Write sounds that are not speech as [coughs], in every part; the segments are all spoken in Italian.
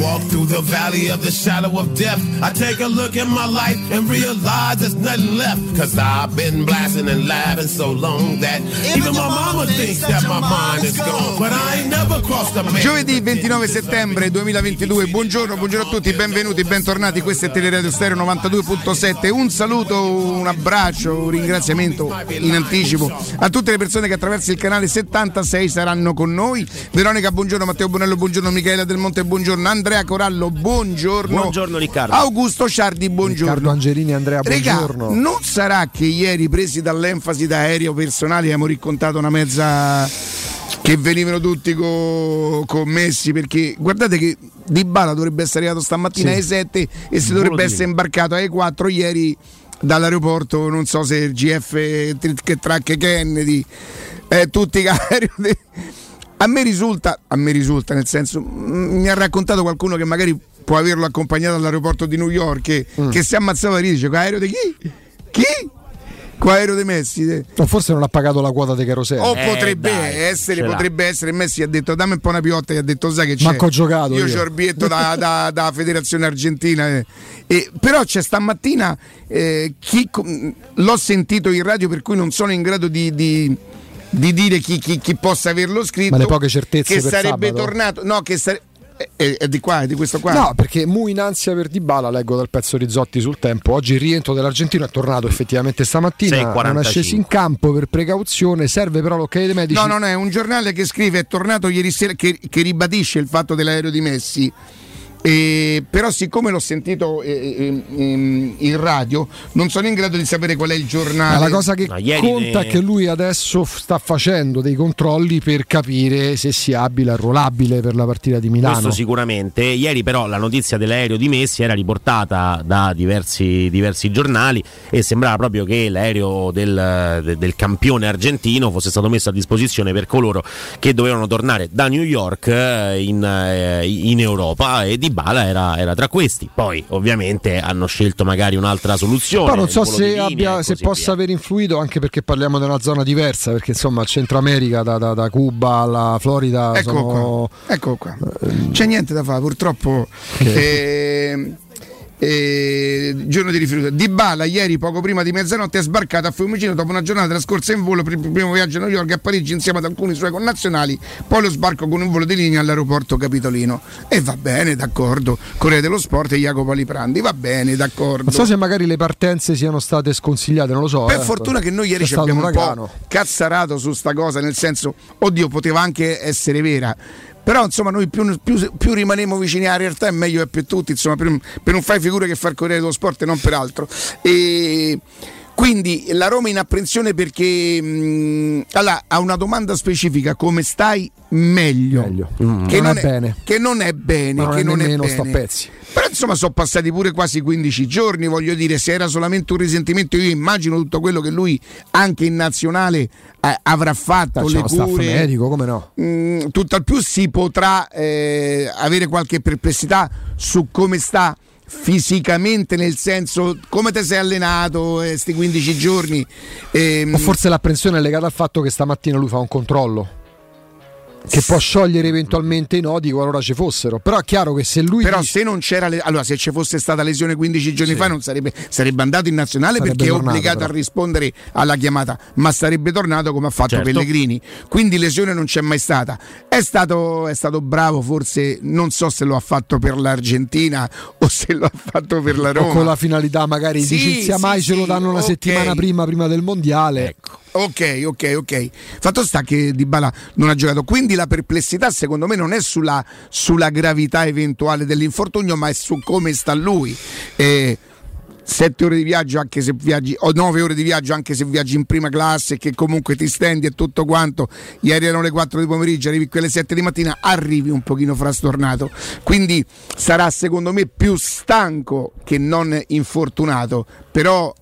walk through the valley of the shadow of death, I take a look at my life and realize there's nothing left. Cause I've been blasting and laughing so long that even my mama thinks that my mind is gone. But I ain't never crossed a man. Giovedì 29 settembre 2022, buongiorno, buongiorno a tutti, benvenuti, bentornati, questo è Teleradio Stereo 92.7, un saluto, un abbraccio, un ringraziamento in anticipo a tutte le persone che attraverso il canale 76 saranno con noi, Veronica buongiorno, Matteo Bonello buongiorno, Michela Del Monte buongiorno, Andrea Corallo buongiorno, Buongiorno Riccardo. Augusto Ciardi buongiorno. Riccardo Angelini, Andrea, Regà, buongiorno. non sarà che ieri presi dall'enfasi da aereo personale abbiamo raccontato una mezza che venivano tutti co- commessi perché guardate che Di Bala dovrebbe essere arrivato stamattina Sì. alle 7 e si dovrebbe essere imbarcato alle 4 ieri dall'aeroporto non so se il GF Track Kennedy eh, tutti i aerei [laughs] a me risulta a me risulta nel senso mi ha raccontato qualcuno che magari può averlo accompagnato all'aeroporto di New York che, Mm. che si ammazzava di dice aereo di chi? chi? Con aereo dei Messi eh. O forse non ha pagato la quota di kerosene. o Eh, potrebbe dai, essere, ce l'ha. potrebbe essere Messi ha detto dammi un po' una piotta e ha detto sai che c'è Manco ho giocato io, io." c'ho il biglietto da, [laughs] da- da federazione argentina eh. E- però c'è stamattina eh, chi l'ho sentito in radio per cui non sono in grado di, di- di dire chi, chi- chi possa averlo scritto Ma le poche certezze che per sarebbe sabato? tornato no che sare- è, è- è di qua è di questo qua No, perché mu in ansia per Dybala, leggo dal pezzo Rizzotti sul tempo. Oggi il rientro dell'argentino è tornato effettivamente stamattina. 6:45. Non è sceso in campo per precauzione. Serve però l'ok dei medici. No, non è un giornale che scrive è tornato ieri sera che, che ribadisce il fatto dell'aereo di Messi. Eh, però siccome l'ho sentito eh, eh, in radio non sono in grado di sapere qual è il giornale Ma la cosa che conta ne- è che lui adesso sta facendo dei controlli per capire se sia abile e arruolabile per la partita di Milano. Questo sicuramente. Ieri però la notizia dell'aereo di Messi era riportata da diversi, diversi giornali e sembrava proprio che l'aereo del, de- del campione argentino fosse stato messo a disposizione per coloro che dovevano tornare da New York eh, in, eh, in Europa e Di Bala era, era tra questi. Poi ovviamente hanno scelto magari un'altra soluzione. Poi non so se, abbia- se possa via. aver influito anche perché parliamo di una zona diversa, perché insomma il Centro America da, da- da Cuba alla Florida ecco sono... qua ecco qua c'è niente da fare purtroppo eh, eh, giorno di rifiuto Di Bala ieri poco prima di mezzanotte è sbarcato a Fiumicino dopo una giornata trascorsa in volo per il primo viaggio a New York e a Parigi insieme ad alcuni suoi connazionali poi lo sbarco con un volo di linea all'aeroporto Capitolino e va bene d'accordo Corriere dello Sport e Jacopo Aliprandi va bene d'accordo Non so se magari le partenze siano state sconsigliate, non lo so. per eh. fortuna che noi ieri ci abbiamo un uragano. po' cazzarato su sta cosa, nel senso, oddio, poteva anche essere vera. Però insomma noi più, più- più rimanemo vicini alla realtà meglio è per tutti, insomma, per, per non fare figure che far Corriere dello Sport e non per altro. E quindi la Roma in apprensione perché mh, allora, ha una domanda specifica, come stai? Meglio. Meglio. Che, Non non è bene. che non è bene, Ma non che è non è nemmeno sta a bene. pezzi. Però insomma sono passati pure quasi 15 giorni, voglio dire, se era solamente un risentimento io immagino tutto quello che lui anche in nazionale eh, avrà fatto, C'è le cure, medico, come no? Mm, tutt'al più si potrà eh, avere qualche perplessità su come sta fisicamente nel senso come ti sei allenato questi 15 giorni ehm, O forse l'apprensione è legata al fatto che stamattina lui fa un controllo. Che può sciogliere eventualmente i nodi qualora ci fossero. Però è chiaro che se lui. però dice- se non c'era le- allora se ci fosse stata lesione 15 giorni fa non sarebbe, sarebbe andato in nazionale Sarebbe perché è tornato, obbligato però. a rispondere alla chiamata ma sarebbe tornato come ha fatto Certo. Pellegrini quindi lesione non c'è mai stata è stato, è stato bravo forse non so se lo ha fatto per l'Argentina [laughs] o se lo ha fatto per la o Roma con la finalità magari Sì, dici sia sì, mai ce lo sì, danno una settimana prima, prima del mondiale. Ecco. Ok, ok, ok. Fatto sta che Di Bala non ha giocato. Quindi la perplessità, secondo me, non è sulla, sulla gravità eventuale dell'infortunio, ma è su come sta lui. Eh, Sette ore di viaggio anche se viaggi, o nove ore di viaggio anche se viaggi in prima classe, che comunque ti stendi e tutto quanto. Ieri erano le 4 di pomeriggio, arrivi qui alle 7 di mattina, arrivi un pochino frastornato. Quindi sarà secondo me più stanco che non infortunato. Però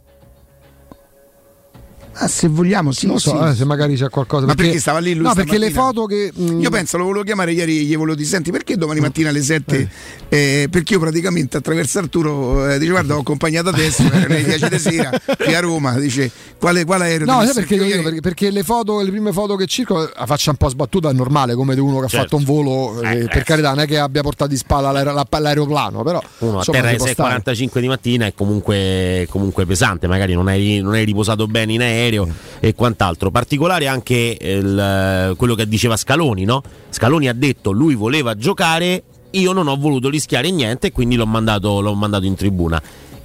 Ah, se vogliamo, sì. non lo so, sì. eh, se magari c'è qualcosa. Ma perché stava lì lui No, perché le foto che. mm, Io penso, lo volevo chiamare ieri, gli volevo dire, senti, perché domani mattina alle 7? Eh, perché io praticamente attraverso Arturo eh, dice, guarda, ho accompagnato adesso, erano le 10 di sera, qui a Roma, dice, quale, quale aereo? No, sai perché, io perché, perché le foto, le prime foto che circolano, la faccia un po' sbattuta è normale, come di uno che ha Certo. fatto un volo, eh, Eh, per eh. carità, non è che abbia portato di spalla l'aer- la- l'aeroplano, però uno a insomma, terra ci alle può stare. 6.45 di mattina è comunque, comunque pesante, magari non hai, non hai riposato bene in aereo e quant'altro. Particolare anche il- quello che diceva Scaloni, no? Scaloni ha detto lui voleva giocare, io non ho voluto rischiare niente e quindi l'ho mandato, l'ho mandato in tribuna.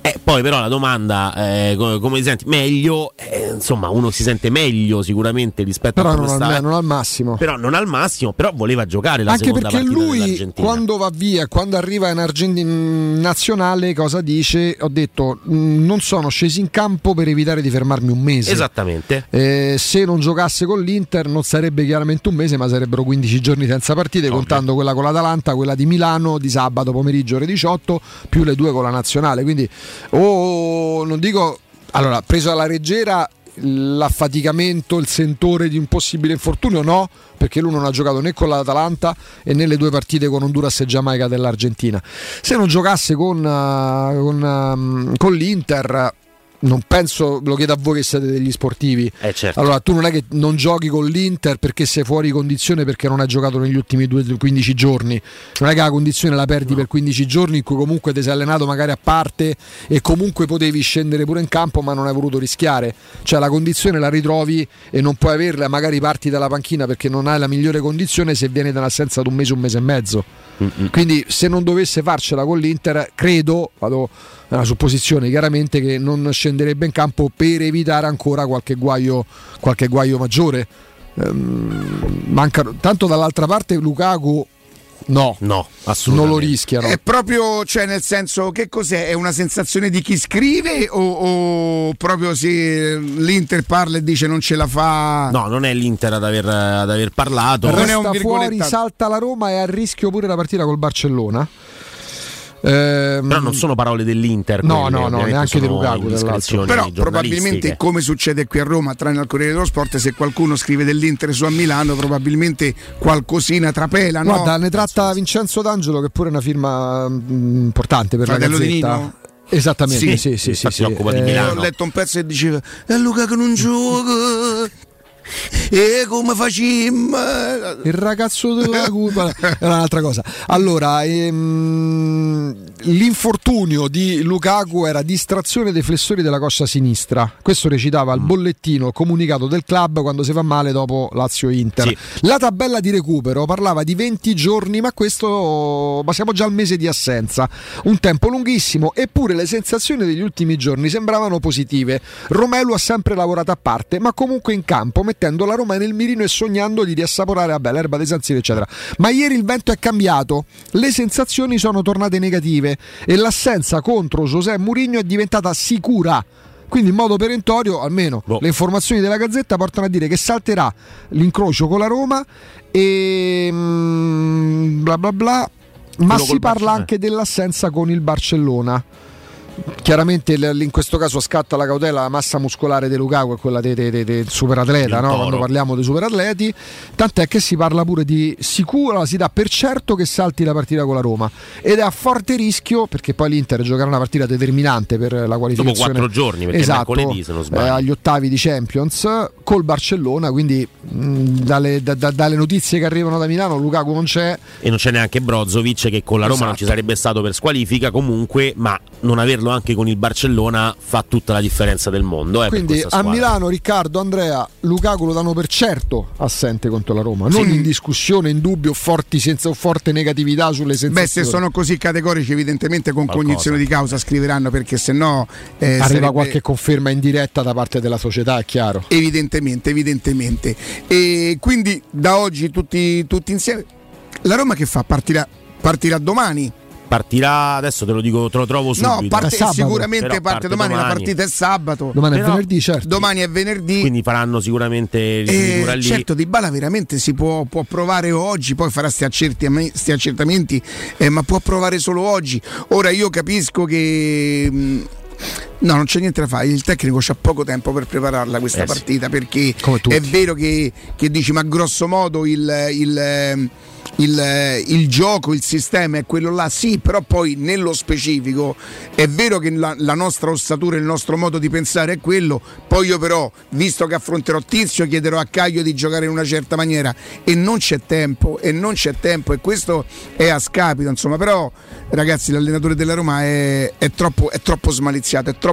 E poi però la domanda, eh, come, come ti senti? Meglio, eh, insomma uno si sente meglio sicuramente rispetto Però a non come al, sta- non al massimo. però non al massimo, però voleva giocare la Anche seconda perché lui quando va via, quando arriva in Argentina in nazionale, cosa dice? Ho detto "Mm, non sono scesi in campo per evitare di fermarmi un mese. Esattamente. Eh, se non giocasse con l'Inter non sarebbe chiaramente un mese, ma sarebbero 15 giorni senza partite, Ovvio. contando quella con l'Atalanta, quella di Milano di sabato pomeriggio ore 18, più le due con la nazionale. Quindi, o non dico, allora, preso alla leggera l'affaticamento, il sentore di un possibile infortunio, no, perché lui non ha giocato né con l'Atalanta e né le due partite con Honduras e Giamaica dell'Argentina. Se non giocasse con, eh, con, ehm, con l'Inter, non penso, lo chiedo a voi che siete degli sportivi. Eh certo. Allora, tu non è che non giochi con l'Inter perché sei fuori condizione perché non hai giocato negli ultimi due- 15 giorni. Non è che la condizione la perdi per 15 giorni in cui comunque ti sei allenato magari a parte e comunque potevi scendere pure in campo ma non hai voluto rischiare. Cioè la condizione la ritrovi e non puoi averla, magari parti dalla panchina perché non hai la migliore condizione se viene da un'assenza di un mese, un mese e mezzo. Mm-mm. Quindi se non dovesse farcela con l'Inter, credo, vado è una supposizione chiaramente che non scenderebbe in campo per evitare ancora qualche guaio, qualche guaio maggiore. Ehm, mancano, tanto dall'altra parte Lukaku no, No, non assolutamente. lo rischiano. È proprio, cioè nel senso, che cos'è? È una sensazione di chi scrive o, o proprio se l'Inter parla e dice non ce la fa? No, non è l'Inter ad aver, ad aver parlato. non è Resta un fuori, salta la Roma e a rischio pure la partita col Barcellona. Ehm, Però non sono parole dell'Inter. No, quelle, no, no, neanche di Lukaku, Però probabilmente come succede qui a Roma, tranne al Corriere dello Sport, se qualcuno scrive dell'Inter su a Milano, probabilmente qualcosina trapela, no? Guarda, ne tratta Vincenzo D'Angelo, che pure è una firma mm, importante per Fratello la di Gazzetta. Nino? Esattamente, Sì, sì, sì, sì, sì. si occupa di Eh, Milano. Ho letto un pezzo e diceva E Luca che non gioca E come facciamo Il ragazzo della curva era un'altra cosa. Allora, ehm, l'infortunio di Lukaku era distrazione dei flessori della coscia sinistra. Questo recitava Mm. il bollettino comunicato del club quando si fa male dopo Lazio-Inter. Sì. La tabella di recupero parlava di 20 giorni, ma questo ma siamo già al mese di assenza. Un tempo lunghissimo, eppure le sensazioni degli ultimi giorni sembravano positive. Romelu ha sempre lavorato a parte, ma comunque in campo, mettendo la Roma nel mirino e sognando di riassaporare vabbè, l'erba dei San Siro, eccetera. Ma ieri il vento è cambiato, le sensazioni sono tornate negative e l'assenza contro José Mourinho è diventata sicura. Quindi in modo perentorio, almeno Boh. le informazioni della Gazzetta portano a dire che salterà l'incrocio con la Roma e mm, bla bla bla, ma Quello si parla Barcellona. anche dell'assenza con il Barcellona. Chiaramente in questo caso scatta la cautela, la massa muscolare di Lukaku è quella de- de- de- del superatleta, no? quando parliamo dei superatleti, tant'è che si parla pure di sicuro, si dà per certo che salti la partita con la Roma ed è a forte rischio perché poi l'Inter giocherà una partita determinante per la qualificazione quattro giorni, perché esatto, mercoledì, se non sbaglio. eh, agli ottavi di Champions col Barcellona, quindi mh, dalle, da- da- dalle notizie che arrivano da Milano Lukaku non c'è, E non c'è neanche Brozovic che con la Roma non Esatto. ci sarebbe stato per squalifica comunque, ma non averlo anche con il Barcellona fa tutta la differenza del mondo. eh, Quindi a. Milano Riccardo, Andrea, Lukaku lo danno per certo assente contro la Roma, non Sì. in discussione, in dubbio, forti senza forte negatività sulle sensazioni. Beh, se sono così categorici, evidentemente con Qualcosa. cognizione di causa scriveranno perché se no eh, Arriva sarebbe- qualche conferma in diretta da parte della società, è chiaro. Evidentemente, evidentemente. E quindi da oggi tutti, tutti insieme. La Roma che fa? Partirà, partirà domani? Partirà, adesso te lo dico, te lo trovo subito. No, parte, È sabato. sicuramente parte, parte domani, la domani. partita è sabato. Domani è Però- venerdì, certo. Domani è venerdì. Quindi faranno sicuramente Eh, lì. certo, Di Bala veramente si può, può provare oggi, poi farà questi accertamenti, accertamenti eh, ma può provare solo oggi. Ora io capisco che mh, No, non c'è niente da fare. Il tecnico c'ha poco tempo per prepararla questa Eh sì. partita perché Come tutti. è vero che, che dici, ma grosso modo il, il- il- il gioco, il sistema è quello là, sì, però poi nello specifico è vero che la, la nostra ossatura, il nostro modo di pensare è quello. Poi io però, visto che affronterò Tizio, chiederò a Caglio di giocare in una certa maniera e non c'è tempo, e non c'è tempo, e questo è a scapito, insomma, però ragazzi l'allenatore della Roma è, è troppo, è troppo smaliziato, è troppo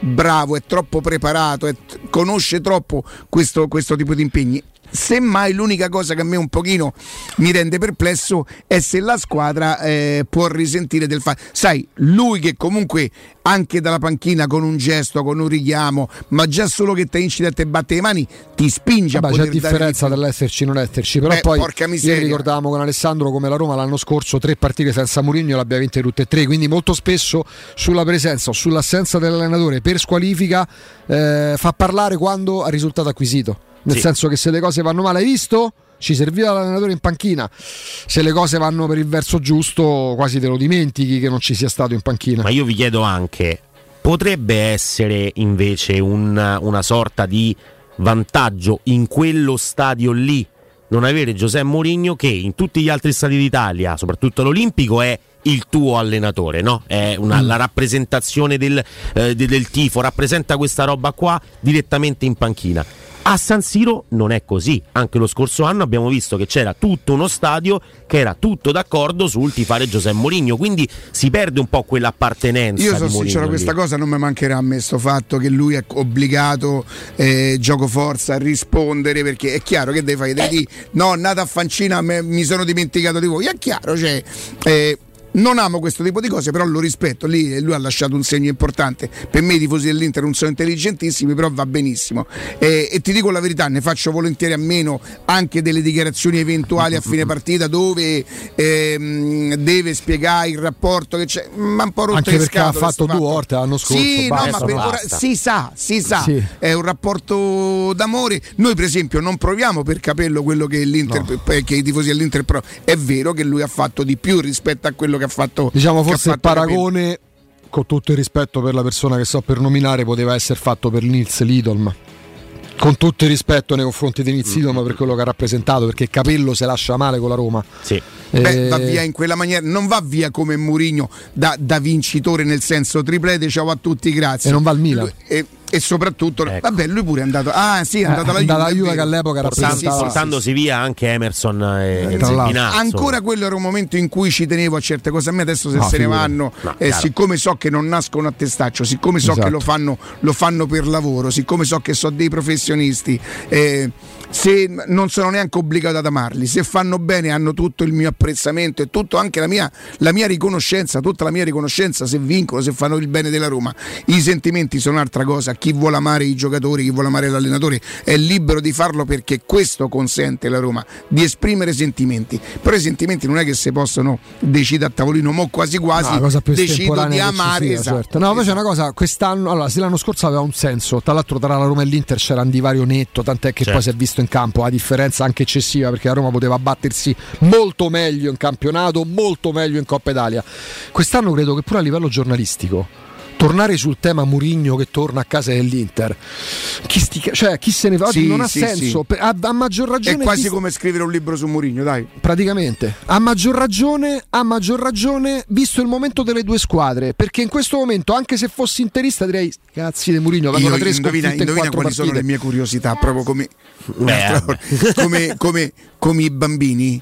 bravo, è troppo preparato, è- conosce troppo questo, questo tipo di impegni. Semmai l'unica cosa che a me un pochino mi rende perplesso è se la squadra eh, può risentire del fatto. Sai, lui che comunque anche dalla panchina con un gesto, con un richiamo, ma già solo che te incide e te batte le mani, ti spinge Vabbè, a c'è poter dare differenza di più. dall'esserci e non esserci, però Beh, poi porca miseria. ieri ricordavamo con Alessandro come la Roma l'anno scorso tre partite senza Mourinho l'abbia vinte tutte e tre, quindi molto spesso sulla presenza o sull'assenza dell'allenatore per squalifica eh, fa parlare quando ha risultato acquisito, nel Sì. senso che se le cose vanno male, hai visto? Ci serviva l'allenatore in panchina. Se le cose vanno per il verso giusto, quasi te lo dimentichi che non ci sia stato in panchina. Ma io vi chiedo anche, potrebbe essere invece un- una sorta di vantaggio in quello stadio lì non avere Giuseppe Mourinho che in tutti gli altri stadi d'Italia, soprattutto l'Olimpico, è il tuo allenatore, no? È una- la rappresentazione del, eh, de- del tifo, rappresenta questa roba qua direttamente in panchina. A San Siro non è così. Anche lo scorso anno abbiamo visto che c'era tutto uno stadio che era tutto d'accordo sul tifare Giuseppe Mourinho, quindi si perde un po' quell'appartenenza. Io sono sincero, Mourinho questa lì. cosa non mi mancherà a me sto fatto che lui è obbligato, eh, gioco forza, a rispondere perché è chiaro che devi fare, devi dire, no, nata a Fancina me- mi sono dimenticato di voi, è chiaro, cioè, eh, non amo questo tipo di cose, però lo rispetto. Lì lui ha lasciato un segno importante. Per me i tifosi dell'Inter non sono intelligentissimi, però va benissimo. Eh, e ti dico la verità, ne faccio volentieri a meno anche delle dichiarazioni eventuali a fine partita dove ehm, deve spiegare il rapporto che c'è. Ma un po' rotto Anche perché ha fatto due volte l'anno scorso, Sì, no, basta, ma per ora si sa, si sa. Sì. È un rapporto d'amore. Noi, per esempio, non proviamo per capello quello che, l'Inter, che i tifosi dell'Inter però è vero che lui ha fatto di più rispetto a quello che ha fatto. Diciamo forse il paragone, con tutto il rispetto per la persona che sto per nominare, poteva essere fatto per Nils Lidolm. Con tutto il rispetto nei confronti di Nils Lidolm per quello che ha rappresentato, perché Capello se lascia male con la Roma. Sì. Beh, Eh, va via in quella maniera, non va via come Mourinho da, da vincitore nel senso triplete, ciao a tutti, grazie. E non va al Milan. Lui- e, e soprattutto, Ecco. vabbè, lui pure è andato. Ah, sì, è andato alla Eh, Juve. alla Juve vero. che all'epoca Portando- rappresentava- portandosi via anche Emerson e, e l'altro. Zerbinazzo. Ancora quello era un momento in cui ci tenevo a certe cose. A me adesso se No, se ne figurati. vanno, No, eh, siccome so che non nascono a testaccio, siccome so Esatto. che lo fanno, lo fanno per lavoro, siccome so che sono dei professionisti, eh, se non sono neanche obbligato ad amarli, se fanno bene hanno tutto il mio apprezzamento e tutto anche la mia, la mia riconoscenza, tutta la mia riconoscenza se vincono, se fanno il bene della Roma. I sentimenti sono un'altra cosa, chi vuole amare i giocatori, chi vuole amare l'allenatore è libero di farlo perché questo consente alla Roma di esprimere sentimenti. Però i sentimenti non è che si possono decidere a tavolino, mo quasi quasi No, la cosa più decido di amare. sia, esatto. certo. No, invece è una cosa, quest'anno, allora, se l'anno scorso aveva un senso, tra l'altro tra la Roma e l'Inter c'era un divario netto, tant'è che Certo. poi si è visto in campo la differenza anche eccessiva perché la Roma poteva battersi molto meglio in campionato, molto meglio in Coppa Italia. Quest'anno credo che pure a livello giornalistico tornare sul tema Murigno che torna a casa dell'Inter. Chi, sti- cioè, chi se ne va? Sì, non ha sì, senso. sì. A, a maggior ragione È quasi chi- come scrivere un libro su Mourinho, dai. praticamente. A maggior ragione a maggior ragione visto il momento delle due squadre. Perché in questo momento anche se fossi interista direi cazzi di Murigno vengono Io tre indovina, indovina quali sono partite. le mie curiosità, proprio come, Beh, come, come- come i bambini,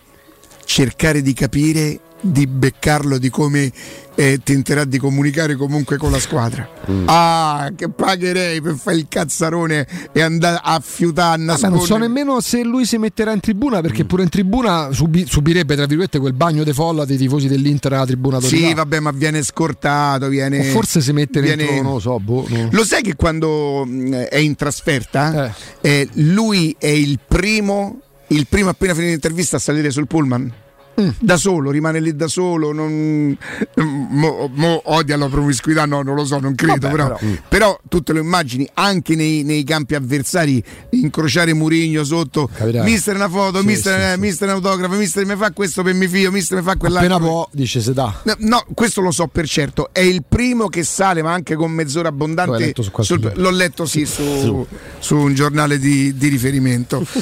cercare di capire, di beccarlo, di come eh, tenterà di comunicare comunque con la squadra. Mm. Ah, che pagherei per fare il cazzarone e andare a fiutare, a nascondere. non so nemmeno se lui si metterà in tribuna perché Mm. pure in tribuna subi- subirebbe tra virgolette quel bagno di folla dei tifosi dell'Inter nella tribuna Sì, Torino. vabbè, ma viene scortato, viene... o forse si mette viene- dentro non lo so boh, no. Lo sai che quando mh, è in trasferta, Eh. eh, lui è il primo, il primo appena finito l'intervista a salire sul pullman? Mm. Da solo, rimane lì da solo, non, mo, mo odia la promiscuità, no, non lo so, non credo, Vabbè, però, però, mm. però tu te lo immagini anche nei, nei campi avversari incrociare Murigno sotto, Capirai. mister una foto, sì, mister, sì, eh, mister un autografo, mister mi fa questo per mio figlio, mister mi fa quell'altro. Appena può, dice se dà. No, no, questo lo so per certo, è il primo che sale, ma anche con mezz'ora abbondante. Letto sul, l'ho letto sì, su, su un giornale di, di riferimento. [laughs]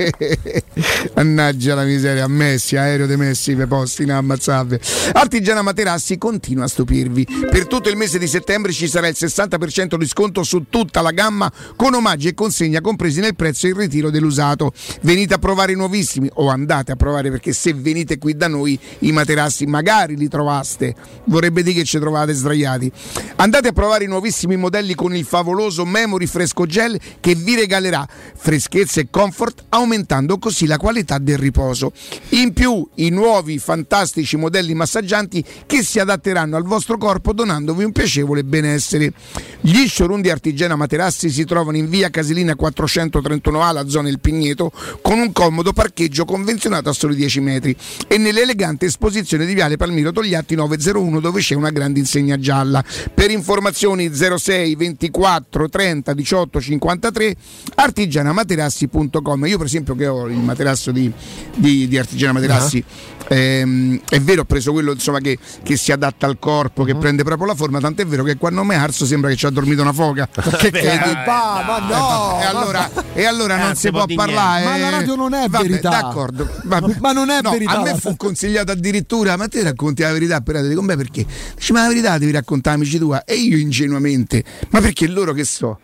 [laughs] Mannaggia la miseria, a Messi, aereo Aereo De Messi, per posti in ammazzave. Artigiana Materassi continua a stupirvi. Per tutto il mese di settembre ci sarà il 60% di sconto su tutta la gamma con omaggi e consegna compresi nel prezzo e il ritiro dell'usato. Venite a provare i nuovissimi o andate a provare perché se venite qui da noi i materassi magari li trovaste. Vorrebbe dire che ci trovate sdraiati. Andate a provare i nuovissimi modelli con il favoloso Memory Fresco Gel che vi regalerà freschezza e comfort aumentando così la qualità del riposo. In più i nuovi fantastici modelli massaggianti che si adatteranno al vostro corpo donandovi un piacevole benessere. Gli showroom di Artigiana Materassi si trovano in via Casilina 431A, la zona del Pigneto, con un comodo parcheggio convenzionato a soli 10 metri e nell'elegante esposizione di Viale Palmiro Togliatti 901 dove c'è una grande insegna gialla. Per informazioni 06 24 30 18 53 artigianamaterassi.com. Io per esempio che ho il materasso di, di, di Artigiana Materassi ehm, è vero, ho preso quello insomma, che, che, si adatta al corpo, che uh-huh. prende proprio la forma, tant'è vero che quando mi arso sembra che ci ha dormito una foca. [laughs] che pa, ma no! E allora, e allora non si può parlare. Ma la radio non è Vabbè, verità. D'accordo. Ma, ma non è no, verità. A me fu consigliato addirittura, ma te racconti la verità per dico, beh perché? Dici, ma la verità devi raccontare amici tua. E io ingenuamente, ma perché loro che so?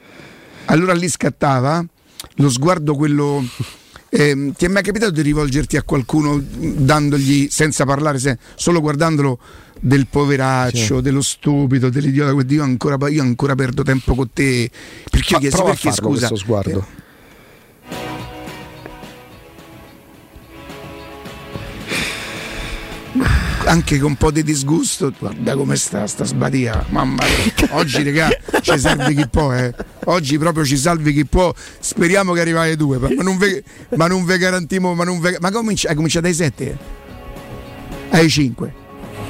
Allora lì scattava lo sguardo quello eh, ti è mai capitato di rivolgerti a qualcuno dandogli, senza parlare, se, solo guardandolo, del poveraccio, sì. dello stupido, dell'idiota? Io ancora, io ancora perdo tempo con te. Perché io chiesto perché scusa. Questo sguardo. Eh, anche con un po' di disgusto. Guarda come sta sta sbadia. Mamma mia. [laughs] Oggi, regà, ci serve chi può, eh. Oggi proprio ci salvi chi può. Speriamo che arrivi alle due. Ma non ve, ma non ve garantimo. Ma, non ve, ma comincia, hai cominciato ai sette? Ai cinque?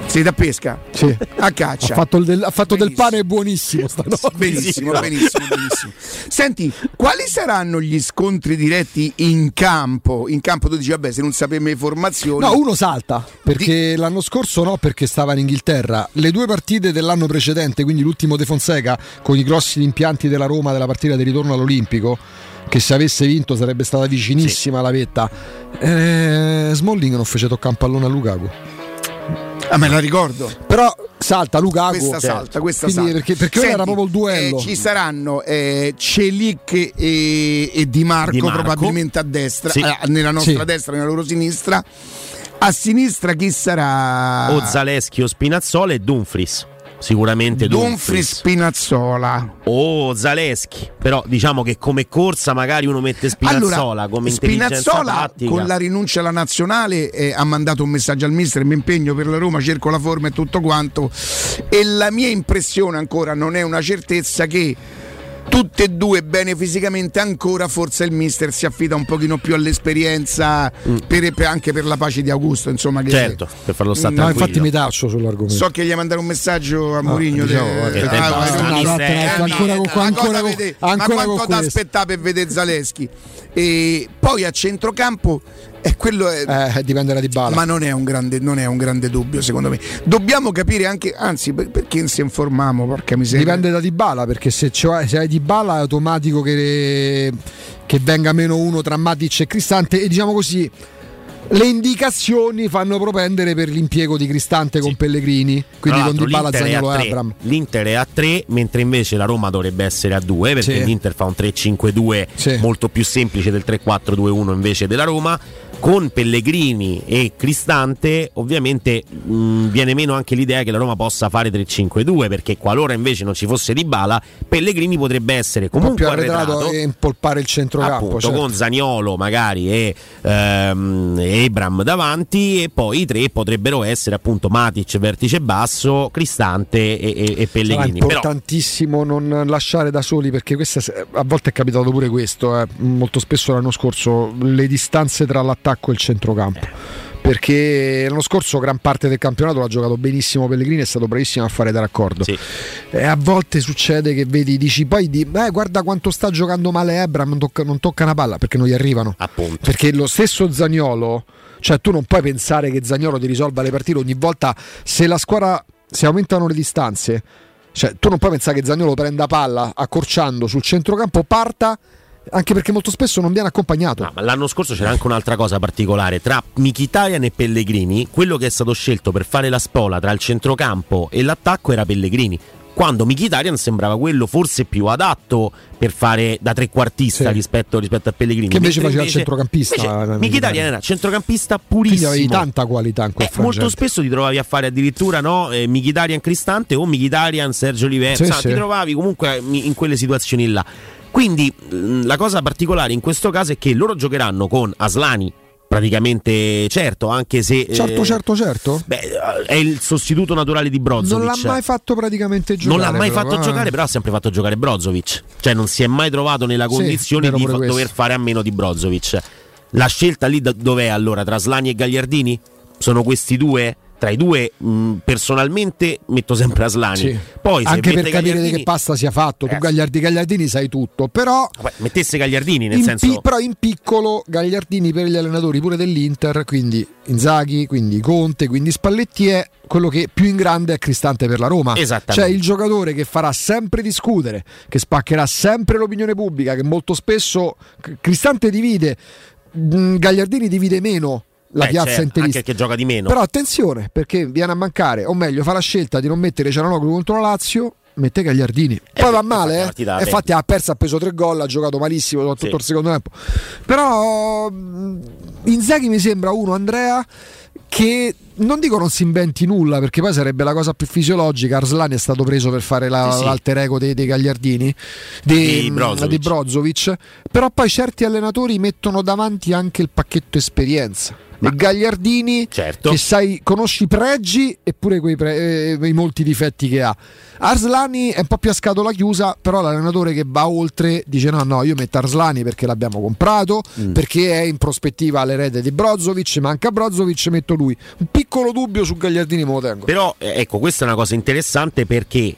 Sei da pesca? Sì. A caccia. Ha fatto, del, ha fatto del, pane buonissimo stanotte. Benissimo, benissimo, benissimo. Senti, quali saranno gli scontri diretti in campo? In campo tu dici, vabbè, se non sappiamo le formazioni. No, uno salta, perché Di... l'anno scorso no, perché stava in Inghilterra. Le due partite dell'anno precedente, quindi l'ultimo De Fonseca, con i grossi impianti della Roma della partita di ritorno all'Olimpico che se avesse vinto sarebbe stata vicinissima sì. la vetta. Eh, Smalling non fece toccare un pallone a Lukaku. Ah, me la ricordo. Però salta Lukaku. Questa certo. salta, questa salta. Perché, perché Senti, era proprio il duello. Eh, ci saranno eh, Celic e, e Di, Marco, Di, Marco, probabilmente a destra, sì. eh, nella nostra sì. destra, nella loro sinistra. A sinistra chi sarà? O Zaleschi o Spinazzola e Dumfries sicuramente Dumfries Spinazzola. O Zaleschi. Però diciamo che come corsa magari uno mette Spinazzola allora, come Spinazzola tattica. con la rinuncia alla nazionale eh, ha mandato un messaggio al mister mi impegno per la Roma cerco la forma e tutto quanto e la mia impressione ancora non è una certezza che tutte e due bene fisicamente ancora forse il mister si affida un pochino più all'esperienza mm. per, per, anche per la pace di Augusto insomma che certo per farlo stare no, infatti mi taccio sull'argomento. So che gli ha mandato un messaggio a Mourinho no, diciamo, de... ah, ancora con ancora con ma quanto ti aspettare per vedere Zaleschi? E poi a centrocampo e quello è, eh, dipende da Dybala. Ma non è, un grande, non è un grande dubbio, secondo me. Dobbiamo capire anche, anzi, perché se informiamo, porca miseria. Dipende da Dybala, perché se, cioè, se hai Dybala è automatico che, che venga meno uno tra Matic e Cristante e diciamo così le indicazioni fanno propendere per l'impiego di Cristante con sì. Pellegrini, quindi con Dybala, Zagnolo e Abram. L'Inter è a 3, mentre invece la Roma dovrebbe essere a 2, perché sì. l'Inter fa un 3-5-2 sì. molto più semplice del 3-4-2-1 invece della Roma con Pellegrini e Cristante ovviamente mh, viene meno anche l'idea che la Roma possa fare 3-5-2 perché qualora invece non ci fosse Di Bala Pellegrini potrebbe essere comunque più arretrato, e impolpare il centrocampo certo. con Zaniolo magari e ehm, Ebram davanti e poi i tre potrebbero essere appunto Matic vertice basso Cristante e, e, e Pellegrini Sarà importantissimo Però... non lasciare da soli perché questa, a volte è capitato pure questo eh. molto spesso l'anno scorso le distanze tra l'attacco attacco e il centrocampo. perché l'anno scorso gran parte del campionato l'ha giocato benissimo Pellegrini, è stato bravissimo a fare da raccordo. Sì. E a volte succede che vedi, dici poi di, eh, guarda quanto sta giocando male Ebram, non tocca, non tocca una palla perché non gli arrivano. Appunto. Perché lo stesso Zagnolo, cioè tu non puoi pensare che Zagnolo ti risolva le partite ogni volta se la squadra, se aumentano le distanze. Cioè, tu non puoi pensare che Zagnolo prenda palla accorciando sul centrocampo, parta anche perché molto spesso non viene accompagnato. No, ma l'anno scorso c'era anche un'altra cosa particolare tra Mkhitaryan e Pellegrini, quello che è stato scelto per fare la spola tra il centrocampo e l'attacco era Pellegrini. Quando Mkhitaryan sembrava quello forse più adatto per fare da trequartista Sì. rispetto, rispetto a Pellegrini. Che invece Mentre faceva il centrocampista, invece eh, Mkhitaryan. era centrocampista Quindi purissimo. avevi tanta qualità in quel Eh, molto spesso ti trovavi a fare addirittura no, eh, Mkhitaryan Cristante o Mkhitaryan Sergio Oliveira. Sì, sì. Ti trovavi comunque in quelle situazioni là. Quindi mh, la cosa particolare in questo caso è che loro giocheranno con Aslani praticamente certo, anche se Certo, eh, certo, certo. beh, è il sostituto naturale di Brozovic. Non l'ha mai fatto praticamente giocare. Non l'ha mai però, fatto eh. giocare, però ha sempre fatto giocare Brozovic. Cioè, non si è mai trovato nella Sì, condizione vero di fa- dover fare a meno di Brozovic. La scelta lì da- dov'è allora? Tra Slani e Gagliardini? Sono questi due? Tra i due, mh, personalmente metto sempre Aslani. Sì. Poi Anche per capire di che pasta sia fatto. Tu Eh. Gagliardi, Gagliardini sai tutto, però Vabbè, mettesse Gagliardini, nel senso. pi- però in piccolo Gagliardini per gli allenatori pure dell'Inter, quindi Inzaghi, quindi Conte, quindi Spalletti è quello che più in grande è Cristante per la Roma. Cioè il giocatore che farà sempre discutere, che spaccherà sempre l'opinione pubblica, che molto spesso Cristante divide, Gagliardini divide meno la Eh, piazza certo, interista. anche che gioca di meno. Però attenzione, perché viene a mancare, o meglio, fa la scelta di non mettere Ciananoglu contro la Lazio, mette Gagliardini. Poi Eh, va male, eh. partita infatti ha perso, ha preso tre gol, ha giocato malissimo soprattutto Sì. il secondo tempo. Però mh, Inzaghi mi sembra uno, Andrea, che non dico non si inventi nulla, perché poi sarebbe la cosa più fisiologica. Arslani è stato preso per fare la- Sì, sì. l'alter ego dei, dei Gagliardini, Di di, Brozovic. di Brozovic. Però poi certi allenatori mettono davanti anche il pacchetto esperienza. Ma- E Gagliardini Certo. che sai, conosci i pregi e pure quei pre- eh, i molti difetti che ha. Arslani è un po' più a scatola chiusa, però l'allenatore che va oltre dice no, no, io metto Arslani perché l'abbiamo comprato, Mm. perché è in prospettiva l'erede di Brozovic, manca Brozovic, metto lui. Un piccolo dubbio su Gagliardini me lo tengo. Però eh, ecco, questa è una cosa interessante perché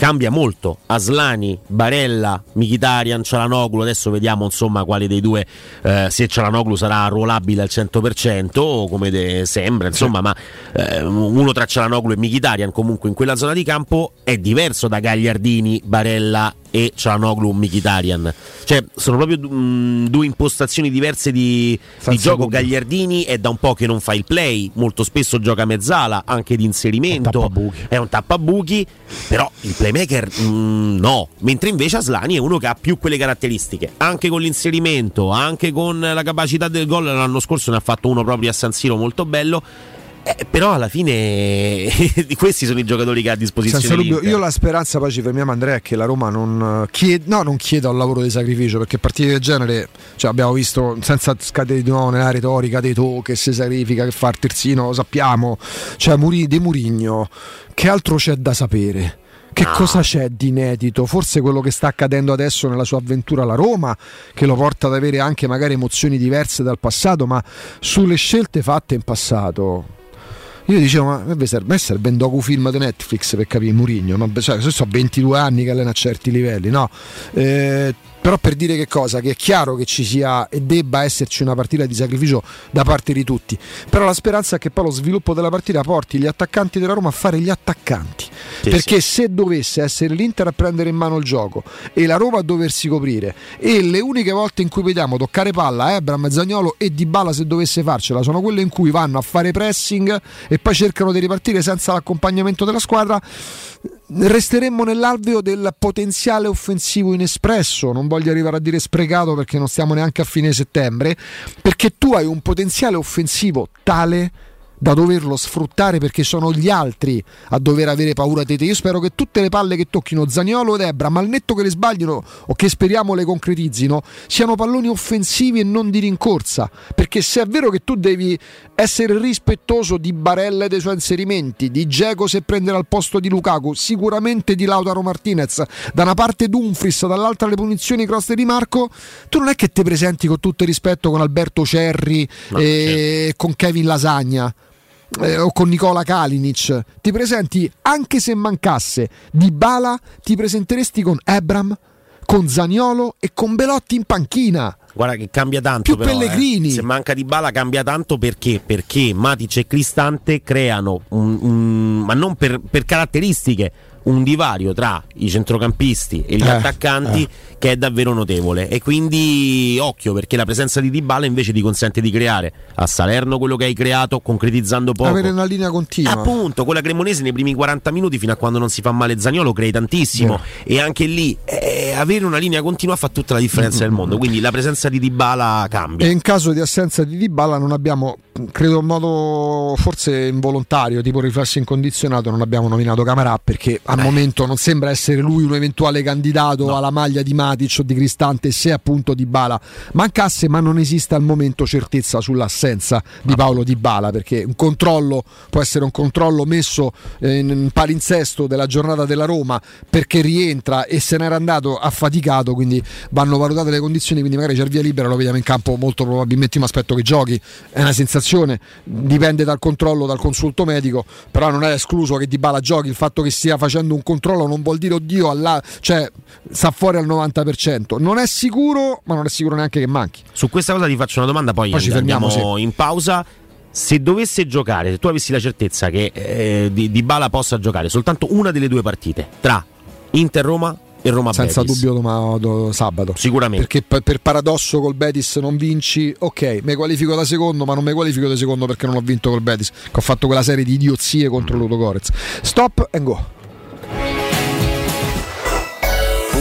cambia molto. Aslani, Barella, Mkhitaryan, Cialanoglu, adesso vediamo insomma quale dei due eh, se Cialanoglu sarà arruolabile al 100% o come de- sembra, insomma, ma eh, uno tra Cialanoglu e Mkhitaryan comunque in quella zona di campo è diverso da Gagliardini, Barella e Cialanoglu Mkhitaryan. Cioè, sono proprio mm, due impostazioni diverse di, di gioco. Gagliardini è da un po' che non fa il play, molto spesso gioca mezzala, anche di inserimento, è un tappabuchi, però il playmaker mm, no, mentre invece Aslani è uno che ha più quelle caratteristiche, anche con l'inserimento, anche con la capacità del gol, l'anno scorso ne ha fatto uno proprio a San Siro molto bello. Eh, però alla fine [laughs] di questi sono i giocatori che ha a disposizione dubbio, io la speranza, poi ci fermiamo Andrea, è che la Roma non chieda, no, non chieda un lavoro di sacrificio, perché partite del genere cioè, abbiamo visto, senza scadere di nuovo nella retorica dei to che si sacrifica, che fa il terzino, lo sappiamo, cioè Muri, De Murigno, che altro c'è da sapere? Che cosa c'è di inedito? Forse quello che sta accadendo adesso nella sua avventura alla Roma, che lo porta ad avere anche magari emozioni diverse dal passato, ma sulle scelte fatte in passato, io dicevo, ma a me serve, serve un docufilm di Netflix per capire Murigno, ma cioè, so 22 anni che allena a certi livelli, no? Eh, però per dire che cosa? Che è chiaro che ci sia e debba esserci una partita di sacrificio da parte di tutti. Però la speranza è che poi lo sviluppo della partita porti gli attaccanti della Roma a fare gli attaccanti. Sì, Perché se dovesse essere l'Inter a prendere in mano il gioco e la Roma a doversi coprire e le uniche volte in cui vediamo toccare palla Ebram, Zagnolo e Dybala se dovesse farcela sono quelle in cui vanno a fare pressing e poi cercano di ripartire senza l'accompagnamento della squadra resteremmo nell'alveo del potenziale offensivo inespresso, non voglio arrivare a dire sprecato perché non stiamo neanche a fine settembre, perché tu hai un potenziale offensivo tale da doverlo sfruttare perché sono gli altri a dover avere paura di te. Io spero che tutte le palle che tocchino Zaniolo ed Ebra, ma al netto che le sbaglino o che speriamo le concretizzino, siano palloni offensivi e non di rincorsa. Perché se è vero che tu devi essere rispettoso di Barella e dei suoi inserimenti, di Geco se prenderà il posto di Lukaku, sicuramente di Lautaro Martinez, da una parte Dumfries, dall'altra le punizioni cross di Marco, tu non è che ti presenti con tutto il rispetto con Alberto Cerri No, e certo. con Kevin Lasagna. eh, o con Nicola Kalinic ti presenti anche se mancasse di Bala ti presenteresti con Ebram con Zaniolo e con Belotti in panchina Guarda che cambia tanto. Più però, eh. Pellegrini. Se manca di bala cambia tanto perché? Perché Matic e Cristante creano un, un- ma non per, per caratteristiche. Un divario tra i centrocampisti e gli Eh, attaccanti che è davvero notevole. E quindi occhio perché la presenza di Dybala invece ti consente di creare a Salerno quello che hai creato, concretizzando poco. avere una linea continua Appunto, con la Cremonese nei primi 40 minuti fino a quando non si fa male Zagnolo crei tantissimo e anche lì eh, avere una linea continua fa tutta la differenza del mondo, quindi la presenza di Dybala cambia. E in caso di assenza di Dybala non abbiamo, credo in modo forse involontario, tipo riflesso incondizionato, non abbiamo nominato Camarà perché al momento non sembra essere lui un eventuale candidato alla maglia di Matic o di Cristante se appunto Dybala mancasse, ma non esiste al momento certezza sull'assenza di Paolo Dybala perché un controllo può essere un controllo messo eh, in palinsesto della giornata della Roma perché rientra e se n'era andato affaticato, quindi vanno valutate le condizioni, quindi magari c'è il via libera, lo vediamo in campo molto probabilmente mi aspetto che giochi, è una sensazione, dipende dal controllo, dal consulto medico, però non è escluso che Dybala giochi, il fatto che stia facendo un controllo non vuol dire oddio, alla, cioè sta fuori al 90%, non è sicuro, ma non è sicuro neanche che manchi. Su questa cosa ti faccio una domanda, poi, Poi ci fermiamo, in pausa. Se dovesse giocare, se tu avessi la certezza che eh, di, Dybala possa giocare soltanto una delle due partite tra Inter Roma e Roma Senza Betis, dubbio doma- do- sabato. Sicuramente. Perché per, per paradosso col Betis non vinci, ok, mi qualifico da secondo, ma non mi qualifico da secondo perché non ho vinto col Betis, che ho fatto quella serie di idiozie contro Mm. Ludo Gorez. Stop and go.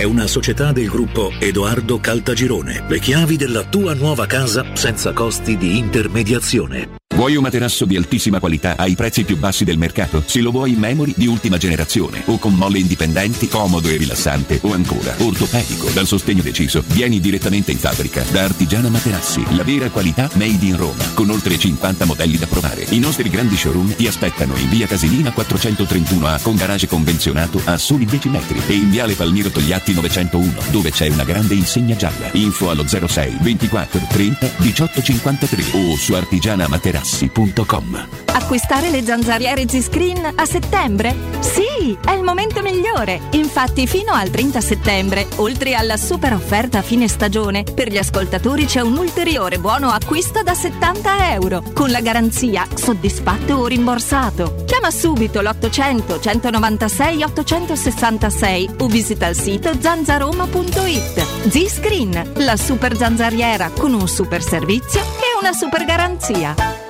è una società del gruppo Edoardo Caltagirone. Le chiavi della tua nuova casa senza costi di intermediazione. Vuoi un materasso di altissima qualità ai prezzi più bassi del mercato? Se lo vuoi in memory di ultima generazione o con molle indipendenti, comodo e rilassante o ancora ortopedico dal sostegno deciso, vieni direttamente in fabbrica da Artigiana Materassi, la vera qualità made in Roma, con oltre 50 modelli da provare. I nostri grandi showroom ti aspettano in via Casilina 431A con garage convenzionato a soli 10 metri e in viale Palmiro Togliatti 901 dove c'è una grande insegna gialla. Info allo 06 24 30 18 53 o su artigianamaterassi.com. Acquistare le zanzariere Z-Screen a settembre? Sì, è il momento migliore. Infatti, fino al 30 settembre, oltre alla super offerta a fine stagione, per gli ascoltatori c'è un ulteriore buono acquisto da 70 euro, con la garanzia soddisfatto o rimborsato. Chiama subito l'800 196 866 o visita il sito zanzaroma.it. Z-Screen, la super zanzariera con un super servizio e una super garanzia.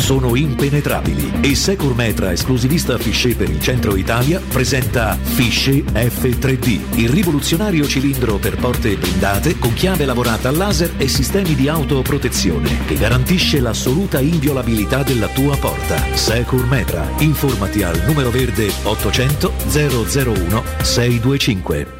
sono impenetrabili e Secur Metra, esclusivista Fichet per il centro Italia, presenta Fichet F3D, il rivoluzionario cilindro per porte blindate con chiave lavorata a laser e sistemi di autoprotezione che garantisce l'assoluta inviolabilità della tua porta. Secur Metra. Informati al numero verde 800 001 625.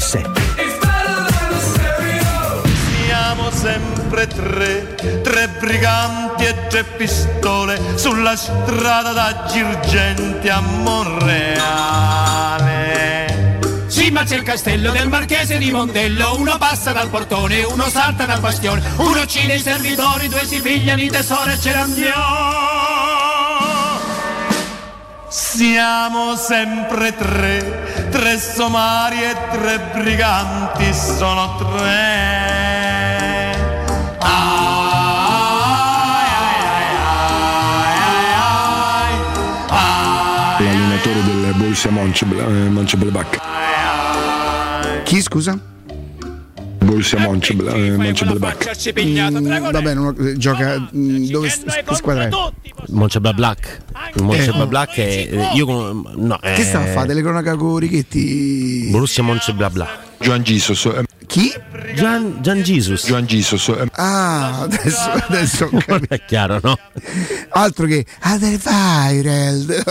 92.7 Siamo sempre tre, tre briganti e tre pistole sulla strada da Girgenti a Monreale. Sì, ma c'è il castello del marchese di Mondello, uno passa dal portone, uno salta dal bastione, uno uccide i servitori, due si pigliano i tesori e ce ne andiamo. Siamo sempre tre, tre somari e tre briganti, sono tre. L'allenatore del Borussia Mönchengladbach. Chi scusa? Borussia Mönchengladbach. Mm, vabbè, non ho- gioca mm, dove che squadra è? Moncheblablak. Il Moncheblablak è. eh, Io con- no, Che sta a fare? Telecronaca con Richetti? Borussia Moncheblablak. Joan Jesus. Chi? Gian, Gian Jesus. Joan Jesus. Ah, adesso, adesso ho capito. È chiaro, no? Altro che Adel Viral.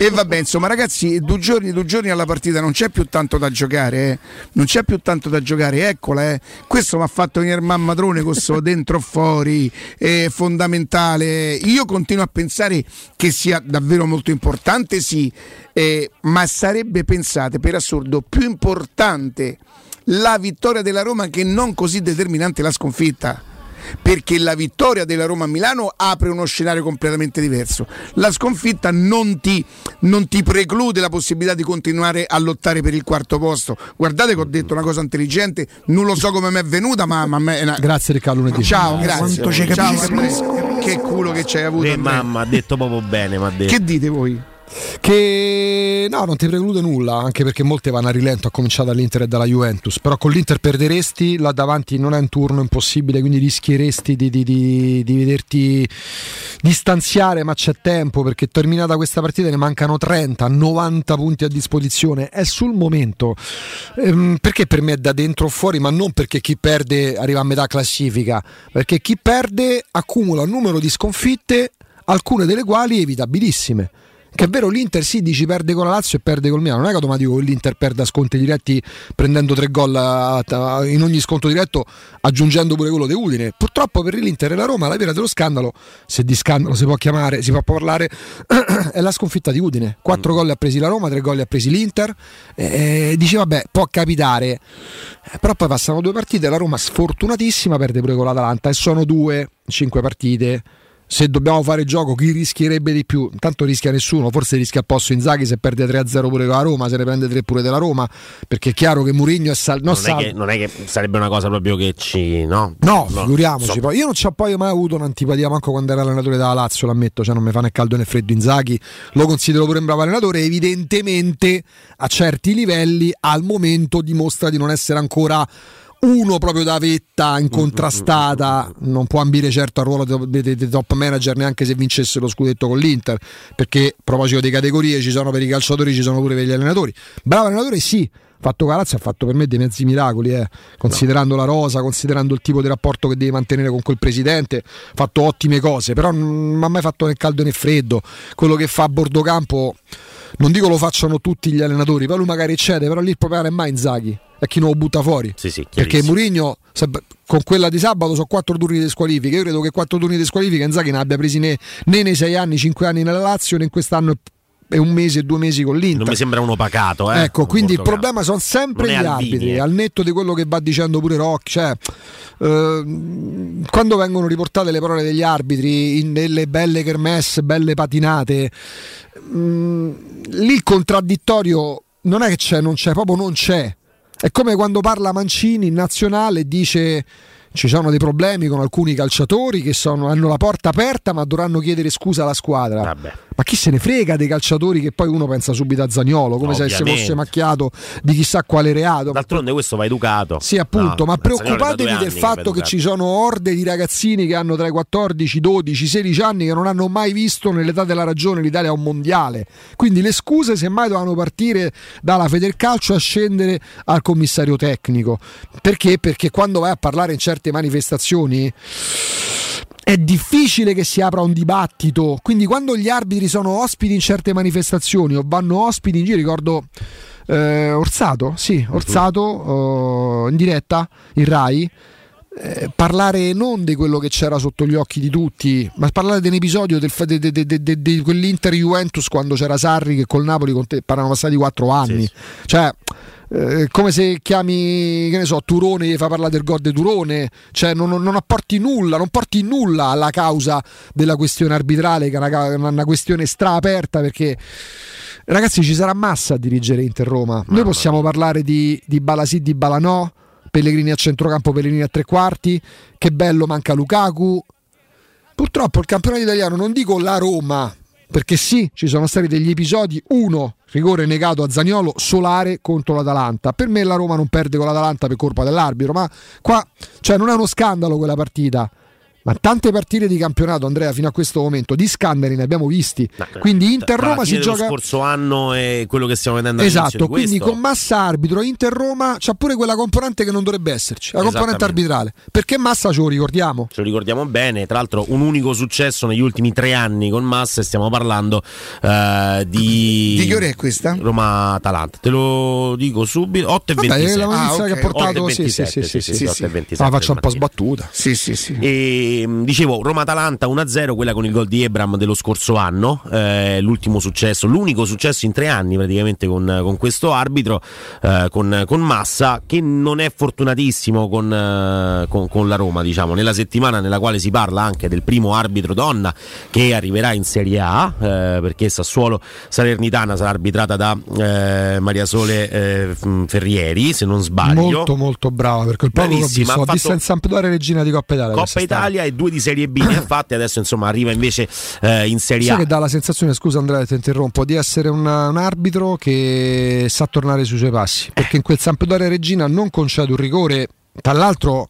[laughs] e vabbè, insomma, ragazzi, due giorni, due giorni alla partita non c'è più tanto da giocare, eh. Non c'è più tanto da giocare, eccola, eh. Questo mi ha fatto venire mammadrone con sto [laughs] dentro o fuori, è fondamentale. Io continuo a pensare che sia davvero molto importante, sì, eh, ma sarebbe, pensate, per assurdo, più importante la vittoria della Roma che non così determinante la sconfitta perché la vittoria della Roma a Milano apre uno scenario completamente diverso. La sconfitta non ti, non ti preclude la possibilità di continuare a lottare per il quarto posto. Guardate che ho detto una cosa intelligente, non lo so come mi è venuta, ma, ma me una... Grazie Riccardo lunedì. Ciao, grazie. Quanto ci Ciao, capisco. che culo che ci hai avuto. Eh, Andrea. mamma, ha detto proprio bene. Che dite voi? Che no, non ti preclude nulla, anche perché molte vanno a rilento, a cominciare dall'Inter e dalla Juventus. Però con l'Inter perderesti, là davanti non è un turno impossibile, quindi rischieresti di, di- di- di vederti distanziare, ma c'è tempo perché terminata questa partita ne mancano 30, 90 punti a disposizione. È sul momento. Ehm, perché per me è da dentro o fuori, ma non perché chi perde arriva a metà classifica, perché chi perde accumula un numero di sconfitte, alcune delle quali evitabilissime. Che è vero, l'Inter sì, dici perde con la Lazio e perde col Milano. Non è che automatico che l'Inter perda sconti diretti prendendo tre gol a- a- in ogni sconto diretto, aggiungendo pure quello di Udine. Purtroppo per l'Inter e la Roma la vera dello scandalo, se di scandalo si può chiamare, si può parlare, [clears throat] è la sconfitta di Udine. Quattro gol ha presi la Roma, tre gol ha presi l'Inter. E dici vabbè, può capitare. Però poi passano due partite, la Roma sfortunatissima perde pure con l'Atalanta e sono due, cinque partite. Se dobbiamo fare gioco chi rischierebbe di più? Intanto rischia nessuno, forse rischia a posto Inzaghi se perde 3-0 pure con la Roma, se ne prende 3 pure della Roma, perché è chiaro che Mourinho è sal- non, Non è, che, non è che sarebbe una cosa proprio che ci. No, No, figuriamoci. so. Poi io non ci ho poi mai avuto un'antipatia manco quando era allenatore della Lazio, l'ammetto, cioè non mi fa né caldo né freddo Inzaghi, lo considero pure un bravo allenatore, evidentemente a certi livelli al momento dimostra di non essere ancora uno proprio da vetta incontrastata, non può ambire certo al ruolo di, top manager neanche se vincesse lo scudetto con l'Inter, perché a proposito di categorie ci sono per i calciatori, ci sono pure per gli allenatori. Bravo allenatore sì, fatto Lazio ha fatto per me dei mezzi miracoli, eh. considerando la rosa, considerando il tipo di rapporto che devi mantenere con quel presidente, ha fatto ottime cose, però non mi ha mai fatto né caldo né freddo. Quello che fa a bordo campo, non dico lo facciano tutti gli allenatori, poi lui magari cede, però lì il problema non è mai Inzaghi, è chi non lo butta fuori. Sì, sì, Perché. Mourinho se- con quella di sabato sono quattro turni di squalifica. Io credo che quattro turni di squalifica Inzaghi ne abbia presi né, né nei sei anni, cinque anni nella Lazio, né quest'anno e un mese e due mesi con l'Inter. Non mi sembra uno pacato, eh. Ecco, quindi il problema sono sempre Non è gli Alvini, arbitri, eh. al netto di quello che va dicendo pure Rock, cioè ehm, quando vengono riportate le parole degli arbitri in delle belle kermesse, belle patinate, mm, lì il contraddittorio non è che c'è, non c'è, proprio non c'è. È come quando parla Mancini in nazionale e dice ci sono dei problemi con alcuni calciatori che sono- hanno la porta aperta ma dovranno chiedere scusa alla squadra. Ma chi se ne frega dei calciatori che poi uno pensa subito a Zagnolo, come se Ovviamente. fosse macchiato di chissà quale reato. D'altronde questo va educato. Sì, appunto, No, ma preoccupatevi del fatto che educato. ci sono orde di ragazzini che hanno tra i 14, 12, 16 anni che non hanno mai visto nell'età della ragione l'Italia a un mondiale. Quindi le scuse semmai dovevano partire dalla Federcalcio a scendere al commissario tecnico. Perché? Perché quando vai a parlare in certe manifestazioni è difficile che si apra un dibattito. Quindi quando gli arbitri sono ospiti in certe manifestazioni o vanno ospiti in giro, ricordo eh, Orsato, sì, Orsato eh, in diretta, in Rai. eh, parlare non di quello che c'era sotto gli occhi di tutti, ma parlare di un episodio di quell'Inter Juventus quando c'era Sarri che col Napoli con te, erano passati quattro anni. Cioè, eh, come se chiami, che ne so, Turone e gli fa parlare del gol di Turone, cioè non, non apporti nulla, non porti nulla alla causa della questione arbitrale, che è una, una questione straaperta perché ragazzi ci sarà massa a dirigere Inter Roma. Noi possiamo parlare di, di Balasì, di Balanò, Pellegrini a centrocampo, Pellegrini a tre quarti, che bello manca Lukaku. Purtroppo il campionato italiano, non dico la Roma, perché sì, ci sono stati degli episodi, uno, rigore negato a Zagnolo, solare contro l'Atalanta. Per me la Roma non perde con l'Atalanta per colpa dell'arbitro, ma qua cioè, non è uno scandalo quella partita. Ma tante partite di campionato, Andrea, fino a questo momento, di scandali ne abbiamo visti. Quindi Inter Tra la Roma si gioca. scorso anno e quello che stiamo vedendo Esatto, di quindi questo. con Massa arbitro Inter Roma c'ha pure quella componente che non dovrebbe esserci, la componente arbitrale. Perché Massa ce lo ricordiamo? Ce lo ricordiamo bene, tra l'altro un unico successo negli ultimi tre anni con Massa e stiamo parlando eh, di... Di che ora è questa? Roma-Atalanta, te lo dico subito, 8 e Vabbè, 27. è la notizia Ah, che ha portato 8 e sì, sì, 27, sì, sì, sì, 8 sì. e 27 La faccio un po' Martina. sbattuta. Sì, sì, sì. E mh, dicevo Roma-Atalanta 1-0, quella con il gol di Ebram dello scorso anno, eh, l'ultimo successo, l'unico successo in tre anni praticamente con, con questo arbitro, eh, con, con Massa, che non è fortunatissimo con, eh, con- la Roma, diciamo, nella settimana nella quale si parla anche del primo arbitro donna che arriverà in Serie A, eh, perché Sassuolo Salernitana sarà arbitrata da eh, Maria Sole eh, Ferrieri, se non sbaglio. Molto molto brava perché il poco che ho Bravissima, visto, ha fatto- visto in Sampdoria regina di Coppa Italia. Coppa Italia e due di Serie B ne ha [coughs] fatte, adesso insomma arriva invece eh, in Serie Sai A. che dà la sensazione, scusa Andrea, ti interrompo, di essere un, un arbitro che sa tornare sui suoi passi. Perché in quel Sampdoria Regina non concede un rigore, tra l'altro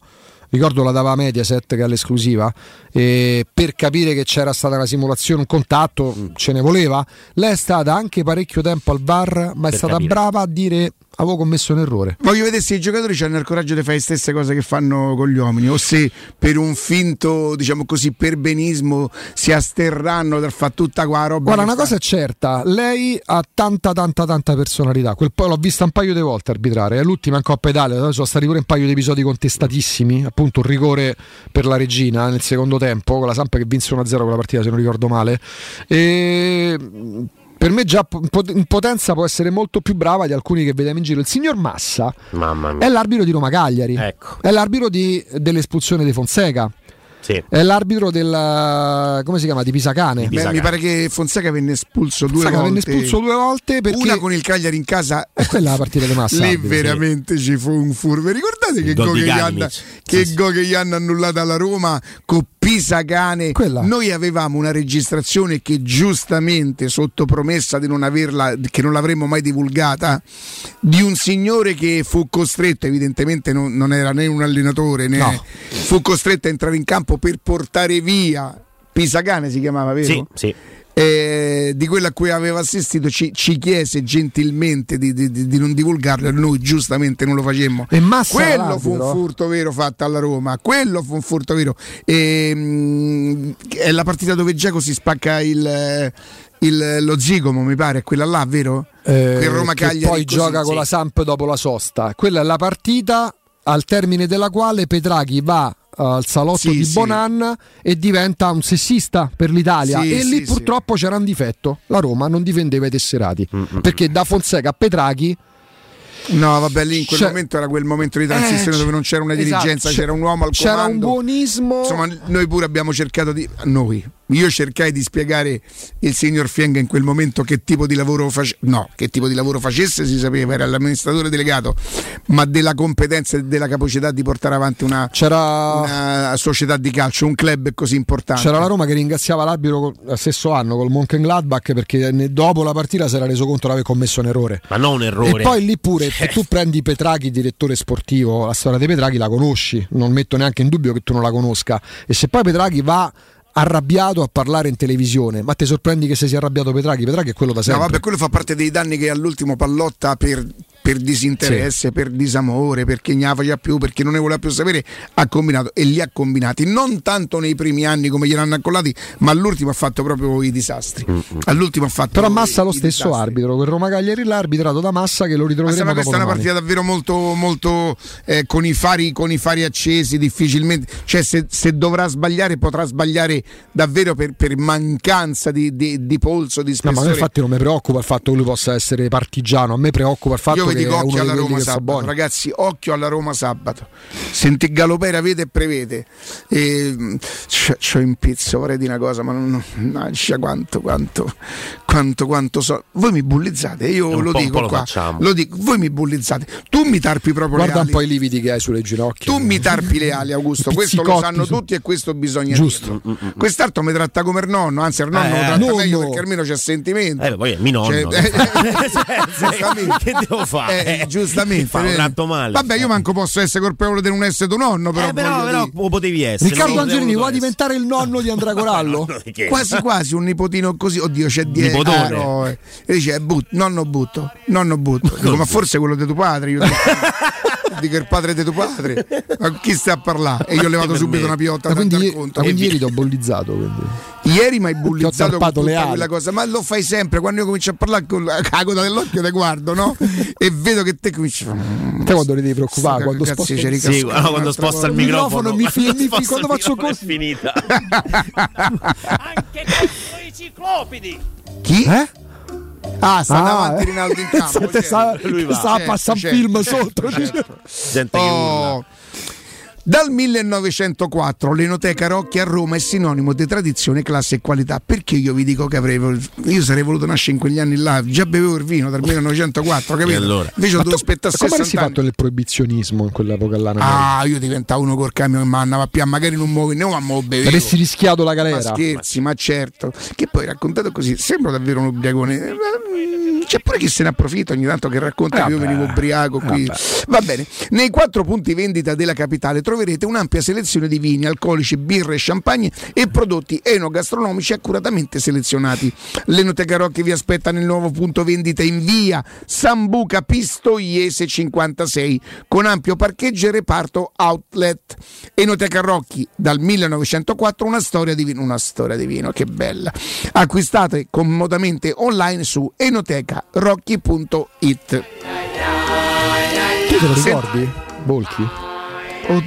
ricordo la dava a Mediaset che è l'esclusiva, e per capire che c'era stata una simulazione, un contatto, ce ne voleva. Lei è stata anche parecchio tempo al VAR, ma è Per stata capire. brava a dire avevo commesso un errore. Voglio vedere se i giocatori hanno il coraggio di fare le stesse cose che fanno con gli uomini o se per un finto, diciamo così, perbenismo si asterranno dal fare tutta qua roba. Guarda, una fa. cosa è certa, lei ha tanta tanta tanta personalità. Quel poi l'ho vista un paio di volte arbitrare, è l'ultima in Coppa Italia, sono stati pure un paio di episodi contestatissimi, appunto un rigore per la regina nel secondo tempo, con la Sampa che vinse 1-0 con la partita se non ricordo male. E per me già in pot- in potenza può essere molto più brava di alcuni che vediamo in giro. Il signor Massa Mamma mia. è l'arbitro di Roma Cagliari, Ecco. è l'arbitro di- dell'espulsione di Fonseca. Sì. È l'arbitro del come si chiama? Di Pisacane. Beh, mi pare che Fonseca venne espulso due Fonseca volte. venne espulso due volte perché Una con il Cagliari in casa. E quella è la partita di massa. Lì arbitro, sì. veramente ci fu un furbo. Ricordate che go di che, gli hanno, go annullato alla Roma con Pisacane? Quella. Noi avevamo una registrazione che giustamente, sotto promessa di non averla, che non l'avremmo mai divulgata, di un signore che fu costretto, evidentemente non, non era né un allenatore, né No. fu costretto a entrare in campo per portare via. Pisacane si chiamava, vero? Sì, sì. Eh, di quello a cui aveva assistito ci, ci chiese gentilmente di, di- di- non divulgarlo e noi giustamente non lo facemmo. E Massa quello fu un furto vero fatto alla Roma, quello fu un furto vero. E, mm, è la partita dove Giacomo si spacca il, il- lo zigomo, mi pare, è quella là, vero? Eh, Quel Roma che Cagliari poi così, gioca con sì. la Samp dopo la sosta. Quella è la partita al termine della quale Petraghi va al salotto Sì, di sì. Bonan e diventa un sessista per l'Italia Sì, e sì, lì sì. purtroppo c'era un difetto la Roma non difendeva i tesserati Mm, perché da Fonseca a Petraghi No, vabbè, lì in quel C'è- momento era quel momento di transizione Eh, dove non c'era una esatto, dirigenza, c'è- c'era un uomo al c'era un comando. buonismo Insomma, noi pure abbiamo cercato di. Noi. Io cercai di spiegare il signor Fienga in quel momento che tipo di lavoro face- no, che tipo di lavoro facesse si sapeva, era l'amministratore delegato, ma della competenza e della capacità di portare avanti una, c'era una società di calcio, un club così importante. C'era la Roma che ringraziava l'arbitro lo stesso anno col Mönchengladbach perché dopo la partita si era reso conto di aver commesso un errore. Ma non un errore. E poi lì pure se tu prendi Petraghi, direttore sportivo, la storia di Petraghi la conosci, non metto neanche in dubbio che tu non la conosca. E se poi Petraghi va arrabbiato a parlare in televisione, ma ti sorprendi che se sia arrabbiato Petraghi? Petraghi è quello da No, sempre. vabbè, quello fa parte dei danni che all'ultimo pallotta per, per disinteresse, per disamore, perché la faceva più, perché non ne voleva più sapere, ha combinato e li ha combinati. Non tanto nei primi anni come gliel'hanno accollati, ma all'ultimo ha fatto proprio i disastri. All'ultimo ha fatto Però Massa lo stesso disastri. arbitro, quel Roma Cagliari l'ha arbitrato da Massa che lo Ma ritroveremo dopo questa è una partita davvero molto, molto eh, con, i fari, con i fari accesi, difficilmente. Cioè, se, se dovrà sbagliare, potrà sbagliare davvero per, per mancanza di, di- di polso, di No, ma a me spessore. infatti non mi preoccupa il fatto che lui possa essere partigiano, a me preoccupa il fatto Io che dico occhio alla Roma sabato, buoni. ragazzi, occhio alla Roma sabato. Senti Galopera vede e prevede. E, mh, c'ho, c'ho in pizzo, vorrei dire una cosa, ma non, mannaggia, quanto, quanto, quanto, quanto so. Voi mi bullizzate, io un lo po', un po' dico lo qua. facciamo. Lo dico, voi mi bullizzate. Tu mi tarpi proprio Guarda le un ali. po' i lividi che hai sulle ginocchia. Tu mi tarpi le ali, Augusto. [laughs] Questo lo sanno su- tutti e questo bisogna Giusto. dirlo. Quest'altro mi tratta come il nonno, anzi, il nonno Eh, lo tratta nonno. meglio perché almeno c'è sentimento. Eh, poi è mio nonno. Cioè, giustamente. [laughs] [laughs] che devo fare? Eh, giustamente. Fa un tratto male. Vabbè, io manco posso essere colpevole di non essere tuo nonno, però. Eh, però, però dire. potevi essere. Riccardo Angelini vuoi diventare il nonno di Andrea [laughs] Corallo? Quasi quasi un nipotino così, oddio c'è dietro. Nipotone. Ah, no, eh. E dice, eh, but- nonno butto, nonno butto. Dico, ma forse quello di tuo padre. Io [laughs] dico, il padre di tuo padre. Ma chi sta a parlare? E io ho levato subito me. una piotta Ma quindi, conto. ma quindi ieri ti ho bollizzato. Quindi. Ieri mi hai bullizzato con tutta quella cosa, ma lo fai sempre quando io comincio a parlare con la coda dell'occhio te guardo, no? e vedo che te cominci Te quando ti devi preoccupare? Quando sposti c'è Sì, no, quando sposta il microfono, mi sposta quando il faccio così. è finita. [laughs] Anche contro i ciclopidi. Chi? Eh? Ah, sta Ah, davanti eh. Rinaldo in campo. Sta, Lui va. sta a passare un certo, film certo, sotto. certo. Gente che urla. Dal 1904 l'Enoteca Rocchi a Roma è sinonimo di tradizione, classe e qualità. Perché io vi dico che avrei io sarei voluto nascere in quegli anni là, già bevevo il vino dal 1904, [laughs] capito? allora? Invece Ma ho dovuto aspettare come avresti 60 anni. fatto il proibizionismo in quell'epoca là? Ah, io diventavo uno col camion che mi andava più, magari non muovo, ne ma mo bevevo. Avresti rischiato la Ma galera? scherzi, ma certo. Che poi raccontato così sembra davvero un ubriacone. Eh, mm, C'è pure chi se ne approfitta ogni tanto che racconta che io venivo ubriaco qui. Va bene. Nei quattro punti vendita della capitale troverete un'ampia selezione di vini, alcolici, birre, champagne e prodotti enogastronomici accuratamente selezionati. L'Enoteca Rocchi vi aspetta nel nuovo punto vendita in via Sambuca Pistoiese 56 con ampio parcheggio e reparto outlet. Enoteca Rocchi dal 1904 una storia di vino, una storia di vino, che bella. Acquistate comodamente online su enotecarocchi.it. Tu te lo ricordi? Bolchi?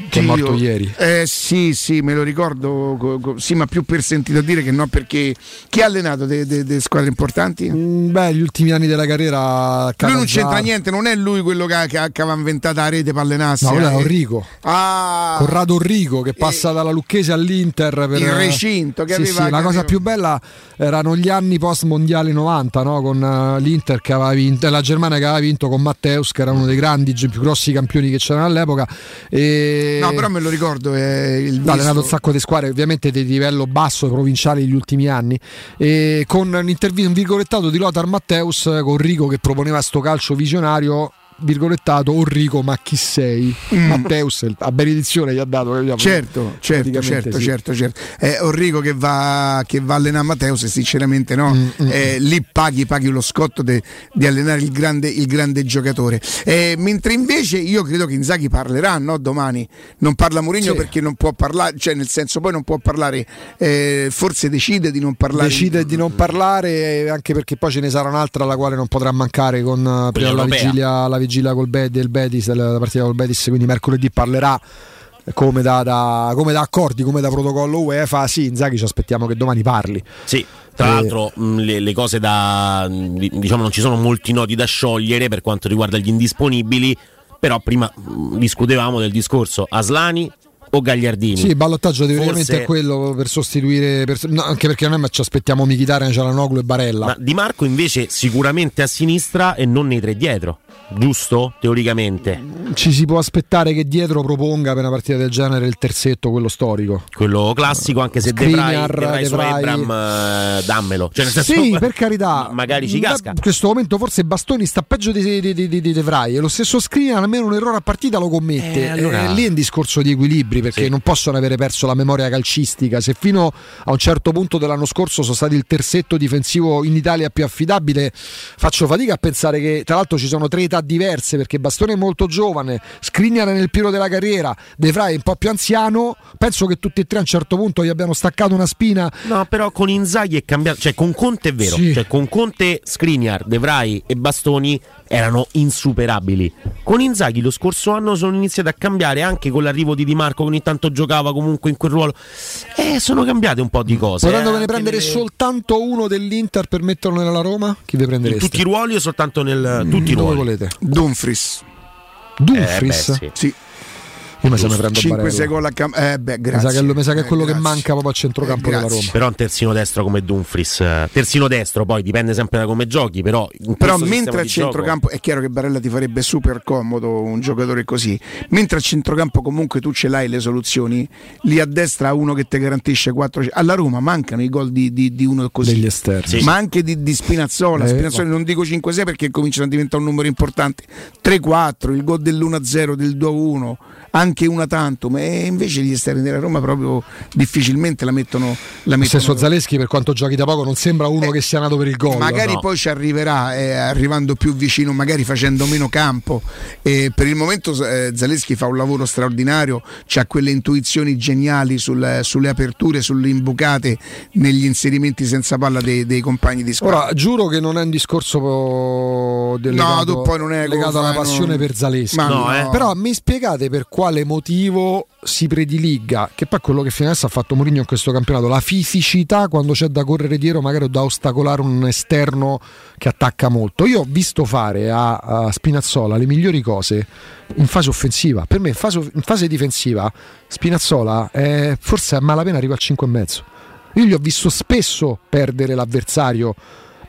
Che è morto ieri. Eh, sì, sì, me lo ricordo. co- co- sì, ma più per sentito dire che no, perché chi ha allenato delle squadre importanti? Mm, Beh, gli ultimi anni della carriera. Lui non c'entra niente, non è lui quello che, che, che aveva inventato la rete pallenassi. No, quello è eh. Enrico. Ah, Corrado Enrico che passa dalla Lucchese all'Inter per Il recinto che Sì, aveva- sì, la che cosa aveva- più bella erano gli anni post mondiali 90 no? con eh, l'Inter che aveva vinto la Germania che aveva vinto con Matteus che era uno dei grandi più grossi campioni che c'erano all'epoca e No, però me lo ricordo. eh, il No, ha allenato un sacco di squadre, ovviamente di livello basso, provinciale negli ultimi anni. E con un'intervista, un virgolettato di Lothar Matteus eh, con Rico che proponeva sto calcio visionario. Virgolettato, oh Rico, ma chi sei? Matteus a benedizione gli ha dato. capiamo? Mm. Certo, certo, certo, sì. certo, certo. È Enrico che va, che va a allenare Matteo, se sinceramente no, Mm, eh, lì paghi, paghi lo scotto di allenare il grande, il grande giocatore. Eh, mentre invece io credo che Inzaghi parlerà no, domani, non parla Mourinho Sì. perché non può parlare, cioè nel senso poi non può parlare, eh, forse decide di non parlare. Decide di non parlare, anche perché poi ce ne sarà un'altra alla quale non potrà mancare con eh, prima la vigilia, la vigilia col Be- del Betis, la partita col Betis, quindi mercoledì parlerà. Come da, da- come da accordi, come da protocollo UEFA, sì, Inzaghi ci aspettiamo che domani parli. Sì, tra Eh. l'altro mh, le, le cose da. mh, diciamo non ci sono molti nodi da sciogliere per quanto riguarda gli indisponibili, però prima mh, discutevamo del discorso Aslani o Gagliardini. Sì, il ballottaggio teoricamente Forse- è quello per sostituire, per- no, anche perché noi ci aspettiamo Mkhitaryan, Cialanoglu e Barella. Ma Di Marco invece sicuramente a sinistra e non nei tre dietro, giusto? Teoricamente. Ci si può aspettare che dietro proponga per una partita del genere il terzetto, quello storico. Quello classico, anche se Skriniar, Deprai su Deprai. Ebram, eh, dammelo. Cioè, senso, Sì, per carità. magari ci casca. In questo momento forse Bastoni sta peggio di, di, di, di, di De Vrij e lo stesso Skriniar almeno un errore a partita lo commette. Eh, allora- Eh, lì è un discorso di equilibri perché Sì. non possono avere perso la memoria calcistica. Se fino a un certo punto dell'anno scorso sono stati il terzetto difensivo in Italia più affidabile, faccio fatica a pensare che tra l'altro ci sono tre età diverse perché Bastoni è molto giovane, Skriniar è nel pieno della carriera, De Vrij è un po' più anziano. Penso che tutti e tre a un certo punto gli abbiano staccato una spina No, però con Inzaghi è cambiato. Cioè, con Conte è vero. Sì. Cioè, con Conte, Skriniar, De Vrij e Bastoni erano insuperabili. Con Inzaghi lo scorso anno sono iniziati a cambiare anche con l'arrivo di Di Marco, che ogni tanto giocava comunque in quel ruolo. Eh, sono cambiate un po' di cose. eh, Potendovene anche prendere nelle- soltanto uno dell'Inter per metterlo nella Roma? Chi vi in prendereste? tutti i ruoli o soltanto nel. Tutti i Dove ruoli. volete? Dumfries. Dumfries? Eh, beh, sì. Sì, Io mi sa ne prendo 5 Barella. secondi a cam- Eh, beh, Mi grazie. sa che, mi sa che è Eh, quello che grazie. manca proprio a centrocampo Eh, della. Roma. Però un terzino destro come Dumfries. eh, Terzino destro, poi dipende sempre da come giochi. Però, Però mentre sistema a di gioco- centrocampo è chiaro che Barella ti farebbe super comodo un giocatore così, mentre a centrocampo comunque tu ce l'hai le soluzioni, lì a destra uno che ti garantisce 4 alla Roma mancano i gol di, di- di uno così. Degli esterni. Sì. Ma anche di, di Spinazzola, Eh, Spinazzola non dico 5-6 perché cominciano a diventare un numero importante. 3-4, il gol dell'1-0, del 2-1, anche una tantum. E invece gli esterni della Roma proprio difficilmente la mettono. La Lo mettono stesso Zaleschi, per quanto giochi da poco, non sembra uno che sia nato per il gol. magari no. poi ci arriverà eh, arrivando più vicino, magari facendo meno campo. E per il momento eh, Zaleschi fa un lavoro straordinario, ha quelle intuizioni geniali sul- sulle aperture, sulle imbucate negli inserimenti senza palla dei, dei compagni di squadra. Ora, giuro che non è un discorso del- No, legato, tu poi non è legato alla passione non- per Zaleschi. Ma No, eh. Però mi spiegate per quale motivo si prediliga, che poi è quello che adesso ha fatto Mourinho in questo campionato, la fisicità quando c'è da correre dietro, magari o da ostacolare un esterno che attacca molto. Io ho visto fare a, a Spinazzola le migliori cose in fase offensiva. Per me in fase, in fase difensiva Spinazzola è, forse a malapena arriva al 5,5. Io gli ho visto spesso perdere l'avversario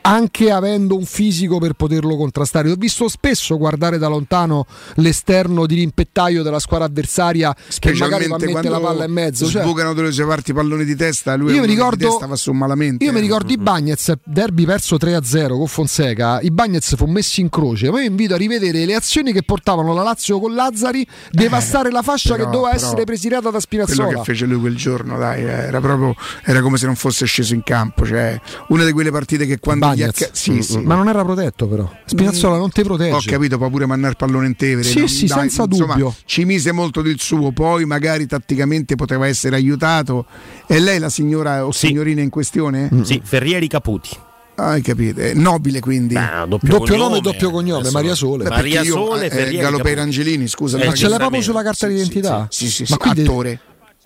anche avendo un fisico per poterlo contrastare. Ho visto spesso guardare da lontano l'esterno di rimpettaio della squadra avversaria che magari va a Specialmente mettere la palla in mezzo. Cioè, sbucano dalle sue parti palloni di testa, lui Io mi ricordo- testa va su malamente. io mi eh. ricordo i Bagnets, derby perso 3-0 con Fonseca, i Bagnets fu messi in croce, ma io invito a rivedere le azioni che portavano la Lazio con Lazzari, devastare la fascia Eh, però- che doveva essere presidata da quello Spinazzola. che fece lui quel giorno, dai, era proprio era come se non fosse sceso in campo. Cioè, una di quelle partite che quando gli Bagnez. acca- sì, sì. Ma non era protetto però. Spinazzola non ti protegge. Ho capito, può pure mandare il pallone in tevere. Sì, no? sì, senza dubbio. Ci mise molto del suo, poi magari tatticamente poteva essere aiutato. E lei la signora o Sì. signorina in questione? Sì, Ferrieri Caputi. Ah, hai capito. È nobile quindi. doppio Doppio nome e doppio cognome, Maria Sole. Maria io, Sole, eh, Ferrieri, Gallo Capo- Perangelini, scusa. Ma ce proprio sulla carta d'identità? Sì, sì, sì, Ma sì, quindi- attore.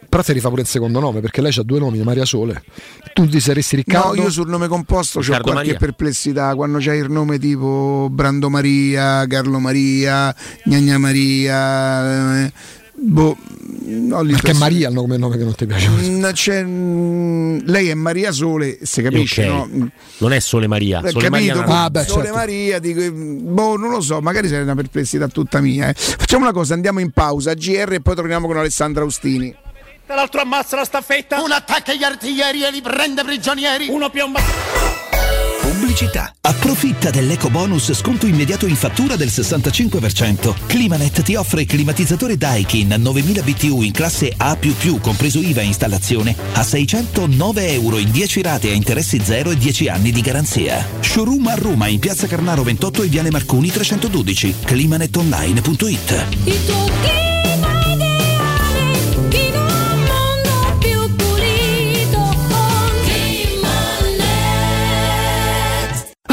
Però ti rifà pure il secondo nome perché lei ha due nomi, Maria Sole. Tu ti saresti Riccardo? No, io sul nome composto ho qualche Maria. perplessità. Quando c'hai il nome tipo Brando Maria, Carlo Maria, Gnagna Maria. eh, boh, ho lì Perché per- Maria il nome, che non ti piace. Mm, mm, lei è Maria Sole, si capisce, Ok. no? Non è Sole Maria. Eh, Sole Maria capito? una- Ah, beh, Sole certo. Maria, dico, mm, boh, non lo so, magari sarà una perplessità tutta mia. eh. Facciamo una cosa, andiamo in pausa, GR e poi torniamo con Alessandra Austini. L'altro ammazza la staffetta. Uno attacca gli artiglieri e li prende prigionieri. Uno piomba. Pubblicità. Approfitta dell'eco bonus sconto immediato in fattura del 65%. Climanet ti offre climatizzatore Daikin 9000 BTU in classe A++, compreso IVA e installazione, a 609 euro in 10 rate a interessi zero e 10 anni di garanzia. Showroom a Roma in Piazza Carnaro 28 e Viale Marconi 312. climanetonline.it Il tuo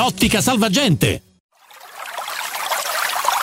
Ottica Salvagente.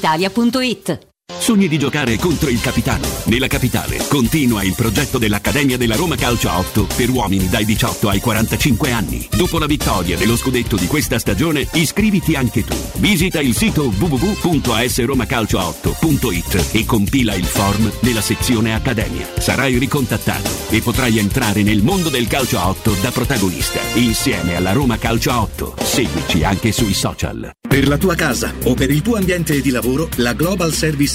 brispalitalia.it. Sogni di giocare contro il capitano. Nella capitale continua il progetto dell'Accademia della Roma Calcio a 8 per uomini dai 18 ai 45 anni. Dopo la vittoria dello scudetto di questa stagione, iscriviti anche tu. Visita il sito www.asromacalcio8.it e compila il form nella sezione Accademia. Sarai ricontattato e potrai entrare nel mondo del calcio a 8 da protagonista, insieme alla Roma Calcio a 8. Seguici anche sui social. Per la tua casa o per il tuo ambiente di lavoro, la Global Service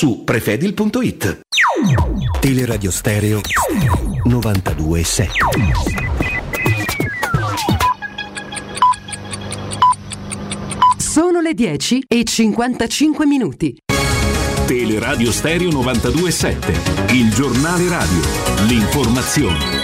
su prefedil.it. Teleradio Stereo 92.7 Sono le le 10 e 55 minuti. Teleradio Stereo 92.7, il giornale radio, l'informazione.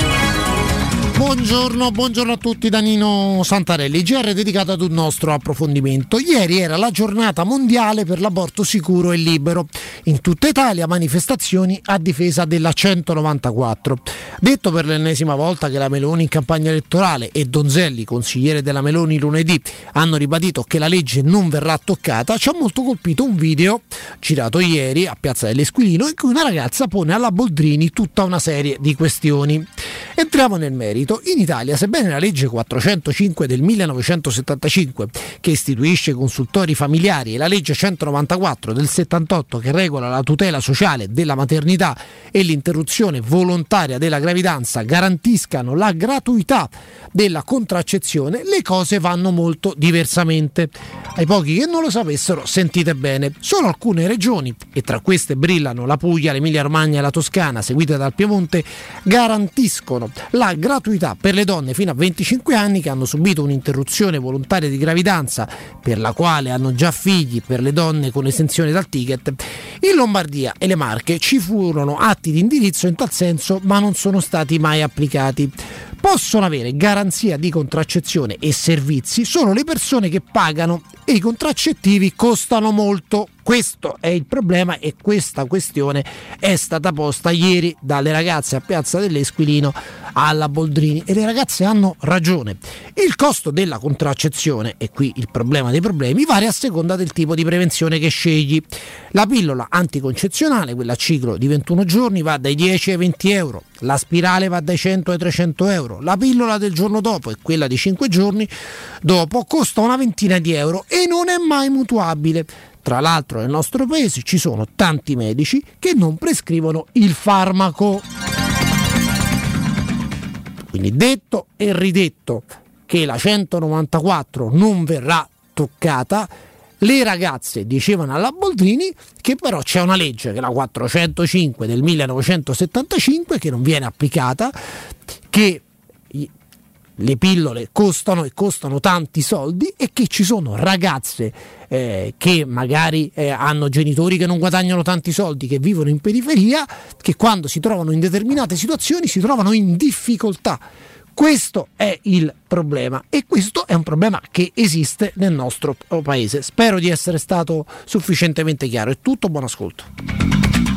Buongiorno, buongiorno a tutti da Nino Santarelli. GR dedicato ad un nostro approfondimento. Ieri era la giornata mondiale per l'aborto sicuro e libero. In tutta Italia manifestazioni a difesa della 194. Detto per l'ennesima volta che la Meloni in campagna elettorale e Donzelli, consigliere della Meloni lunedì, hanno ribadito che la legge non verrà toccata, ci ha molto colpito un video girato ieri a Piazza dell'Esquilino in cui una ragazza pone alla Boldrini tutta una serie di questioni. Entriamo nel merito. In Italia, sebbene la legge 405 del 1975, che istituisce i consultori familiari, e la legge 194 del 78, che regola la tutela sociale della maternità e l'interruzione volontaria della gravidanza, garantiscano la gratuità della contraccezione, le cose vanno molto diversamente. Ai pochi che non lo sapessero, sentite bene, solo alcune regioni, e tra queste brillano la Puglia, l'Emilia Romagna e la Toscana, seguite dal Piemonte, garantiscono la gratuità per le donne fino a 25 anni che hanno subito un'interruzione volontaria di gravidanza per la quale hanno già figli per le donne con esenzione dal ticket. In Lombardia e le Marche ci furono atti di indirizzo in tal senso, ma non sono stati mai applicati. Possono avere garanzia di contraccezione e servizi solo le persone che pagano e i contraccettivi costano molto. Questo è il problema e questa questione è stata posta ieri dalle ragazze a Piazza dell'Esquilino alla Boldrini e le ragazze hanno ragione. Il costo della contraccezione, e qui il problema dei problemi, varia a seconda del tipo di prevenzione che scegli. La pillola anticoncezionale, quella a ciclo di 21 giorni, va dai 10 ai 20 euro, la spirale va dai 100 ai 300 euro, la pillola del giorno dopo e quella di 5 giorni dopo costa una ventina di euro e non è mai mutuabile. Tra l'altro nel nostro paese ci sono tanti medici che non prescrivono il farmaco. Quindi detto e ridetto che la 194 non verrà toccata, le ragazze dicevano alla Boldrini che però c'è una legge che è la 405 del 1975 che non viene applicata, che le pillole costano e costano tanti soldi e che ci sono ragazze eh, che magari eh, hanno genitori che non guadagnano tanti soldi, che vivono in periferia, che quando si trovano in determinate situazioni si trovano in difficoltà. Questo è il problema e questo è un problema che esiste nel nostro paese. Spero di essere stato sufficientemente chiaro. È tutto, buon ascolto.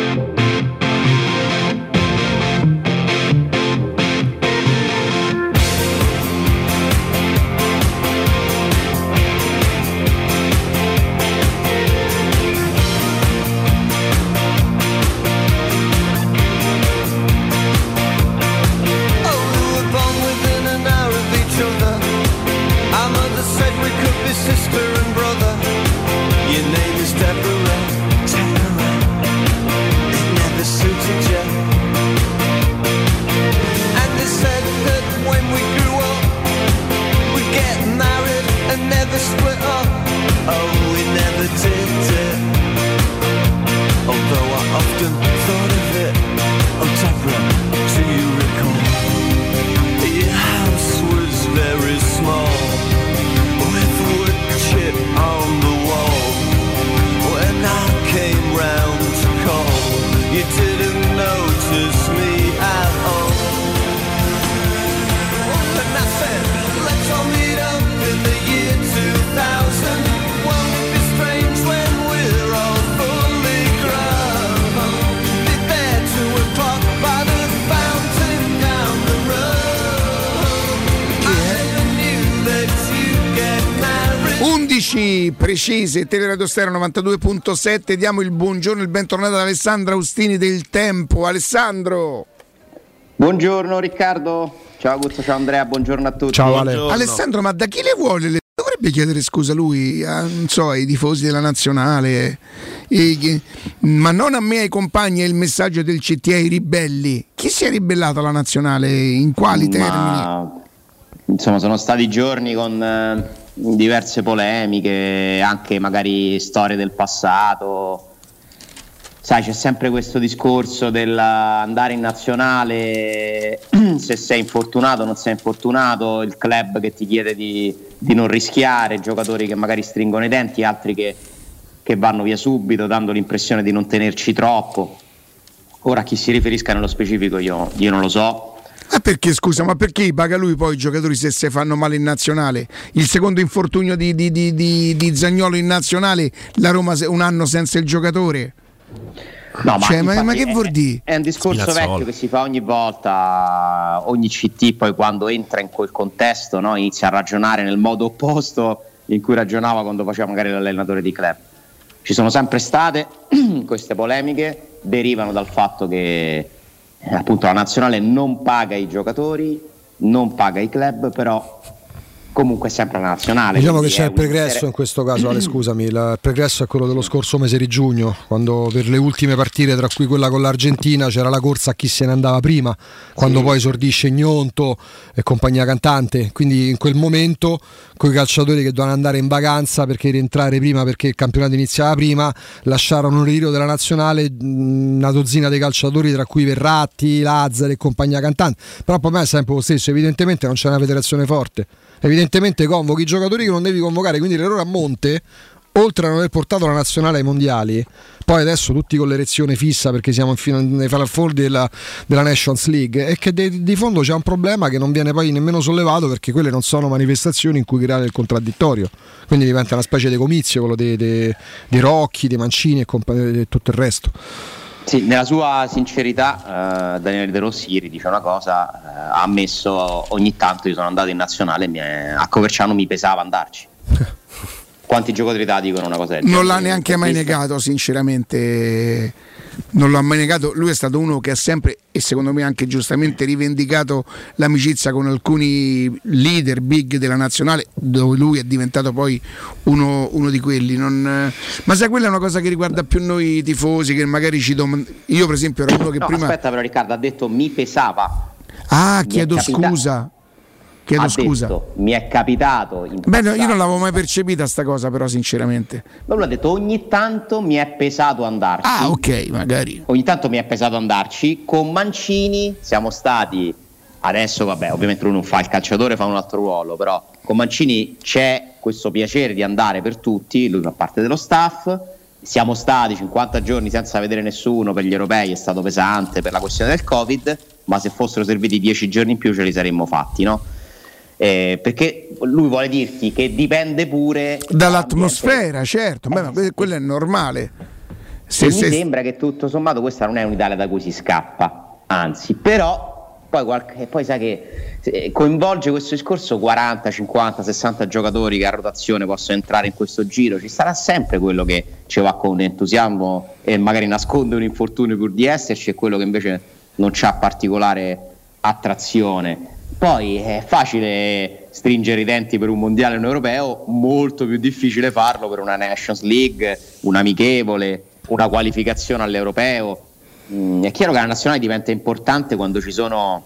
10 precise, Teleradio Stereo 92.7, diamo il buongiorno e il bentornato ad Alessandro Austini del Tempo. Alessandro! Buongiorno Riccardo, ciao Augusto, ciao Andrea, buongiorno a tutti. Ciao Ale. Alessandro, ma da chi le vuole le dovrebbe chiedere scusa lui a, so, ai tifosi della nazionale, e, ma non a me, ai compagni, il messaggio del CT ai ribelli. Chi si è ribellato alla nazionale? In quali ma, termini? Insomma, sono stati giorni con eh, diverse polemiche, anche magari storie del passato. Sai, c'è sempre questo discorso dell'andare in nazionale, [clears throat] se sei infortunato o non sei infortunato, il club che ti chiede di, di non rischiare, giocatori che magari stringono i denti, altri che, che vanno via subito, dando l'impressione di non tenerci troppo. Ora a chi si riferisca nello specifico io, io non lo so, Ma perché scusa, ma perché paga lui poi i giocatori se si fanno male in nazionale? Il secondo infortunio di, di, di, di, di Zagnolo in nazionale, la Roma se- un anno senza il giocatore? No, ma, Cioè, ma- ma che è- vuol dire? È un discorso Spinazzola. vecchio che si fa ogni volta, ogni CT poi quando entra in quel contesto no, inizia a ragionare nel modo opposto in cui ragionava quando faceva magari l'allenatore di club. Ci sono sempre state [clears throat] queste polemiche, derivano dal fatto che eh, appunto la nazionale non paga i giocatori, non paga i club, però comunque sempre la nazionale. Diciamo che c'è il pregresso intere- in questo caso, Ale, [clears throat] scusami, il pregresso è quello dello scorso mese di giugno, quando per le ultime partite, tra cui quella con l'Argentina, c'era la corsa a chi se ne andava prima, quando poi esordisce Gnonto e compagnia cantante, quindi in quel momento quei calciatori che dovevano andare in vacanza perché rientrare prima perché il campionato iniziava prima, lasciarono un ritiro della nazionale una dozzina dei calciatori, tra cui Verratti, Lazzari e compagnia cantante, però a me è sempre lo stesso, evidentemente non c'è una federazione forte. Evidentemente convochi i giocatori che non devi convocare, quindi l'errore a monte, oltre a non aver portato la nazionale ai mondiali, poi adesso tutti con l'erezione fissa perché siamo nei Final Four della, della Nations League, è che de- di fondo c'è un problema che non viene poi nemmeno sollevato perché quelle non sono manifestazioni in cui creare il contraddittorio, quindi diventa una specie di comizio quello dei Rocchi, dei Mancini e, compa- e tutto il resto. Sì, nella sua sincerità, eh, Daniele De Rossi ieri dice una cosa, eh, ha ammesso ogni tanto io sono andato in nazionale e è- a Coverciano mi pesava andarci. [laughs] Quanti giocatori da dicono una cosa del Non genere? l'ha neanche mai negato, sinceramente. Non l'ha mai negato. Lui è stato uno che ha sempre, e secondo me anche giustamente, rivendicato l'amicizia con alcuni leader big della nazionale, dove lui è diventato poi uno, uno di quelli. Non- Ma sai, quella è una cosa che riguarda più noi tifosi, che magari ci domandano. Io, per esempio, ero uno che No, prima. aspetta però Riccardo, ha detto mi pesava. Ah, mi chiedo capita- scusa. Chiedo ha scusa. detto, mi è capitato in Beh, no, io non l'avevo mai percepita sta cosa, però, sinceramente. Ma lui ha detto ogni tanto mi è pesato andarci. Ah, ok, magari. Ogni tanto mi è pesato andarci. Con Mancini siamo stati. Adesso, vabbè, ovviamente lui non fa il calciatore, fa un altro ruolo, però con Mancini c'è questo piacere di andare per tutti, lui fa parte dello staff. Siamo stati 50 giorni senza vedere nessuno per gli europei, è stato pesante per la questione del Covid, ma se fossero serviti 10 giorni in più ce li saremmo fatti, no? Eh, perché lui vuole dirti che dipende pure Dall'atmosfera, certo, ma que- quello è normale. Se, e mi se- sembra che tutto sommato questa non è un'Italia da cui si scappa, anzi, però poi, qualche, poi sai che eh, coinvolge questo discorso 40, 50, 60 giocatori che a rotazione possono entrare in questo giro, ci sarà sempre quello che ci va con entusiasmo e magari nasconde un infortunio pur di esserci e quello che invece non ha particolare attrazione. Poi è facile stringere i denti per un mondiale o un europeo, molto più difficile farlo per una Nations League, un amichevole, una qualificazione all'europeo. Mm, è chiaro che la nazionale diventa importante quando ci sono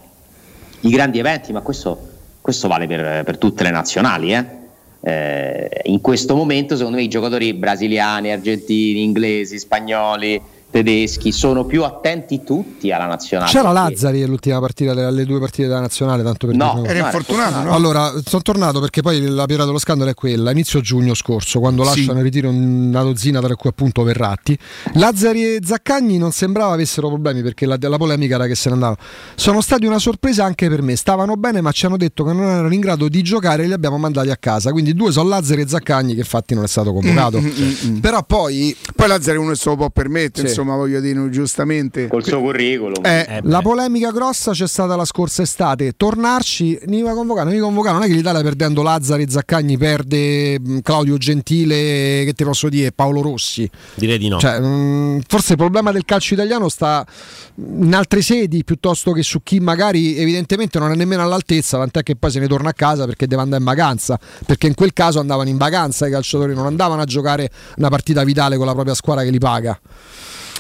i grandi eventi, ma questo, questo vale per, per tutte le nazionali. eh. Eh, in questo momento, secondo me, i giocatori brasiliani, argentini, inglesi, spagnoli, tedeschi sono più attenti tutti alla nazionale. C'era perché- Lazzari all'ultima partita, delle- alle due partite della nazionale, tanto per No, dire- era infortunato, no? Allora, sono tornato perché poi la pirata dello scandalo è quella, inizio giugno scorso, quando Sì. lasciano in ritiro una dozzina, tra cui appunto Verratti. Lazzari e Zaccagni non sembrava avessero problemi perché la, la polemica era che se ne andavano. Sono stati una sorpresa anche per me, stavano bene ma ci hanno detto che non erano in grado di giocare e li abbiamo mandati a casa. Quindi due sono Lazzari e Zaccagni che infatti non è stato convocato. Mm, mm, mm. Però poi... Poi Lazzaro uno se lo può permettere, Sì. insomma, voglio dire, giustamente. Col suo curriculum. Eh, La polemica grossa c'è stata la scorsa estate. Tornarci, convocare, non mi convocare. Non è che l'Italia perdendo Lazzari e Zaccagni perde mh, Claudio Gentile, che ti posso dire, Paolo Rossi. Direi di no. Cioè, mh, forse il problema del calcio italiano sta in altre sedi piuttosto che su chi magari evidentemente non è nemmeno all'altezza, tant'è che poi se ne torna a casa perché deve andare in vacanza. Perché in quel caso andavano in vacanza i calciatori, non andavano a giocare una partita vitale con la propria squadra che li paga.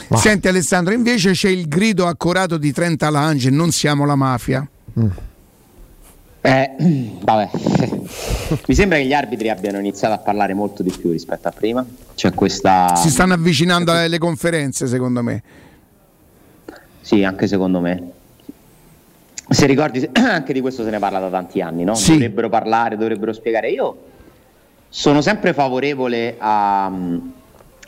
Ma- Senti Alessandro, invece c'è il grido accorato di Trenta Lange, non siamo la mafia. Eh, [clears throat] vabbè. [laughs] Mi sembra che gli arbitri abbiano iniziato a parlare molto di più rispetto a prima. C'è questa. Si stanno avvicinando alle conferenze, secondo me. Sì, anche secondo me. Se ricordi, [clears throat] anche di questo se ne parla da tanti anni, no? Sì. Dovrebbero parlare, dovrebbero spiegare. Io sono sempre favorevole a-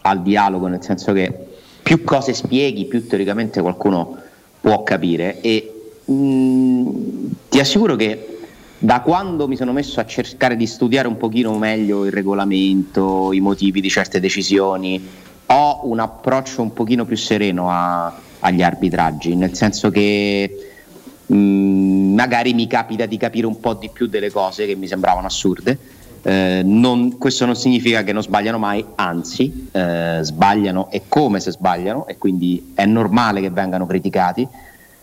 al dialogo, nel senso che più cose spieghi, più teoricamente qualcuno può capire. E mh, ti assicuro che da quando mi sono messo a cercare di studiare un pochino meglio il regolamento, i motivi di certe decisioni, ho un approccio un pochino più sereno a- agli arbitraggi, nel senso che mh, magari mi capita di capire un po' di più delle cose che mi sembravano assurde. Eh, non- questo non significa che non sbagliano mai, anzi, eh, sbagliano e come se sbagliano, e quindi è normale che vengano criticati.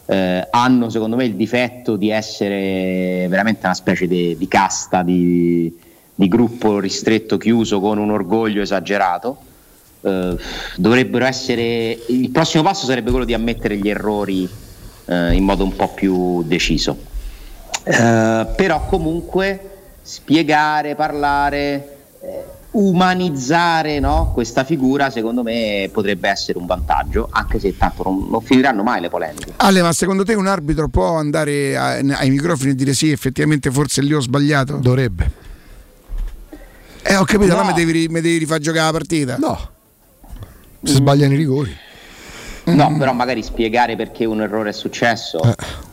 Eh, hanno secondo me il difetto di essere veramente una specie di, di casta, di, di gruppo ristretto, chiuso, con un orgoglio esagerato. Eh, dovrebbero essere. Il prossimo passo sarebbe quello di ammettere gli errori eh, in modo un po' più deciso. Eh, però comunque spiegare, parlare, eh, umanizzare no, questa figura secondo me potrebbe essere un vantaggio, anche se tanto non, non finiranno mai le polemiche. Ale, ma secondo te un arbitro può andare a- ai microfoni e dire sì, effettivamente forse lì ho sbagliato? Dovrebbe. Eh, ho capito, No. allora mi devi, mi devi rifar giocare la partita. No. Se sbagliano i rigori. No, però magari spiegare perché un errore è successo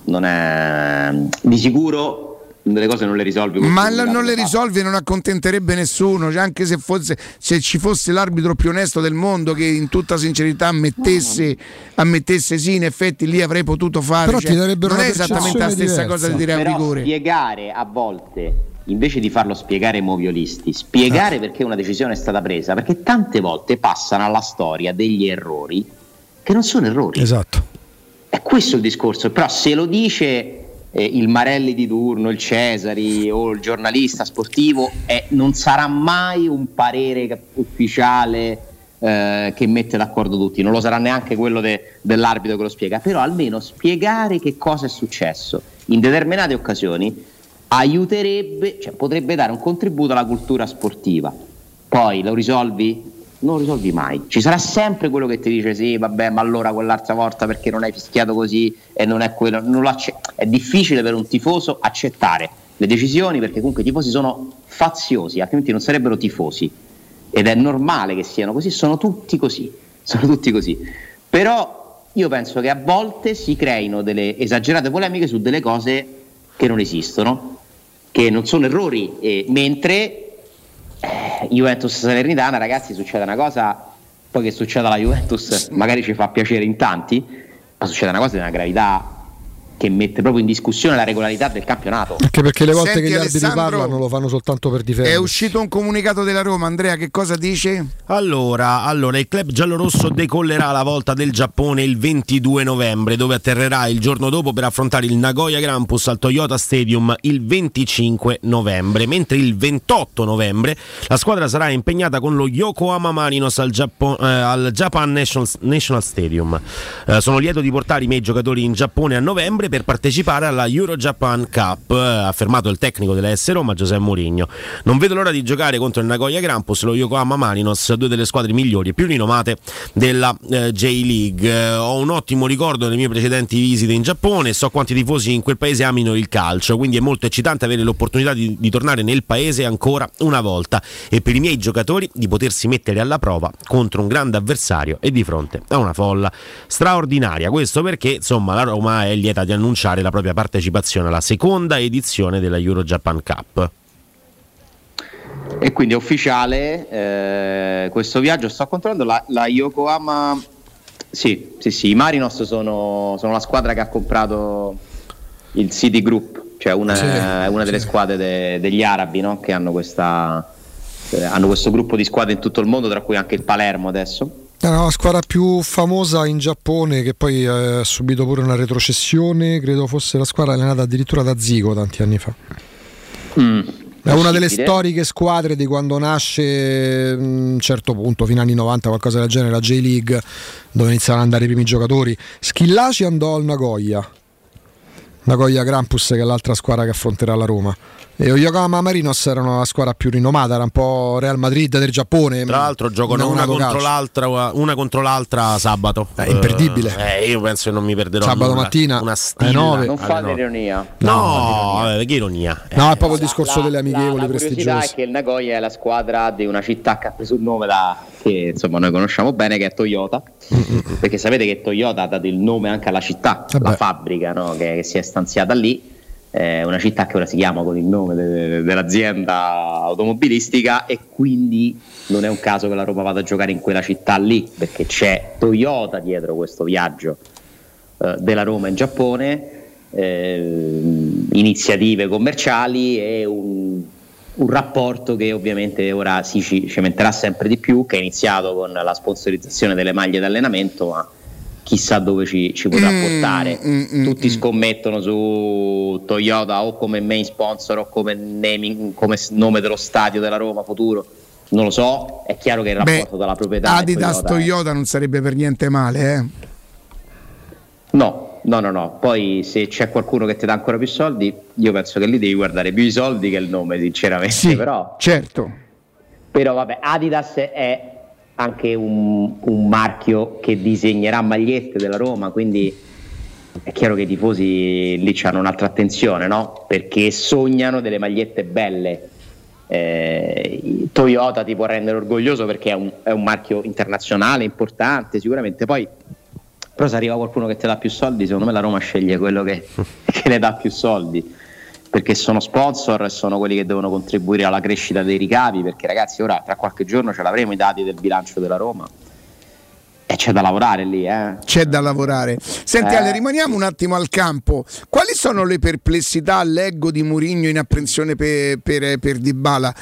non è di sicuro delle cose non le risolvi. Ma comunicato non le risolvi e non accontenterebbe nessuno, cioè anche se, fosse, se ci fosse l'arbitro più onesto del mondo che in tutta sincerità ammettesse, ammettesse sì, in effetti lì avrei potuto fare. Però cioè, ti darebbero non è esattamente la stessa cosa di dire a Però rigore. spiegare a volte invece di farlo spiegare ai moviolisti, spiegare Ah. perché una decisione è stata presa, perché tante volte passano alla storia degli errori che non sono errori. Esatto. È questo il discorso, però se lo dice eh, il Marelli di turno, il Cesari o il giornalista sportivo, eh, non sarà mai un parere ufficiale eh, che mette d'accordo tutti, non lo sarà neanche quello de- dell'arbitro che lo spiega, però almeno spiegare che cosa è successo in determinate occasioni aiuterebbe, cioè potrebbe dare un contributo alla cultura sportiva. Poi lo risolvi? Non risolvi mai. Ci sarà sempre quello che ti dice sì, vabbè, ma allora quell'altra volta perché non hai fischiato così e non è quello. non è difficile per un tifoso accettare le decisioni perché comunque i tifosi sono faziosi, altrimenti non sarebbero tifosi. Ed è normale che siano così, sono tutti così. [laughs] Sono tutti così. Però io penso che a volte si creino delle esagerate polemiche su delle cose che non esistono, che non sono errori, e mentre eh, Juventus Salernitana, ragazzi, succede una cosa, poi che succeda alla Juventus magari ci fa piacere in tanti, ma succede una cosa di una gravità che mette proprio in discussione la regolarità del campionato. Anche perché le volte Senti, che gli arbitri Alessandro, parlano lo fanno soltanto per È difendere. uscito un comunicato della Roma, Andrea, che cosa dice? Allora, allora, il club giallorosso decollerà la volta del Giappone il 22 novembre, dove atterrerà il giorno dopo per affrontare il Nagoya Grampus al Toyota Stadium il 25 novembre, mentre il 28 novembre la squadra sarà impegnata con lo Yokohama Marinos al, Giappo- eh, al Japan National, National Stadium. Eh, sono lieto di portare i miei giocatori in Giappone a novembre per partecipare alla Euro Japan Cup, eh, ha affermato il tecnico della S Roma Giuseppe Mourinho. Non vedo l'ora di giocare contro il Nagoya Grampus, lo Yokohama Marinos, due delle squadre migliori e più rinomate della eh, J-League. Eh, ho un ottimo ricordo delle mie precedenti visite in Giappone so quanti tifosi in quel paese amino il calcio, quindi è molto eccitante avere l'opportunità di, di tornare nel paese ancora una volta e per i miei giocatori di potersi mettere alla prova contro un grande avversario e di fronte a una folla straordinaria. Questo perché insomma la Roma è lieta di annunciare la propria partecipazione alla seconda edizione della Euro Japan Cup. E quindi è ufficiale eh, questo viaggio. Sto controllando la, la Yokohama. Sì, sì, sì, i Marinos sono, sono la squadra che ha comprato il City Group, cioè una, Sì, è una delle sì. squadre de- degli arabi no? che hanno, questa, eh, hanno questo gruppo di squadre in tutto il mondo, tra cui anche il Palermo adesso. È la squadra più famosa in Giappone che poi eh, ha subito pure una retrocessione, credo fosse la squadra allenata addirittura da Zico tanti anni fa. È una delle storiche squadre di quando nasce mm, a un certo punto, fino agli anni 90, qualcosa del genere, la J-League, dove iniziano ad andare i primi giocatori. Schillaci andò al Nagoya. Nagoya Grampus che è l'altra squadra che affronterà la Roma. E Yokohama Marinos erano la squadra più rinomata, era un po' Real Madrid del Giappone. Tra l'altro giocano una contro, l'altra, una contro l'altra sabato. È imperdibile. Eh, io penso che non mi perderò Sabato nulla. mattina, una alle stilla. nove. Non alle fate nove. ironia. No, vabbè, che ironia. No, è proprio il discorso La- delle amichevoli la, la curiosità prestigiose. è che il Nagoya è la squadra di una città che ha preso il nome da che insomma noi conosciamo bene che è Toyota perché sapete che Toyota ha dato il nome anche alla città la fabbrica no, che, che si è stanziata lì è una città che ora si chiama con il nome de- dell'azienda automobilistica e quindi non è un caso che la Roma vada a giocare in quella città lì perché c'è Toyota dietro questo viaggio eh, della Roma in Giappone, eh, iniziative commerciali e un, un rapporto che ovviamente ora si ci cementerà sempre di più, che è iniziato con la sponsorizzazione delle maglie d'allenamento, ma chissà dove ci, ci potrà Mm, portare. mm, mm, Tutti scommettono su Toyota o come main sponsor o come, naming, come nome dello stadio della Roma futuro. Non lo so, è chiaro che il Beh, rapporto della proprietà Adidas Toyota, eh. Toyota non sarebbe per niente male, eh. No, no, no, no. Poi se c'è qualcuno che ti dà ancora più soldi, io penso che lì devi guardare più i soldi che il nome, sinceramente. Sì, Però, certo. però vabbè, Adidas è anche un, un marchio che disegnerà magliette della Roma, quindi è chiaro che i tifosi lì hanno un'altra attenzione, no? Perché sognano delle magliette belle. Eh, Toyota ti può rendere orgoglioso perché è un, è un marchio internazionale importante, sicuramente. Poi però se arriva qualcuno che ti dà più soldi, secondo me la Roma sceglie quello che, [laughs] che le dà più soldi, perché sono sponsor e sono quelli che devono contribuire alla crescita dei ricavi, perché ragazzi ora tra qualche giorno ce l'avremo i dati del bilancio della Roma e c'è da lavorare lì. Eh. C'è da lavorare. Senti Eh. Ale, rimaniamo un attimo al campo. Quali sono le perplessità, leggo, di Murigno in apprensione per, per, per Dybala?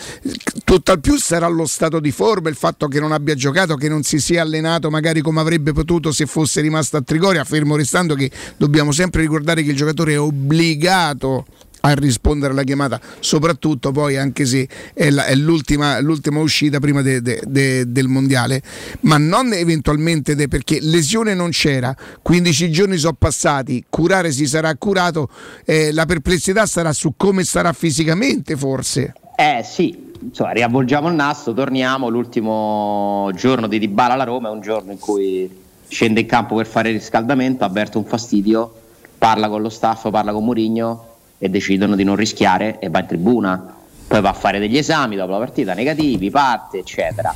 Tutt'al più sarà lo stato di forma, il fatto che non abbia giocato, che non si sia allenato magari come avrebbe potuto se fosse rimasto a Trigoria, fermo restando che dobbiamo sempre ricordare che il giocatore è obbligato a rispondere alla chiamata, soprattutto poi anche se è, la- è l'ultima, l'ultima uscita prima de- de- de- del mondiale, ma non eventualmente perché lesione non c'era, 15 giorni sono passati, curare si sarà curato, eh, la perplessità sarà su come starà fisicamente forse. Eh sì, insomma, riavvolgiamo il nastro, torniamo. L'ultimo giorno di Dybala alla Roma è un giorno in cui scende in campo per fare il riscaldamento, avverte un fastidio, parla con lo staff, parla con Mourinho e decidono di non rischiare e va in tribuna. Poi va a fare degli esami dopo la partita negativi, parte, eccetera.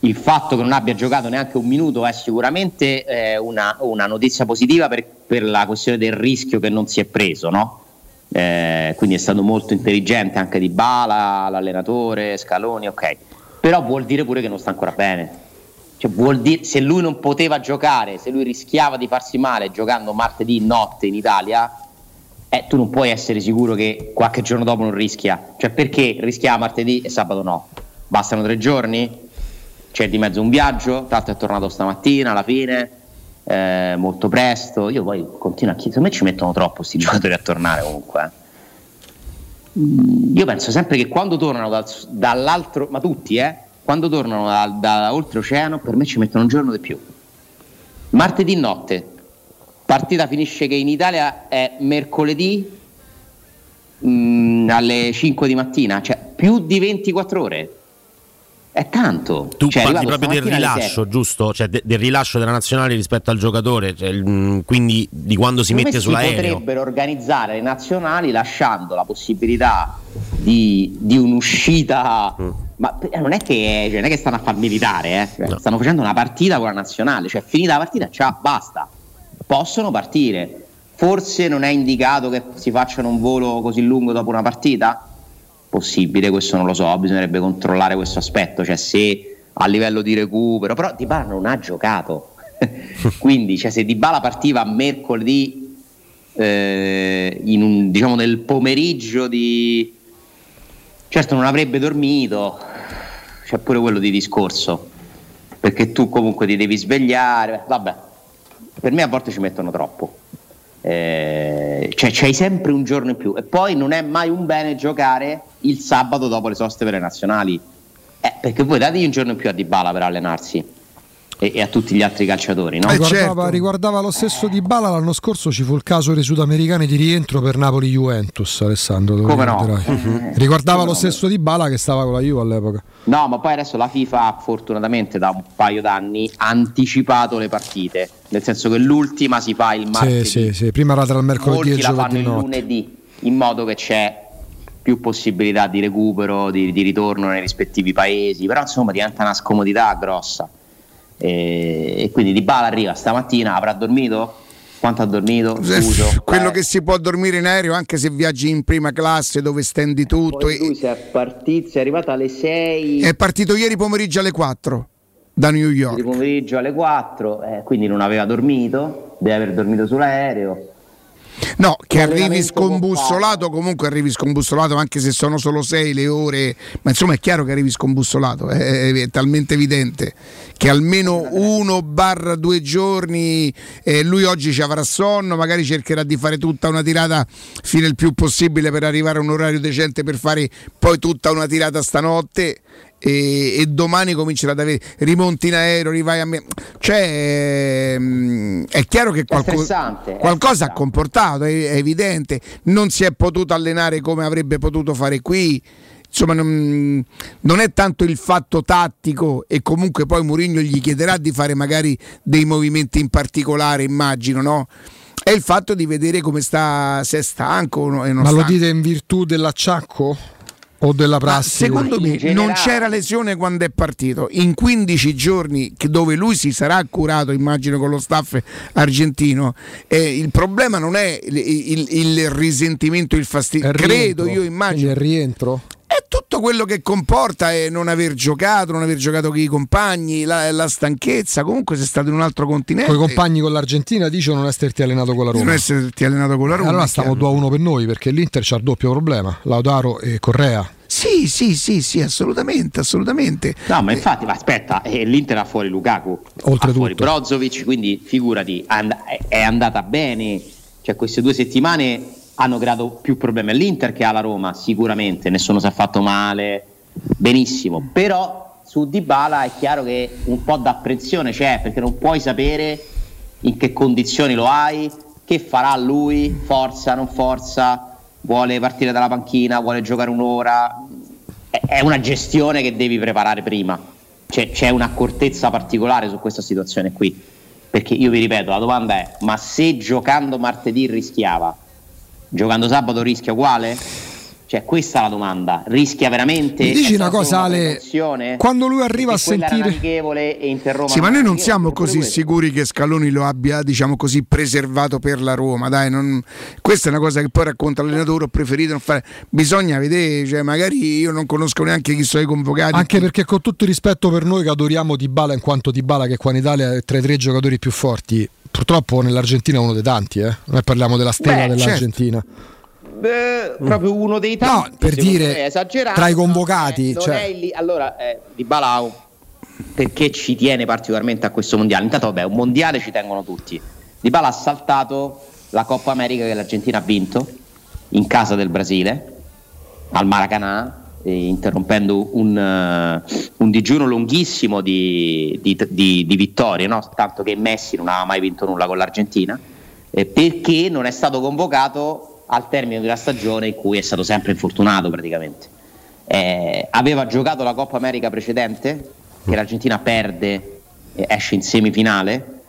Il fatto che non abbia giocato neanche un minuto è sicuramente eh, una, una notizia positiva per, per la questione del rischio che non si è preso, no? Eh, quindi è stato molto intelligente anche di Bala, l'allenatore, Scaloni, ok. Però vuol dire pure che non sta ancora bene. Cioè, vuol dire, se lui non poteva giocare, se lui rischiava di farsi male giocando martedì notte in Italia, eh, tu non puoi essere sicuro che qualche giorno dopo non rischia. Cioè, perché rischiava martedì e sabato no? Bastano tre giorni? C'è di mezzo un viaggio, l'altro è tornato stamattina alla fine, eh, molto presto. Io poi continuo a chiedere, secondo me ci mettono troppo questi [laughs] giocatori a tornare comunque. eh. Io penso sempre che quando tornano dal- dall'altro, ma tutti, eh, quando tornano da, da oltreoceano, per me ci mettono un giorno di più. Martedì notte, partita finisce che in Italia è mercoledì mm, alle 5 di mattina, cioè più di 24 ore. È tanto. Tu Cioè, parli proprio del rilascio, giusto? Cioè de- del rilascio della nazionale rispetto al giocatore, cioè, il- mm, quindi di quando si Secondo mette me sull'aereo. potrebbero organizzare le nazionali lasciando la possibilità di, di un'uscita. Mm. Ma eh, non è che, cioè, non è che stanno a far militare, eh. Cioè, stanno facendo una partita con la nazionale, cioè finita la partita, ciao, basta. Possono partire. Forse non è indicato che si facciano un volo così lungo dopo una partita? Possibile, questo non lo so, bisognerebbe controllare questo aspetto, cioè se a livello di recupero, però Dybala non ha giocato. [laughs] Quindi, cioè, se Dybala partiva mercoledì eh, un, diciamo nel pomeriggio di certo non avrebbe dormito c'è pure quello di discorso perché tu comunque ti devi svegliare vabbè per me a volte ci mettono troppo. Eh, cioè c'hai sempre un giorno in più. E poi non è mai un bene giocare il sabato dopo le soste per le nazionali. Eh, perché voi dategli un giorno in più a Dybala per allenarsi e, e a tutti gli altri calciatori. No? Riguardava, riguardava lo stesso di Bala l'anno scorso ci fu il caso dei sudamericani di rientro per Napoli Juventus Alessandro Come no? Eh, [laughs] riguardava come lo no? stesso di Bala che stava con la Juve all'epoca No, ma poi adesso la FIFA fortunatamente da un paio d'anni ha anticipato le partite, nel senso che l'ultima si fa il martedì, sì, sì, sì. prima era tra il mercoledì e molti il la fanno giovedì il notte lunedì, in modo che c'è più possibilità di recupero, di, di ritorno nei rispettivi paesi, però insomma diventa una scomodità grossa. E, e quindi Di Bala arriva stamattina, avrà dormito? Quanto ha dormito? Scuso. [laughs] Quello che si può dormire in aereo anche se viaggi in prima classe dove stendi tutto. Poi e- lui si è partito, si è arrivato alle 6 È partito ieri pomeriggio alle 4 da New York. di pomeriggio alle 4, eh, quindi non aveva dormito, deve aver dormito sull'aereo. No, che arrivi scombussolato, comunque arrivi scombussolato anche se sono solo 6 le ore, ma insomma è chiaro che arrivi scombussolato, è, è- è talmente evidente che almeno uno barra due giorni, eh, lui oggi ci avrà sonno, magari cercherà di fare tutta una tirata fino il più possibile per arrivare a un orario decente per fare poi tutta una tirata stanotte. E, e domani comincerà ad avere rimonti in aereo, rivai a me. Cioè, ehm, è chiaro che qualco- qualcosa ha comportato, è, è evidente. Non si è potuto allenare come avrebbe potuto fare qui. Insomma, non, non è tanto il fatto tattico e comunque poi Mourinho gli chiederà di fare magari dei movimenti in particolare, immagino, no? È il fatto di vedere come sta, se è stanco o no- e non ma lo stanco. dite in virtù dell'acciacco o della Ma prassi secondo me generale- non c'era lesione quando è partito. In 15 giorni che- dove lui si sarà curato, immagino con lo staff argentino, eh, il problema non è il, il- il risentimento, il fastidio. È il Credo, rientro. io immagino. È il rientro È tutto quello che comporta eh, non aver giocato, non aver giocato con i compagni, la, la stanchezza. Comunque sei stato in un altro continente. con i compagni con l'Argentina dici o non esserti allenato con la Roma Non esserti allenato con la Roma. allora è stiamo chiaro. 2 a 1 per noi perché l'Inter c'ha il doppio problema Lautaro e Correa Sì, sì, sì, sì, assolutamente, assolutamente. No, ma infatti, ma aspetta, eh, l'Inter ha fuori Lukaku, Oltretutto. ha fuori Brozovic, quindi figurati, and- è- è andata bene. Cioè, queste due settimane hanno creato più problemi all'Inter che alla Roma, sicuramente, nessuno si è fatto male, benissimo. Però su Dybala è chiaro che un po' d'apprensione c'è, perché non puoi sapere in che condizioni lo hai, che farà lui, forza, non forza, vuole partire dalla panchina, vuole giocare un'ora. È- una gestione che devi preparare prima. C'è, c'è un'accortezza particolare su questa situazione qui. Perché io vi ripeto, la domanda è: ma se giocando martedì rischiava, giocando sabato rischia uguale? Cioè, questa è la domanda. Rischia veramente? Mi dici una cosa, una Ale? Quando lui arriva a sentire- e Inter Roma Sì, ma noi non siamo così questo. sicuri che Scaloni lo abbia, diciamo così, preservato per la Roma. Dai, non- questa è una cosa che poi racconta l'allenatore. Ho preferito non fare. Bisogna vedere, cioè, magari io non conosco neanche chi sono i convocati. Anche perché con tutto il rispetto per noi che adoriamo Dybala in quanto Dybala che qua in Italia è tra i tre giocatori più forti, purtroppo nell'Argentina è uno dei tanti, eh. Noi parliamo della stella Beh, dell'Argentina. Beh, proprio uno dei tanti. No, per dire, tra i convocati, eh, cioè- lì- allora, eh, Di Balao, perché ci tiene particolarmente a questo mondiale? Intanto, vabbè, un mondiale ci tengono tutti. Di Bala ha saltato la Coppa America che l'Argentina ha vinto in casa del Brasile, al Maracanã, eh, interrompendo un, eh, un digiuno lunghissimo di, di- di- di vittorie, no? tanto che Messi non aveva mai vinto nulla con l'Argentina, eh, perché non è stato convocato al termine della stagione in cui è stato sempre infortunato praticamente. Eh, aveva giocato la Coppa America precedente, che l'Argentina perde e esce in semifinale,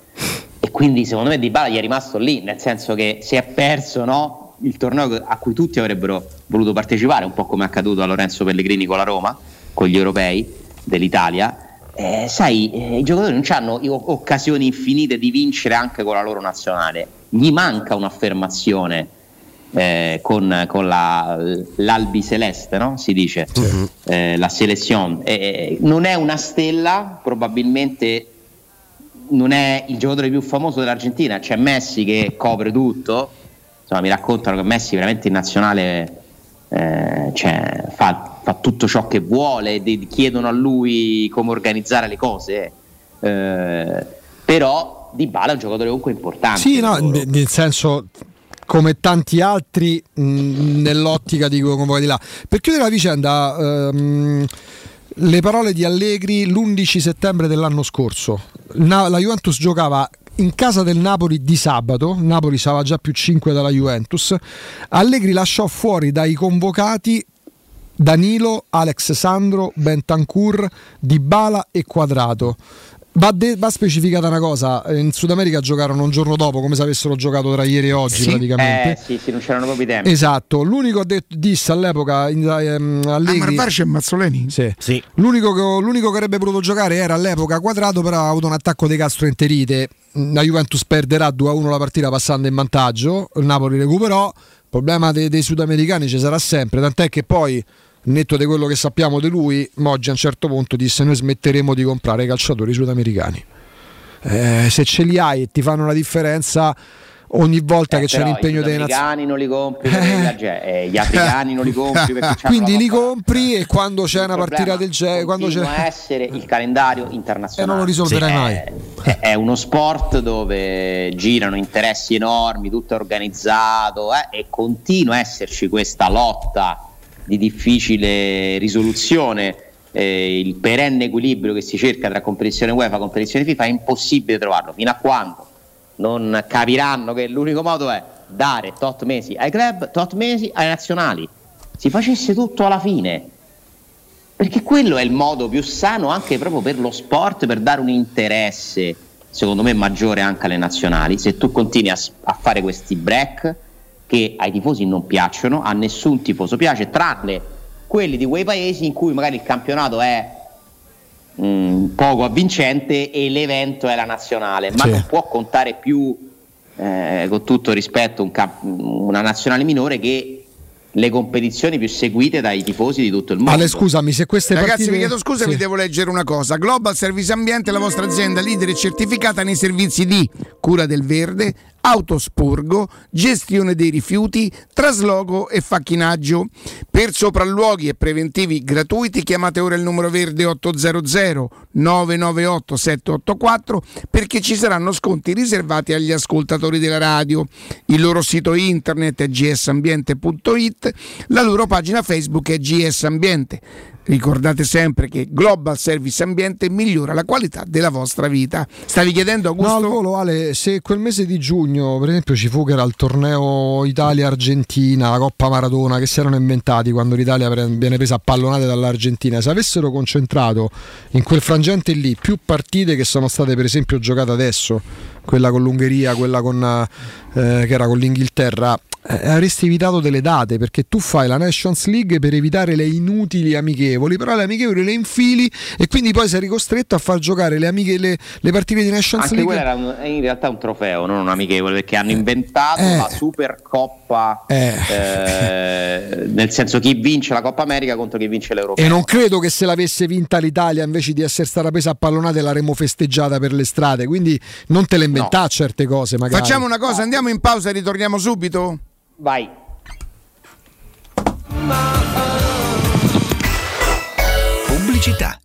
e quindi secondo me Di Bala gli è rimasto lì, nel senso che si è perso no, il torneo a cui tutti avrebbero voluto partecipare, un po' come è accaduto a Lorenzo Pellegrini con la Roma, con gli europei dell'Italia. Eh, sai, eh, i giocatori non hanno occasioni infinite di vincere anche con la loro nazionale, gli manca un'affermazione eh, con, con la, l'Albi Celeste, no? si dice, eh, la selezione. Eh, non è una stella, probabilmente non è il giocatore più famoso dell'Argentina, c'è Messi che copre tutto, insomma mi raccontano che Messi veramente in nazionale eh, cioè, fa, fa tutto ciò che vuole, de- chiedono a lui come organizzare le cose, eh, però Di Bala è un giocatore comunque importante. Sì, no, nel senso come tanti altri mh, nell'ottica di convocati là. Per chiudere la vicenda, ehm, Le parole di Allegri l'11 settembre dell'anno scorso. Na- la Juventus giocava in casa del Napoli di sabato, Napoli stava già più 5 dalla Juventus. Allegri lasciò fuori dai convocati Danilo, Alex Sandro, Bentancur, Dybala e Quadrato. Va, de- va specificata una cosa, in Sud America giocarono un giorno dopo come se avessero giocato tra ieri e oggi Sì, praticamente. eh, sì, sì, non c'erano proprio i tempi. Esatto, l'unico detto, disse all'epoca in, ehm, Allegri, Ah, ma Var c'è Mazzoleni? Sì. L'unico, che- l'unico che avrebbe potuto giocare era all'epoca Quadrato, però ha avuto un attacco di gastroenterite. La Juventus perderà 2-1 la partita passando in vantaggio, il Napoli recuperò. Il problema dei, dei sudamericani ci sarà sempre, tant'è che poi, netto di quello che sappiamo di lui, Moggi a un certo punto disse noi smetteremo di comprare calciatori sudamericani. Eh, se ce li hai e ti fanno la differenza ogni volta che c'è Eh, l'impegno dei I nazionali. africani non li compri ge- eh, gli africani non li compri Quindi li compri e quando c'è una Il partita problema del genere, quando c'è essere il calendario internazionale. E non lo risolverai Sì, mai. È, è- è uno sport dove girano interessi enormi, tutto è organizzato eh, e continua a esserci questa lotta di difficile risoluzione. eh, il perenne equilibrio che si cerca tra competizione UEFA e competizione FIFA è impossibile trovarlo fino a quando non capiranno che l'unico modo è dare tot mesi ai club, tot mesi ai nazionali. Si facesse tutto alla fine. Perché quello è il modo più sano anche proprio per lo sport, per dare un interesse, secondo me, maggiore anche alle nazionali. Se tu continui a, a fare questi break che ai tifosi non piacciono, a nessun tifoso piace, tranne quelli di quei paesi in cui magari il campionato è mm, poco avvincente e l'evento è la nazionale, ma Sì. non può contare più, eh, con tutto rispetto, un camp- una nazionale minore che le competizioni più seguite dai tifosi di tutto il mondo. Ale, scusami, se queste Ragazzi, partite... vi chiedo scusa, Sì. vi devo leggere una cosa. Global Service Ambiente è la vostra azienda leader e certificata nei servizi di cura del verde, autospurgo, gestione dei rifiuti, trasloco e facchinaggio. Per sopralluoghi e preventivi gratuiti chiamate ora il numero verde 800 998 784 perché ci saranno sconti riservati agli ascoltatori della radio. Il loro sito internet è gsambiente.it, la loro pagina Facebook è GS Ambiente. Ricordate sempre che Global Service Ambiente migliora la qualità della vostra vita. Stavi chiedendo No, Augusto? al volo Ale, se quel mese di giugno, per esempio, ci fu che era il torneo Italia-Argentina, la Coppa Maradona, che si erano inventati quando l'Italia viene presa a pallonate dall'Argentina, se avessero concentrato in quel frangente lì più partite che sono state per esempio giocate adesso, quella con l'Ungheria, quella con, eh, che era con l'Inghilterra, eh, avresti evitato delle date perché tu fai la Nations League per evitare le inutili amichevoli, però le amichevoli le infili e quindi poi sei ricostretto a far giocare le, amiche, le, le partite di Nations Anche League. quello era un- è in realtà un trofeo, non un amichevole, perché hanno inventato Eh. la Supercoppa, Eh. eh, nel senso chi vince la Coppa America contro chi vince l'Europeo. E non credo che se l'avesse vinta l'Italia invece di essere stata presa a pallonate l'avremmo festeggiata per le strade, quindi non te le inventà certe cose magari. Facciamo una cosa, andiamo in pausa e ritorniamo subito? Vai. Pubblicità.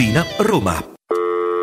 Tiburtina, Roma.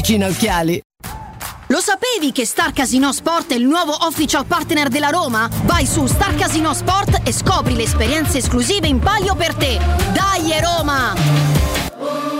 Occhiali. Lo sapevi che Star Casino Sport è il nuovo official partner della Roma? Vai su Star Casino Sport e scopri le esperienze esclusive in palio per te. Dai Roma!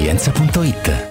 laresilienza.it.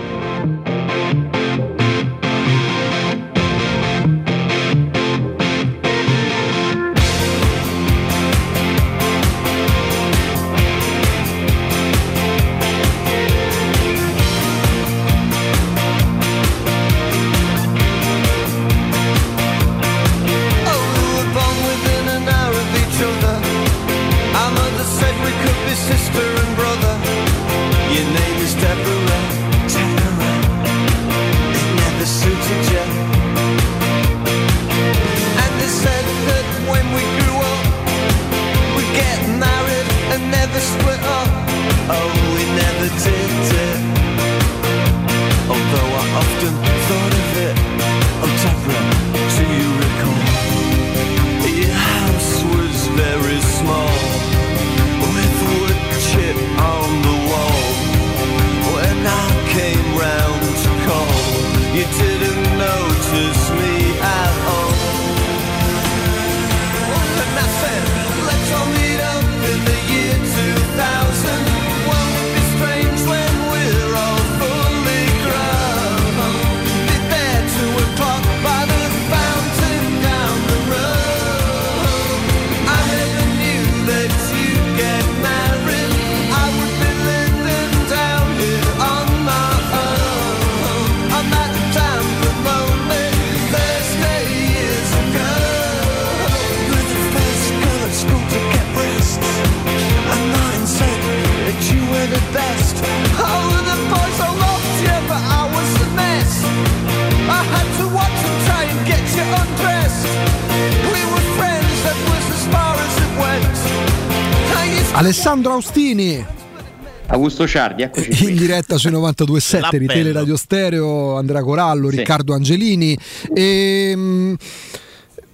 Augusto Ciardi, eccoci in diretta sui 92.7 di. Teleradio Stereo, Andrea Corallo, Sì. Riccardo Angelini. E, mh,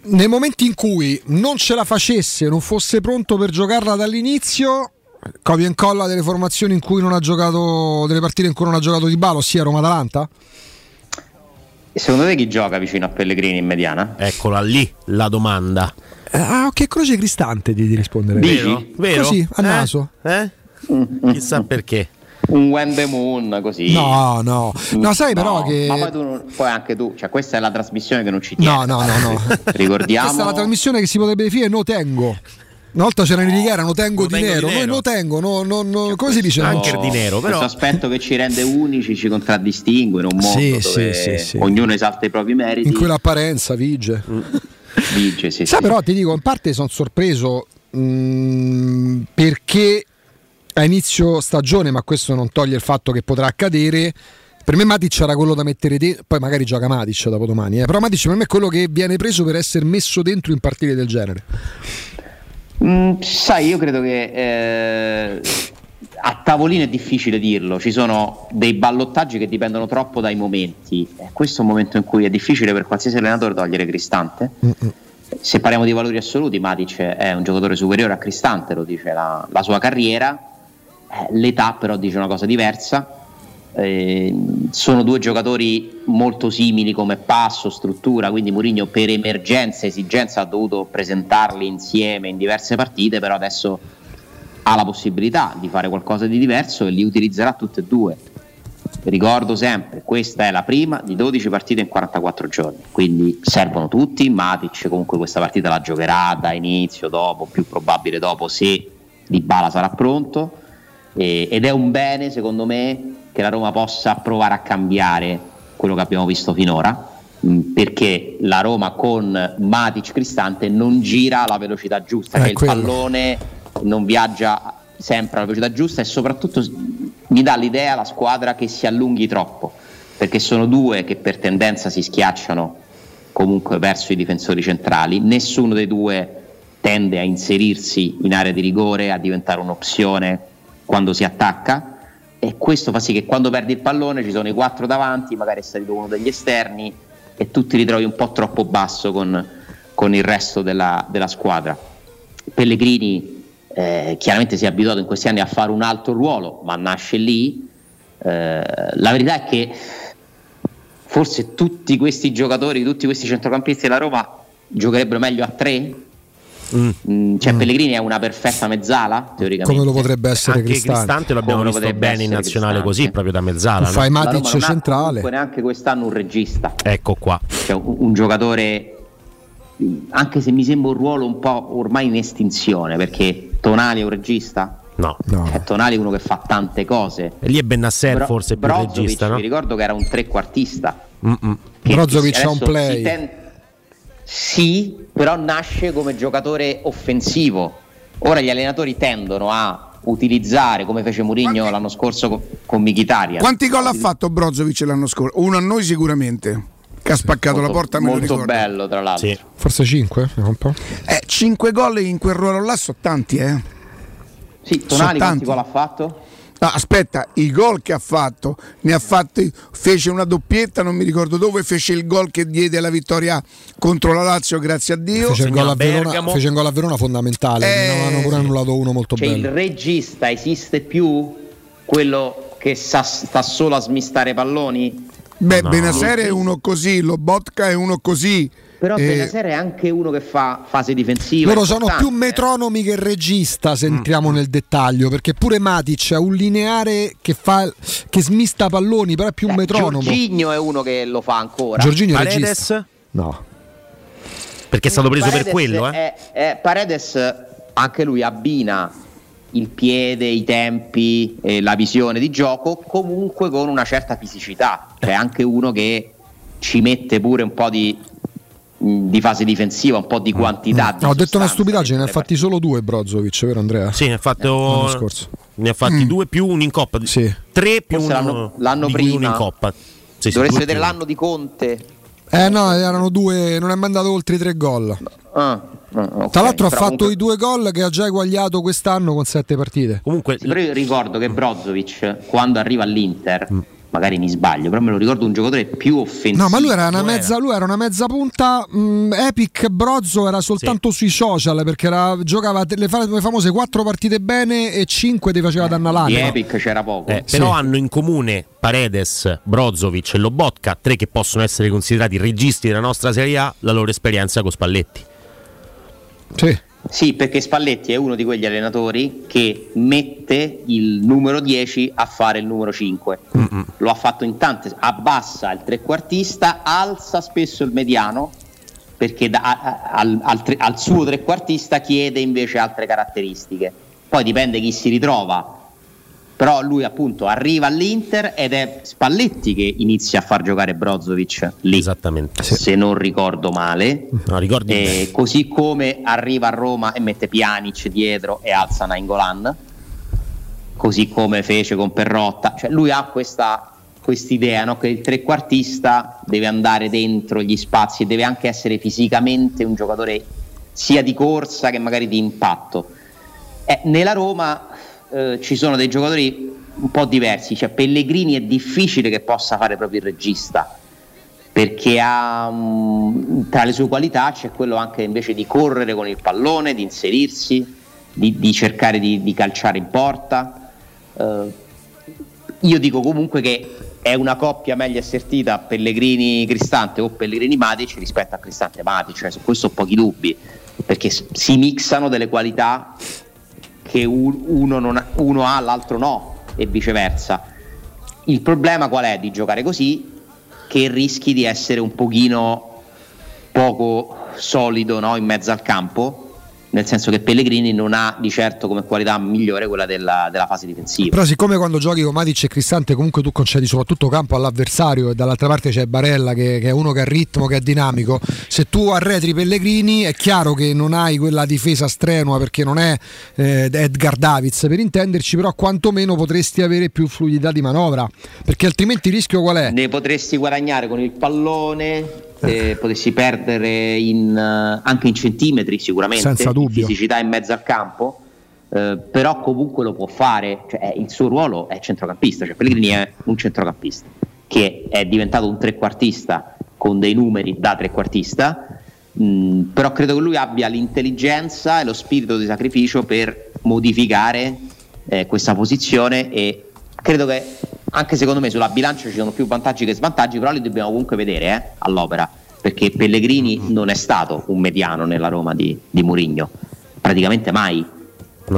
nel momento in cui non ce la facesse, non fosse pronto per giocarla dall'inizio, copia e incolla delle formazioni in cui non ha giocato, delle partite in cui non ha giocato di Balo, ossia Roma-Atalanta? E secondo te chi gioca vicino a Pellegrini in mediana? Eccola lì la domanda. Ah, che croce cristante di, di rispondere. Vero? Vero? Così, a Eh? naso. Eh? Chissà perché. Un the Moon così. No, no. No, sai però che- Ma poi, tu, non- poi anche tu, cioè questa è la trasmissione che non ci tiene. No, no, no, no. [laughs] Ricordiamo. Questa è la trasmissione che si potrebbe definire No Tengo. Una volta c'era in righiera, no tengo di tengo di nero. Noi nero. no tengo, no, no, no, come si dice? No. Questo aspetto che ci rende unici, ci contraddistingue in un mondo Sì, dove sì, sì, sì. ognuno esalta i propri meriti. In cui l'apparenza vige. Vige, sì, Sai, sì. però ti dico, in parte sono sorpreso mh, perché a inizio stagione, ma questo non toglie il fatto che potrà accadere. Per me Matic era quello da mettere dentro, poi magari gioca Matic dopo domani, eh, però Matic per me è quello che viene preso per essere messo dentro in partite del genere. Mm, sai, io credo che eh, a tavolino è difficile dirlo, ci sono dei ballottaggi che dipendono troppo dai momenti. Questo è un momento in cui è difficile per qualsiasi allenatore togliere Cristante. Se parliamo di valori assoluti, Matic è un giocatore superiore a Cristante, lo dice la, la sua carriera. Eh, l'età però dice una cosa diversa. Eh, sono due giocatori molto simili come passo, struttura, quindi Mourinho per emergenza, esigenza ha dovuto presentarli insieme in diverse partite, però adesso ha la possibilità di fare qualcosa di diverso e li utilizzerà tutte e due. Ricordo sempre, questa è la prima di 12 partite in 44 giorni, quindi servono tutti, Matic comunque questa partita la giocherà da inizio, dopo, più probabile dopo se Dybala sarà pronto e- ed è un bene secondo me che la Roma possa provare a cambiare quello che abbiamo visto finora mh, perché la Roma con Matic Cristante non gira alla velocità giusta, cioè il quello. pallone non viaggia sempre alla velocità giusta e soprattutto mi dà l'idea la squadra che si allunghi troppo perché sono due che per tendenza si schiacciano comunque verso i difensori centrali, nessuno dei due tende a inserirsi in area di rigore, a diventare un'opzione quando si attacca e questo fa sì che quando perdi il pallone ci sono i quattro davanti, magari è salito uno degli esterni e tu ti ritrovi un po' troppo basso con, con il resto della, della squadra. Pellegrini eh, chiaramente si è abituato in questi anni a fare un altro ruolo, ma nasce lì. Eh, la verità è che forse tutti questi giocatori, tutti questi centrocampisti della Roma giocherebbero meglio a tre. Mm, cioè Pellegrini è una perfetta mezzala teoricamente Come lo potrebbe essere Anche Cristante. Cristante lo abbiamo Come visto bene in nazionale Cristante. così, proprio da mezzala. Tu fai no? Matic Roma non ha centrale. comunque neanche quest'anno un regista Ecco qua. cioè un, un giocatore anche se mi sembra un ruolo un po' ormai in estinzione perché Tonali è un regista No. Cioè, Tonali è uno che fa tante cose E lì è Bennasser Bro- forse più Brozovic, regista, no? vi ricordo che era un trequartista Mm-mm. che- Brozovic ha un play. si ten- sì, però nasce come giocatore offensivo. Ora gli allenatori tendono a utilizzare, come fece Mourinho l'anno scorso con, con Mkhitaryan. Quanti gol ha fatto Brozovic l'anno scorso? Uno a noi sicuramente. Che ha spaccato Molto- la porta, molto bello, tra l'altro. Forse 5? Un po'. Eh, 5 gol in quel ruolo là sono tanti, eh. Sì, Sono Tonali quanti tanti. gol ha fatto? No, aspetta, i gol che ha fatto, ne ha fatti, fece una doppietta, non mi ricordo dove, fece il gol che diede la vittoria contro la Lazio, grazie a Dio. Fece un gol a Verona, fece un gol a Verona fondamentale. Eh, ne avevano pure annullato uno molto Cioè il bello. regista esiste più? Quello che sa- sta solo a smistare palloni? Beh, No. Benasere è uno così, Lobotka è uno così. Però Eh, Benasser è anche uno che fa fase difensiva. Loro sono più metronomi che regista, se Mm. entriamo nel dettaglio, perché pure Matic ha un lineare che, fa, che smista palloni, però è più un metronomo. Giorginio è uno che lo fa ancora. Giorginio è Paredes? regista. No. Perché è stato preso per Paredes quello, eh? è- è- Paredes anche lui abbina il piede, i tempi, e la visione di gioco comunque con una certa fisicità. Cioè anche uno che ci mette pure un po' di, di fase difensiva, un po' di quantità. di No, ho detto una stupidaggine, ne ha fatti solo due Brozovic, vero Andrea? Sì, ne ha L'anno fatto. scorso. Ne ha fatti Mm. due più uno in coppa. Tre più Forse uno, l'anno- l'anno cui uno prima. in coppa. Sì, sì, Dovreste due vedere l'anno di Conte. Eh no, erano due, non è mandato oltre i tre gol. Ah. ok, Tra l'altro ha fatto comunque- i due gol che ha già eguagliato quest'anno con sette partite. Comunque, Sì, però io ricordo che Brozovic, quando arriva all'Inter, Mm. Magari mi sbaglio, però me lo ricordo un giocatore più offensivo. No, ma lui era una mezza, lui era una mezza punta. mh, Epic Brozzo era soltanto sui social perché era- giocava le, fa- le famose quattro partite bene e cinque ti faceva danno Di all'anima. Epic c'era poco. Eh, Però hanno in comune Paredes, Brozovic e Lobotka, tre che possono essere considerati registi della nostra Serie A, la loro esperienza con Spalletti. Sì. Sì, perché Spalletti è uno di quegli allenatori che mette il numero 10 a fare il numero 5. Lo ha fatto in tante, abbassa il trequartista, alza spesso il mediano perché da- al, al al suo trequartista chiede invece altre caratteristiche. Poi dipende chi si ritrova. Però lui appunto arriva all'Inter ed è Spalletti che inizia a far giocare Brozovic lì. Esattamente. Se non ricordo male. No, Eh, così come arriva a Roma e mette Pjanic dietro e alza Nainggolan, così come fece con Perrotta. Cioè lui ha questa quest'idea no? che il trequartista deve andare dentro gli spazi e deve anche essere fisicamente un giocatore sia di corsa che magari di impatto. Eh, nella Roma eh, ci sono dei giocatori un po' diversi, cioè Pellegrini è difficile che possa fare proprio il regista perché ha, mm, tra le sue qualità c'è quello anche invece di correre con il pallone, di inserirsi, di, di cercare di, di calciare in porta. Eh, io dico comunque che è una coppia meglio assertita Pellegrini-Cristante o Pellegrini-Matic rispetto a Cristante-Matic, cioè su questo ho pochi dubbi, perché si mixano delle qualità che un- uno, ha, uno ha, l'altro no, e viceversa. Il problema qual è di giocare così? Che rischi di essere un pochino poco solido no, in mezzo al campo, nel senso che Pellegrini non ha di certo come qualità migliore quella della, della fase difensiva. Però siccome quando giochi con Matic e Cristante comunque tu concedi soprattutto campo all'avversario e dall'altra parte c'è Barella che, che è uno che ha ritmo, che è dinamico, se tu arretri Pellegrini è chiaro che non hai quella difesa strenua perché non è eh, Edgar Davids per intenderci, però quantomeno potresti avere più fluidità di manovra perché altrimenti il rischio qual è? Ne potresti guadagnare con il pallone, eh, potessi perdere in, eh, anche in centimetri sicuramente, Senza in dubbio. fisicità in mezzo al campo, eh, però comunque lo può fare, cioè, eh, il suo ruolo è centrocampista, cioè Pellegrini è un centrocampista che è diventato un trequartista con dei numeri da trequartista, mh, però credo che lui abbia l'intelligenza e lo spirito di sacrificio per modificare eh, questa posizione e credo che anche secondo me sulla bilancia ci sono più vantaggi che svantaggi, però li dobbiamo comunque vedere eh, all'opera, perché Pellegrini non è stato un mediano nella Roma di, di Mourinho, praticamente mai.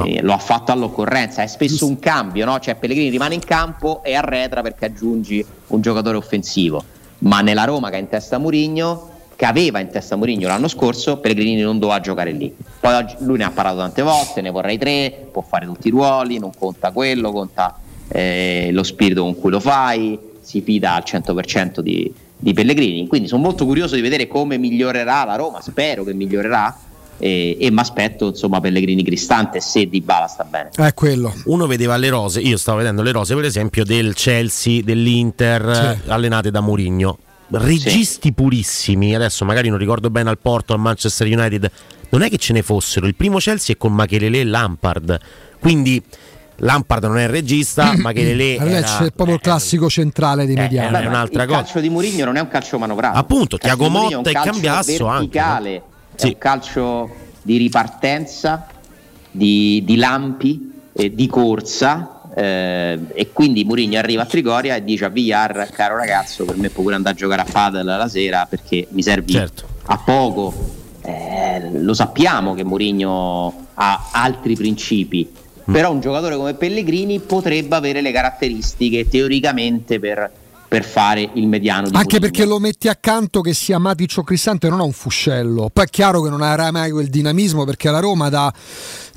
Eh, lo ha fatto all'occorrenza, è spesso un cambio, no? cioè Pellegrini rimane in campo e arretra perché aggiungi un giocatore offensivo, ma nella Roma che ha in testa Mourinho, che aveva in testa Mourinho l'anno scorso, Pellegrini non doveva giocare lì. Poi oggi lui ne ha parlato tante volte, ne vorrei tre, può fare tutti i ruoli, non conta quello, conta eh, lo spirito con cui lo fai, si fida al 100% di, di Pellegrini. Quindi sono molto curioso di vedere come migliorerà la Roma, spero che migliorerà e, e mi aspetto insomma Pellegrini Cristante se Di Bala sta bene. È quello. Uno vedeva le rose, io stavo vedendo le rose per esempio del Chelsea, dell'Inter, eh, allenate da Mourinho. Registi purissimi, adesso magari non ricordo bene al Porto, al Manchester United, non è che ce ne fossero. Il primo Chelsea è con Machelele e Lampard, quindi Lampard non è il regista, Machelele Allora era, c'è proprio il classico centrale dei mediani. Vabbè, ma il calcio di Mourinho non è un calcio manovrato. Appunto, è un Motta e calcio Cambiasso anche, verticale, no? È un calcio di ripartenza, di, di lampi, eh, di corsa. eh, e quindi Mourinho arriva a Trigoria e dice a Villar, caro ragazzo, per me puoi pure andare a giocare a padel la sera perché mi servi Certo. a poco. Eh, lo sappiamo che Mourinho ha altri principi, Mm. Però un giocatore come Pellegrini potrebbe avere le caratteristiche teoricamente per, per fare il mediano di Anche perché lo metti accanto che sia Matic o Cristante non ha un fuscello. Poi è chiaro che non avrà mai quel dinamismo perché la Roma da,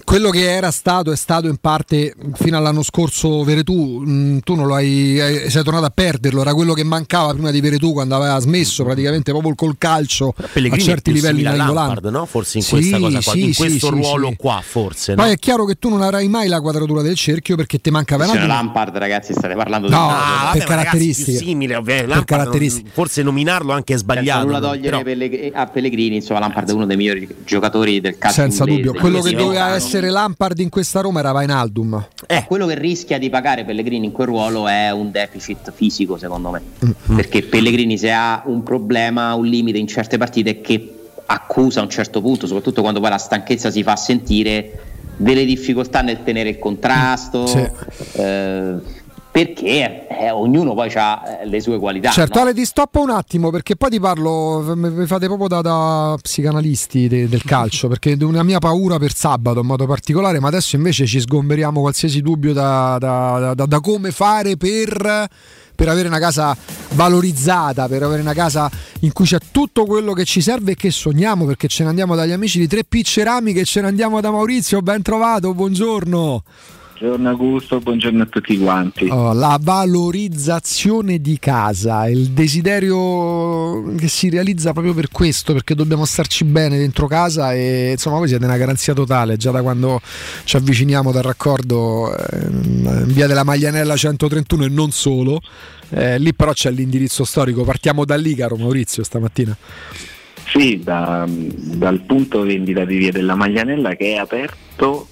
quello che era stato è stato in parte fino all'anno scorso Veretù, mh, tu non lo hai, sei tornato a perderlo, era quello che mancava prima di Veretù quando aveva smesso praticamente proprio col calcio a certi livelli simile a Nainggolan. Lampard, no? Forse in Sì, questa cosa qua, sì, in questo sì, ruolo sì. qua, forse. Poi no? è chiaro che tu non avrai mai la quadratura del cerchio perché ti manca Wijnaldum. Lampard, ragazzi, state parlando No, di Ah, per vabbè, ma ragazzi, caratteristiche. più simile, ovviamente. Per caratteristiche. non- forse nominarlo anche è Senza sbagliato. nulla no? togliere Però- a Pellegrini, insomma, Lampard è uno dei migliori giocatori del calcio Senza inglese. dubbio, quello che doveva no. Essere Lampard in questa Roma era Wijnaldum. Eh, quello che rischia di pagare Pellegrini in quel ruolo è un deficit fisico, secondo me. Mm, Perché Pellegrini, se ha un problema, un limite in certe partite, che accusa a un certo punto, soprattutto quando poi la stanchezza si fa sentire, delle difficoltà nel tenere il contrasto. Sì. eh, perché eh, ognuno poi ha le sue qualità. Certo, no? Ale ti stoppo un attimo perché poi ti parlo, mi fate proprio da, da psicanalisti de- del calcio, perché è una mia paura per sabato in modo particolare, ma adesso invece ci sgomberiamo qualsiasi dubbio da, da- da- come fare per, per avere una casa valorizzata, per avere una casa in cui c'è tutto quello che ci serve e che sogniamo, perché ce ne andiamo dagli amici di 3P Ceramiche e ce ne andiamo da Maurizio, ben trovato, buongiorno. Buongiorno Augusto, buongiorno a tutti quanti. Oh, la valorizzazione di casa, il desiderio che si realizza proprio per questo, perché dobbiamo starci bene dentro casa e insomma voi siete una garanzia totale, già da quando ci avviciniamo dal raccordo eh, in via della Maglianella 131 e non solo, Eh, lì però c'è l'indirizzo storico, partiamo da lì caro Maurizio stamattina. Sì, da- dal punto vendita di via della Maglianella che è aperto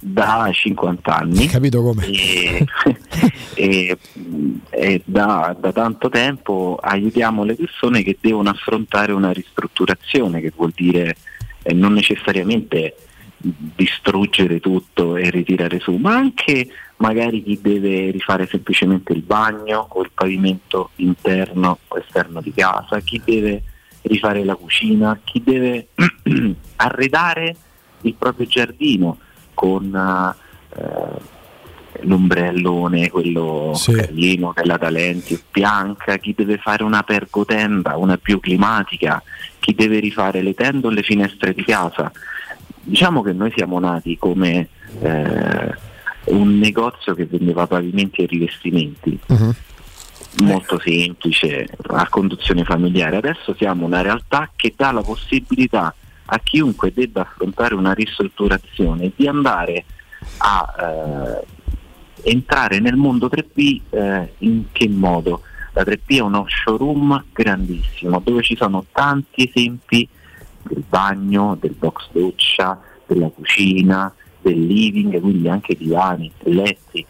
da 50 anni. Capito come? E, [laughs] e- e da, da tanto tempo aiutiamo le persone che devono affrontare una ristrutturazione, che vuol dire eh, non necessariamente distruggere tutto e ritirare su, ma anche magari chi deve rifare semplicemente il bagno o il pavimento interno o esterno di casa, chi deve rifare la cucina, chi deve [clears throat] arredare il proprio giardino con eh, l'ombrellone, quello carino che è la Talenti, bianca, chi deve fare una pergotenda, una più climatica, chi deve rifare le tende o le finestre di casa. Diciamo che noi siamo nati come eh, un negozio che vendeva pavimenti e rivestimenti molto semplice, a conduzione familiare. Adesso siamo una realtà che dà la possibilità a chiunque debba affrontare una ristrutturazione di andare a eh, entrare nel mondo 3P eh, in che modo? La 3P è uno showroom grandissimo dove ci sono tanti esempi del bagno, del box doccia, della cucina, del living, quindi anche divani, letti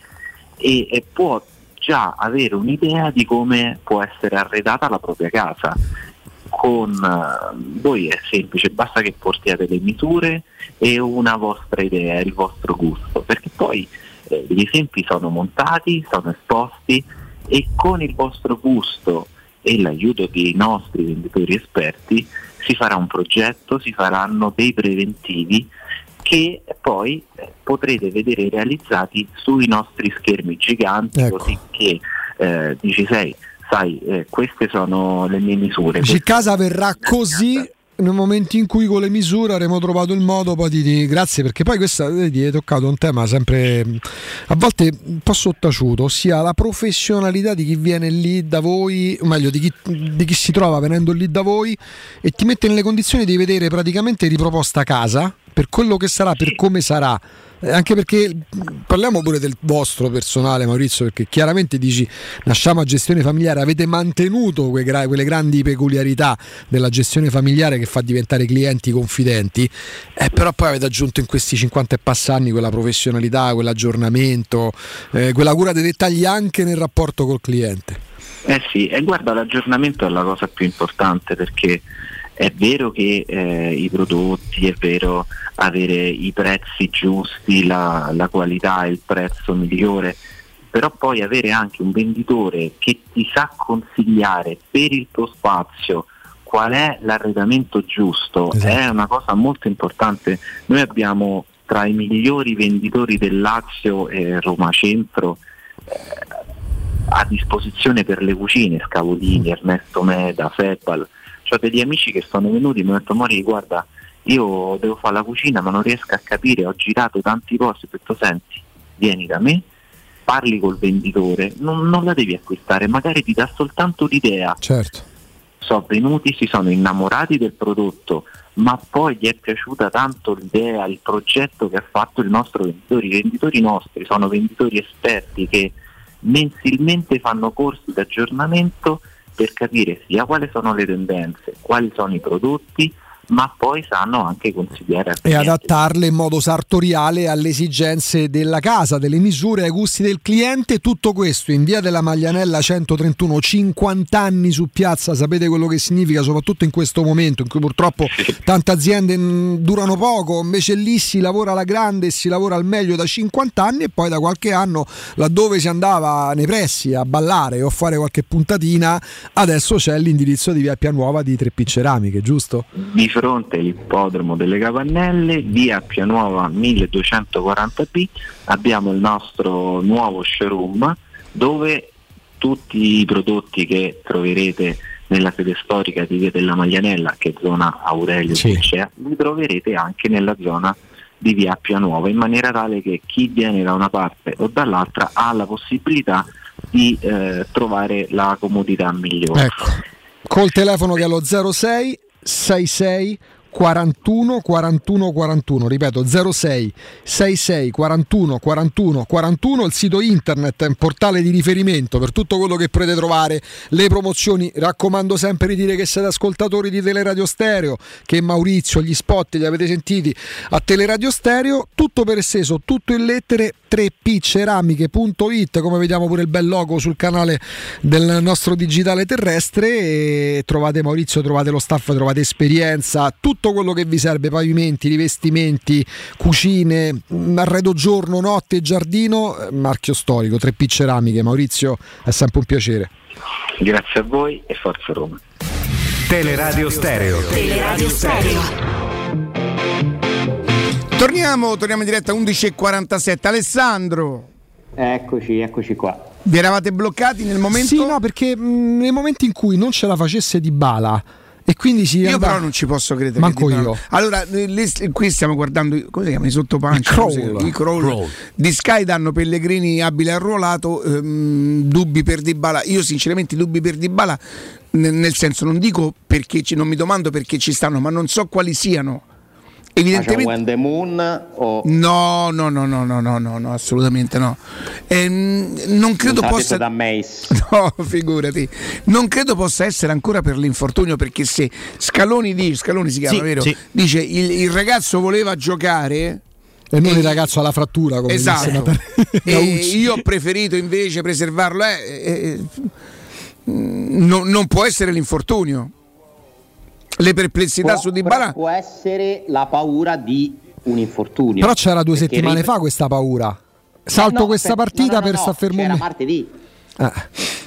e, e può già avere un'idea di come può essere arredata la propria casa. Con eh, voi è semplice, basta che portiate le misure e una vostra idea, il vostro gusto, perché poi eh, gli esempi sono montati, sono esposti e con il vostro gusto e l'aiuto dei nostri venditori esperti si farà un progetto, si faranno dei preventivi che poi eh, potrete vedere realizzati sui nostri schermi giganti Ecco. così che eh, dici sei, sai, eh, queste sono le mie misure. Casa verrà così nel momento in cui con le misure avremo trovato il modo poi di, di- grazie perché poi questa vedi, hai toccato un tema sempre a volte un po' sottaciuto ossia la professionalità di chi viene lì da voi o meglio di chi, di chi si trova venendo lì da voi e ti mette nelle condizioni di vedere praticamente riproposta casa per quello che sarà per come sarà Eh, anche perché parliamo pure del vostro personale Maurizio perché chiaramente dici lasciamo a gestione familiare avete mantenuto gra- quelle grandi peculiarità della gestione familiare che fa diventare clienti confidenti eh, però poi avete aggiunto in questi 50 e passa anni quella professionalità quell'aggiornamento eh, quella cura dei dettagli anche nel rapporto col cliente. Eh sì, e guarda, l'aggiornamento è la cosa più importante perché è vero che eh, i prodotti, è vero avere i prezzi giusti, la, la qualità e il prezzo migliore, però poi avere anche un venditore che ti sa consigliare per il tuo spazio qual è l'arredamento giusto è una cosa molto importante. Noi abbiamo tra i migliori venditori del Lazio e Roma Centro a disposizione per le cucine, Scavolini, Ernesto Meda, Febbal. Ho degli amici che sono venuti e mi hanno detto Mori guarda, io devo fare la cucina ma non riesco a capire, ho girato tanti posti, ho detto senti, vieni da me, parli col venditore, non, non la devi acquistare, magari ti dà soltanto l'idea. Certo. Sono venuti, si sono innamorati del prodotto, ma poi gli è piaciuta tanto l'idea, il progetto che ha fatto il nostro venditore. I venditori nostri sono venditori esperti che mensilmente fanno corsi di aggiornamento per capire sia quali sono le tendenze, quali sono i prodotti, ma poi sanno anche consigliare e adattarle in modo sartoriale alle esigenze della casa, delle misure, ai gusti del cliente. Tutto questo in via della Maglianella 131, 50 anni su piazza, sapete quello che significa, soprattutto in questo momento in cui purtroppo tante aziende mh, durano poco, invece lì si lavora alla grande e si lavora al meglio da 50 anni e poi da qualche anno laddove si andava nei pressi a ballare o a fare qualche puntatina, adesso c'è l'indirizzo di via Pianuova di Treppi Ceramiche, giusto? di fronte all'ippodromo delle Capannelle, via Pianuova 1240B, abbiamo il nostro nuovo showroom dove tutti i prodotti che troverete nella sede storica di via della Maglianella, che è zona Aurelio Licea, li troverete anche nella zona di via Pianuova, in maniera tale che chi viene da una parte o dall'altra ha la possibilità di eh, trovare la comodità migliore. Ecco, col telefono che è lo 06 66 41 41 41 ripeto 06 66 41 41 41 il sito internet è un portale di riferimento per tutto quello che potete trovare. Le promozioni raccomando sempre di dire che siete ascoltatori di Teleradio Stereo che Maurizio gli spot li avete sentiti a Teleradio Stereo. Tutto per esteso tutto in lettere 3pceramiche.it come vediamo pure il bel logo sul canale del nostro digitale terrestre. E trovate Maurizio trovate lo staff trovate esperienza tutto quello che vi serve pavimenti rivestimenti cucine mh, arredo giorno notte giardino eh, marchio storico 3P ceramiche Maurizio è sempre un piacere Grazie a voi e forza Roma. Teleradio Stereo. Teleradio Stereo. Torniamo, torniamo in diretta 11.47. Alessandro, Eccoci, eccoci qua. vi eravate bloccati nel momento? sì no perché mh, nei momenti in cui non ce la facesse di bala e quindi si Io andava- però non ci posso credere. Manco io. Allora, le- qui stiamo guardando i- come si chiama, i sottopancia, I crawl. Di Sky danno Pellegrini abile arruolato, ehm, dubbi per Dybala. Io sinceramente dubbi per Dybala nel, nel senso non dico perché ci- non mi domando perché ci stanno, ma non so quali siano. Evidentemente When the Moon o No, no, no, no, no, no, no, no, assolutamente no. Ehm, non credo Non possa. da Mace. [laughs] No, figurati. Non credo possa essere ancora per l'infortunio perché se Scaloni dice, Scaloni si chiama, Sì, vero? sì. Dice il, il ragazzo voleva giocare. e non il ragazzo alla frattura come Esatto. [laughs] E Gaucci. io ho preferito invece preservarlo. eh, eh, mm, non, non può essere l'infortunio. Le perplessità Può- su Dybala può essere la paura di un infortunio. Però c'era due Perché settimane ri- fa questa paura. Salto No, questa aspetta, partita no, no, per no, sta fermo. c'era me. martedì. Eh. Cioè,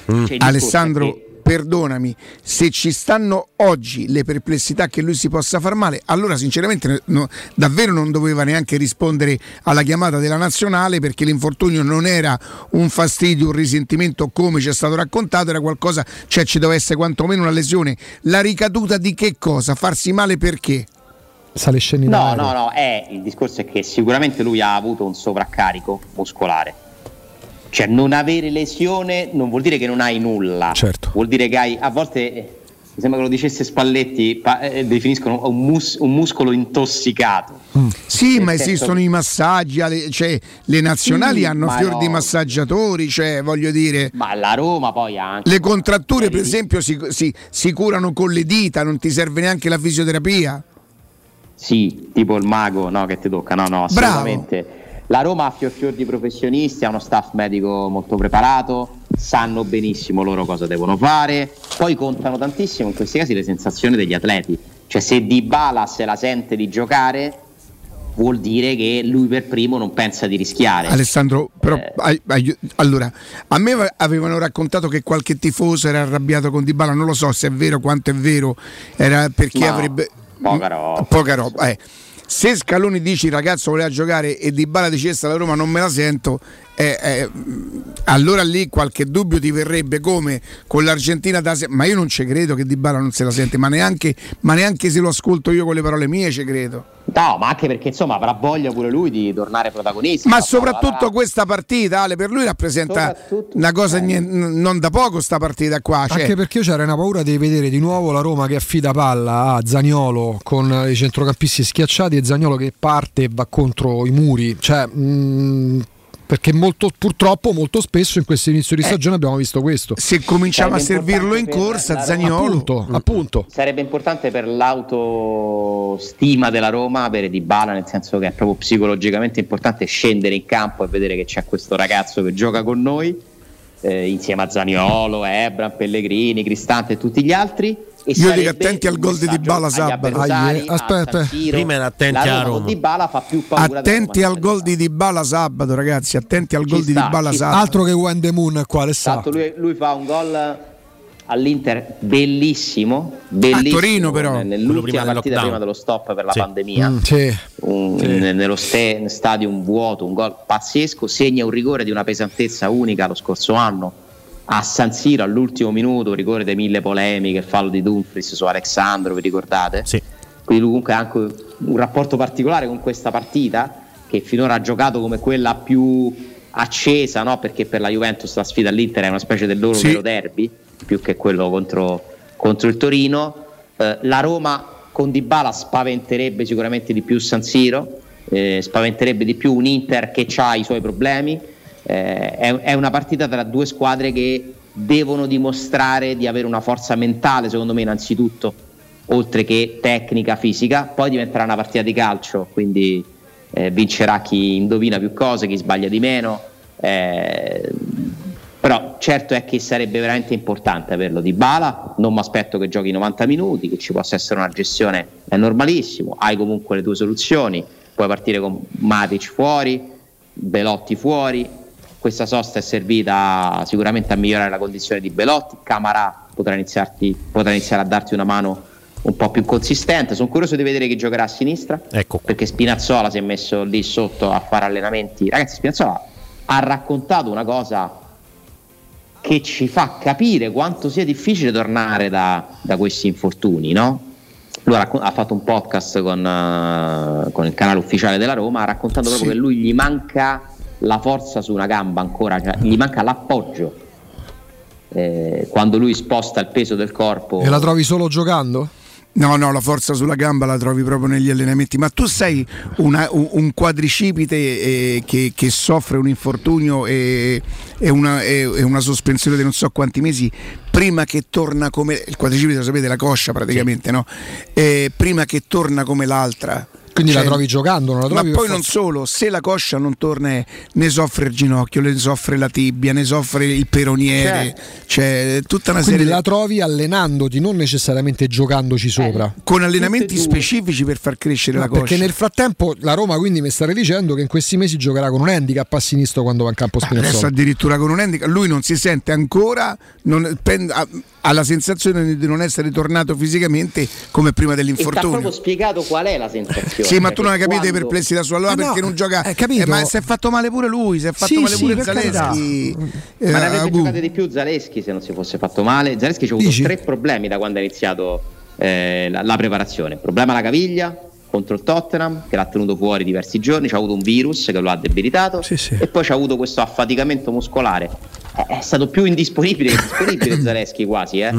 il discorso Alessandro, perdonami, se ci stanno oggi le perplessità che lui si possa far male, allora sinceramente no- davvero non doveva neanche rispondere alla chiamata della nazionale perché l'infortunio non era un fastidio, un risentimento come ci è stato raccontato, era qualcosa, cioè ci doveva essere quantomeno una lesione. La ricaduta di che cosa? Farsi male perché? Sale sceni No, no, no, è, il discorso è che sicuramente lui ha avuto un sovraccarico muscolare. Cioè non avere lesione non vuol dire che non hai nulla. Certo. Vuol dire che hai, a volte, eh, mi sembra che lo dicesse Spalletti, pa- eh, definiscono un, mus- un muscolo intossicato. Sì, Nel ma senso- esistono i massaggi, alle- cioè, le nazionali Sì, hanno fior no. di massaggiatori, cioè voglio dire... Ma la Roma poi anche... Le contratture, per esempio, si, si- si curano con le dita, non ti serve neanche la fisioterapia. Sì, tipo il mago no, che ti tocca, no, no, Bravo. La Roma ha fior fior di professionisti, ha uno staff medico molto preparato, sanno benissimo loro cosa devono fare, poi contano tantissimo in questi casi le sensazioni degli atleti. Cioè se Dybala se la sente di giocare vuol dire che lui per primo non pensa di rischiare. Alessandro, però, ai- ai- allora, a me va- avevano raccontato che qualche tifoso era arrabbiato con Dybala, non lo so se è vero, quanto è vero, era perché No, avrebbe... poca roba. Poca roba, eh. Se Scaloni dici il ragazzo voleva giocare e Di Bala dicesse alla Roma non me la sento, eh, eh, allora lì qualche dubbio ti verrebbe come con l'Argentina da se- ma io non ci credo che Di Bala non se la sente, ma neanche, ma neanche se lo ascolto io con le parole mie ci credo. No, ma anche perché insomma avrà voglia pure lui di tornare protagonista. Ma soprattutto questa partita, Ale, per lui rappresenta una cosa n- non da poco sta partita qua. Cioè, Anche perché io c'era una paura di vedere di nuovo la Roma che affida palla a Zaniolo con i centrocampisti schiacciati e Zaniolo che parte e va contro i muri. Cioè, mh, perché molto, purtroppo molto spesso in questo inizio di stagione abbiamo visto questo. Se cominciamo Sarebbe a servirlo in per corsa, la Roma. Zaniolo. Appunto, appunto. Sarebbe importante per l'autostima della Roma avere di bala, nel senso che è proprio psicologicamente importante scendere in campo e vedere che c'è questo ragazzo che gioca con noi, eh, insieme a Zaniolo, Ebram, Pellegrini, Cristante e tutti gli altri. E Io dico attenti al gol di Dybala sabato. aspetta, Siro. Prima era attenti a Roma. Dybala fa più paura Attenti al gol di Dybala sabato, ragazzi. Attenti al gol di Dybala sabato. Altro che When the Moon qua, sa. Tanto lui, lui fa un gol all'Inter bellissimo, bellissimo A Torino, però. nell'ultima prima partita prima dello stop per la Sì. pandemia. Mm, sì. Un- Sì. ne- nello ste- stadium vuoto, un gol pazzesco, segna un rigore di una pesantezza unica lo scorso anno a San Siro all'ultimo minuto, rigore di mille polemiche, fallo di Dumfries su Alexandro, vi ricordate? Quindi lui comunque ha anche un rapporto particolare con questa partita che finora ha giocato come quella più accesa, no? perché per la Juventus la sfida all'Inter è una specie del loro Sì. vero derby, più che quello contro, contro il Torino. Eh, la Roma con Dybala spaventerebbe sicuramente di più San Siro, eh, spaventerebbe di più un Inter che ha i suoi problemi. Eh, è, è una partita tra due squadre che devono dimostrare di avere una forza mentale, secondo me, innanzitutto, oltre che tecnica, fisica. Poi diventerà una partita di calcio, quindi eh, vincerà chi indovina più cose, chi sbaglia di meno. Eh, però certo è che sarebbe veramente importante averlo di bala, non mi aspetto che giochi 90 minuti, che ci possa essere una gestione, è normalissimo, hai comunque le tue soluzioni, puoi partire con Matic fuori, Belotti fuori, questa sosta è servita sicuramente a migliorare la condizione di Belotti, Camarà potrà, iniziarti- potrà iniziare a darti una mano un po' più consistente, sono curioso di vedere chi giocherà a sinistra, Ecco. perché Spinazzola si è messo lì sotto a fare allenamenti, ragazzi Spinazzola ha raccontato una cosa che ci fa capire quanto sia difficile tornare da, da questi infortuni, no? Lui ha, fatto un podcast con, eh, con il canale ufficiale della Roma, ha raccontato proprio Sì. che lui gli manca la forza su una gamba ancora, cioè gli manca l'appoggio. Eh, quando lui sposta il peso del corpo, E la trovi solo giocando? No, no, la forza sulla gamba la trovi proprio negli allenamenti. Ma tu sei una- un, un quadricipite eh, che, che soffre un infortunio e, e una, e- e una sospensione di non so quanti mesi prima che torna come il quadricipite, lo sapete, la coscia praticamente, no? Eh, prima che torna come l'altra. Quindi la Cioè, trovi giocando, non la Ma trovi per poi non solo, se la coscia non torna, eh, ne soffre il ginocchio, ne soffre la tibia, ne soffre il peroniere, cioè tutta una Quindi serie la di trovi allenandoti, non necessariamente giocandoci sopra. con allenamenti specifici per far crescere No, la coscia. perché nel frattempo la Roma quindi mi stare dicendo che in questi mesi giocherà con un handicap a sinistro quando va in campo Adesso Spinazzola. addirittura con un handicap, lui non si sente ancora, non- pen- ha, ha la sensazione di non essere tornato fisicamente come prima ti ha dell'infortunio. proprio spiegato qual è la sensazione. Sì, ma Cioè tu non hai che capito le quando- perplessità sua allora Ah, no, perché non gioca. capito? Eh, ma si è fatto male pure lui, si è fatto Sì, male sì, pure. Zaleschi. eh, Ma ne avrebbe Agu. giocate di più Zaleschi se non si fosse fatto male. Zaleschi ci ha avuto Dici? tre problemi da quando ha iniziato eh, la, la preparazione. Problema alla caviglia contro il Tottenham che l'ha tenuto fuori diversi giorni, c'ha avuto un virus che lo ha debilitato e poi c'ha avuto questo affaticamento muscolare. È, è stato più indisponibile che disponibile [coughs] Zaleschi quasi. Eh.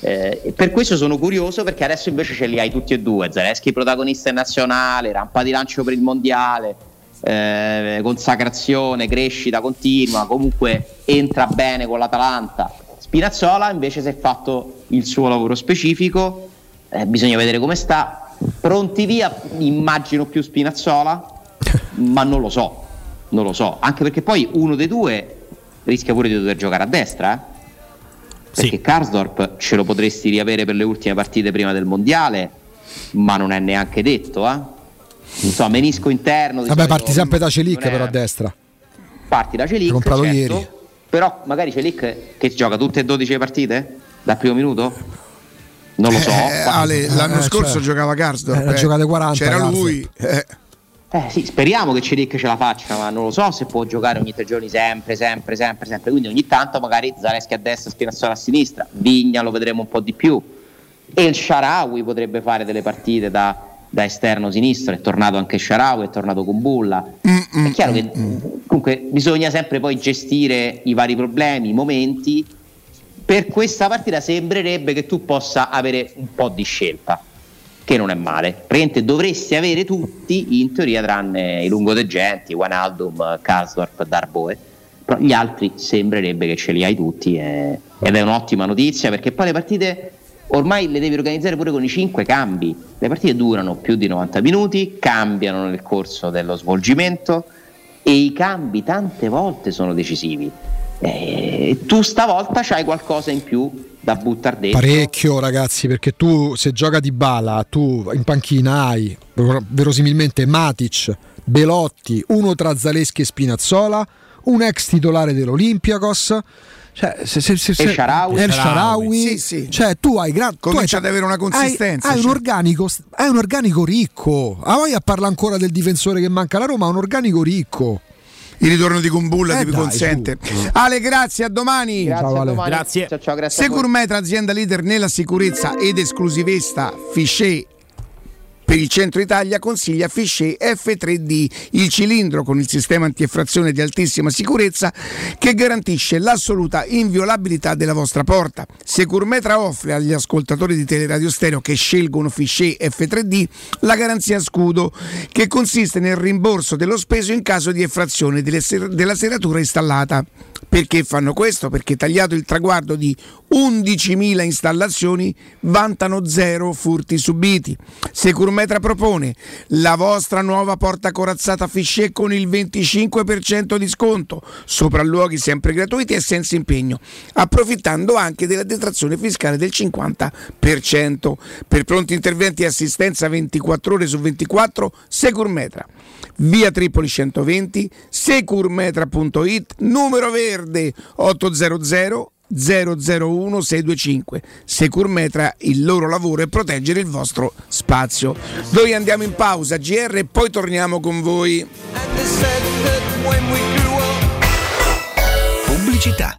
Eh, per questo sono curioso perché adesso invece ce li hai tutti e due. Zaleschi protagonista in nazionale, rampa di lancio per il mondiale. eh, consacrazione, crescita continua, comunque entra bene con l'Atalanta. Spinazzola invece si è fatto il suo lavoro specifico, eh, bisogna vedere come sta. Pronti via, immagino più Spinazzola, [laughs] ma non lo so, non lo so, anche perché poi uno dei due rischia pure di dover giocare a destra, eh? perché Karsdorp ce lo potresti riavere per le ultime partite prima del mondiale, ma non è neanche detto, eh? Non so, menisco interno. Vabbè, solito parti sempre da Celic è- però a destra. Parti da Celic, L'ho comprato certo, ieri. però magari Celic che gioca tutte e 12 le partite dal primo minuto? Non lo so. Eh, Ale, l'anno Eh, scorso cioè, giocava Karsdorp. eh, ne ha giocate 40, C'era Karsdorp. lui. eh. Eh sì, speriamo che Ciric ce la faccia, ma non lo so se può giocare ogni tre giorni sempre, sempre, sempre, sempre. Quindi ogni tanto magari Zaleschi a destra, Spinazzola a sinistra, Vigna lo vedremo un po' di più. E il Sharawi potrebbe fare delle partite da, da esterno sinistro, è tornato anche Sharawi, è tornato con Bulla. È chiaro che comunque bisogna sempre poi gestire i vari problemi, i momenti. Per questa partita sembrerebbe che tu possa avere un po' di scelta, che non è male. Praticamente dovresti avere tutti, in teoria, tranne i lungodeggenti, Wijnaldum, Karsdorp, Darboe. Però gli altri sembrerebbe che ce li hai tutti e- ed è un'ottima notizia perché poi le partite ormai le devi organizzare pure con i 5 cambi. Le partite durano più di 90 minuti, cambiano nel corso dello svolgimento e i cambi tante volte sono decisivi. E tu stavolta c'hai qualcosa in più da buttare dentro. Parecchio ragazzi, perché tu se gioca di bala, tu in panchina hai verosimilmente Matic, Belotti, uno tra Zaleschi e Spinazzola, un ex titolare dell'Olympiakos. Cioè, se, se, se, se- E. El. Sharawi. Sì, sì. Cioè, tu hai gran- tu Comincia hai- ad avere una consistenza, Hai, hai un cioè. organico, hai un organico ricco. A voglia parla ancora del difensore che manca alla Roma, ha un organico ricco. Il ritorno di Kumbulla Eh ti dai, consente. Ale, grazie, a domani. Grazie, Ciao, a domani. Grazie. Ciao, ciao, grazie. Securmetra, azienda leader nella sicurezza ed esclusivista Fichet per il centro Italia consiglia Fichet F3D, il cilindro con il sistema antieffrazione di altissima sicurezza che garantisce l'assoluta inviolabilità della vostra porta. Securmetra offre agli ascoltatori di Teleradio Stereo che scelgono Fichet F3D la garanzia scudo che consiste nel rimborso dello speso in caso di effrazione della serratura installata. Perché fanno questo? Perché tagliato il traguardo di 11.000 installazioni vantano zero furti subiti. Securmetra propone la vostra nuova porta corazzata Fichet con il 25% di sconto, sopralluoghi sempre gratuiti e senza impegno, approfittando anche della detrazione fiscale del 50%. Per pronti interventi e assistenza 24 ore su 24, Securmetra. Via Tripoli 120, securmetra.it, numero verde 800 001 625. Securmetra, il loro lavoro è proteggere il vostro spazio. Noi andiamo in pausa, GR, e poi torniamo con voi. Pubblicità.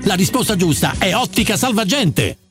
La risposta giusta è Ottica Salvagente!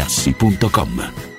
Secur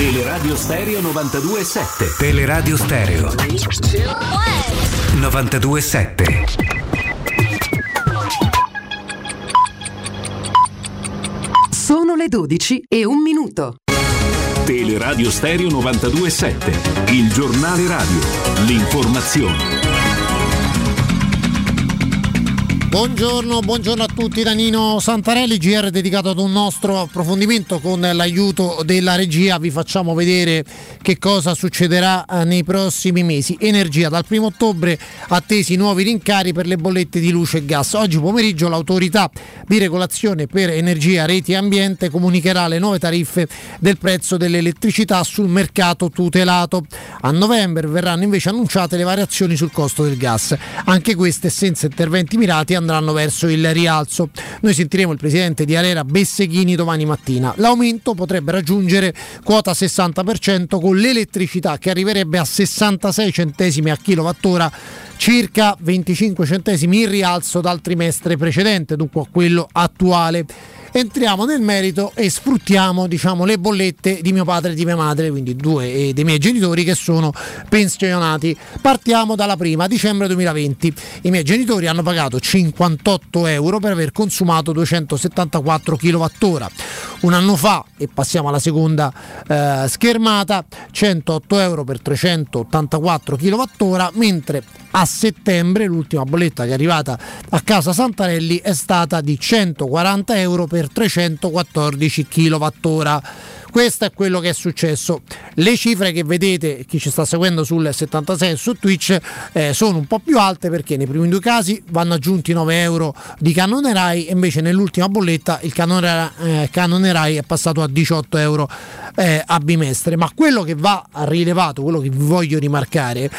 Teleradio Stereo 92.7 Teleradio Stereo. 92.7 Sono le 12 e un minuto. Teleradio Stereo 92.7 Il giornale radio. L'informazione Buongiorno, buongiorno a tutti da Nino Santarelli, GR dedicato ad un nostro approfondimento con l'aiuto della regia, vi facciamo vedere che cosa succederà eh, nei prossimi mesi. Energia, dal 1 ottobre attesi nuovi rincari per le bollette di luce e gas. Oggi pomeriggio l'autorità di regolazione per energia, reti e ambiente comunicherà le nuove tariffe del prezzo dell'elettricità sul mercato tutelato. A novembre verranno invece annunciate le variazioni sul costo del gas, anche queste senza interventi mirati andranno verso il rialzo. Noi sentiremo il presidente di Arera Besseghini domani mattina. L'aumento potrebbe raggiungere quota 60% con l'elettricità che arriverebbe a 66 centesimi a kilowattora circa 25 centesimi in rialzo dal trimestre precedente, dunque a quello attuale. Entriamo nel merito e sfruttiamo diciamo, le bollette di mio padre e di mia madre, quindi due dei miei genitori che sono pensionati. Partiamo dalla prima, dicembre 2020. I miei genitori hanno pagato 58 euro per aver consumato 274 kWh. Un anno fa, e passiamo alla seconda eh, schermata, 108 euro per 384 kWh, mentre a settembre l'ultima bolletta che è arrivata a casa Santarelli è stata di 140 euro per 314 kWh. Questo è quello che è successo. Le cifre che vedete, chi ci sta seguendo sul 76 su Twitch, eh, sono un po' più alte perché nei primi due casi vanno aggiunti 9 euro di canone RAI e invece nell'ultima bolletta il canone, eh, canone RAI è passato a 18 euro eh, a bimestre. Ma quello che va rilevato, quello che vi voglio rimarcare,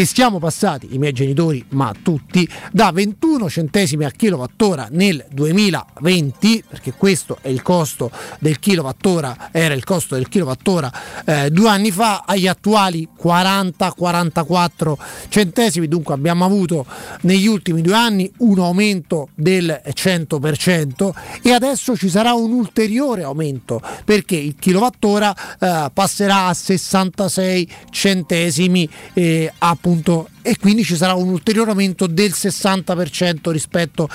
che siamo passati, i miei genitori, ma tutti, da 21 centesimi a kilowattora nel 2020, perché questo è il costo del kilowattora, era il costo del kilowattora eh, due anni fa, agli attuali 40-44 centesimi, dunque abbiamo avuto negli ultimi due anni un aumento del 100% e adesso ci sarà un ulteriore aumento perché il kilowattora eh, passerà a 66 centesimi eh, appunto appunto e quindi ci sarà un ulteriore aumento del 60% rispetto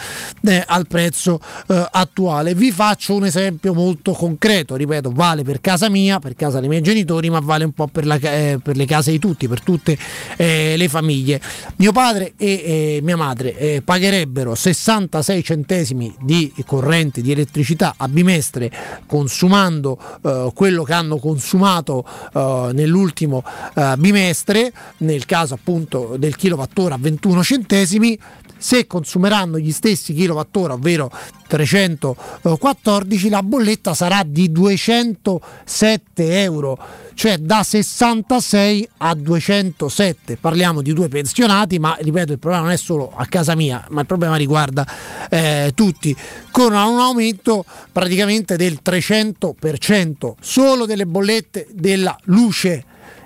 eh, al prezzo eh, attuale. Vi faccio un esempio molto concreto, ripeto, vale per casa mia, per casa dei miei genitori, ma vale un po' per, la eh, per le case di tutti, per tutte eh, le famiglie. Mio padre e mia madre eh, pagherebbero 66 centesimi di corrente di elettricità a bimestre consumando eh, quello che hanno consumato nell'ultimo bimestre, nel caso appunto del kilowattora a 21 centesimi, se consumeranno gli stessi kilowattora, ovvero 314, la bolletta sarà di 207 euro, cioè da 66 a 207. Parliamo di due pensionati, ma ripeto, il problema non è solo a casa mia, ma il problema riguarda eh, tutti, con un aumento praticamente del 300% solo delle bollette della luce.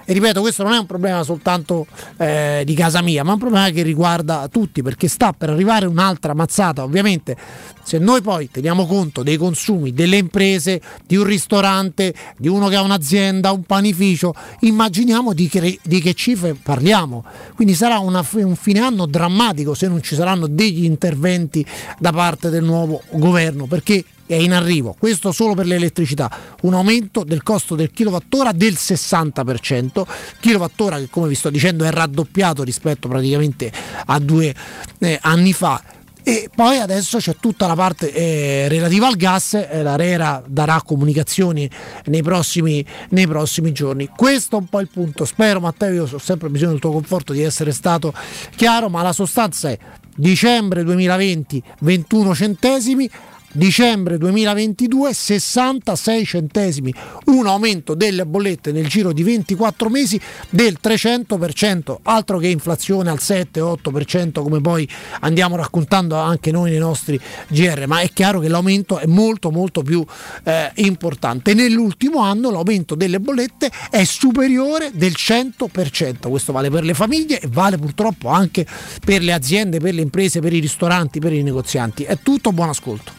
E ripeto, questo non è un problema soltanto eh, di casa mia, ma è un problema che riguarda tutti, perché sta per arrivare un'altra mazzata. Ovviamente, se noi poi teniamo conto dei consumi delle imprese, di un ristorante, di uno che ha un'azienda, un panificio, immaginiamo di che, di che cifre parliamo. Quindi sarà una- un fine anno drammatico se non ci saranno degli interventi da parte del nuovo governo, perché è in arrivo, questo solo per l'elettricità, un aumento del costo del kilowattora del 60%, kilowattora che come vi sto dicendo è raddoppiato rispetto praticamente a due eh, anni fa. E poi adesso c'è tutta la parte eh, relativa al gas, eh, la RERA darà comunicazioni nei prossimi, nei prossimi giorni. Questo è un po' il punto. Spero Matteo, io ho sempre bisogno del tuo conforto di essere stato chiaro, ma la sostanza è dicembre 2020 21 centesimi, dicembre 2022 66 centesimi, un aumento delle bollette nel giro di 24 mesi del 300%, altro che inflazione al 7-8% come poi andiamo raccontando anche noi nei nostri GR, ma è chiaro che l'aumento è molto molto più eh, importante. Nell'ultimo anno l'aumento delle bollette è superiore del 100%, questo vale per le famiglie e vale purtroppo anche per le aziende, per le imprese, per i ristoranti, per i negozianti. È tutto, buon ascolto.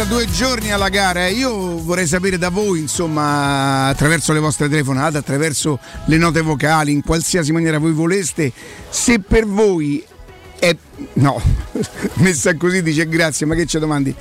32 giorni alla gara. Eh. Io vorrei sapere da voi, insomma, attraverso le vostre telefonate, attraverso le note vocali, in qualsiasi maniera voi voleste, se per voi è... No, [laughs] messa così dice grazie, ma che ci domandi?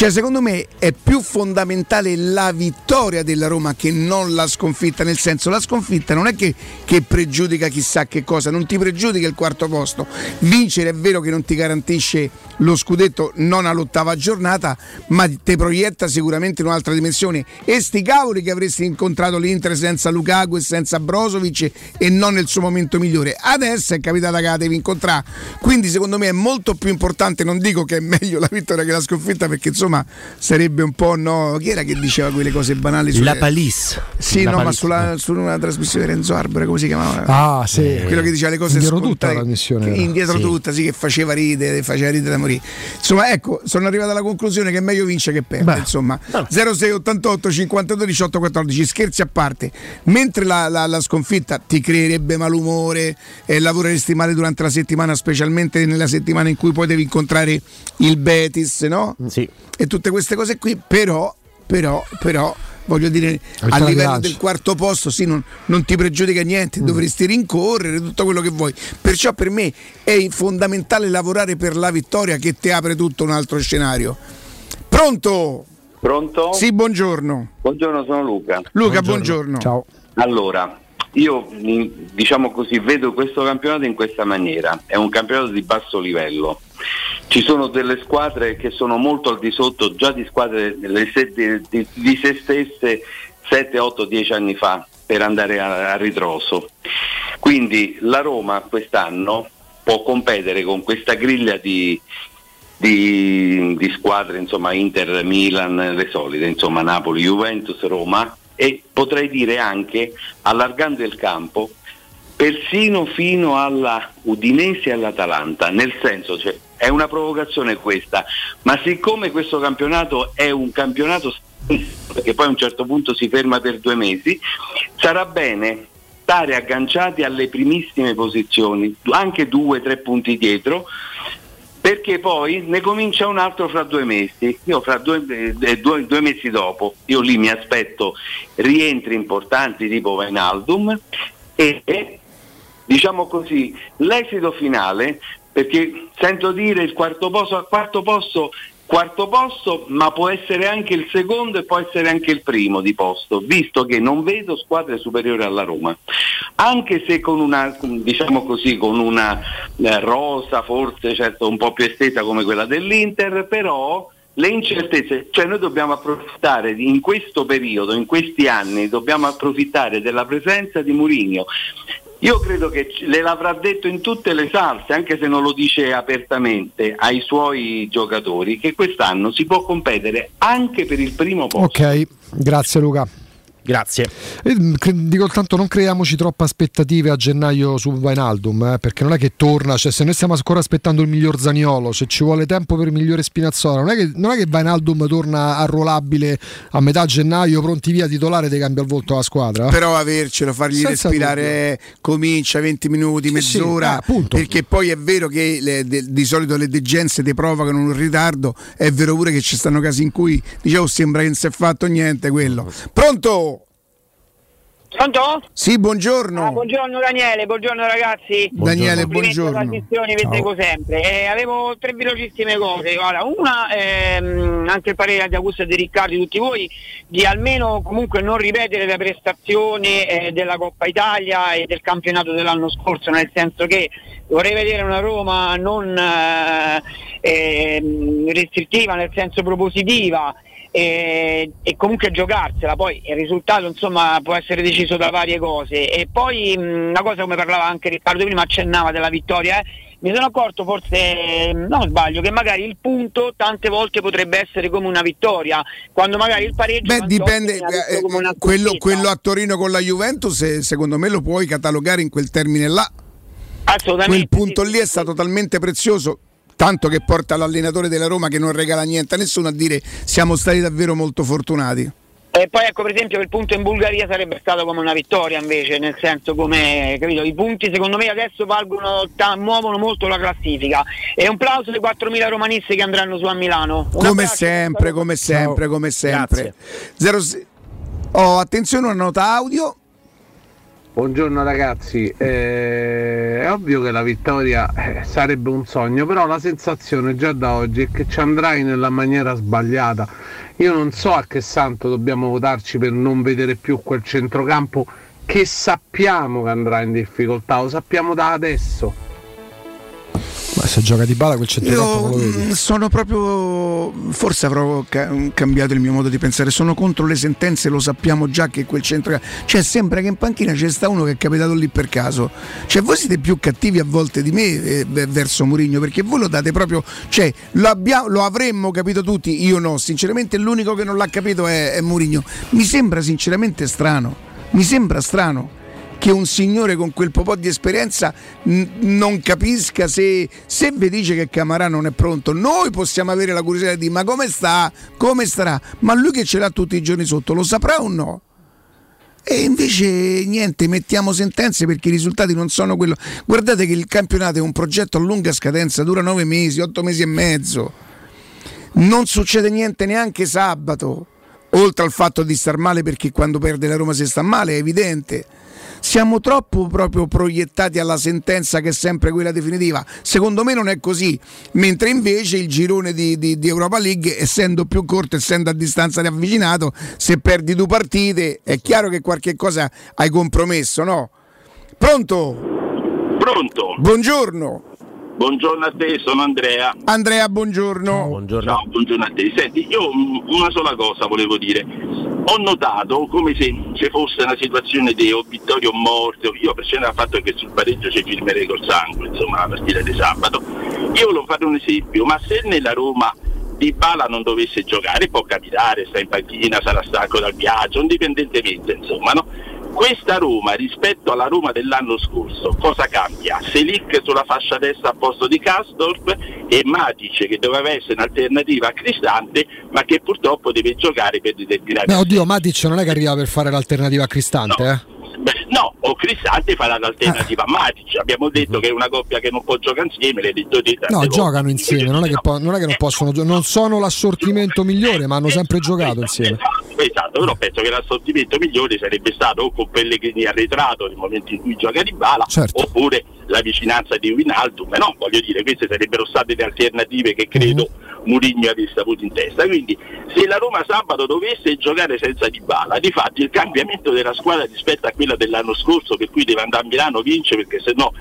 Cioè, secondo me è più fondamentale la vittoria della Roma che non la sconfitta. Nel senso, la sconfitta non è che, che pregiudica chissà che cosa, non ti pregiudica il quarto posto. Vincere è vero che non ti garantisce lo scudetto non all'ottava giornata, ma ti proietta sicuramente in un'altra dimensione. E sti cavoli che avresti incontrato l'Inter senza Lukaku e senza Brozovic e non nel suo momento migliore. Adesso è capitata che la devi incontrare. Quindi, secondo me, è molto più importante. Non dico che è meglio la vittoria che la sconfitta, perché insomma sarebbe un po' no. Chi era che diceva quelle cose banali? La Palisse. Sì, La no, ma Palisse. sulla, su una trasmissione di Renzo Arbore, come si chiamava? Ah, sì. Quello che diceva le cose Indietro tutta scontate, la era. indietro Sì. tutta, sì, che faceva ridere, faceva ridere da morire. Insomma, ecco, sono arrivato alla conclusione che è meglio vince che perde. Insomma, 0688 52 18 14, scherzi a parte. Mentre la, la- la sconfitta ti creerebbe malumore e lavoreresti male durante la settimana, specialmente nella settimana in cui poi devi incontrare il Betis, no? Sì. E tutte queste cose qui, però, però, però. Voglio dire, a livello del quarto posto, sì, non, non ti pregiudica niente, dovresti rincorrere tutto quello che vuoi. Perciò per me è fondamentale lavorare per la vittoria che ti apre tutto un altro scenario. Pronto? Pronto? Sì, buongiorno. Buongiorno, sono Luca. Luca, buongiorno. Ciao. Allora, io mh, diciamo così vedo questo campionato in questa maniera, è un campionato di basso livello. Ci sono delle squadre che sono molto al di sotto già di squadre di, di- di se stesse 7, 8, 10 anni fa per andare a, a ritroso. Quindi la Roma quest'anno può competere con questa griglia di, di, di squadre, insomma Inter, Milan, le solite, insomma Napoli, Juventus, Roma e potrei dire anche, allargando il campo, persino fino alla Udinese e all'Atalanta, nel senso cioè, è una provocazione questa, ma siccome questo campionato è un campionato perché poi a un certo punto si ferma per due mesi, sarà bene stare agganciati alle primissime posizioni, anche due tre punti dietro, perché poi ne comincia un altro fra due mesi. Io fra due, eh, due- due mesi dopo, io lì mi aspetto rientri importanti tipo Vainaldum e diciamo così, l'esito finale, perché sento dire il quarto posto, quarto posto, quarto posto, ma può essere anche il secondo e può essere anche il primo di posto, visto che non vedo squadre superiori alla Roma. Anche se con una, diciamo così, con una eh, rosa forse certo un po' più estesa come quella dell'Inter, però le incertezze, cioè noi dobbiamo approfittare in questo periodo, in questi anni, dobbiamo approfittare della presenza di Mourinho. Io credo che le l'avrà detto in tutte le salse, anche se non lo dice apertamente ai suoi giocatori, che quest'anno si può competere anche per il primo posto. Ok, grazie Luca. Grazie. dico tanto non creiamoci troppe aspettative a gennaio su Vainaldum, eh, perché non è che torna, cioè se noi stiamo ancora aspettando il miglior Zaniolo, se ci vuole tempo per il migliore Spinazzola, non è che, non è che Vainaldum torna arruolabile a metà gennaio, pronti via titolare, ti cambia il volto alla squadra. Però avercelo, fargli Senza respirare, eh, comincia 20 minuti, sì, mezz'ora, eh, appunto. perché poi è vero che le- de- di solito le degenze ti provocano un ritardo, è vero pure che ci stanno casi in cui dicevo sembra che non si è fatto niente quello. Pronto? Pronto? Sì, buongiorno. Ah, buongiorno Daniele, buongiorno ragazzi. Daniele, buongiorno. trasmissione, vi seguo sempre. Eh, avevo tre velocissime cose. Guarda, una, ehm, anche il parere di Augusto e di Riccardo, di tutti voi, di almeno comunque non ripetere la prestazione eh, della Coppa Italia e del campionato dell'anno scorso, nel senso che vorrei vedere una Roma non eh, ehm, restrittiva, nel senso propositiva e, e comunque giocarsela, poi il risultato insomma può essere deciso da varie cose e poi mh, una cosa come parlava anche Riccardo prima accennava della vittoria eh, mi sono accorto forse, mh, no sbaglio, che magari il punto tante volte potrebbe essere come una vittoria, quando magari il pareggio Beh, dipende, eh, come una quello, quello a Torino con la Juventus, eh, secondo me lo puoi catalogare in quel termine là. Assolutamente. Quel punto lì è stato talmente prezioso. Tanto che porta l'allenatore della Roma che non regala niente a nessuno a dire siamo stati davvero molto fortunati. E poi ecco per esempio il punto in Bulgaria sarebbe stato come una vittoria invece, nel senso come capito, i punti secondo me adesso valgono, ta- muovono molto la classifica. E un plauso ai 4.000 romanisti che andranno su a Milano. Un Come sempre, come sempre, come sempre. Zero oh, attenzione, una nota audio. Buongiorno ragazzi, Eh, è ovvio che la vittoria eh, sarebbe un sogno, però la sensazione già da oggi è che ci andrai nella maniera sbagliata. Io non so a che santo dobbiamo votarci per non vedere più quel centrocampo che sappiamo che andrà in difficoltà, lo sappiamo da adesso. Ma se gioca di bala quel centrocampo Io mm, sono proprio, forse avrò ca- cambiato il mio modo di pensare, sono contro le sentenze, lo sappiamo già che quel centro... Cioè sembra che in panchina c'è sta uno che è capitato lì per caso. Cioè voi siete più cattivi a volte di me eh, verso Murigno perché voi lo date proprio... Cioè lo, abbia- lo avremmo capito tutti, io no, sinceramente l'unico che non l'ha capito è, è Murigno. Mi sembra sinceramente strano, mi sembra strano che un signore con quel po' di esperienza n- non capisca se, se vi dice che Camarà non è pronto. Noi possiamo avere la curiosità di ma come sta? Come starà? Ma lui che ce l'ha tutti i giorni sotto, lo saprà o no? E invece niente, mettiamo sentenze perché i risultati non sono quello. Guardate che il campionato è un progetto a lunga scadenza, dura nove mesi, otto mesi e mezzo. Non succede niente neanche sabato, oltre al fatto di star male perché quando perde la Roma si sta male, è evidente. Siamo troppo proprio proiettati alla sentenza che è sempre quella definitiva. Secondo me non è così, mentre invece il girone di, di- di Europa League, essendo più corto, essendo a distanza di avvicinato, se perdi due partite è chiaro che qualche cosa hai compromesso, no? Pronto? Pronto? Buongiorno. Buongiorno a te, sono Andrea. Andrea, buongiorno. Buongiorno. Ciao, buongiorno a te. Senti, io una sola cosa volevo dire. Ho notato come se ci fosse una situazione di o vittoria o morte. Io per scendere al fatto che sul pareggio ci firmerei col sangue, insomma, la partita di sabato. Io volevo fare un esempio, ma se nella Roma Di Bala non dovesse giocare, può capitare, sta in panchina, sarà stanco dal viaggio, indipendentemente, insomma, no? Questa Roma rispetto alla Roma dell'anno scorso cosa cambia? Selic sulla fascia destra a posto di Kastorp e Matic che doveva essere un'alternativa a Cristante ma che purtroppo deve giocare per determinati Beh, oddio, Matic non è che arriva per fare l'alternativa a Cristante, eh? Beh, no, o Cristante farà l'alternativa a Matic. Abbiamo detto che è una coppia che non può giocare insieme, l'hai detto tante No, volte. giocano insieme, non è che, po- non è che non possono gio- non sono l'assortimento migliore, ma hanno sempre giocato insieme. Esatto, però penso che l'assortimento migliore sarebbe stato o con Pellegrini arretrato nel momento in cui gioca di bala Certo. oppure la vicinanza di Winaldum, no, voglio dire, queste sarebbero state le alternative che credo Mourinho avesse avuto in testa. Quindi se la Roma sabato dovesse giocare senza Di Bala, di fatto il cambiamento della squadra rispetto a quella dell'anno scorso, per cui deve andare a Milano vince perché se no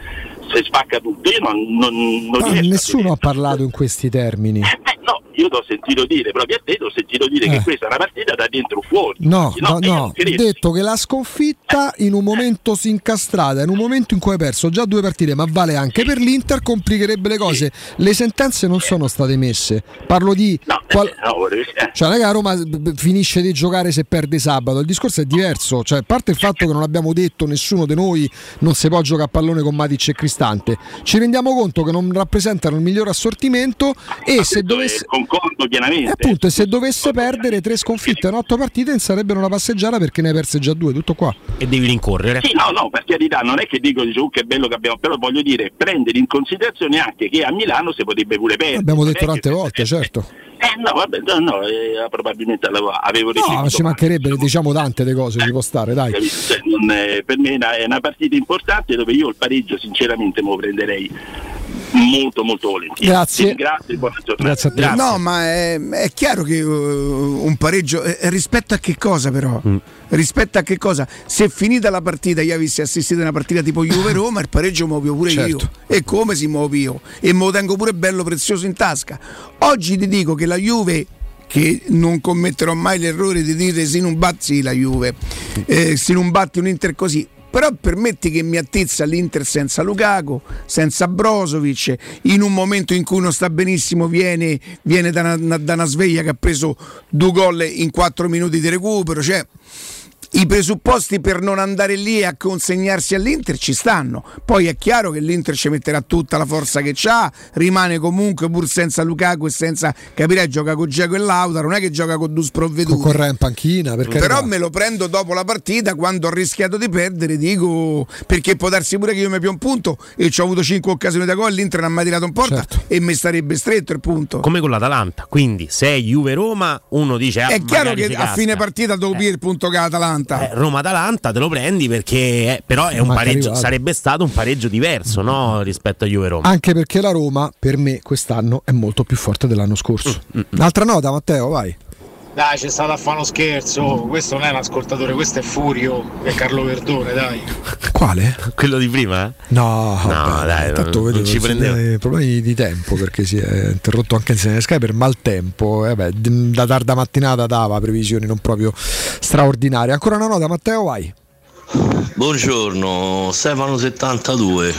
si spacca tutto. Io non, non, non nessuno ha parlato in questi termini. eh, no, io ti ho sentito dire, proprio a te ti ho sentito dire Eh. che questa è una partita da dentro fuori. No, No, no, ho detto che la sconfitta in un momento si incastrata, in un momento in cui hai perso già due partite, ma vale anche per l'Inter, complicherebbe le cose. Le sentenze non sono state messe. Parlo di qual- No, eh. Cioè, non è che la Roma finisce di giocare se perde sabato, il discorso è diverso. Cioè, a parte il fatto che non abbiamo detto nessuno di noi non si può giocare a pallone con Matic e Cristante, ci rendiamo conto che non rappresentano il miglior assortimento e se dovesse. Concordo pienamente. E appunto, e se dovesse perdere tre sconfitte in otto partite, sarebbero una passeggiata perché ne hai perse già due, tutto qua. E devi rincorrere. Sì, no, no, per carità, non è che dico dice, "Oh, che bello che abbiamo, però voglio dire, prendere in considerazione anche che a Milano si potrebbe pure perdere. Abbiamo detto tante volte, certo. Eh no, vabbè, no, no, eh, probabilmente avevo, avevo No, recepito ci mancherebbe, diciamo tante le cose, ci può stare, dai. Capito? Cioè, non è- per me è una, è una partita importante dove io il pareggio sinceramente me lo prenderei molto molto volentieri. Grazie. Grazie, buona giornata. No, ma è, è chiaro che uh, un pareggio eh, rispetto a che cosa però? Mm. Rispetto a che cosa? Se finita la partita io avessi assistito a una partita tipo Juve Roma, il pareggio muovo pure Certo. io. E come si muovo io? E me lo tengo pure bello prezioso in tasca. Oggi ti dico che la Juve che non commetterò mai l'errore di dire se non batti la Juve, eh, se non batti un Inter così. Però permetti che mi attizza l'Inter senza Lukaku, senza Brozovic, in un momento in cui non sta benissimo viene, viene da, una, da una sveglia che ha preso due gol in quattro minuti di recupero. Cioè, i presupposti per non andare lì a consegnarsi all'Inter ci stanno. Poi è chiaro che l'Inter ci metterà tutta la forza che ha, rimane comunque pur senza Lukaku e senza capire gioca con Giacomo e Lautaro, non è che gioca con due sprovveduti. Con Correa in panchina, perché Però me lo prendo dopo la partita quando ho rischiato di perdere, dico perché può darsi pure che io mi più un punto e ci ho avuto 5 occasioni da gol, l'Inter non ha tirato in porta Certo. e mi starebbe stretto il punto. Come con l'Atalanta. Quindi se è Juve-Roma, uno dice... ah, È chiaro che a casca. fine partita devo dire il punto che ha Atalanta. Eh, Roma-Atalanta te lo prendi perché eh, però è un Manca pareggio, sarebbe stato un pareggio diverso no? rispetto a Juve-Roma. Anche perché la Roma, per me, quest'anno è molto più forte dell'anno scorso. Mm, Un'altra nota, Matteo, vai. Dai, c'è stato a fare uno scherzo. Questo non è un ascoltatore, questo è Furio, è Carlo Verdone, dai. Quale? Quello di prima? eh? No, No, vabbè, dai, tanto non- vedo non ci ci- problemi di tempo perché si è interrotto anche in Sky per maltempo. E vabbè, d- da tarda mattinata dava previsioni non proprio straordinarie. Ancora una nota, Matteo, vai. Buongiorno, Stefano72.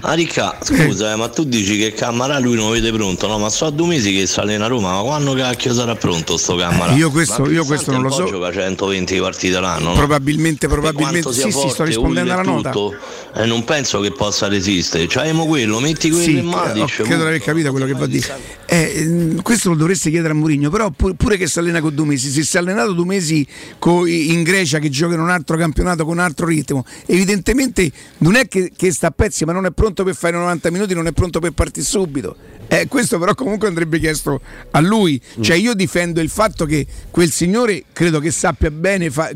Ah, Ricca, scusa, eh, ma tu dici che Cammarà lui non vede pronto, no? Ma so a due mesi che si allena a Roma, ma quando cacchio sarà pronto sto Cammarà? Eh, io questo- io questo non lo so. gioca 120 partite l'anno, no? Probabilmente, Per probabilmente quanto sia sì, sì, sto forte, rispondendo alla e nota. tutto, eh, non penso che possa resistere. C'abbiamo quello, metti quello Sì, in eh, Matic. ho- credo di aver capito quello che va a dire. Eh, ehm, questo lo dovreste chiedere a Mourinho, però pu- pure che si allena con due mesi, se si è allenato due mesi co- in Grecia che gioca in un altro campionato con un altro ritmo, evidentemente non è che, che sta a pezzi, ma non è pronto per fare 90 minuti, non è pronto per partire subito. Eh, questo però comunque andrebbe chiesto a lui. Cioè io difendo il fatto che quel signore credo che sappia bene fa-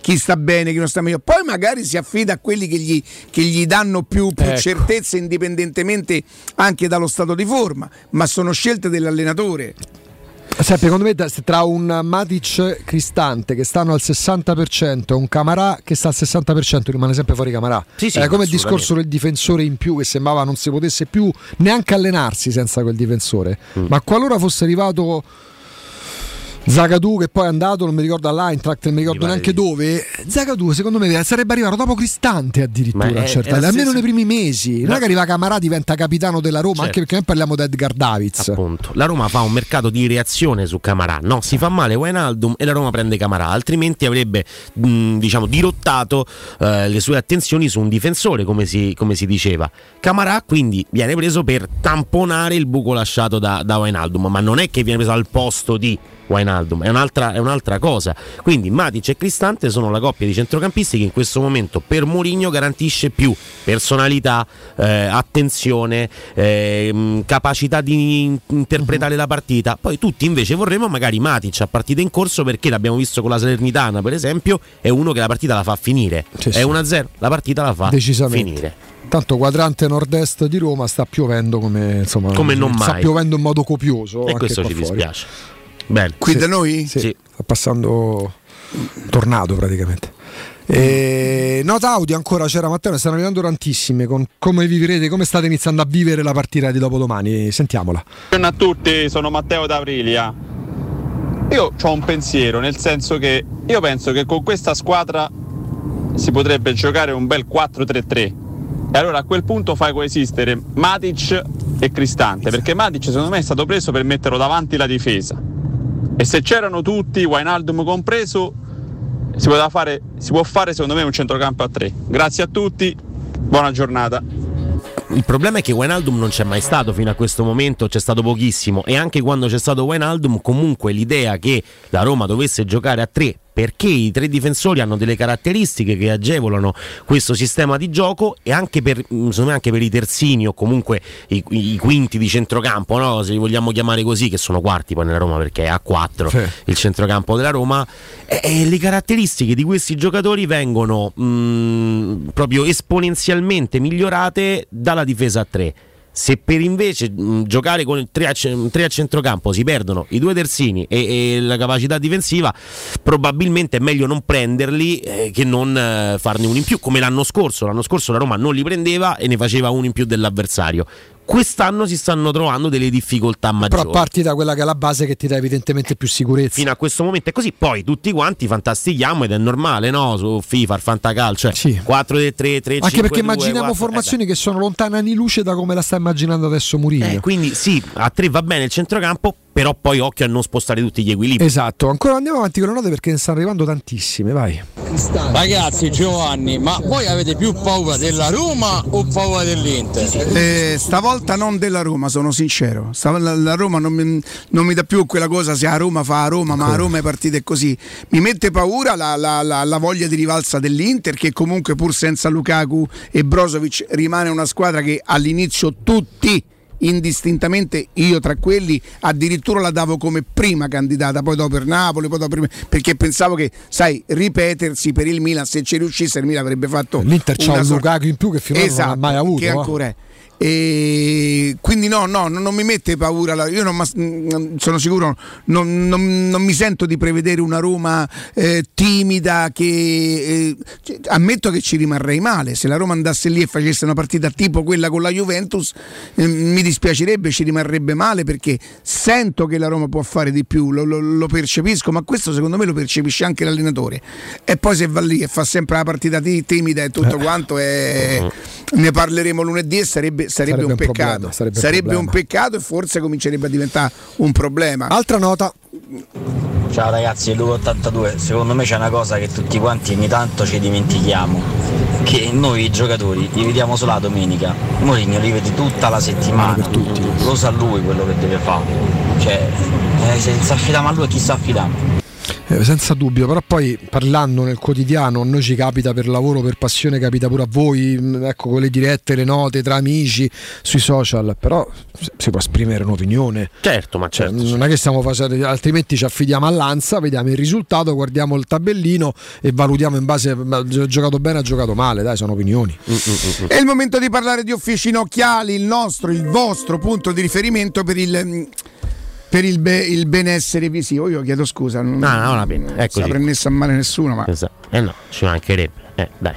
chi sta bene, chi non sta meglio. Poi magari si affida a quelli che gli, che gli danno più, più Ecco. certezze indipendentemente anche dallo stato di forma, ma sono scelte dell'allenatore. Sai, secondo me tra un Matic Cristante che stanno al 60% e un Camarà che sta al 60% rimane sempre fuori Camarà. Sì, sì, è come il discorso del difensore in più che sembrava non si potesse più neanche allenarsi senza quel difensore. Mm. Ma qualora fosse arrivato Zagadou che poi è andato, non mi ricordo all'Eintracht, non mi ricordo neanche dove. Zagadou secondo me sarebbe arrivato dopo Cristante addirittura, è- certa la almeno stessa- nei primi mesi. Non No. è che arriva Camarà diventa capitano della Roma, Certo. anche perché noi parliamo di Edgar Davids. Appunto. La Roma fa un mercato di reazione su Camarà. No, si fa male Wijnaldum e la Roma prende Camarà, altrimenti avrebbe mh, diciamo, dirottato eh, le sue attenzioni su un difensore, come si, come si diceva. Camarà quindi viene preso per tamponare il buco lasciato da, da Wijnaldum, ma non è che viene preso al posto di Wijnaldum, è un'altra, è un'altra cosa. Quindi Matic e Cristante sono la coppia di centrocampisti che in questo momento per Mourinho garantisce più personalità, eh, attenzione, eh, capacità di in- interpretare la partita. Poi tutti invece vorremmo magari Matic a partita in corso perché l'abbiamo visto con la Salernitana per esempio, è uno che la partita la fa finire. Sì, è sì. 1-0, la partita la fa finire. Tanto quadrante nord-est di Roma sta piovendo come, insomma, Come non sta mai. piovendo in modo copioso. E questo ci fuori. dispiace. Bene. Qui Sì, da noi? Sì, Sì. sta passando un tornado praticamente. E nota audio ancora c'era Matteo, ne stanno arrivando tantissime. Con come vivrete, come state iniziando a vivere la partita di dopodomani? Sentiamola. Buongiorno a tutti, sono Matteo D'Aprilia. Io ho un pensiero, nel senso che io penso che con questa squadra si potrebbe giocare un bel 4-3-3. E allora a quel punto fai coesistere Matic e Cristante, perché Matic secondo me è stato preso per metterlo davanti la difesa. E se c'erano tutti, Wijnaldum compreso, si, fare, si può fare secondo me un centrocampo a tre. Grazie a tutti, buona giornata. Il problema è che Wijnaldum non c'è mai stato fino a questo momento, c'è stato pochissimo e anche quando c'è stato Wijnaldum comunque l'idea che la Roma dovesse giocare a tre perché i tre difensori hanno delle caratteristiche che agevolano questo sistema di gioco e anche per, mm, anche per i terzini o comunque i, i quinti di centrocampo, no? se li vogliamo chiamare così, che sono quarti poi nella Roma perché è a 4 Sì. il centrocampo della Roma, e, e le caratteristiche di questi giocatori vengono mh, proprio esponenzialmente migliorate dalla difesa a 3. Se per invece mh, giocare con 3 a, tre a centrocampo si perdono i due terzini e, e la capacità difensiva, probabilmente è meglio non prenderli eh, che non eh, farne uno in più, come l'anno scorso. L'anno scorso la Roma non li prendeva e ne faceva uno in più dell'avversario. Quest'anno si stanno trovando delle difficoltà maggiori. Però parti da quella che è la base che ti dà evidentemente più sicurezza. Fino a questo momento è così, poi tutti quanti fantastichiamo ed è normale, no? Su FIFA, fantacalcio, cioè 4 3 3 3 Anche perché immaginiamo formazioni che sono lontane anni luce da come la sta immaginando adesso Mourinho. Eh, quindi sì, a 3 va bene il centrocampo, però poi occhio a non spostare tutti gli equilibri. Esatto, ancora andiamo avanti con le note perché ne stanno arrivando tantissime, vai. Ragazzi, Giovanni, ma voi avete più paura della Roma o paura dell'Inter? Eh, stavolta non della Roma, sono sincero. Stav- la, Roma non mi, non mi dà più quella cosa se a Roma fa a Roma, ma a Roma è partita è così. Mi mette paura la, la- la- la voglia di rivalsa dell'Inter, che comunque pur senza Lukaku e Brozovic rimane una squadra che all'inizio tutti indistintamente io tra quelli addirittura la davo come prima candidata poi dopo per Napoli poi dopo per- perché pensavo che sai ripetersi per il Milan se ci riuscisse il Milan avrebbe fatto L'Inter c'ha un sorta- Lukaku in più che finora non ha mai avuto. che eh. ancora è. E quindi no, no, non mi mette paura. Io non mm, sono sicuro, non, non- non mi sento di prevedere una Roma eh, timida che eh, ammetto che ci rimarrei male. Se la Roma andasse lì e facesse una partita tipo quella con la Juventus, eh, mi dispiacerebbe, ci rimarrebbe male perché sento che la Roma può fare di più, lo, lo- lo percepisco, ma questo secondo me lo percepisce anche l'allenatore. E poi se va lì e fa sempre la partita ti- timida e tutto quanto, eh, ne parleremo lunedì e sarebbe, sarebbe Sarebbe un peccato. problema, sarebbe Sarebbe, un peccato e forse comincerebbe a diventare un problema. Altra nota. Ciao ragazzi, Luca 82. Secondo me c'è una cosa che tutti quanti ogni tanto ci dimentichiamo. Che noi giocatori li vediamo solo la domenica. Mourinho li vede tutta la settimana. Lo sa lui quello che deve fare. Cioè, eh, se si affidiamo a lui chi sta affidando? Eh, senza dubbio, però poi parlando nel quotidiano, a noi ci capita per lavoro, per passione, capita pure a voi, mh, ecco, con le dirette, le note tra amici, sui social, però si può esprimere un'opinione. Certo, ma certo. Non è che stiamo facendo, altrimenti ci affidiamo all'Anza, vediamo il risultato, guardiamo il tabellino e valutiamo in base a ha giocato bene, ha giocato male, dai, sono opinioni. È il momento di parlare di Officina Occhiali, il nostro, il vostro punto di riferimento per il, mm, per il, be- il benessere visivo. Io chiedo scusa, non, No, no, una pena. non Eccoci. si è messo a male nessuno, ma Esatto. Eh no, ci mancherebbe. Eh, dai.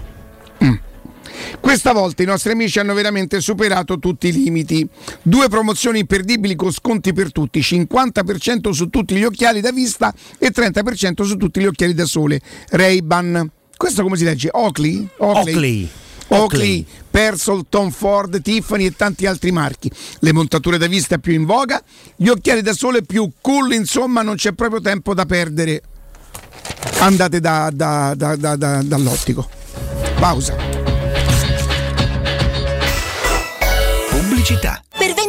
questa volta i nostri amici hanno veramente superato tutti i limiti. Due promozioni imperdibili con sconti per tutti, 50% su tutti gli occhiali da vista e 30% su tutti gli occhiali da sole. Ray-Ban. Questo come si legge? Oakley? Oakley. Oakley, Persol, Tom Ford, Tiffany e tanti altri marchi. Le montature da vista più in voga, gli occhiali da sole più cool, insomma non c'è proprio tempo da perdere. Andate da- da- da- da- da- dall'ottico. Pausa. Pubblicità.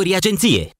categorie agenzie.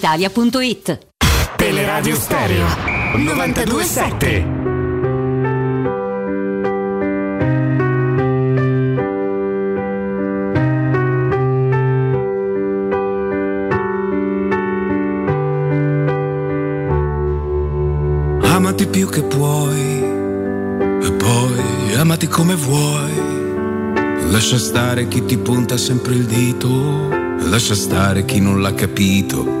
brispalitalia.it. Teleradio Stereo 927 Amati più che puoi e poi amati come vuoi. Lascia stare chi ti punta sempre il dito, lascia stare chi non l'ha capito.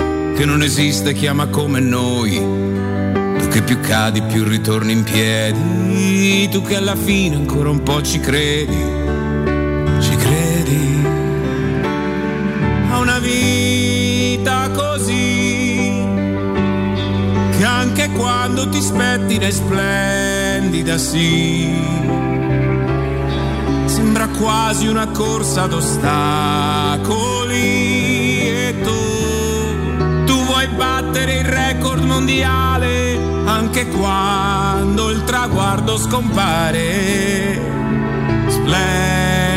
che non esiste chi ama come noi. Tu che più cadi più ritorni in piedi, tu che alla fine ancora un po' ci credi, ci credi a una vita così che anche quando ti spettina è splendida sì. Sembra quasi una corsa ad ostacoli battere il record mondiale anche quando il traguardo scompare. Splendida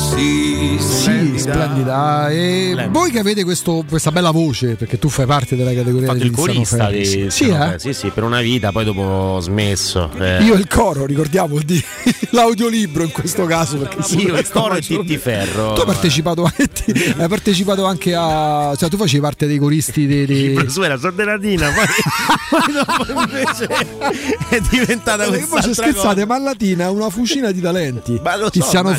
sì Sì, splendida. E voi che avete questo- questa bella voce, perché tu fai parte della categoria fatto di il Tiziano corista di Sì, Tiziano eh? Sì, sì, per una vita, poi dopo ho smesso. eh. Io il coro, ricordiamo di- [laughs] l'audiolibro in questo caso. Perché se Io il coro e Titti Ferro. Tu hai partecipato, anche- hai partecipato anche a. Cioè, tu facevi parte dei coristi dei. dei... Su era sorderatina, poi, [laughs] poi dopo invece è diventata E voi questa ci scherzate, ma Latina ha una fucina di talenti. Lo so, Tiziano ma-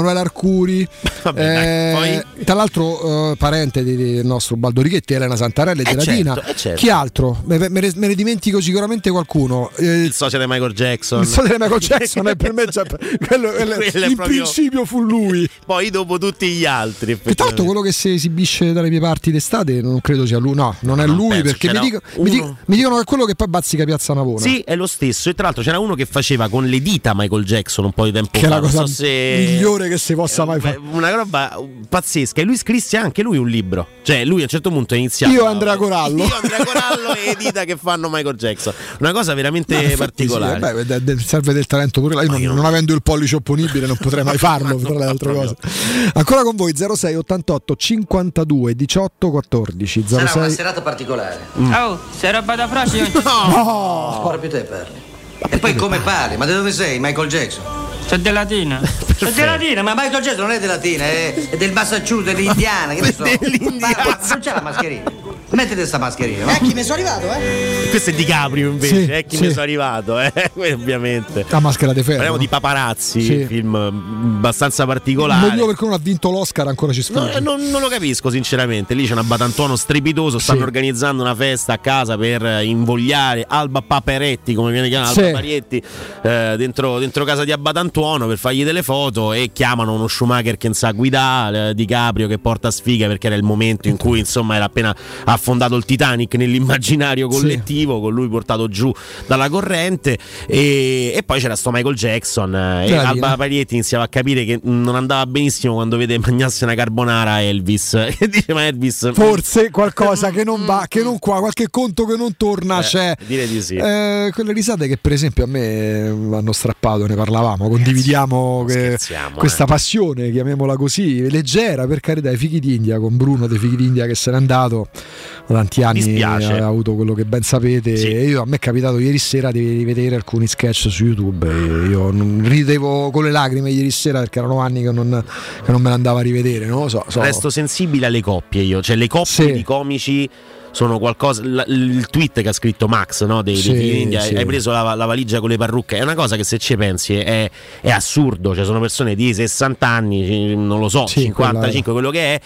Ferro, Manuele Arcuri. [laughs] Vabbè, eh, Tra l'altro, eh, parente del nostro Baldo Righetti, Elena Santarelli e Eh, di Latina. certo, eh, certo. Chi altro? Me, me- me ne dimentico sicuramente qualcuno. Eh, Il socio di Michael Jackson. il so di Michael [laughs] Jackson è per me già. Quello, quello- [laughs] Quello è in proprio- principio fu lui. Poi dopo tutti gli altri. Che tra l'altro quello che si esibisce dalle mie parti d'estate non credo sia lui. No, non è Non lui penso, perché mi, dico- mi dico- mi dicono che è quello che poi bazzica Piazza Navona. Sì, è lo stesso. E tra l'altro c'era uno che faceva con le dita Michael Jackson un po' di tempo Che è fa. la non cosa so se- migliore che si possa mai fare. Una roba pazzesca. E lui scrisse anche lui un libro. Cioè, lui a un certo punto ha iniziato. Io Andrea Corallo. Io Andrea Corallo e [laughs] le dita che fanno Michael Jackson. Una cosa veramente No, particolare. sì, de- serve del talento pure là. Io non, non avendo il pollice opponibile non potrei mai [laughs] farlo tra le altre cose. Ancora con voi 06 88 52 18 14 Sarà una 06 serata particolare. Oh, sei roba da frasi? [laughs] No! Proprio te parli. E poi come parli? Ma da dove sei? Michael Jackson? C'è della Latina. [laughs] Sono della Latina, ma Michael Jackson non è della Latina, è, è del Massachusetts, dell'Indiana, che ne so. [laughs] Parla, non c'è la mascherina. Mettete sta mascherina. no? Eh, chi mi sono arrivato, eh? Questo è Di Caprio invece, Sì, è chi sì. mi sono arrivato, [laughs] eh? ovviamente. La maschera di ferro. Parliamo di paparazzi, Sì. film mm, abbastanza Il particolare. motivo per cui non ha vinto l'Oscar ancora ci No, sfugge. eh, non, non lo capisco sinceramente, lì c'è una batantuono strepitoso, stanno Sì. organizzando una festa a casa per eh, invogliare Alba Paperetti, come viene chiamata, Sì. Alba Parietti, eh, dentro, dentro casa di Abbatantuono per fargli delle foto e chiamano uno Schumacher che non sa guidare, eh, Di Caprio che porta sfiga perché era il momento in cui insomma era appena affondato il Titanic nell'immaginario collettivo, sì. con lui portato giù dalla corrente. E, e poi c'era sto Michael Jackson. Eh, e Alba Parietti iniziava a capire che non andava benissimo quando vede mangiarsi una carbonara Elvis. [laughs] E dice: Ma Elvis. Forse qualcosa [laughs] che non va, che non qua, qualche conto che non torna. Eh, c'è. Dire di sì. Eh, quelle risate che, per esempio, a me hanno strappato, ne parlavamo. Condividiamo che, questa eh. passione, chiamiamola così, leggera per carità, i fighi d'India con Bruno dei fighi d'India che se n'è andato da tanti anni ha avuto quello che ben sapete sì. io, a me è capitato ieri sera di rivedere alcuni sketch su YouTube io ridevo con le lacrime ieri sera perché erano anni che non, che non me ne andava a rivedere non lo so, so. resto sensibile alle coppie io cioè le coppie sì. di comici sono qualcosa. L- il tweet che ha scritto Max no, dei, sì, dei India, sì. hai preso la, la, valigia con le parrucche. È una cosa che se ci pensi è, è assurdo. Cioè, sono persone di 60 anni, non lo so, sì, 55, quella... quello che è.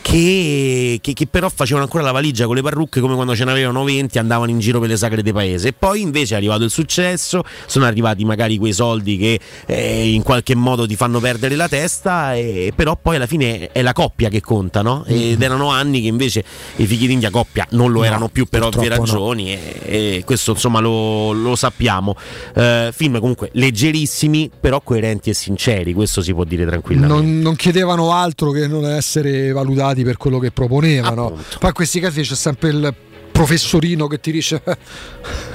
Che, che, che, però facevano ancora la valigia con le parrucche come quando ce n'avevano 20 andavano in giro per le sagre dei paese e poi invece è arrivato il successo sono arrivati magari quei soldi che eh, in qualche modo ti fanno perdere la testa e, però poi alla fine è la coppia che conta no? ed Mm-hmm. erano anni che invece i figli d'India coppia non lo No, erano più per ovvie purtroppo no. ragioni e, e questo insomma lo, lo sappiamo. Eh, film comunque leggerissimi però coerenti e sinceri questo si può dire tranquillamente. Non, non chiedevano altro che non essere valutati per quello che proponevano. Poi in questi casi c'è sempre il professorino che ti dice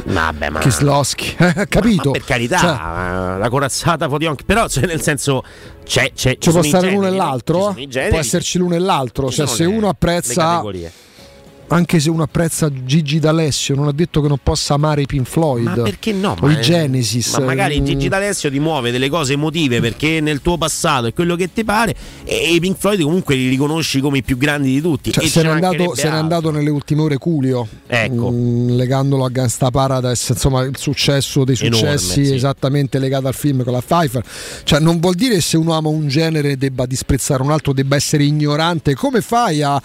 Vabbè, ma Kislowski [laughs] capito? Per carità, Cioè, la corazzata Fodionchi, però cioè, nel senso c'è, c'è, ci ci può stare l'uno e l'altro? può esserci l'uno e l'altro ci cioè se le- uno le apprezza categorie. Anche se uno apprezza Gigi D'Alessio non ha detto che non possa amare i Pink Floyd Ma perché no? o i è- Genesis Ma magari Gigi D'Alessio ti muove delle cose emotive perché nel tuo passato è quello che ti pare e i Pink Floyd comunque li riconosci come i più grandi di tutti. cioè, se, n'è andato, se n'è andato nelle ultime ore Culio Ecco. mm, legandolo a Gangsta Paradise insomma il successo dei Enorme, successi sì. esattamente legato al film con la Pfeiffer cioè non vuol dire se uno ama un genere debba disprezzare un altro debba essere ignorante come fai a, a-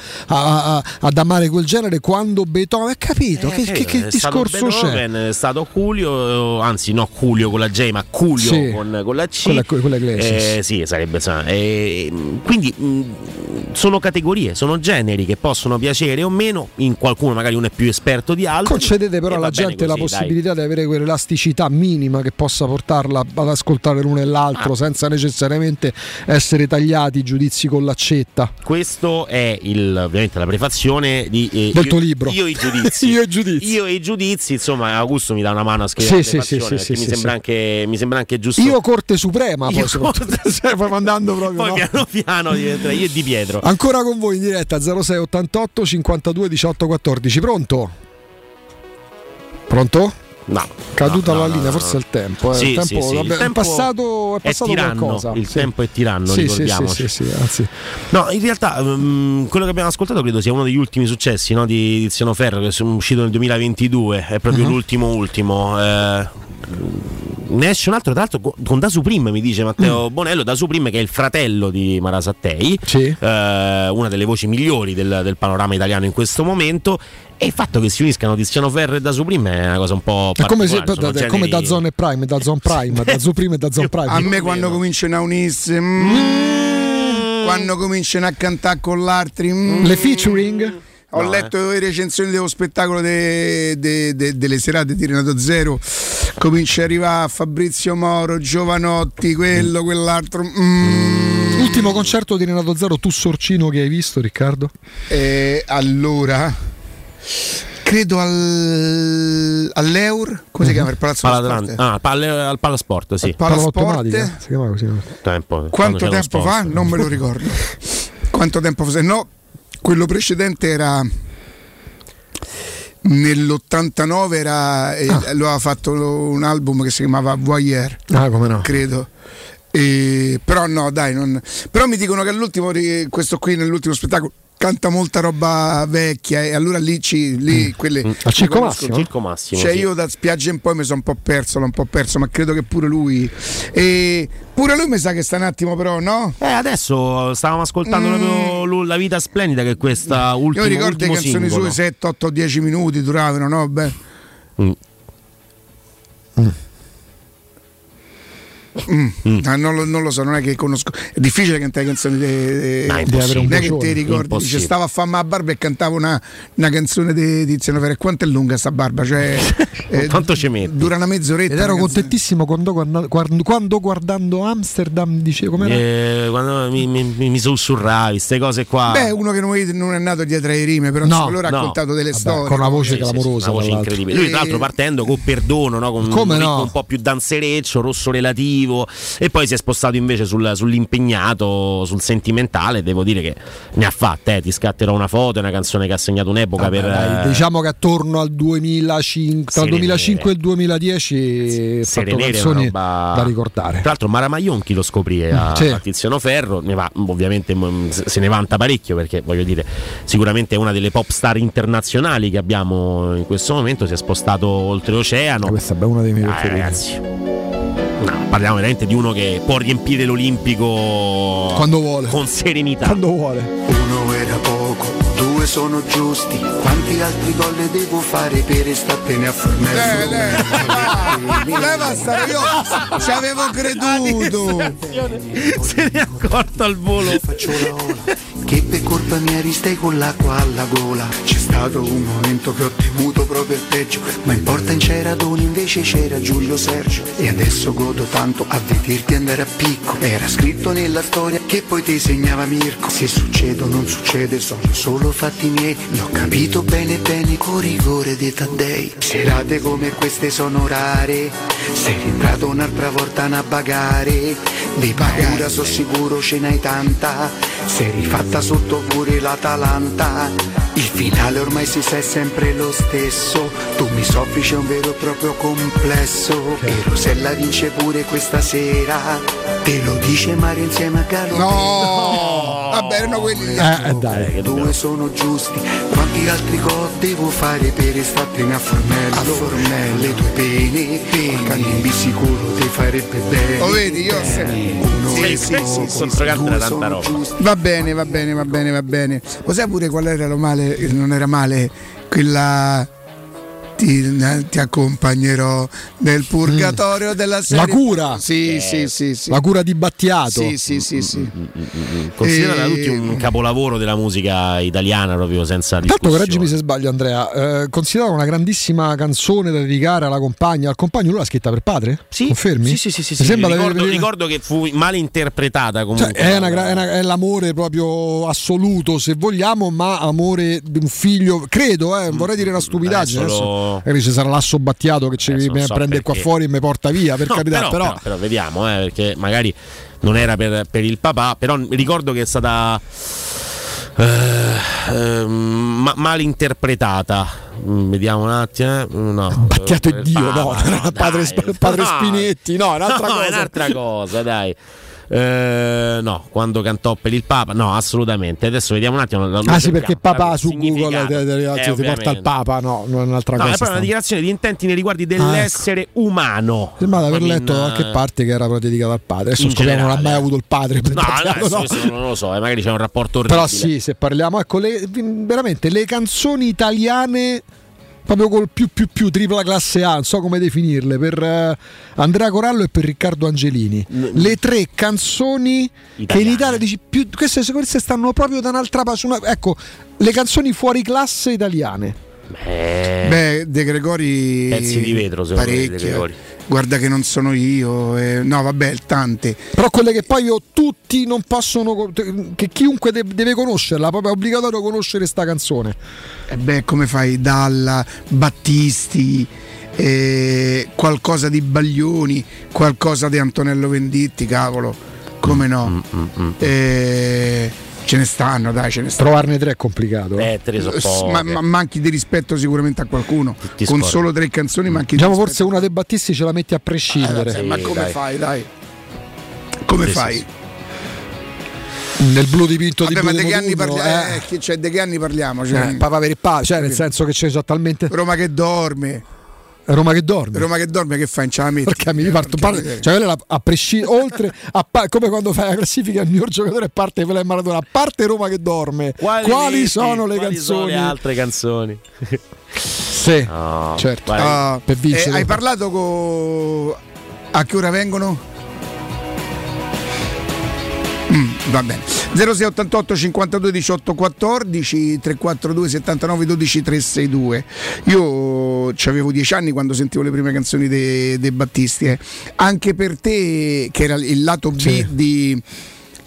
a- ad amare quel genere quando Beethoven hai capito che, Eh, che- che è stato discorso c'è Beethoven, È stato Julio, anzi no Julio con la J, ma Julio Sì. con, con la C. Quella- quella. Eh, sì, sarebbe sa- eh, quindi mh, sono categorie, sono generi che possono piacere o meno. In qualcuno magari uno è più esperto di altri. Concedete però alla gente la così, dai. possibilità di avere quell'elasticità minima che possa portarla ad ascoltare l'uno e Ah. l'altro senza necessariamente essere tagliati giudizi con l'accetta. Questo è il, ovviamente la prefazione di, Del io- tuo libro. Io [laughs] i giudizi. Io i giudizi. Io i giudizi, insomma, Augusto mi dà una mano a scrivere Sì, sì, prefazione, sì, sì, mi, sì, sembra sì. Anche, mi sembra anche giusto. Io Corte Suprema, Io [laughs] poi, soprattutto. Cioè, poi andando proprio. Poi no? piano piano diventerà io e Di Pietro. Ancora con voi in diretta 0688 52 18 14. Pronto? Pronto? No. Caduta no, la no, linea, forse è il tempo. eh. Sì, il tempo, sì, sì, il vabbè, è tempo passato, è è passato tiranno, qualcosa. il Sì. tempo è tiranno, Sì, sì, ricordiamoci. Sì, sì, sì, anzi. No, in realtà mm, quello che abbiamo ascoltato credo sia uno degli ultimi successi no, di Tiziano Ferro che è uscito nel 2022, è proprio Mhm. l'ultimo ultimo. eh, ne esce un altro, tra l'altro, con- Da Supreme, mi dice Mm. Matteo Bonello. Da Supreme, che è il fratello di Mara Sattei, eh, una delle voci migliori del, del panorama italiano in questo momento. E il fatto che si uniscano Tiziano Ferro e Da Supreme è una cosa un po' È come, se, particolare. sono da, come da generi- Zone Prime, da Zone Prime, da Supreme e da Zone Prime. A me quando cominciano a unirsi, mm, quando cominciano a cantare con l'altri, mm, Le featuring? Ho No, letto le recensioni dello spettacolo de- de- de- delle serate di Renato Zero. Comincia a arrivare Fabrizio Moro, Giovanotti, quello, quell'altro. mm. Ultimo concerto di Renato Zero, tu sorcino che hai visto, Riccardo? Eh, allora, credo al, all'Eur, come si chiama il palazzo sport? Ah, palle- al Palasport, sì. Palasport. automatica, si chiamava così. Tempo, Quanto lo tempo fa? Non me lo [laughs] ricordo. Quanto tempo fa? Se no, quello precedente era nell'89 era, eh, lui aveva fatto un album che si chiamava Voyeur Ah, come no? credo E- però no dai non... però mi dicono che all'ultimo questo qui nell'ultimo spettacolo canta molta roba vecchia e allora lì, ci, lì quelle Mm. Al Circo. Massimo? Circo Massimo. cioè sì. io da spiaggia in poi mi sono un po' perso l'ho un po' perso ma credo che pure lui e pure lui mi sa che sta un attimo però no? Eh, adesso stavamo ascoltando Mm. La vita splendida che è questa ultima io ricordo le canzoni singolo. sue 7, 8, 10 minuti duravano no? Beh. Mm. Mm. Ah, non, lo, non lo so, non è che conosco. È difficile cantare canzoni di avere un impossibile. Non è che ti ricordi, dice, stavo a fare la barba e cantavo una, una canzone di Tiziano Ferro. Quanto è lunga sta barba? Cioè, [laughs] eh, Quanto ci metti? Dura una mezz'oretta. Ed ero contentissimo quando, quando- quando- guardando Amsterdam dicevo com'era? Eh, quando mi, mi, mi, mi sussurravi, queste cose qua. Beh, uno che non, non è nato dietro ai rime, però No, lui ha no. raccontato delle Vabbè, storie. con una voce Sì, sì, sì, clamorosa. una voce incredibile. Lui, tra l'altro, partendo con perdono, no? con Come un no? un po' più danzereccio, rosso relativo, e poi si è spostato invece sul- sull'impegnato, sul sentimentale. Devo dire che ne ha fatte. eh. Ti scatterò una foto, è una canzone che ha segnato un'epoca Vabbè, per. dai, eh, diciamo che attorno al 2005, tra il Serenere. 2005 e il 2010 ha fatto canzoni roba- da ricordare. Tra l'altro Maramaglion chi lo scoprì a, Sì. a Tiziano Ferro, ne va, ovviamente mm, se ne vanta parecchio perché voglio dire, sicuramente è una delle pop star internazionali che abbiamo in questo momento, si è spostato oltreoceano. Questa è una dei miei Ah, ragazzi. No, parliamo veramente di uno che può riempire l'Olimpico Quando vuole. con serenità. Quando vuole. Sono giusti. Quanti altri gol ne devo fare per startene a Formello? Leva [laughs] sta io ci avevo creduto. Se ne è accorto al volo. Faccio la ola, che per colpa mia ristai con l'acqua alla gola. C'è stato un momento che ho temuto proprio il peggio, ma in porta in Ceradoni invece c'era Giulio Sergio. E adesso godo tanto a vederti andare a picco. Era scritto nella storia che poi ti segnava Mirko. Se succede o non succede sono solo fatti miei. L'ho capito bene bene con rigore dei Taddei. Serate come queste sono rare. Sei rientrato un'altra volta a bagare. Di paura so sicuro ce n'hai tanta. Sei rifatta sotto pure l'Atalanta. Il finale ormai si sa è sempre lo stesso. Tu mi soffri c'è un vero e proprio complesso. E Rosella vince pure questa sera. Te lo dice Mario insieme a Galo. No, vabbè, erano quelli lì. Eh, dai. Due sono giusti, quanti altri gol devo fare per startene a Formello? A Formello, le tue pene, pene, sicuro ti farebbe bene. Lo vedi, io se- Uno Sì, sì, sì, sì, due tanta roba. giusti. Va bene, va bene, va bene, va bene. Lo sai pure qual era lo male? Non era male quella. Ti, ti accompagnerò nel purgatorio della serie. La cura. Sì, sì, sì, sì. La cura di Battiato. Sì, sì, sì, sì. Considerata da E- tutti un capolavoro della musica italiana, proprio senza Tanto discussione. correggimi se sbaglio Andrea, eh, considerata una grandissima canzone da dedicare alla compagna, al compagno lui l'ha scritta per padre? Sì, Confermi? Sì, sì, sì, sì, Mi sì. sembra di ricordo, ricordo che fu male interpretata Cioè, comunque. è, una è una- è l'amore proprio assoluto, se vogliamo, ma amore di un figlio. Credo, eh, vorrei dire una stupidaggine. adesso Adesso, lo- magari ci sarà l'asso battiato che ci non viene so prendere qua perché. fuori e mi porta via, per No, carità. però, Però, però- però vediamo, eh, perché magari non era per, per il papà, però ricordo che è stata eh, ehm, ma- mal interpretata. Mm, Vediamo un attimo. eh. No, Battiato Eh, Dio, no, [laughs] Papa, padre, dai. padre No. Spinetti, no, è un'altra No, cosa. è un'altra cosa, dai. Eh, no, quando cantò per il Papa, no, assolutamente. Adesso vediamo un attimo. Ah sì, perché allora, su Google te- te- te- Eh, ti porta al Papa, no, non è un'altra No, è cosa. proprio una sta- dichiarazione di intenti nei riguardi Ah, ecco. dell'essere umano. Sembra di aver letto da qualche eh, parte che era dedicata al padre. Adesso scopriamo che non ha mai generale. avuto il padre. No, no, no. questo non lo so, eh, magari c'è un rapporto orribile. Però sì, se parliamo, ecco, le- veramente le canzoni italiane proprio col più più più tripla classe A, non so come definirle, per eh, Andrea Corallo e per Riccardo Angelini. Le tre canzoni che in Italia dici più queste, queste stanno proprio da un'altra parte, ecco, le canzoni fuori classe italiane. Beh, De Gregori. Pezzi di vetro, secondo me, De. Gregori. Guarda che non sono io. eh, no, vabbè, tante. Però quelle che poi io tutti non possono che chiunque de- deve conoscerla, proprio è obbligatorio conoscere sta canzone. E beh, come fai? Dalla, Battisti, eh, qualcosa di Baglioni, qualcosa di Antonello Venditti, cavolo. Come Mm, no? Eh, ce ne stanno, dai, ce ne stanno. Trovarne tre è complicato. Eh, tre sono S- poche. ma, ma manchi di rispetto sicuramente a qualcuno. Con scordi. solo tre canzoni manchi Diciamo di forse una dei Battisti ce la metti a prescindere. rispetto. ma come dai. fai, dai? Come Sì, fai? sì, Nel blu dipinto Vabbè, di ma Blue di che anni parliamo? eh. Eh, che- cioè, che anni parliamo? Cioè, Eh, papà per il papà, cioè nel senso che ce ne sono talmente Roma che dorme. Roma che dorme. Roma che dorme che ce la metti? Perché mi parto, par- cioè quella a prescindere [laughs] oltre a pa- come quando fai la classifica il miglior giocatore parte quella è Maradona a parte Roma che dorme quali, metti? sono le Quali sono canzoni le altre canzoni? [laughs] sì No, certo Ah, per vincere eh, hai parlato con. A che ora vengono? Va bene. 0688 52 18 14 342 79 12 362. Io avevo dieci anni quando sentivo le prime canzoni dei de Battisti. eh. Anche per te, che era il lato B Sì. di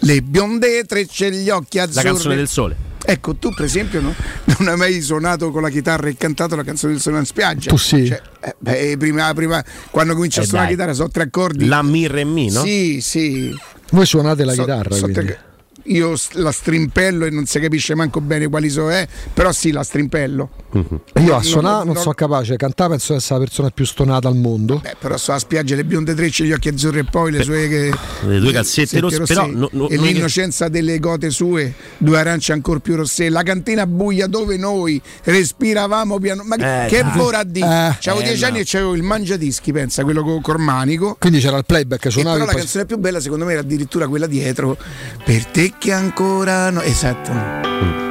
Le bionde trecce gli occhi azzurri. La canzone del sole. Ecco, tu per esempio no? non hai mai suonato con la chitarra e cantato la canzone del sole in spiaggia? Tu sì. Cioè, eh, beh, prima, prima, quando cominci a Eh, suonare la chitarra sono tre accordi. La mi re mi, no? Sì, sì. Voi suonate la So- chitarra, so quindi. Io la strimpello e non si capisce manco bene quali so è, però sì, la strimpello. Io a No, suonare no, non no. sono capace, cantare penso di essere la persona più stonata al mondo. Beh, però sulla spiaggia le bionde trecce, gli occhi azzurri e poi le sue che- Le due calzette rosse, però no- no- e non è che- l'innocenza delle gote sue, due arance ancora più rosse, la cantina buia dove noi respiravamo piano. Ma che- Eh, che dai. vorrà di? Eh. C'avevo Eh, dieci no. anni e c'avevo il mangiadischi, pensa, quello con Cormanico. Quindi c'era il playback, suonavi però la poi- canzone più bella secondo me era addirittura quella dietro. Per te che ancora no. Esatto.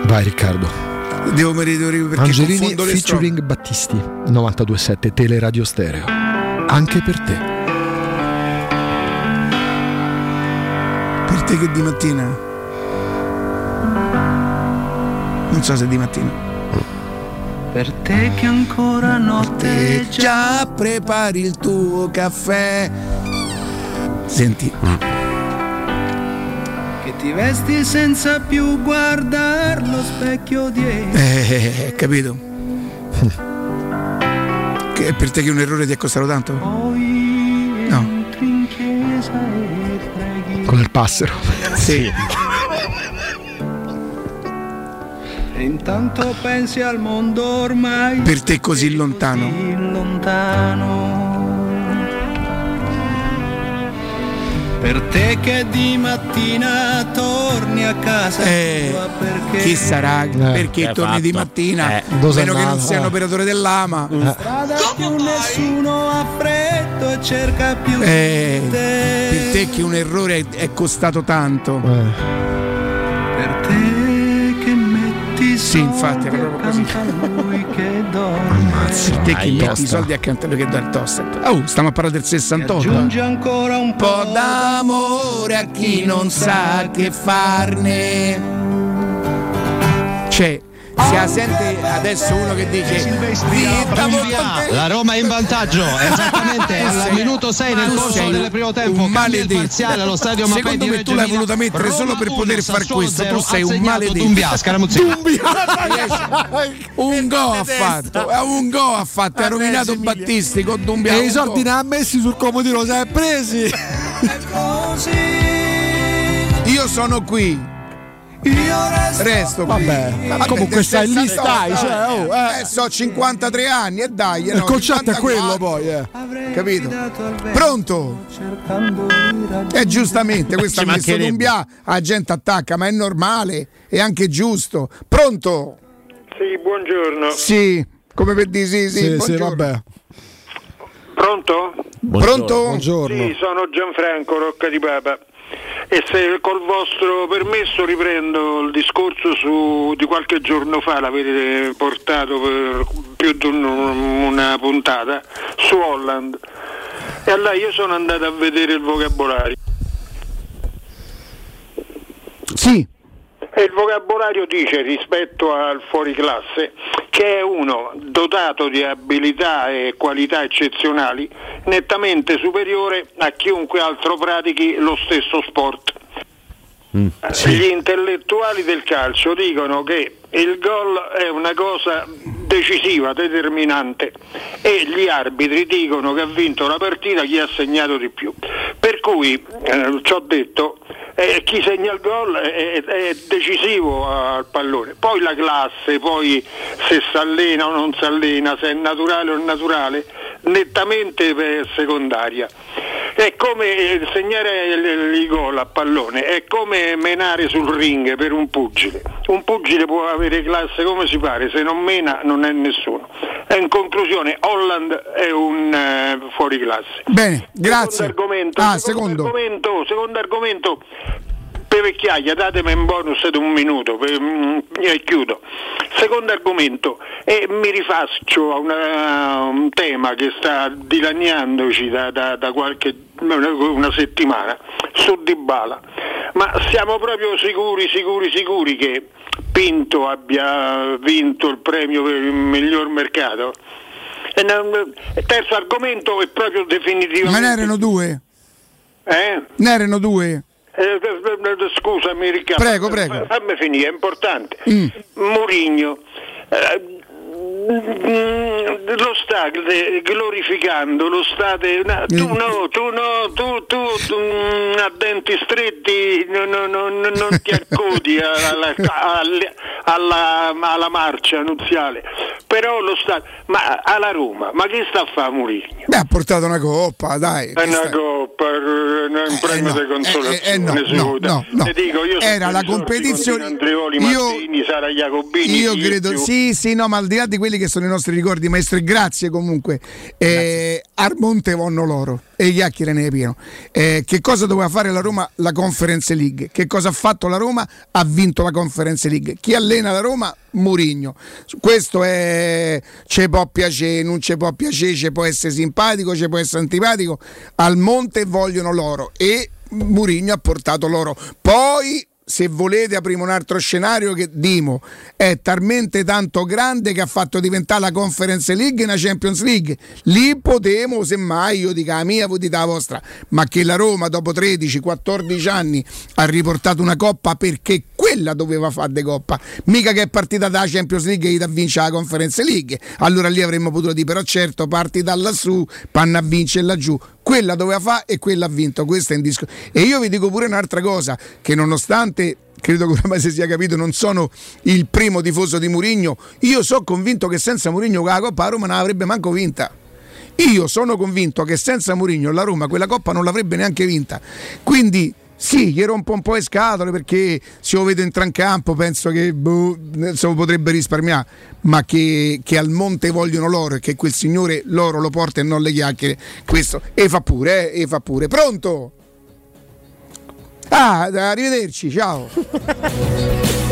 Vai Riccardo. Devo meritare perché Angelini featuring Battisti 927 Teleradio Stereo. Anche per te. Per te che di mattina? Non so se di mattina. Per te che ancora notte già prepari il tuo caffè. Senti, che ti vesti senza più guardare lo specchio dietro. eh, capito? [laughs] Che è per te che un errore ti è costato tanto? No. Con il passero. [laughs] Sì. E intanto pensi al mondo ormai Per te così lontano. così lontano. Per te che di mattina torni a casa Eh, tua perché Chi sarà? Perché Che torni hai di fatto? mattina? Eh. Meno che non sia un Eh. operatore dell'AMA. strada più nessuno ha freddo e cerca più Eh, di te. per te che un errore è costato tanto. Eh. Per te che metti Sì, infatti, era proprio così. Per te che Aia. metti i soldi accanto a lui che dà il tosta. Oh, stiamo a parlare del 68. Aggiunge ancora un po' d'amore a chi non sa che farne. Cioè, si sente adesso uno che dice "Vita, volta- La Roma è in vantaggio [laughs] esattamente al minuto 6 nel corso del primo tempo. maledetto. parziale allo stadio Mapei Secondo me tu l'hai voluta mettere Roma solo per poter far questo. Tu sei ha un maledetto. Dumbia, Scaramuzzino. [laughs] Un go ha fatto, eh, un go ha fatto, ha rovinato Battisti con Dumbia. E i soldi ne ha messi sul comodino, se è presi. Io sono qui. Resto qui. Vabbè, ma comunque stai lì, 68, stai, cioè, oh, eh. eh, so 53 anni e dai. eh, Il no, concetto è 54. quello poi, eh. Capito? Pronto? E giustamente, questo Ci ha messo mancherebbe. Dumbia, la gente attacca, ma è normale, è anche giusto. Pronto? Sì, buongiorno. Sì, come per dire sì, sì, Sì, sì, buongiorno. vabbè. Pronto? Pronto? Buongiorno. Sì, sono Gianfranco Rocca di Papa. E se col vostro permesso riprendo il discorso su, di qualche giorno fa, l'avete portato per più di un- una puntata, su Holland. E allora io sono andato a vedere il vocabolario. Sì. E il vocabolario dice rispetto al fuoriclasse che è uno dotato di abilità e qualità eccezionali nettamente superiore a chiunque altro pratichi lo stesso sport. Gli intellettuali del calcio dicono che il gol è una cosa decisiva, determinante e gli arbitri dicono che ha vinto la partita chi ha segnato di più. Per cui, eh, ci ho detto, eh, chi segna il gol è, è decisivo al pallone. Poi la classe, poi se si allena o non si allena, se è naturale o naturale, nettamente secondaria. È come eh, segnare il, gol a pallone, è come menare sul ring per un pugile. Un pugile può avere classe come si pare, se non mena non è nessuno. E in conclusione, Holland è un eh, fuoriclasse. Bene, grazie. Secondo argomento, Ah, secondo secondo. argomento, secondo argomento per vecchiaia, datemi un bonus di un minuto mm, e chiudo. Secondo argomento, e mi rifaccio a una- un tema che sta dilaniandoci da, da- da qualche una, settimana, su Dybala. Ma siamo proprio sicuri, sicuri, sicuri che Pinto abbia vinto il premio per il miglior mercato? Il terzo argomento è proprio definitivamente... Ma ne erano due? Eh? Ne erano due? Eh, eh, eh, scusami Riccardo, Prego, prego. Fa- fammi finire, è importante. Mm. Murigno eh, lo state glorificando, lo state no, tu Mm. no, tu no, tu, tu, tu, mm, a denti stretti no, no, no, no, non ti accodi alla, alla- alla- alla marcia nuziale, però lo state, ma alla Roma, ma che sta a fare Murigno? Beh, ha portato una coppa, dai. È una coppa, eh, un premio di consolazione. eh, dico, io Era la competizione- Andreoli, io- Martini, Sara Jacobini. Io credo, sì, sì, no, ma al di là di quelli che sono i nostri ricordi, maestro, e grazie comunque. Eh, Armonte vanno loro e chiacchiere ne è pieno. Eh, che cosa doveva fare la Roma? La Conference League. Che cosa ha fatto la Roma? Ha vinto la Conference League. Chi allena la Roma? Murigno. Questo è ci può piacere, non ci può piacere, ci può essere simpatico, ci può essere antipatico. Al monte vogliono loro e Murigno ha portato loro. Poi se volete apriamo un altro scenario che Dimo è talmente tanto grande che ha fatto diventare la Conference League una Champions League. Lì potremo semmai io dica la mia voi dite la vostra. Ma che la Roma dopo 13-14 anni ha riportato una coppa perché quella doveva fare de coppa. Mica che è partita dalla Champions League e da vincere la Conference League. Allora lì avremmo potuto dire però certo parti da lassù panna a vincere laggiù. Quella doveva fare e quella ha vinto. Questo è in disco e io vi dico pure un'altra cosa che nonostante credo che ormai si sia capito non sono il primo tifoso di Murigno io sono convinto che senza Murigno la Coppa la Roma non l'avrebbe manco vinta. Io sono convinto che senza Murigno la Roma quella Coppa non l'avrebbe neanche vinta. Quindi sì, gli rompo un po' le scatole perché se lo vedo entrare in campo penso che boh, potrebbe risparmiare, ma che, che al monte vogliono loro e che quel signore loro lo porta e non le chiacchiere, questo e fa pure, eh, e fa pure. Pronto? Ah, arrivederci, ciao. [laughs]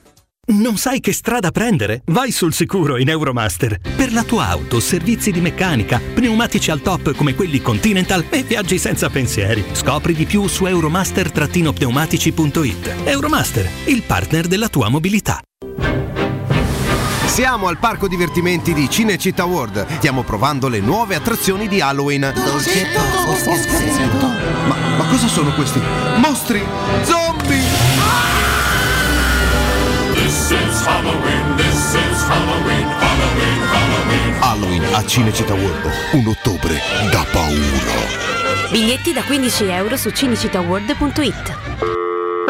Non sai che strada prendere? Vai sul sicuro in Euromaster. Per la tua auto, servizi di meccanica, pneumatici al top come quelli Continental e viaggi senza pensieri. Scopri di più su euromaster-pneumatici.it. Euromaster, il partner della tua mobilità. Siamo al parco divertimenti di Cinecittà World. Stiamo provando le nuove attrazioni di Halloween. Dolcetto? Ma, ma cosa sono questi? Mostri! Zombie! This is Halloween, this is Halloween, Halloween, Halloween. Halloween a Cinecittà World. Un ottobre da paura. Biglietti da 15 euro su cinecittàworld.it.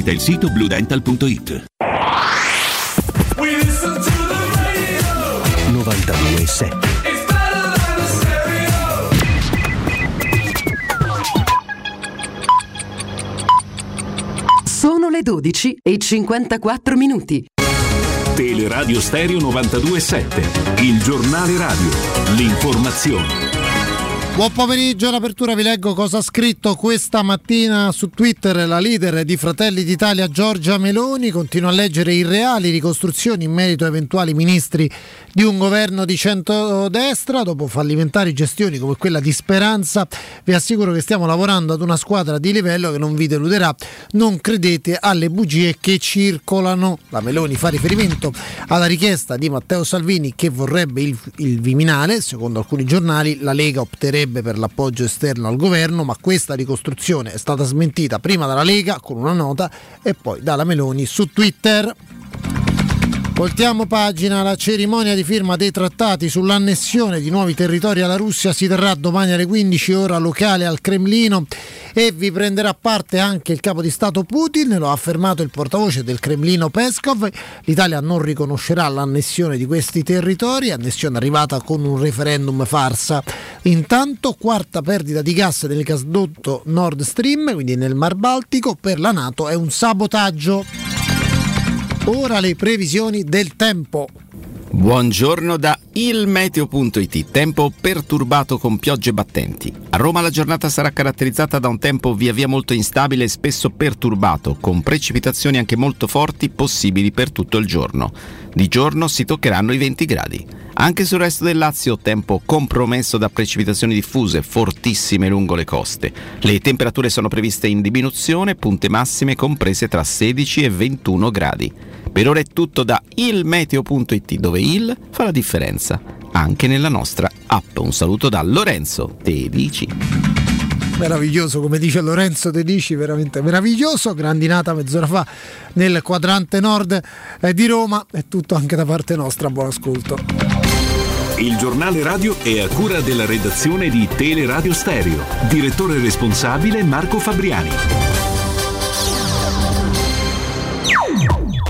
il sito bluedental.it. 92.7 Sono le 12 e 54 minuti. Teleradio Stereo 927, il giornale radio, l'informazione. Buon pomeriggio, all'apertura vi leggo cosa ha scritto questa mattina su Twitter la leader di Fratelli d'Italia Giorgia Meloni. Continua a leggere irreali ricostruzioni in merito a eventuali ministri di un governo di centrodestra. Dopo fallimentari gestioni come quella di Speranza, vi assicuro che stiamo lavorando ad una squadra di livello che non vi deluderà. Non credete alle bugie che circolano. La Meloni fa riferimento alla richiesta di Matteo Salvini che vorrebbe il, il Viminale. Secondo alcuni giornali la Lega opterebbe per l'appoggio esterno al governo, ma questa ricostruzione è stata smentita prima dalla Lega con una nota e poi dalla Meloni su Twitter. Voltiamo pagina, la cerimonia di firma dei trattati sull'annessione di nuovi territori alla Russia si terrà domani alle 15 ora locale al Cremlino e vi prenderà parte anche il capo di Stato Putin, lo ha affermato il portavoce del Cremlino Peskov. L'Italia non riconoscerà l'annessione di questi territori, annessione arrivata con un referendum farsa. Intanto quarta perdita di gas del gasdotto Nord Stream, quindi nel Mar Baltico, per la Nato è un sabotaggio. Ora le previsioni del tempo. Buongiorno da ilmeteo.it. Tempo perturbato con piogge battenti. A Roma la giornata sarà caratterizzata da un tempo via via molto instabile e spesso perturbato, con precipitazioni anche molto forti possibili per tutto il giorno. Di giorno si toccheranno i 20 gradi. Anche sul resto del Lazio tempo compromesso da precipitazioni diffuse fortissime lungo le coste. Le temperature sono previste in diminuzione, punte massime comprese tra 16 e 21 gradi. Per ora è tutto da ilmeteo.it dove il fa la differenza anche nella nostra app. Un saluto da Lorenzo Te dici. Meraviglioso, come dice Lorenzo Te dici, veramente meraviglioso. Grandinata mezz'ora fa nel quadrante nord eh, di Roma. È tutto anche da parte nostra. Buon ascolto. Il giornale radio è a cura della redazione di Teleradio Stereo. Direttore responsabile Marco Fabriani.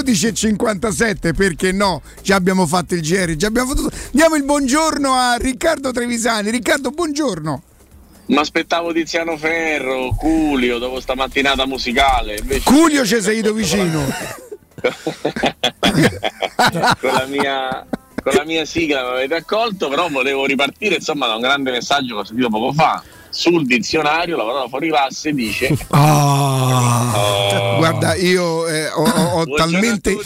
12.57 perché no? Già abbiamo fatto il GR, già abbiamo fatto... Diamo il buongiorno a Riccardo Trevisani. Riccardo, buongiorno. Ma aspettavo Tiziano Ferro, Culio, dopo sta mattinata musicale. Invece Culio ci sei ido vicino. [laughs] con la mia con la mia sigla mi avete accolto, però volevo ripartire insomma da un grande messaggio che ho sentito poco fa. Sul dizionario la parola fuori classe dice Ah. Guarda, io eh, ho, ho- talmente,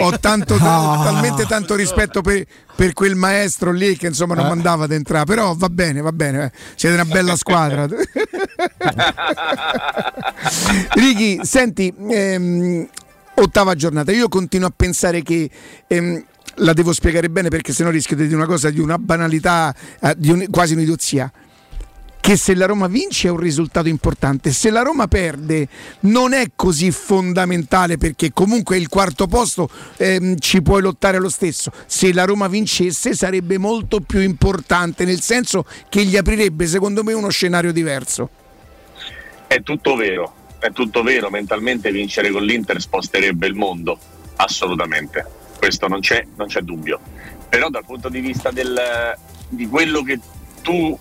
ho tanto, Ah. talmente tanto rispetto per, per quel maestro lì che insomma non Eh. mandava ad entrare, però va bene, va bene, eh. siete una bella squadra. [laughs] Ricky, senti, ehm, ottava giornata, io continuo a pensare che... ehm, la devo spiegare bene perché sennò rischio di dire una cosa di una banalità, eh, di un- quasi un'idiozia che se la Roma vince è un risultato importante, se la Roma perde non è così fondamentale perché comunque il quarto posto ehm, ci puoi lottare lo stesso, se la Roma vincesse sarebbe molto più importante nel senso che gli aprirebbe secondo me uno scenario diverso. è tutto vero, è tutto vero, mentalmente vincere con l'Inter sposterebbe il mondo, assolutamente, questo non c'è, non c'è dubbio. Però dal punto di vista del, di quello che tu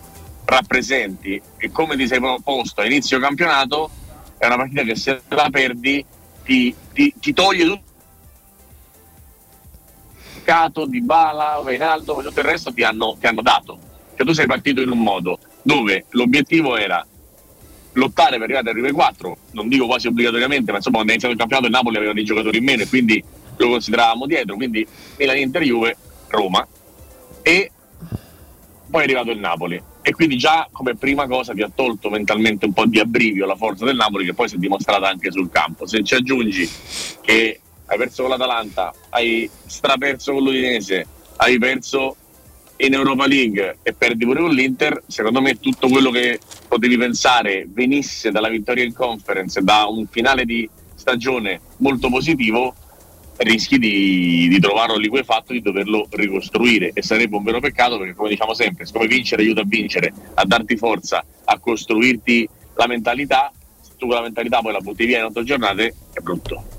rappresenti e come ti sei posto a inizio campionato, è una partita che se la perdi ti, ti- ti toglie tutto. Di Bala, Reinaldo, tutto il resto ti hanno, ti hanno dato. Cioè tu sei partito in un modo dove l'obiettivo era lottare per arrivare al Rive 4, non dico quasi obbligatoriamente, ma insomma quando è iniziato il campionato il Napoli aveva dei giocatori in meno e quindi lo consideravamo dietro, quindi Milan Inter Juve, Roma e poi è arrivato il Napoli e quindi già come prima cosa ti ha tolto mentalmente un po' di abbrivio la forza del Napoli che poi si è dimostrata anche sul campo. Se ci aggiungi che hai perso con l'Atalanta, hai straperso con l'Udinese, hai perso in Europa League e perdi pure con l'Inter, secondo me tutto quello che potevi pensare venisse dalla vittoria in conference, da un finale di stagione molto positivo, rischi di, di trovarlo liquefatto, di doverlo ricostruire e sarebbe un vero peccato perché come diciamo sempre, siccome vincere aiuta a vincere, a darti forza, a costruirti la mentalità, se tu quella mentalità poi la butti via in otto giornate è brutto.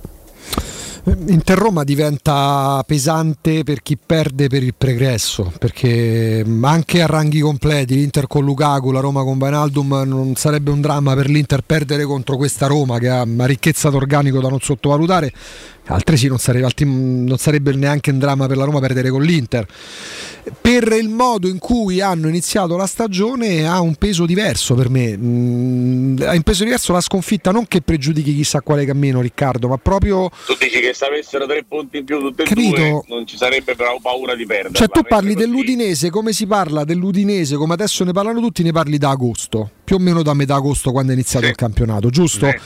Inter Roma diventa pesante per chi perde per il pregresso, perché mm, anche a ranghi completi, l'Inter con Lukaku, la Roma con Vainaldum, non sarebbe un dramma per l'Inter perdere contro questa Roma che ha una ricchezza d'organico da non sottovalutare, altresì non sarebbe, altri- non sarebbe neanche un dramma per la Roma perdere con l'Inter. Per il modo in cui hanno iniziato la stagione ha un peso diverso per me, Mm, ha un peso diverso la sconfitta, non che pregiudichi chissà quale cammino Riccardo, ma proprio... Tu dici che se avessero tre punti in più tutte e Capito. due non ci sarebbe però paura di perdere. Cioè tu parli dell'Udinese, come si parla dell'Udinese, come adesso ne parlano tutti, ne parli da agosto, più o meno da metà agosto quando è iniziato il campionato, giusto? Eh,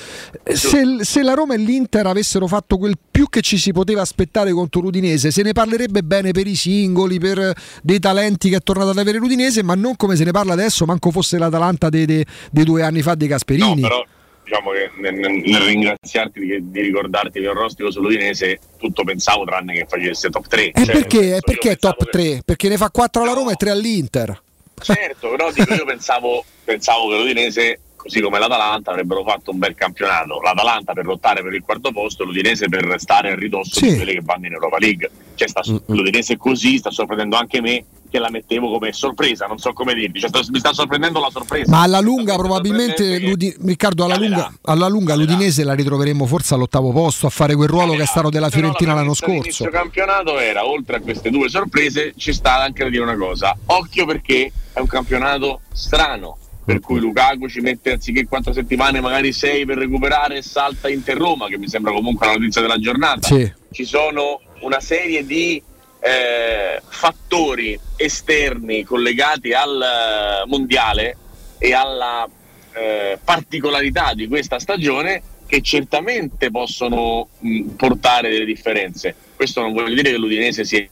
Se, se la Roma e l'Inter avessero fatto quel più che ci si poteva aspettare contro l'Udinese, se ne parlerebbe bene per i singoli, per dei talenti che è tornato ad avere l'Udinese, ma non come se ne parla adesso, manco fosse l'Atalanta dei, due anni fa dei Gasperini. Però diciamo che nel, nel- ringraziarti di, di ricordarti che il rostico sull'Udinese tutto pensavo tranne che facesse top 3. E perché? perché top 3? Perché ne fa 4 alla Roma e 3 all'Inter. Certo, però dico, io pensavo, pensavo che l'Udinese, così come l'Atalanta, avrebbero fatto un bel campionato. L'Atalanta per lottare per il quarto posto, l'Udinese per restare a ridosso Sì. di quelle che vanno in Europa League. Cioè, sta- l'Udinese così sta sorprendendo anche me che la mettevo come sorpresa, non so come dirti. Cioè, mi sta sorprendendo la sorpresa. Ma alla lunga probabilmente l'Udi- Riccardo alla lunga, alla lunga l'Udinese la ritroveremo forse all'ottavo posto a fare quel ruolo che è stato della Fiorentina l'anno scorso. Inizio campionato era, oltre a queste due sorprese, ci sta anche da dire una cosa. Occhio perché è un campionato strano. Per cui Lukaku ci mette anziché quattro settimane, magari sei per recuperare e salta Inter Roma, che mi sembra comunque la notizia della giornata. Sì. Ci sono una serie di eh, fattori esterni collegati al eh, mondiale e alla eh, particolarità di questa stagione che certamente possono mh, portare delle differenze. Questo non vuol dire che l'Udinese sia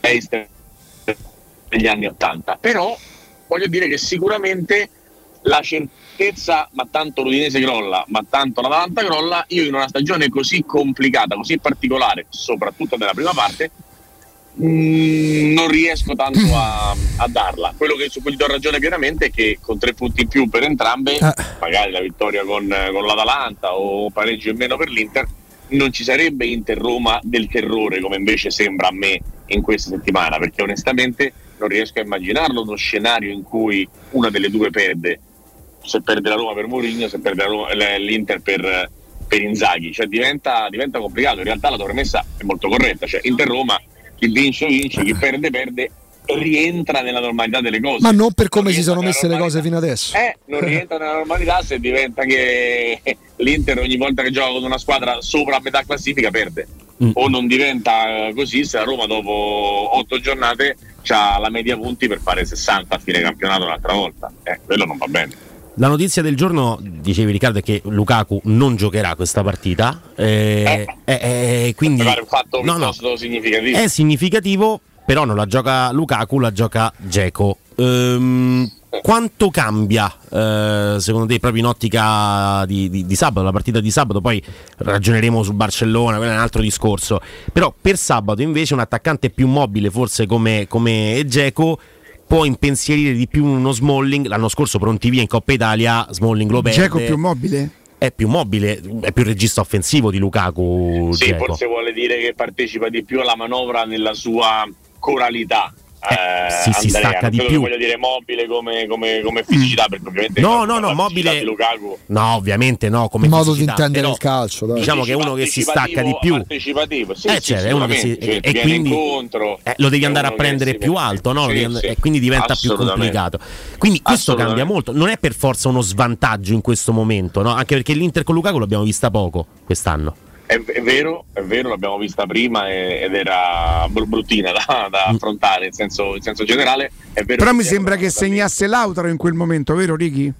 l'Eister degli anni 80, però voglio dire che sicuramente la certezza, ma tanto l'Udinese crolla, ma tanto l'Atalanta crolla, io in una stagione così complicata, così particolare, soprattutto nella prima parte, mh, non riesco tanto a, a darla. Quello che, su cui do ragione pienamente è che con tre punti in più per entrambe, magari la vittoria con, con l'Atalanta o pareggio in meno per l'Inter, non ci sarebbe Inter-Roma del terrore come invece sembra a me in questa settimana, perché onestamente non riesco a immaginarlo uno scenario in cui una delle due perde, se perde la Roma per Mourinho, se perde Roma- l'Inter per, per Inzaghi, cioè diventa, diventa complicato, in realtà la tua premessa è molto corretta, cioè Inter-Roma chi vince vince, chi perde perde, rientra nella normalità delle cose. Ma non per come si sono messe le cose fino adesso. Eh, non rientra nella normalità se diventa che [laughs] l'Inter ogni volta che gioca con una squadra sopra a metà classifica perde. O non diventa così se la Roma dopo otto giornate ha la media punti per fare 60 a fine campionato un'altra volta. Eh, quello non va bene. La notizia del giorno, dicevi Riccardo, è che Lukaku non giocherà questa partita. eh, eh, eh, quindi Mi pare un fatto no, no, significativo. è significativo, però non la gioca Lukaku, la gioca Geco. quanto cambia eh, secondo te proprio in ottica di, di- di sabato, la partita di sabato? Poi ragioneremo su Barcellona, quello è un altro discorso. Però per sabato invece un attaccante più mobile, forse come, come Geco, può impensierire di più uno Smalling. L'anno scorso pronti via in Coppa Italia, Smalling lo perde. Geco più mobile? È più mobile, è più regista offensivo di Lukaku. Sì, Dzeko. forse vuole dire che partecipa di più alla manovra nella sua coralità. Eh, sì, si Andrea. stacca di più. voglio dire mobile come, come, come fisicità, perché ovviamente No, no, no, mobile- di Lukaku No, ovviamente no. Come Il modo di fisicità, intendere però il calcio, dai. Diciamo che è uno che si stacca di più. partecipativo, sì, Eh, sì, certo, è uno che si- sicuramente, e- quindi- incontro, Eh, lo devi andare a prendere si- più alto, no? Sì, sì. E quindi diventa più complicato. Quindi questo cambia molto. Non è per forza uno svantaggio in questo momento, no? Anche perché l'Inter con Lukaku l'abbiamo vista poco quest'anno. È, è vero, è vero, l'abbiamo vista prima e- ed era br- bruttina da, da Mm. affrontare in senso, in senso generale. È vero Però mi sembra che segnasse Lautaro in quel momento, vero Ricky?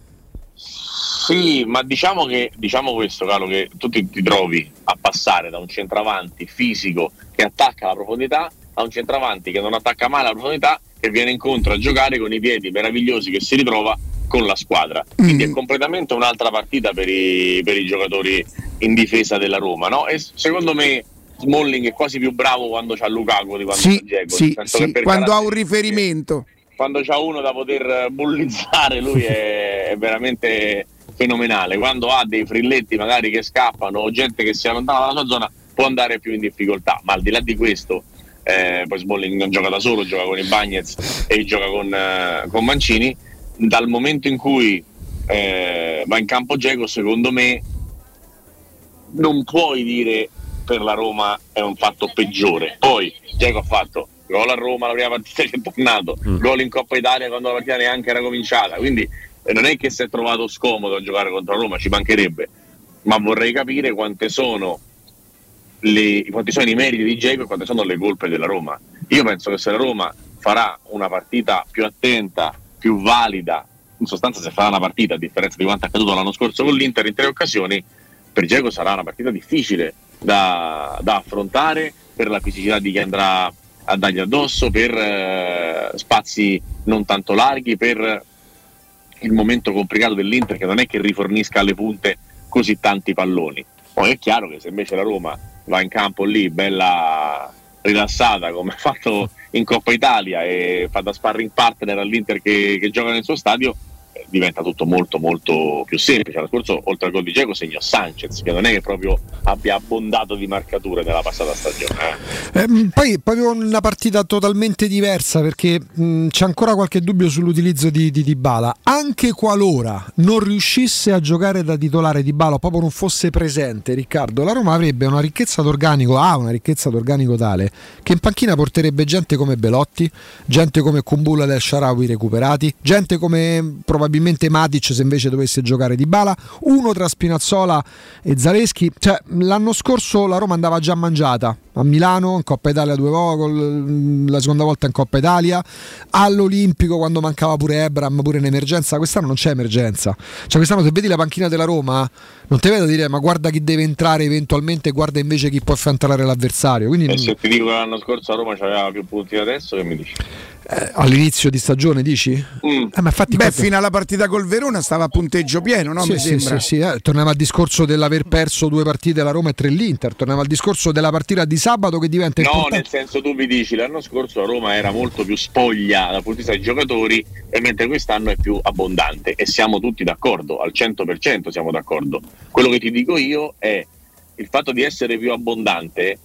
Sì, ma diciamo che diciamo questo, Carlo, che tu ti, ti trovi a passare da un centravanti fisico che attacca la profondità a un centravanti che non attacca mai la profondità, che viene incontro a giocare con i piedi meravigliosi che si ritrova con la squadra. Quindi è completamente un'altra partita per i, per i giocatori in difesa della Roma, no? E secondo me Smalling è quasi più bravo quando c'ha Lukaku di quando Sì, c'ha Dzeko, sì, sì, quando ha un riferimento. quando c'ha uno da poter bullizzare lui è, è [laughs] veramente fenomenale quando ha dei frilletti magari che scappano o gente che si allontana dalla sua zona può andare più in difficoltà ma al di là di questo eh, poi Smalling non gioca da solo gioca con i Bagnets e gioca con, eh, con Mancini dal momento in cui eh, va in campo Geco secondo me non puoi dire per la Roma è un fatto peggiore. Poi Geco ha fatto gol a Roma la prima partita che è tornato, gol in Coppa Italia quando la partita neanche era cominciata, quindi eh, non è che si è trovato scomodo a giocare contro la Roma, ci mancherebbe, ma vorrei capire quante sono, le, quanti sono i meriti di Geco e quante sono le colpe della Roma. Io penso che se la Roma farà una partita più attenta, più valida, in sostanza se farà una partita a differenza di quanto è accaduto l'anno scorso con l'Inter in tre occasioni, per Geco sarà una partita difficile da, da affrontare per la fisicità di chi andrà a dargli addosso, per eh, spazi non tanto larghi, per il momento complicato dell'Inter che non è che rifornisca alle punte così tanti palloni. Poi è chiaro che se invece la Roma va in campo lì bella rilassata come ha fatto in Coppa Italia e fa da sparring partner all'Inter che, che gioca nel suo stadio, diventa tutto molto molto più semplice. L'anno scorso oltre al gol di Geco segnò Sanchez che non è che proprio abbia abbondato di marcature nella passata stagione. eh. Ehm, poi proprio una partita totalmente diversa perché mh, c'è ancora qualche dubbio sull'utilizzo di, di Dybala. Anche qualora non riuscisse a giocare da titolare Dybala proprio non fosse presente Riccardo, la Roma avrebbe una ricchezza d'organico, ha una ricchezza d'organico tale che in panchina porterebbe gente come Belotti, gente come Kumbula del Sharawi recuperati, gente come probabilmente Matic se invece dovesse giocare Dybala, uno tra Spinazzola e Zaleschi. Cioè, l'anno scorso la Roma andava già mangiata a Milano, in Coppa Italia due gol, la seconda volta in Coppa Italia, all'Olimpico quando mancava pure Ebram, pure in emergenza. Quest'anno non c'è emergenza. Cioè, quest'anno se vedi la panchina della Roma, non ti vedo dire ma guarda chi deve entrare eventualmente, guarda invece chi può affrontare l'avversario. Quindi E se ti dico che l'anno scorso a Roma aveva più punti di adesso, che mi dici? Eh, all'inizio di stagione dici? Mm. Eh, ma infatti Beh, proprio- fino alla partita col Verona stava a punteggio pieno, no? Sì, Mi sì, sembra. sì, sì, eh. Torniamo al discorso dell'aver perso due partite la Roma e tre l'Inter. Torniamo al discorso della partita di sabato che diventa No, importante. nel senso tu mi dici l'anno scorso la Roma era molto più spoglia dal punto di vista dei giocatori e mentre quest'anno è più abbondante e siamo tutti d'accordo, al 100% siamo d'accordo. Quello che ti dico io è il fatto di essere più abbondante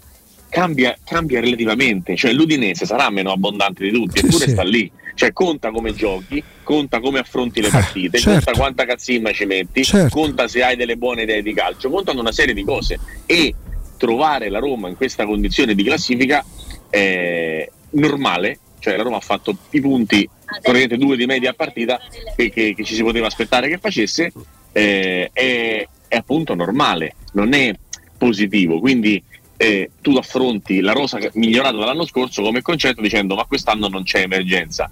cambia, cambia relativamente, cioè l'Udinese sarà meno abbondante di tutti, eppure sì. sta lì. Cioè conta come giochi, conta come affronti le partite, certo. conta quanta cazzimma ci metti, Certo. conta se hai delle buone idee di calcio, contano una serie di cose e trovare la Roma in questa condizione di classifica è normale, cioè la Roma ha fatto i punti, praticamente due di media a partita che, che- che ci si poteva aspettare che facesse, eh, è, è appunto normale, non è positivo, quindi eh, tu affronti la rosa che- migliorata dall'anno scorso come concetto dicendo ma quest'anno non c'è emergenza,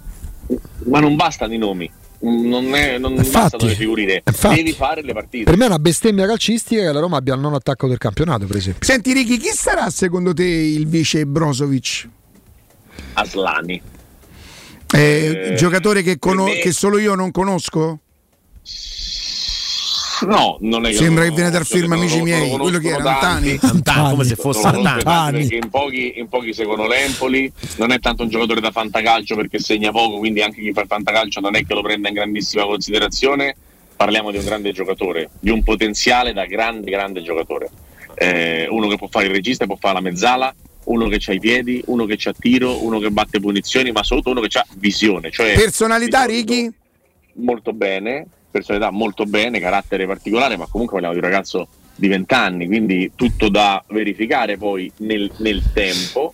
ma non bastano i nomi, non, è- non Infatti, bastano le figurine, infatti. devi fare le partite. Per me è una bestemmia calcistica che la Roma abbia il non attacco del campionato, per esempio. Senti Ricky, chi sarà secondo te il vice Brozovic? Aslani. Eh, Eh, giocatore che, cono- me- che solo io non conosco? No, non è che Sembra che viene dal film Amici miei, lo quello che era Antani. Antani, come se fosse Antani. in pochi, in pochi seguono l'Empoli, non è tanto un giocatore da fantacalcio perché segna poco, quindi anche chi fa il fantacalcio non è che lo prenda in grandissima considerazione. Parliamo di un grande giocatore, di un potenziale da grande, grande giocatore. Eh, uno che può fare il regista, può fare la mezzala, uno che ha i piedi, uno che ha tiro, uno che batte punizioni, ma soprattutto uno che ha visione. Cioè Personalità Ricky? molto bene, personalità molto bene, carattere particolare, ma comunque parliamo di un ragazzo di 20 anni, quindi tutto da verificare poi nel, nel tempo,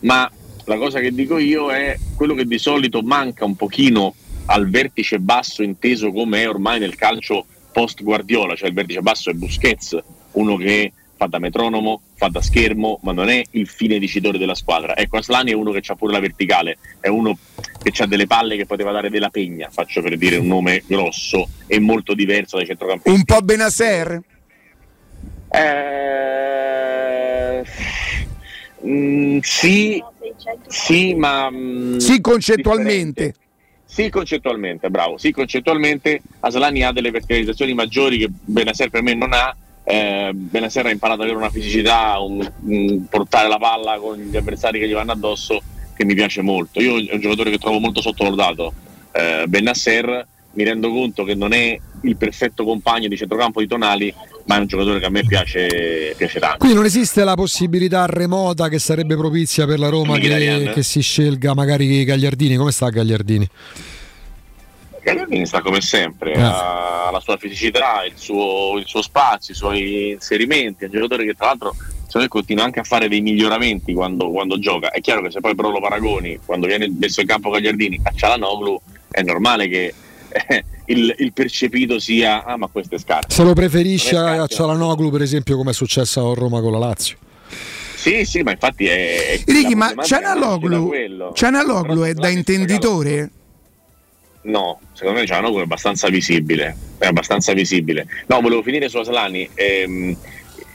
ma la cosa che dico io è quello che di solito manca un pochino al vertice basso inteso come è ormai nel calcio post Guardiola, cioè il vertice basso è Busquets, uno che fa da metronomo, fa da schermo, ma non è il fine dicitore della squadra. Ecco, Aslani è uno che ha pure la verticale, è uno che ha delle palle che poteva dare della pegna, faccio per dire un nome grosso e molto diverso dai centrocampisti. Un po' Benasser? Eh, mm, sì, sì, ma... mm, Sì, concettualmente. differente. Sì, concettualmente, bravo. Sì, concettualmente Aslani ha delle verticalizzazioni maggiori che Benasser per me non ha. Eh, Benasser ha imparato ad avere una fisicità, un, un portare la palla con gli avversari che gli vanno addosso che mi piace molto. Io è un giocatore che trovo molto sottovalutato. Eh, Benasser mi rendo conto che non è il perfetto compagno di centrocampo di Tonali, ma è un giocatore che a me piace, piace tanto. Quindi non esiste la possibilità remota che sarebbe propizia per la Roma che, che si scelga magari Gagliardini. Come sta Gagliardini? Gagliardini sta come sempre, Eh. ha la sua fisicità, il suo, il suo spazio, i suoi inserimenti, è un giocatore che tra l'altro secondo me continua anche a fare dei miglioramenti quando, quando gioca. È chiaro che se poi però lo paragoni, quando viene messo in campo Gagliardini a Cialanoglu, è normale che eh, il, il percepito sia ah ma questo è scarso. Se lo preferisce a. Cialanoglu, per esempio, come è successo a Roma con la Lazio. Sì, sì, ma infatti è... la ma Cianaloglu, quello. Cianaloglu è da intenditore? No, secondo me Cialanoglu è abbastanza visibile. È abbastanza visibile. No, volevo finire su Aslani. Ehm,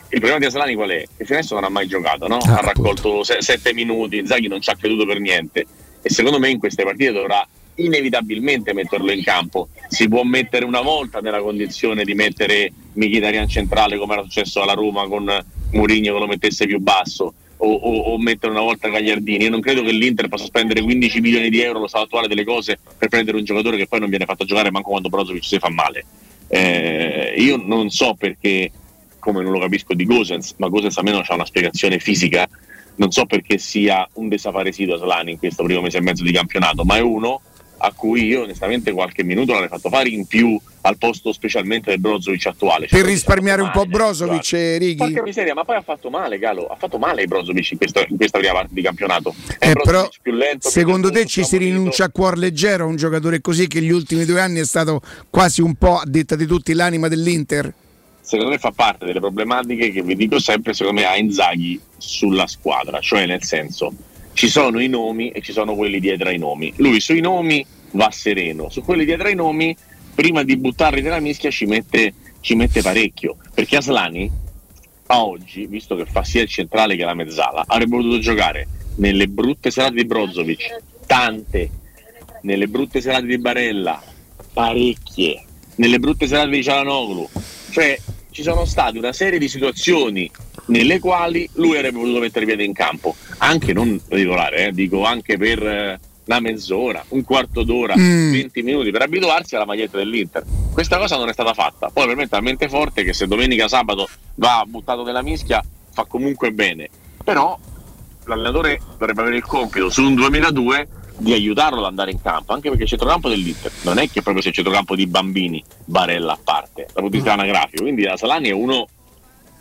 il problema di Aslani qual è? Che fino adesso non ha mai giocato, no? Ah, ha raccolto se- sette minuti, Zaghi non ci ha creduto per niente. E secondo me in queste partite dovrà inevitabilmente metterlo in campo. Si può mettere una volta nella condizione di mettere Mkhitaryan centrale come era successo alla Roma con Mourinho che lo mettesse più basso o, o- o mettere una volta Gagliardini. Io non credo che l'Inter possa spendere 15 milioni di euro allo stato attuale delle cose per prendere un giocatore che poi non viene fatto giocare manco quando Brozovic si fa male. Eh, io non so perché, come non lo capisco di Gosens, ma Gosens almeno ha una spiegazione fisica, non so perché sia un desaparecido Aslani in questo primo mese e mezzo di campionato, ma è uno a cui io onestamente qualche minuto l'avrei fatto fare in più al posto specialmente del Brozovic attuale. Cioè, Per risparmiare un po' Brozovic, Righi? Porca miseria, ma poi ha fatto male, Galo. Ha fatto male Brozovic in, questo- in questa prima parte di campionato. È Eh, però più lento, più secondo te ci si rinuncia a cuor leggero a un giocatore così che gli ultimi due anni è stato quasi un po', a detta di tutti, l'anima dell'Inter? secondo me fa parte delle problematiche che vi dico sempre, secondo me ha Inzaghi sulla squadra, cioè nel senso ci sono i nomi e ci sono quelli dietro ai nomi. Lui sui nomi va sereno, su quelli dietro ai nomi prima di buttarli nella mischia ci mette, ci mette parecchio, perché Aslani a oggi, visto che fa sia il centrale che la mezzala, avrebbe potuto giocare nelle brutte serate di Brozovic, tante, nelle brutte serate di Barella, parecchie, nelle brutte serate di Cialanoglu, cioè ci sono state una serie di situazioni nelle quali lui avrebbe potuto mettere piede in campo, anche non regolare, eh, dico anche per eh, una mezz'ora, un quarto d'ora, Mm. 20 minuti per abituarsi alla maglietta dell'Inter. Questa cosa non è stata fatta. Poi per me è talmente forte che se domenica sabato va buttato nella mischia fa comunque bene. Però l'allenatore dovrebbe avere il compito su un 2002 di aiutarlo ad andare in campo, anche perché il centrocampo dell'Inter non è che proprio sia il centrocampo di bambini, Barella a parte, dal punto di vista anagrafico. Quindi la Salani è uno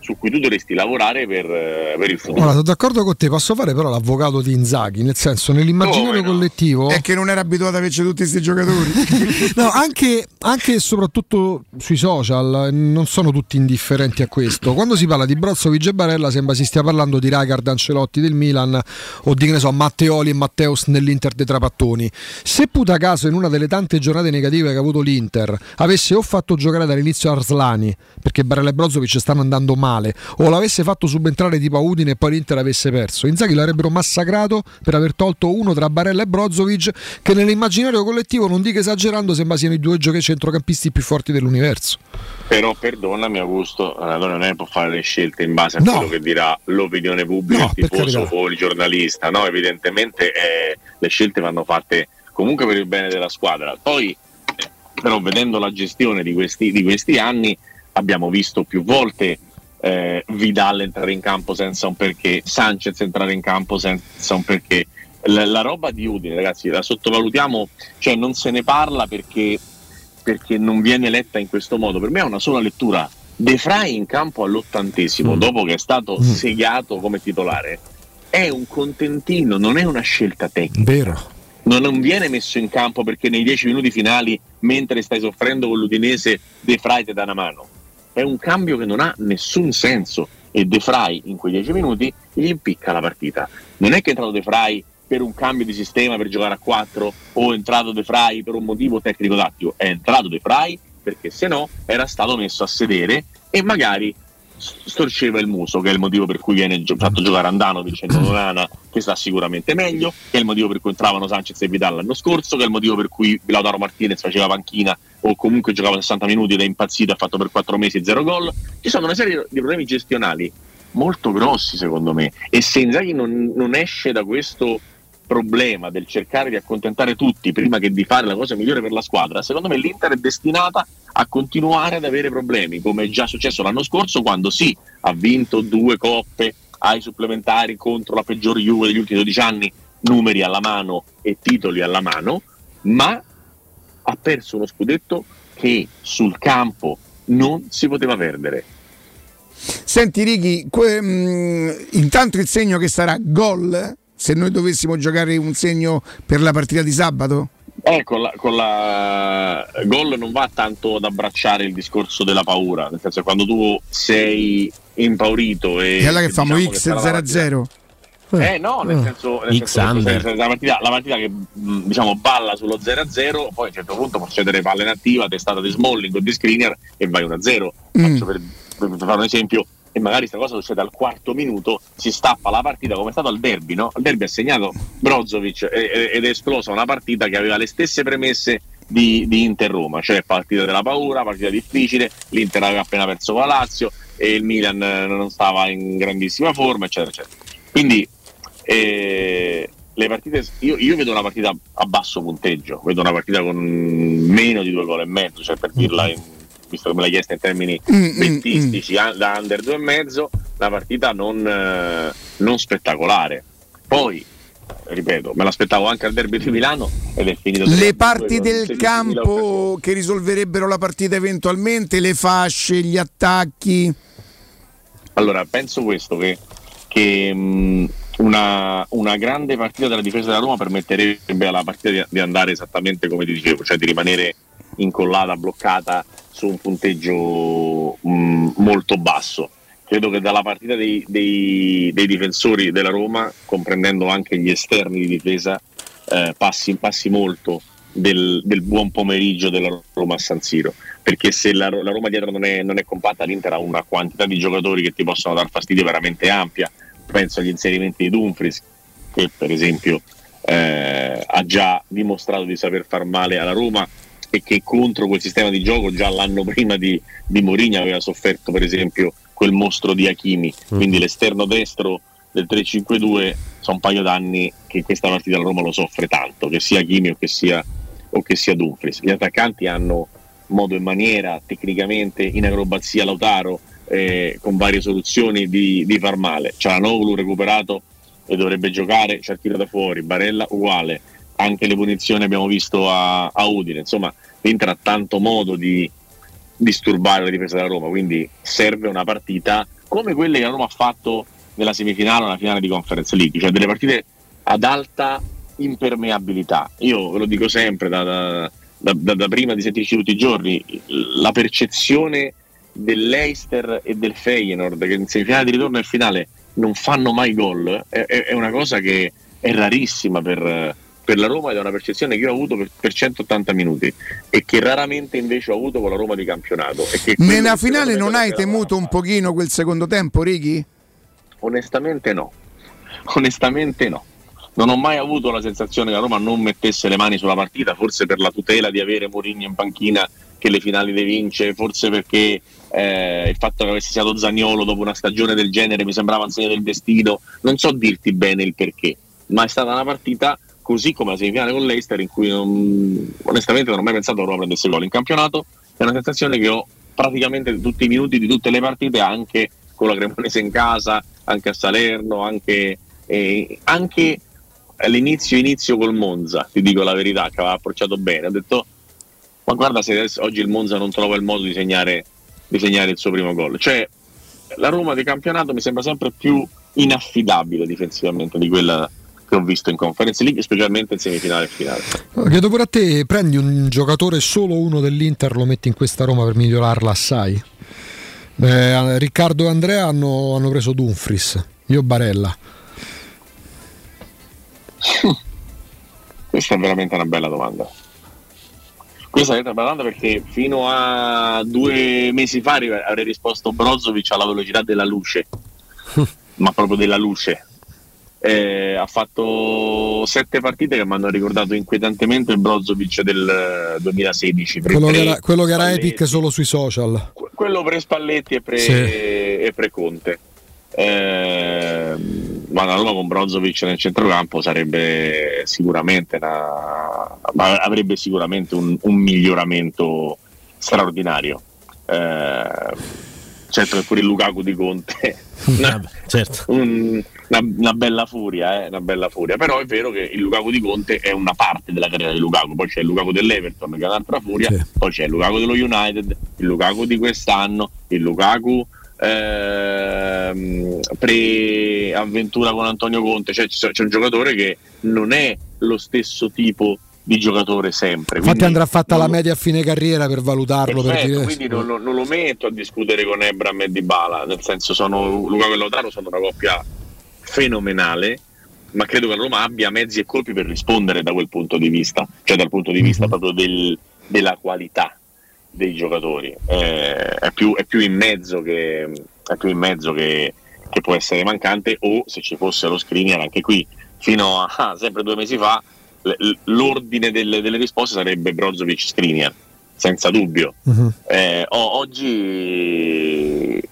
su cui tu dovresti lavorare per, eh, per il futuro. Ora, sono d'accordo con te, posso fare però l'avvocato di Inzaghi, nel senso nell'immaginario collettivo... È che non era abituato a averci tutti questi giocatori. [laughs] no, anche, anche e soprattutto sui social non sono tutti indifferenti a questo. Quando si parla di Brozzovic e Barella sembra si stia parlando di Rijkaard Ancelotti del Milan o di che ne so, Matteoli e Matteus nell'Inter dei Trapattoni. Se puta caso in una delle tante giornate negative che ha avuto l'Inter avesse o fatto giocare dall'inizio Arslani, perché Barella e Brozovic stanno andando male, o l'avesse fatto subentrare tipo a Udine e poi l'Inter avesse perso, Inzaghi l'avrebbero massacrato per aver tolto uno tra Barella e Brozovic che nell'immaginario collettivo, non dico esagerando, sembra siano i due giochi centrocampisti più forti dell'universo. Però perdonami Augusto, l'allenatore non è può fare le scelte in base a No. quello che dirà l'opinione pubblica, No, il tifoso o il giornalista, no? Evidentemente eh, le scelte vanno fatte comunque per il bene della squadra. Poi, eh, però, vedendo la gestione di questi, di questi anni, abbiamo visto più volte eh, Vidal entrare in campo senza un perché, Sanchez entrare in campo senza un perché. La, la roba di Udine, ragazzi, la sottovalutiamo, cioè non se ne parla perché, perché non viene letta in questo modo. Per me è una sola lettura. De Vrij in campo all'ottantesimo, dopo che è stato segato come titolare, è un contentino, non è una scelta tecnica. Vero. Non, non viene messo in campo perché nei dieci minuti finali, mentre stai soffrendo con l'Udinese, De Vrij ti dà una mano. È un cambio che non ha nessun senso e De Vrij in quei dieci minuti gli impicca la partita. Non è che è entrato De Vrij per un cambio di sistema per giocare a 4 o è entrato De Vrij per un motivo tecnico-tattico, è entrato De Vrij perché se no era stato messo a sedere e magari storceva il muso, che è il motivo per cui viene gio- fatto giocare Andanovic e Nonana, che sta sicuramente meglio, che è il motivo per cui entravano Sanchez e Vidal l'anno scorso, che è il motivo per cui Lautaro Martinez faceva panchina o comunque giocava 60 minuti ed è impazzito, ha fatto per 4 mesi 0 gol. Ci sono una serie di problemi gestionali molto grossi secondo me e se Inzaghi non, non esce da questo problema del cercare di accontentare tutti prima che di fare la cosa migliore per la squadra, secondo me l'Inter è destinata a continuare ad avere problemi, come è già successo l'anno scorso quando sì, ha vinto due coppe ai supplementari contro la peggior Juve degli ultimi 12 anni, numeri alla mano e titoli alla mano, ma ha perso uno scudetto che sul campo non si poteva perdere. Senti Righi, que- mh, intanto il segno che sarà gol, se noi dovessimo giocare un segno per la partita di sabato? Eh, con la, con la gol non va tanto ad abbracciare il discorso della paura, nel senso che quando tu sei impaurito e, E allora che diciamo famo che X sarà la 0-0? Eh no, nel Eh. senso, nel X senso che under. se- se la, partita, la partita che mh, diciamo balla sullo 0-0, poi a un certo punto può succedere palla inattiva, testata di Smalling o di Screener e vai 1-0. Mm. Faccio per, per fare un esempio, e magari questa cosa succede al quarto minuto, si stappa la partita come è stato al derby, no? Al derby ha segnato Brozovic ed è esplosa una partita che aveva le stesse premesse di, di Inter-Roma, cioè partita della paura, partita difficile, l'Inter aveva appena perso con la Lazio e il Milan eh, non stava in grandissima forma, eccetera, eccetera. Quindi eh, le partite, io, io vedo una partita a basso punteggio, vedo una partita con meno di due gol e mezzo, cioè per dirla in- visto che me l'hai chiesta in termini Mm, mm, bettistici, a- da under due e mezzo, una partita non, eh, non spettacolare. Poi, ripeto, me l'aspettavo anche al derby di Milano ed è finito Le 3-2 parti del 16.000 campo che risolverebbero la partita eventualmente, le fasce, gli attacchi. Allora, penso questo, che, che, mh, una, una grande partita della difesa della Roma permetterebbe alla partita di, di andare esattamente come ti dicevo, cioè di rimanere incollata, bloccata su un punteggio mh, molto basso. Credo che dalla partita dei, dei- dei difensori della Roma, comprendendo anche gli esterni di difesa, eh, passi, passi molto del, del buon pomeriggio della Roma a San Siro. Perché se la, la Roma dietro non è, non è compatta, l'Inter ha una quantità di giocatori che ti possono dar fastidio veramente ampia. Penso agli inserimenti di Dumfries, che per esempio eh, ha già dimostrato di saper far male alla Roma e che contro quel sistema di gioco già l'anno prima di, di Mourinho aveva sofferto per esempio quel mostro di Hakimi. Quindi l'esterno destro del 3-5-2 sono un paio d'anni che questa partita la Roma lo soffre tanto che sia Hakimi o che sia, o che sia Dumfries. Gli attaccanti hanno modo e maniera, tecnicamente, in acrobazia Lautaro, eh, con varie soluzioni di, di far male. C'è Noglu recuperato e dovrebbe giocare, c'è il tiro da fuori, Barella uguale, anche le punizioni abbiamo visto a, a Udine, insomma l'Inter ha tanto modo di disturbare la difesa della Roma, quindi serve una partita come quelle che la Roma ha fatto nella semifinale o nella finale di Conference League, cioè delle partite ad alta impermeabilità. Io ve lo dico sempre da, da, da, da prima di sentirci tutti i giorni, la percezione dell'Eister e del Feyenoord che in semifinale di ritorno e finale non fanno mai gol è, è una cosa che è rarissima per, per, la Roma ed è una percezione che io ho avuto per, per, 180 minuti e che raramente invece ho avuto con la Roma di campionato. Nella finale non hai temuto un pochino quel secondo tempo, Righi? Onestamente no, onestamente no. Non ho mai avuto la sensazione che la Roma non mettesse le mani sulla partita, forse per la tutela di avere Mourinho in panchina che le finali le vince, forse perché eh, il fatto che avesse stato Zagnolo dopo una stagione del genere mi sembrava un segno del destino, non so dirti bene il perché, ma è stata una partita così come la semifinale con l'Eister in cui non, onestamente non ho mai pensato che Roma prendesse gol in campionato, è una sensazione che ho praticamente tutti i minuti di tutte le partite, anche con la Cremonese in casa, anche a Salerno, anche, eh, anche all'inizio inizio col Monza, ti dico la verità, che aveva approcciato bene, ho detto ma guarda se adesso, oggi il Monza non trova il modo di segnare, di segnare il suo primo gol. Cioè la Roma di campionato mi sembra sempre più inaffidabile difensivamente di quella che ho visto in Conference League, specialmente in semifinale e finale. Chiedo pure a te, prendi un giocatore solo uno dell'Inter, lo metti in questa Roma per migliorarla assai? Eh, Riccardo e Andrea hanno, hanno preso Dumfries, io Barella. [laughs] Questa è veramente una bella domanda. Questa è una bella domanda perché fino a due mesi fa avrei risposto Brozovic alla velocità della luce, [laughs] ma proprio della luce. Eh, ha fatto sette partite che mi hanno ricordato inquietantemente il Brozovic del 2016. Quello, che era, quello che era epic solo sui social. Quello pre Spalletti e pre, sì. e pre Conte. Eh, ma la Roma con Brozovic nel centrocampo sarebbe sicuramente una, avrebbe sicuramente un, un miglioramento straordinario. Eh, certo che pure il Lukaku di Conte [laughs] una, certo. un, una, una, bella furia, eh, una bella furia, però è vero che il Lukaku di Conte è una parte della carriera di Lukaku, poi c'è il Lukaku dell'Everton che è un'altra furia, sì. poi c'è il Lukaku dello United, il Lukaku di quest'anno, il Lukaku ehm, pre-avventura con Antonio Conte, cioè c'è un giocatore che non è lo stesso tipo di giocatore sempre. Infatti andrà fatta la media a fine carriera per valutarlo. Perfetto, per dire... quindi non, non, lo metto a discutere con Ebram e Dybala, nel senso sono Luca e Lautaro sono una coppia fenomenale, ma credo che la Roma abbia mezzi e colpi per rispondere da quel punto di vista, cioè dal punto di vista mm-hmm. proprio del, della qualità dei giocatori. Eh, è, più, è, più, in mezzo, che, è più in mezzo che, che, può essere mancante o se ci fosse lo screener anche qui fino a ah, [laughs] sempre due mesi fa l'ordine delle, delle risposte sarebbe Brozovic screener senza dubbio uh-huh. eh, oggi,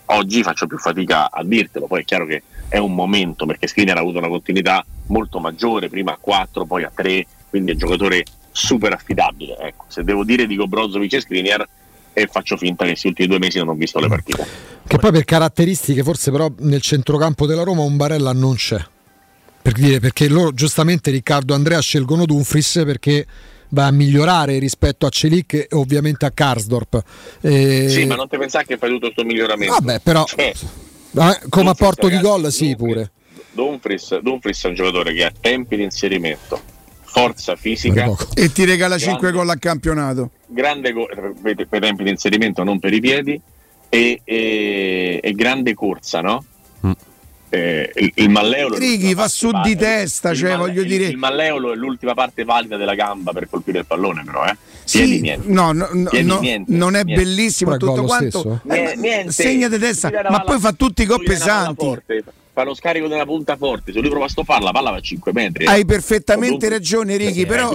oggi faccio più fatica a dirtelo poi è chiaro che è un momento perché Skriniar ha avuto una continuità molto maggiore prima a 4 poi a 3 quindi è un giocatore super affidabile. Ecco, se devo dire dico Brozovic e Skriniar e faccio finta che questi ultimi due mesi non ho visto le partite. Che poi per caratteristiche forse però nel centrocampo della Roma un Barella non c'è. Per dire, perché loro giustamente Riccardo e Andrea scelgono Dumfries perché va a migliorare rispetto a Celic e ovviamente a Karsdorp. E... Sì, ma non ti pensare che fai tutto questo miglioramento. Vabbè, però cioè, come apporto di gol sì pure. Dumfries, Dumfries è un giocatore che ha tempi di inserimento, forza fisica e ti regala 5 gol a campionato. Grande go- per, i tempi di inserimento, non per i piedi, e, e, e grande corsa, no? Eh, il, il, malleolo Righi va su di testa, il, cioè, voglio il, dire. Il malleolo è l'ultima parte valida della gamba per colpire il pallone, però, eh. Sì, niente. no, no, no, niente, non è niente. bellissimo tutto quanto. Eh, niente, segna di testa, ma poi fa tutti i gol pesanti fa lo scarico della punta forte. Se lui prova a stopparla, la palla va a 5 metri. Hai perfettamente ragione, Ricky. Eh, però.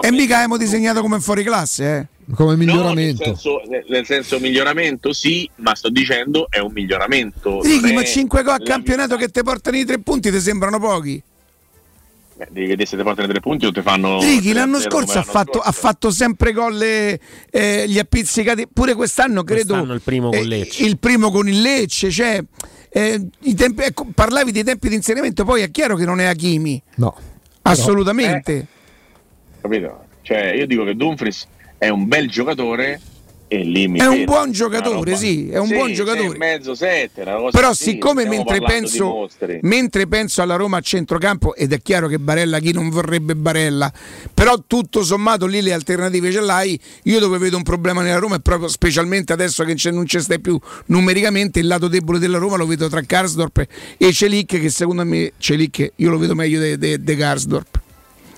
E mica abbiamo disegnato come fuori classe, eh? Come miglioramento. No, nel, senso, nel, senso, miglioramento sì, ma sto dicendo è un miglioramento. Ricky, ma 5 gol a campionato che ti portano i tre punti ti sembrano pochi? Eh, Devi vedere se ti portano tre punti o ti fanno. Righi l'anno 3-0 scorso ha fatto, ha fatto sempre gol eh, eh, gli appizzicati, pure quest'anno credo Quest'anno il primo con eh, Lecce. il primo con il Lecce, cioè, eh, i tempi- ecco, parlavi dei tempi di inserimento, poi è chiaro che non è Hakimi, No. assolutamente. Capito? Cioè, io dico che Dumfries è un bel giocatore e lì mi È un buon giocatore, sì, è un Sì, buon giocatore. mezzo, sette, Però così, siccome mentre penso, mentre penso alla Roma a centrocampo, ed è chiaro che Barella chi non vorrebbe Barella, però tutto sommato lì le alternative ce l'hai, io dove vedo un problema nella Roma è proprio specialmente adesso che non ci stai più numericamente, il lato debole della Roma lo vedo tra Karsdorp e Celic che secondo me Celic io lo vedo meglio di Karsdorp.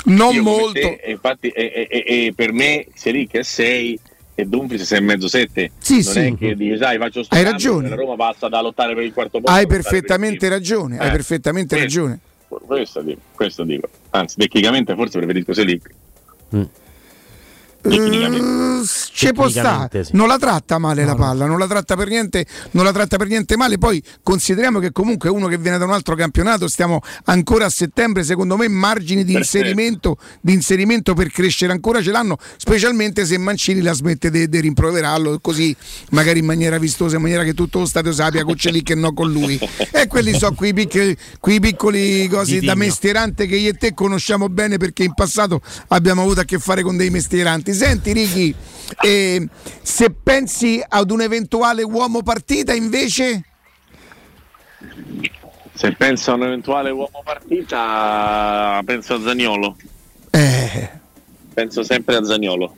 Non molto. te, infatti, e, e- e- per me Selic è 6 e Dumfries è 6 e mezzo 7. Sì, non sì. è che dici, sai, faccio sto Hai cambio, ragione. La Roma passa da lottare per il quarto posto. Hai perfettamente ragione, hai Eh, perfettamente questo- ragione. Questo dico, questo dico. Anzi, tecnicamente forse preferisco Selic. Eh, ci può stare. Non la tratta male la palla, non la tratta per niente, non la tratta per niente male. Poi consideriamo che comunque uno che viene da un altro campionato, stiamo ancora a settembre, secondo me margini di inserimento, di inserimento per crescere ancora ce l'hanno, specialmente se Mancini la smette di rimproverarlo così magari in maniera vistosa, in maniera che tutto lo stadio sappia con lì che no con lui. E quelli sono quei piccoli, quei piccoli cosi da mestierante che io e te conosciamo bene perché in passato abbiamo avuto a che fare con dei mestieranti. Senti Ricky, eh, se pensi ad un eventuale uomo partita invece... Se penso a un eventuale uomo partita, penso a Zagnolo. Eh, Penso sempre a Zagnolo.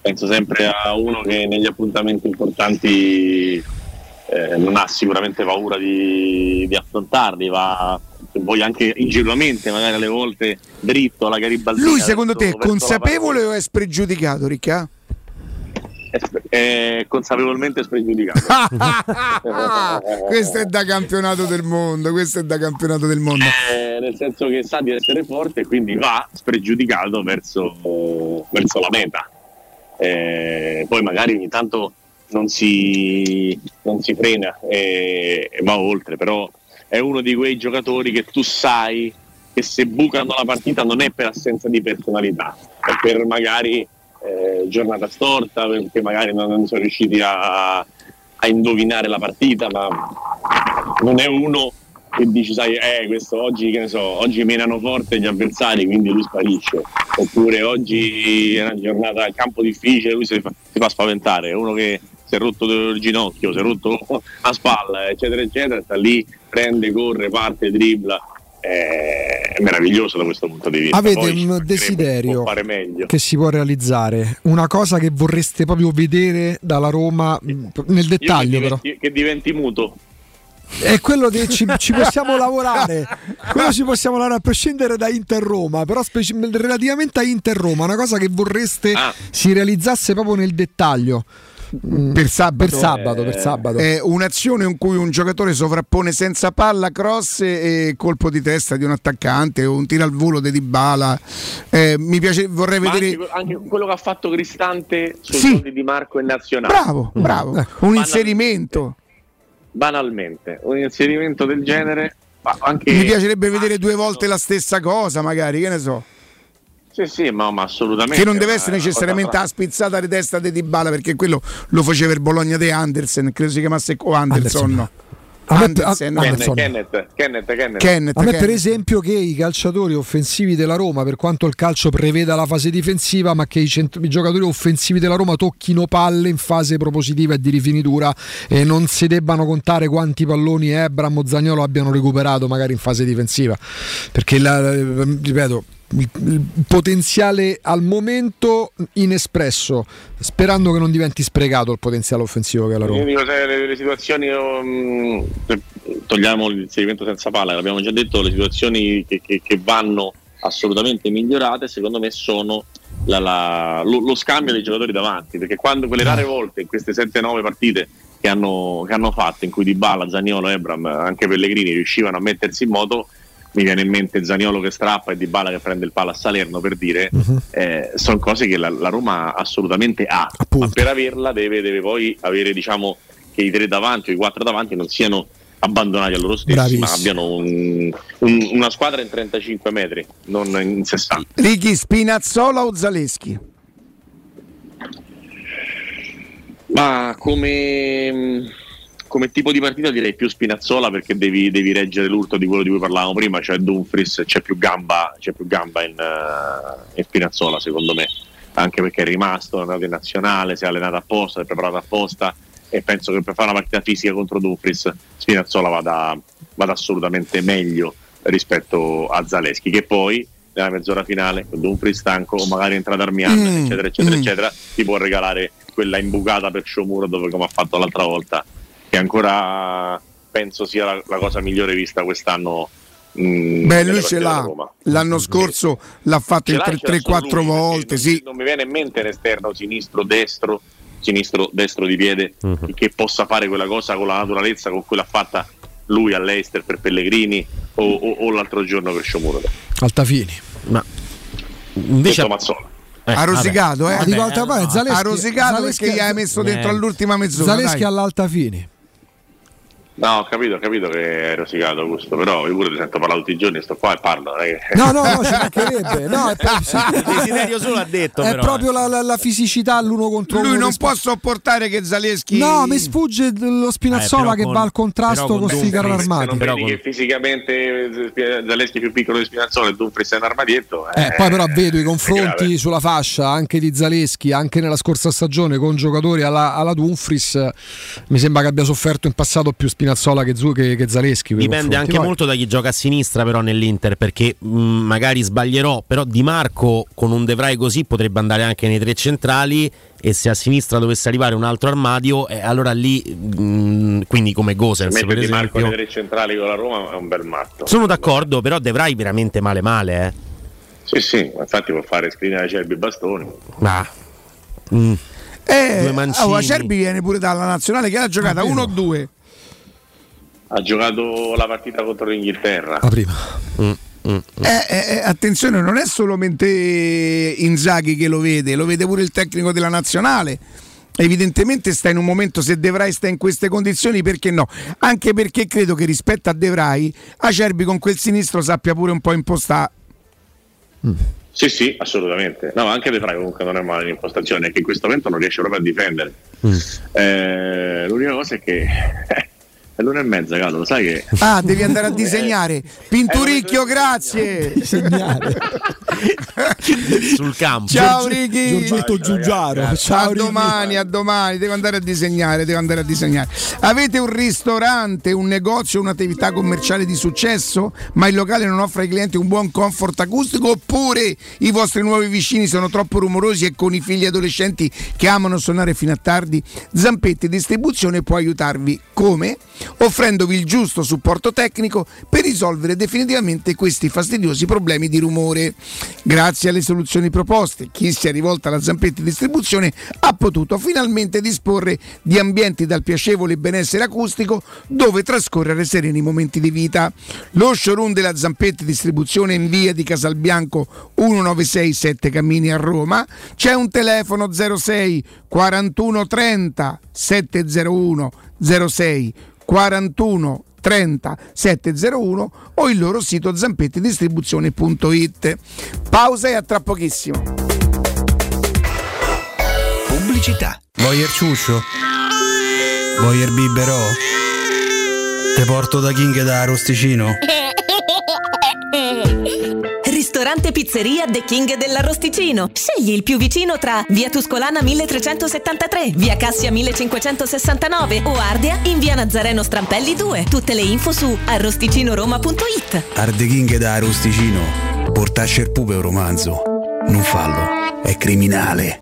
Penso sempre a uno che negli appuntamenti importanti eh, non ha sicuramente paura di, di affrontarli, va vuoi anche ingenuamente, magari alle volte dritto alla Garibaldina. lui secondo te è consapevole o è spregiudicato Ricca? è, sp- è consapevolmente spregiudicato. [laughs] questo è da campionato del mondo, questo è da campionato del mondo. Eh, nel senso che sa di essere forte e quindi va spregiudicato verso, verso la meta. Eh, poi magari ogni tanto non si, non si frena e, e va oltre, però è uno di quei giocatori che tu sai che se bucano la partita non è per assenza di personalità, è per magari eh, giornata storta, perché magari non, non sono riusciti a, a indovinare la partita, ma non è uno che dici, sai, eh, questo oggi, che ne so, oggi menano forte gli avversari, quindi lui sparisce. Oppure oggi è una giornata a campo difficile, lui si fa, si fa spaventare. È uno che si è rotto il ginocchio, si è rotto [laughs] la spalla, eccetera, eccetera, sta lì, prende, corre, parte, dribbla. È meraviglioso da questo punto di vista. Avete Poi un desiderio che si può realizzare, una cosa che vorreste proprio vedere dalla Roma nel Io dettaglio che però. diventi, che diventi muto. È quello che ci, ci [laughs] possiamo lavorare, quello ci possiamo lavorare a prescindere da Inter Roma, però speci- relativamente a Inter Roma, una cosa che vorreste Ah. si realizzasse proprio nel dettaglio. Mm, Per sabato, per sabato, per sabato. È un'azione in cui un giocatore sovrappone senza palla, cross e colpo di testa di un attaccante o un tiro al volo di Dybala. Eh, mi piace, vorrei Ma vedere. anche, anche quello che ha fatto Cristante sui Sì. soldi di Marco e Nazionale. Bravo, bravo. Un Banalmente. inserimento. Banalmente, un inserimento del genere. Anche, Mi piacerebbe vedere due volte la stessa cosa, magari, che ne so. Sì, sì, ma, ma assolutamente. Che non deve essere necessariamente la spizzata di testa di Dybala, perché quello lo faceva il Bologna di Andersen, credo si chiamasse o Anderson. Anderson. Kenneth, Kenneth, Kenneth. Kenneth, A me per esempio che i calciatori offensivi della Roma, per quanto il calcio preveda la fase difensiva, ma che i, cent- i giocatori offensivi della Roma tocchino palle in fase propositiva e di rifinitura e non si debbano contare quanti palloni Ebram o Zagnolo abbiano recuperato magari in fase difensiva. Perché, la- ripeto, il, il potenziale al momento inespresso, sperando che non diventi sprecato il potenziale offensivo che ha la Roma. dico, le, le situazioni, um, togliamo l'inserimento senza palla, l'abbiamo già detto, le situazioni che, che- che vanno assolutamente migliorate, secondo me, sono la- la- lo, lo scambio dei giocatori davanti, perché quando quelle rare volte in queste 7-9 partite che hanno, che hanno fatto, in cui Dybala, Zaniolo, Ebram, anche Pellegrini riuscivano a mettersi in moto, mi viene in mente Zaniolo che strappa e Dybala che prende il palo a Salerno per dire, sono cose che la, la Roma assolutamente ha, ma per averla deve, deve poi avere diciamo che i tre davanti o i quattro davanti non siano abbandonati a loro stessi, Bravissimo. ma abbiano un- un- una squadra in 35 metri, non in 60. Ricky Spinazzola o Zaleschi? Ma come, come tipo di partita direi più Spinazzola perché devi, devi reggere l'urto di quello di cui parlavamo prima, cioè Dumfries, c'è più gamba, c'è più gamba in, eh, in Spinazzola secondo me, anche perché è rimasto, è andato in nazionale, si è allenato apposta, si è preparato apposta e penso che per fare una partita fisica contro Dumfries Spinazzola vada, vada assolutamente meglio rispetto a Zaleschi che poi nella mezz'ora finale con Dumfries stanco o magari entra Darmian Mm, eccetera eccetera mm. eccetera ti può regalare quella imbucata per Shomuro dove come ha fatto l'altra volta che ancora penso sia la, la cosa migliore vista quest'anno mm, Beh, lui ce l'ha. L'anno scorso l'ha fatto in l'ha l'ha 3-4 solo lui, volte, sì. non mi viene in mente un esterno sinistro destro sinistro destro di piede che possa fare quella cosa con la naturalezza con cui l'ha fatta lui all'Eister per Pellegrini o, o- o l'altro giorno per Sciomuro Altafini. Ma invece Mazzola ha rosicato, eh? No, dico altra parte, Zaleschi- ha rosicato Zaleschi- perché gli hai messo dentro Eh. all'ultima mezz'ora. Zaleschi dai. all'Altafini. No ho capito ho capito che è rosicato Augusto però io pure ti sento parlare tutti i giorni sto qua e parlo che- No, no, no, ci mancherebbe. No, è, [laughs] Il desiderio solo ha detto è però, proprio la, la- la fisicità l'uno contro uno. Lui non può sopportare che Zaleschi. No, mi sfugge lo Spinazzola Eh, però che con- va al contrasto però con con questi carri armati. non vedi che fisicamente eh, Zaleschi è più piccolo di Spinazzola e Dumfries è un armadietto Eh, poi però vedo i confronti sulla fascia anche di Zaleschi, anche nella scorsa stagione con giocatori alla, alla Dumfries. eh, Mi sembra che abbia sofferto in passato più Spinazzola che, Zu- che, che Zaleschi. Dipende anche Poi- molto da chi gioca a sinistra però nell'Inter perché mh, magari sbaglierò, però Di Marco con un De Vrij così potrebbe andare anche nei tre centrali e se a sinistra dovesse arrivare un altro armadio eh, allora lì mh, quindi come Gosens per Metti Di Marco esempio nei tre centrali con la Roma è un bel matto sono d'accordo però De Vrij veramente male male eh. sì sì infatti può fare screenare Cerbi e Bastoni Ma mm, Eh, oh, Acerbi viene pure dalla nazionale che l'ha giocata 1 o 2. Ha giocato la partita contro l'Inghilterra. La prima. Mm, Eh, eh, eh, attenzione, non è solamente Inzaghi che lo vede, lo vede pure il tecnico della nazionale. Evidentemente sta in un momento, se De Vrij sta in queste condizioni, perché no? Anche perché credo che rispetto a De Vrij, Acerbi con quel sinistro sappia pure un po' impostare. sì sì assolutamente. No ma anche De comunque non è male l'impostazione è che in questo momento non riesce proprio a difendere. Eh, l'unica cosa è che [laughs] è l'una e mezza Gato, lo sai che Ah, devi andare a disegnare. Pinturicchio, grazie. sul campo Ciao Ricky. Giorgetto Giugiaro. a Ciao Ricky. domani, a domani, devo andare a disegnare, devo andare a disegnare. Avete un ristorante, un negozio, un'attività commerciale di successo, ma il locale non offre ai clienti un buon comfort acustico oppure i vostri nuovi vicini sono troppo rumorosi e con i figli adolescenti che amano suonare fino a tardi? Zampetti Distribuzione può aiutarvi come? Offrendovi il giusto supporto tecnico per risolvere definitivamente questi fastidiosi problemi di rumore. Grazie alle soluzioni proposte, chi si è rivolto alla Zampetti Distribuzione ha potuto finalmente disporre di ambienti dal piacevole benessere acustico dove trascorrere sereni momenti di vita. Lo showroom della Zampetti Distribuzione in via di Casalbianco 196 7 Cammini a Roma. C'è un telefono 06 41 30 701 06 41 30 701 o il loro sito zampettidistribuzione.it. Pausa e a tra pochissimo. Pubblicità. Voyer ciuscio? Voyer biberò? Te porto da King da Rosticino? [laughs] Ristorante Pizzeria The King dell'Arrosticino. Scegli il più vicino tra Via Tuscolana 1373, Via Cassia 1569 o Ardea in Via Nazareno Strampelli 2. Tutte le info su arrosticinoroma.it. Arde King da Rosticino. Portasce il pupe un romanzo. Non fallo, è criminale.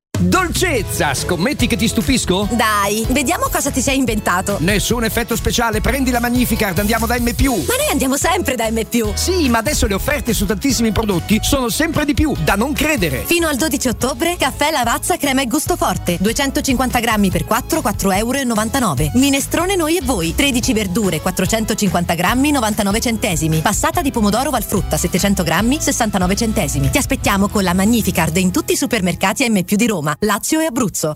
Dolcezza, scommetti che ti stupisco? Dai, vediamo cosa ti sei inventato. Nessun effetto speciale, prendi la Magnificard, andiamo da M. Ma noi andiamo sempre da M. Sì, ma adesso le offerte su tantissimi prodotti sono sempre di più, da non credere. Fino al 12 ottobre, caffè Lavazza crema e gusto forte. 250 grammi per 4, 4,99 euro. Minestrone noi e voi. 13 verdure, 450 grammi, 99 centesimi. Passata di pomodoro Valfrutta, 700 grammi, 69 centesimi. Ti aspettiamo con la Magnificard in tutti i supermercati M di Roma, Lazio e Abruzzo.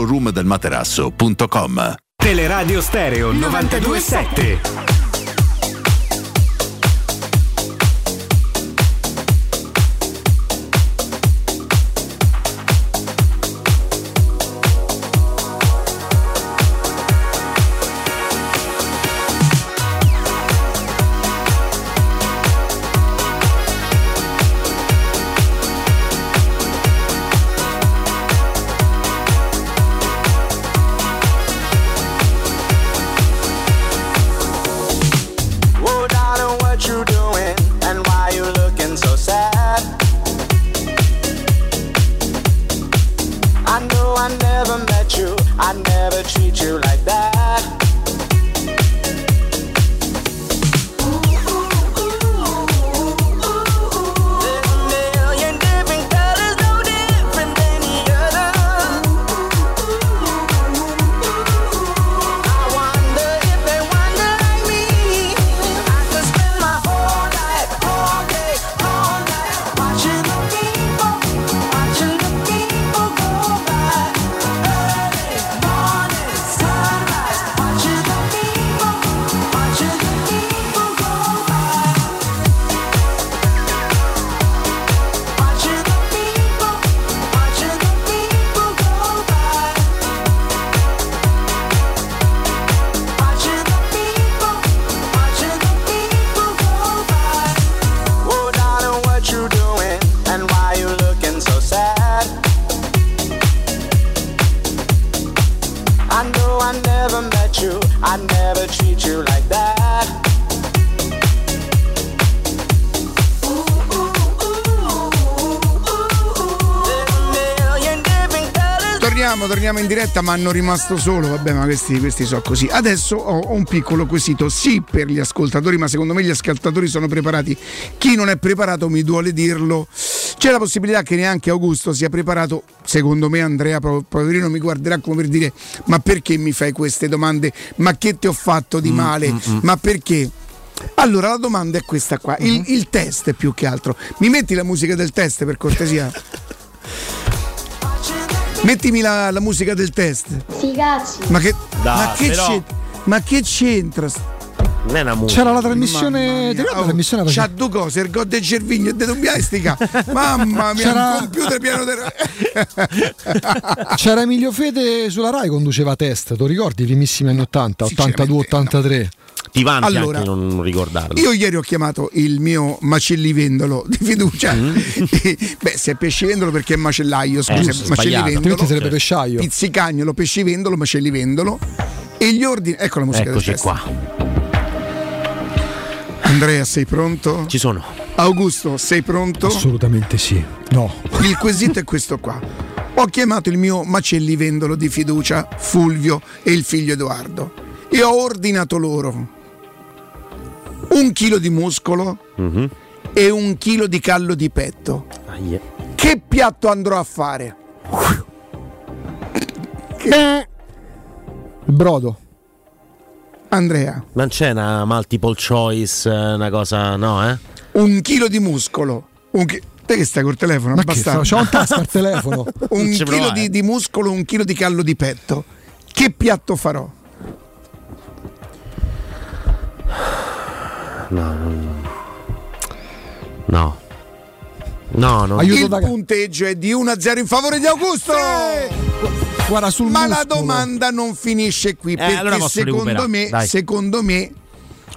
showroomdelmaterasso.com. Teleradio Stereo 927. Diretta, ma hanno rimasto solo. Vabbè, ma questi, questi sono così. Adesso ho, ho un piccolo quesito, sì, per gli ascoltatori, ma secondo me gli ascoltatori sono preparati. Chi non è preparato mi duole dirlo. C'è la possibilità che neanche Augusto sia preparato. Secondo me, Andrea, po- poverino, mi guarderà come per dire: Ma perché mi fai queste domande? Ma che ti ho fatto di Mm, male? mm, mm. Ma perché? Allora la domanda è questa qua, il, Mm-hmm. il test più che altro. Mi metti la musica del test per cortesia? Mettimi la, la musica del test. Sì, cazzi. Ma che, Dai, ma che, però- c'è- ma che c'entra? Non è una musica. C'era la trasmissione. Ricordi la trasmissione C'ha faceva- due cose, il god e Cervigno e De Dombiastica. [laughs] Mamma mia, C'era- un computer pieno di. [laughs] C'era Emilio Fede sulla Rai conduceva test, tu ricordi? I primissimi anni 80, 82-83. Ti vanti Allora, anche non ricordarlo. Io ieri ho chiamato il mio macellivendolo di fiducia. E, [laughs] Beh, se è pescivendolo perché è macellaio, scusa, Mm. Eh, macellivendolo. Altrimenti sarebbe pesciaio. Pizzicagnolo, pescivendolo, macellivendolo. E gli ordini. Ecco la musica Eccoci del test. qua. Andrea, sei pronto? Ci sono. Augusto, sei pronto? Assolutamente sì. No. Il quesito è questo qua. Ho chiamato il mio macellivendolo di fiducia, Fulvio e il figlio Edoardo, e ho ordinato loro un chilo di muscolo Mhm. e un chilo di callo di petto. Aia. Che piatto andrò a fare? Il brodo. Andrea, Non c'è una multiple choice, eh, una cosa, no, eh? un chilo di muscolo. Un chi- Te che stai col telefono? Ma che Abbastanza. sta- c'ho un tasca al telefono. [laughs] un chilo provare. di, di muscolo, un chilo di callo di petto. Che piatto farò? No, no. No. No, no. Aiuto Il da- punteggio è di 1-0 in favore di Augusto. Guarda sul Ma la muscolo. domanda non finisce qui perché Eh, allora posso secondo me, dai. secondo me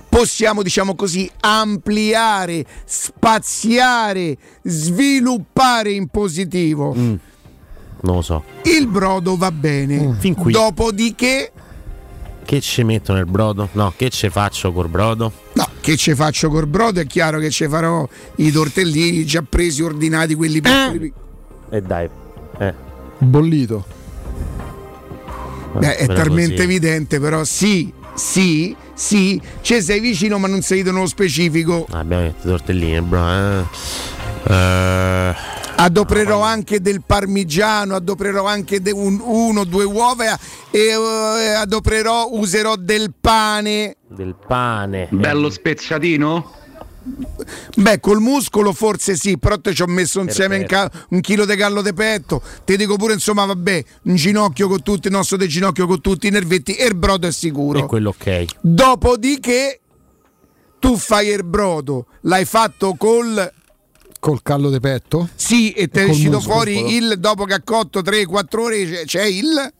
possiamo diciamo così ampliare, spaziare, sviluppare in positivo. Mm. Non lo so. Il brodo va bene. Fin qui. Dopodiché Che ci metto nel brodo? No, che ci faccio col brodo? No, che ci faccio col brodo? È chiaro che ci farò i tortellini già presi, ordinati, quelli piccoli. E dai. Eh. Bollito. Beh, è talmente così. evidente, però sì, sì, sì, ci sei vicino ma non sei nello specifico. Ah, Abbiamo detto tortelline, bro. Eh. Eh, Adopererò anche del parmigiano, adopererò anche de- un- uno o due uova e eh, adopererò, userò del pane. del pane. Bello spezzatino? Beh, col muscolo forse sì, però te ci ho messo insieme un, ca- un chilo di gallo di petto. Ti dico pure, insomma, vabbè, un ginocchio con tutti, il nostro del ginocchio con tutti i nervetti e il brodo è sicuro. E quello ok. Dopodiché tu fai il brodo, l'hai fatto col Col callo di petto? sì e ti è uscito fuori il dopo che ha cotto 3-4 ore c'è- c'è il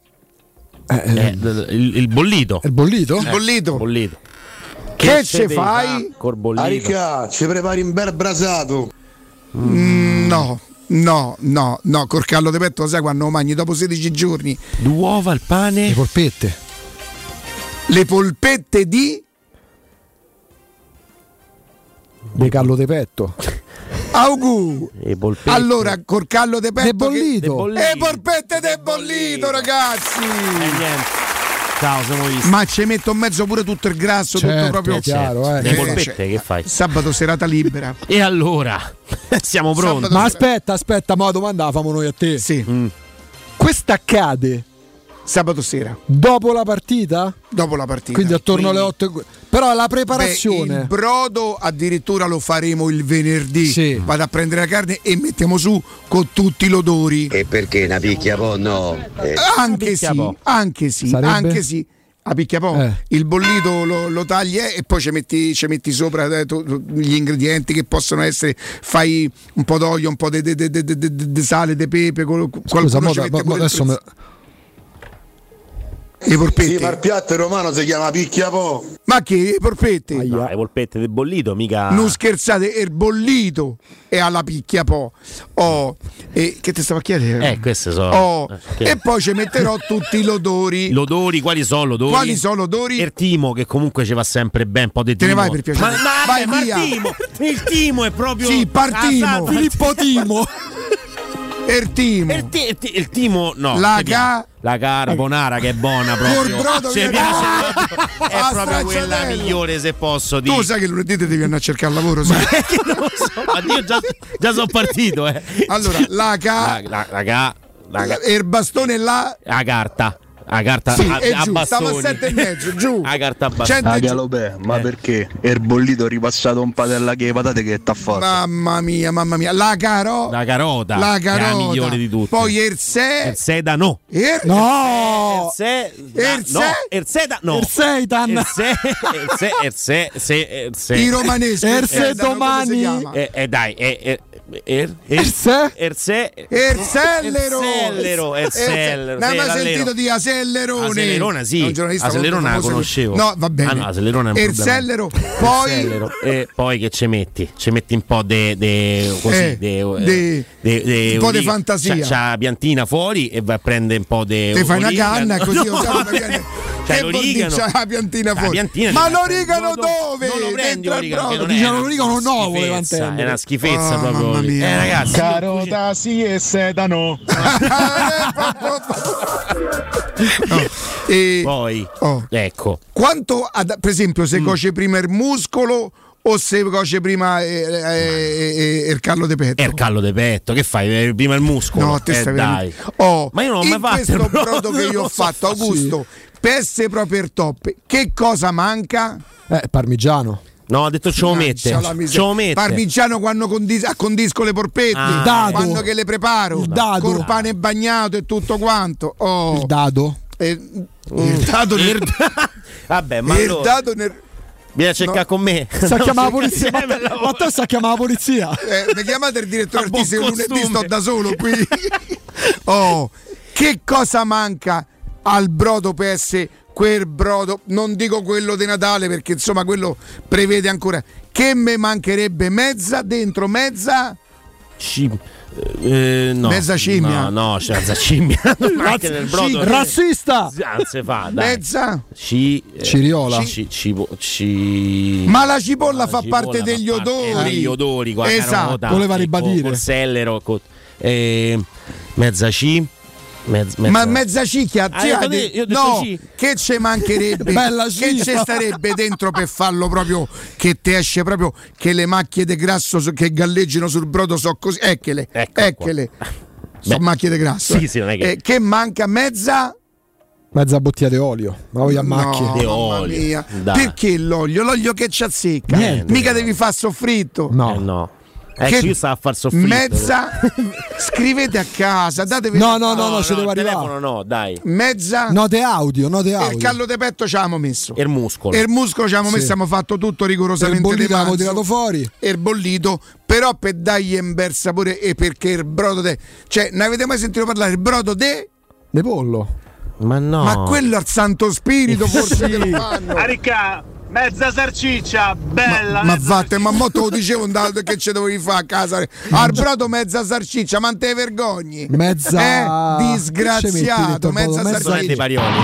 Eh, il, il bollito. È bollito? il bollito. Bollito. Che ci ce fai? fa Col bollito. Arica, ci prepari un bel brasato. Mm, no, no, no, no, col callo di petto lo sai quando lo mangi dopo 16 giorni. Due uova, il pane. Le polpette. Le polpette di De callo di petto. Augu. E polpette. Allora, col callo di petto De bollito. che... E polpette de bollito, ragazzi. Eh, niente. Ciao, siamo visti. Ma ci metto in mezzo pure tutto il grasso, tutto Certo, proprio è chiaro, eh. Le polpette che fai? Sabato serata libera. E allora? [laughs] Siamo pronti. Sabato- Ma aspetta, aspetta, ma la domanda la famo noi a te. Sì, Mm. Questo accade sabato sera, dopo la partita? dopo la partita. Quindi attorno Quindi- alle 8. Però la Beh, preparazione. il brodo addirittura lo faremo il venerdì. Sì. Vado a prendere la carne e mettiamo su con tutti gli odori. E perché una picchia po' no? Eh, anche picchia sì, po'. anche sì, Sarebbe? anche sì. A picchia po'. Eh. Il bollito lo, lo tagli eh, e poi ci metti, ci metti sopra eh, tu- tu- gli ingredienti che possono essere. Fai un po' d'olio, un po' di sale, di pepe. qual- Scusa, qualcuno ci mette adesso me- Le porpette. Sì, ma il piatto romano si chiama picchia po'. Ma che le porpette? Aia. No, le polpette del bollito, mica. Non scherzate, il bollito è alla picchia po'. Oh, e che ti stavo a chiedere? Eh, queste sono. Oh, eh, che- e poi ci metterò tutti gli odori. Gli odori, quali sono gli odori? Quali sono gli odori? Il timo, che comunque ci va sempre ben, un po' di Te ne timo. vai per piacere. Ma, ma, Vai ma via. il timo, il timo è proprio. Sì, partimo. Ah, Filippo Timo. [laughs] [laughs] il timo. Il, ti- il ti- il timo no. La piace. La carbonara che è buona proprio. Brodo Ci che- piace [laughs] proprio. È Ah, proprio quella migliore se posso dire. Tu sai che lunedì devi andare a cercare lavoro, sai? [laughs] Ma io già, già sono partito, eh. Allora, la ca- La, la, la ca- la ca- il bastone là. la carta. La carta Sì, a, a giù, bastoni. stava a sette e mezzo, giù. [laughs] La carta a bastoni. Ah. Galopè, ma perché? È il bollito ripassato un padella che patate che t'ha fatto. Mamma mia, mamma mia. La caro. La carota. La carota. la migliore di tutte. Poi il se. Il sedano. Il- No! Il se- Il no, se- il seda no. Il seitan. Il se, il se, il se, se, il se. I romaneschi. Er il se sedano, come si domani-? Eh, eh, dai, eh, eh, er, er, Il se? er se, Il sellero. Il sellero, il Il se- sellero. Non l'allero. sentito di Asellerone? Asellerona sì, molto la conoscevo. No, va bene. Ah, no, Asellerona è un E il problema. sellero. Il Poi sellero. E poi che ci metti? Ci metti un po' di de, così, Eh, de, de- un po' di fantasia. C'ha, c'ha piantina fuori e vai a prendere un po' di Ti fai una canna così [laughs] No, dire? l'origano. C'ha la piantina La fuori. piantina Ma l'origano no, no, dove? Non lo prendi l'origano, Diciamo l'origano mantenne. È una schifezza proprio. Eh ragazzi, Carota sì e sedano. [laughs] E poi Oh. ecco. quanto, ad- per esempio, Mm. se cuoce prima il muscolo o se cuoce prima eh, eh, eh, il callo di petto? È il callo di petto, che fai? Eh, Prima il muscolo. No, te eh, stai dai. Oh, Ma io non ho mai fatto questo brodo, che io ho fatto. Augusto, per essere proprio il top, che cosa manca? Eh, parmigiano. No, ha detto ce lo mette. Ce lo mette. Parmigiano quando condis- accondisco le porpette, Ah, dado. quando che le preparo, Il dado. col pane bagnato e tutto quanto. Oh, Il dado. eh, il dado nel, Vabbè, ma [laughs] il allora, dado nel- vieni a cercare con me. Sta [laughs] No, chiamando la polizia. Ma, te- ma te sta chiamando la polizia. eh, mi chiamate il direttore [laughs] artistico lunedì sto da solo qui. oh, che cosa manca al brodo PS? Quel brodo, non dico quello di Natale perché insomma quello prevede ancora. Che me mancherebbe mezza dentro mezza? Ci- eh, no. Mezza scimmia. No, no, c'è mezza scimmia. [laughs] Brodo. Razzista. Anzi fa, dai. Mezza? Ci, eh, Ciriola. Ci, ci, ci- Ma la cipolla La fa cipolla parte fa degli parte odori. degli odori con la Esatto. Voleva ribadire. Col, col sellero, col- eh, mezza C. Mezza, Ma mezza cicchia, Ah, ha detto- no, sì. che ci mancherebbe? [laughs] Bella che ci starebbe dentro per farlo proprio che ti esce proprio che le macchie di grasso so- che galleggino sul brodo so così, eccole, Ecco eccole. Sono Beh, macchie di grasso. sì, eh. sì, non è che- Eh, che manca mezza Mezza bottiglia di olio. Ma voglio a macchie. No, Di olio. Perché l'olio? L'olio che ci azzecca. Niente. Mica devi far soffritto. No. Eh, no. Eh, Che- io stavo a far soffritto. Mezza [laughs] scrivete a casa, datevi No, no, no, no, ci devo il arrivare. telefono no, dai. mezza Note audio, note e il audio. callo di petto ci abbiamo messo. E il muscolo. E il muscolo ci abbiamo Sì. messo, abbiamo fatto tutto Per il rigorosamente bollito manzo. tirato fuori. E il bollito, però per dargli un bel sapore e perché il brodo de... Cioè, ne avete mai sentito parlare? Il brodo de... De pollo. Ma no. Ma quello al Santo Spirito [laughs] forse che lo fanno. Aricà, mezza sarciccia, bella. Ma vatte, ma mo te lo dicevo andato che ce dovevi fare a casa. [laughs] Al brodo mezza sarciccia, ma te vergogni. Mezza- Eh, ci disgraziato, mezza? Mezza- sarciccia. parioli.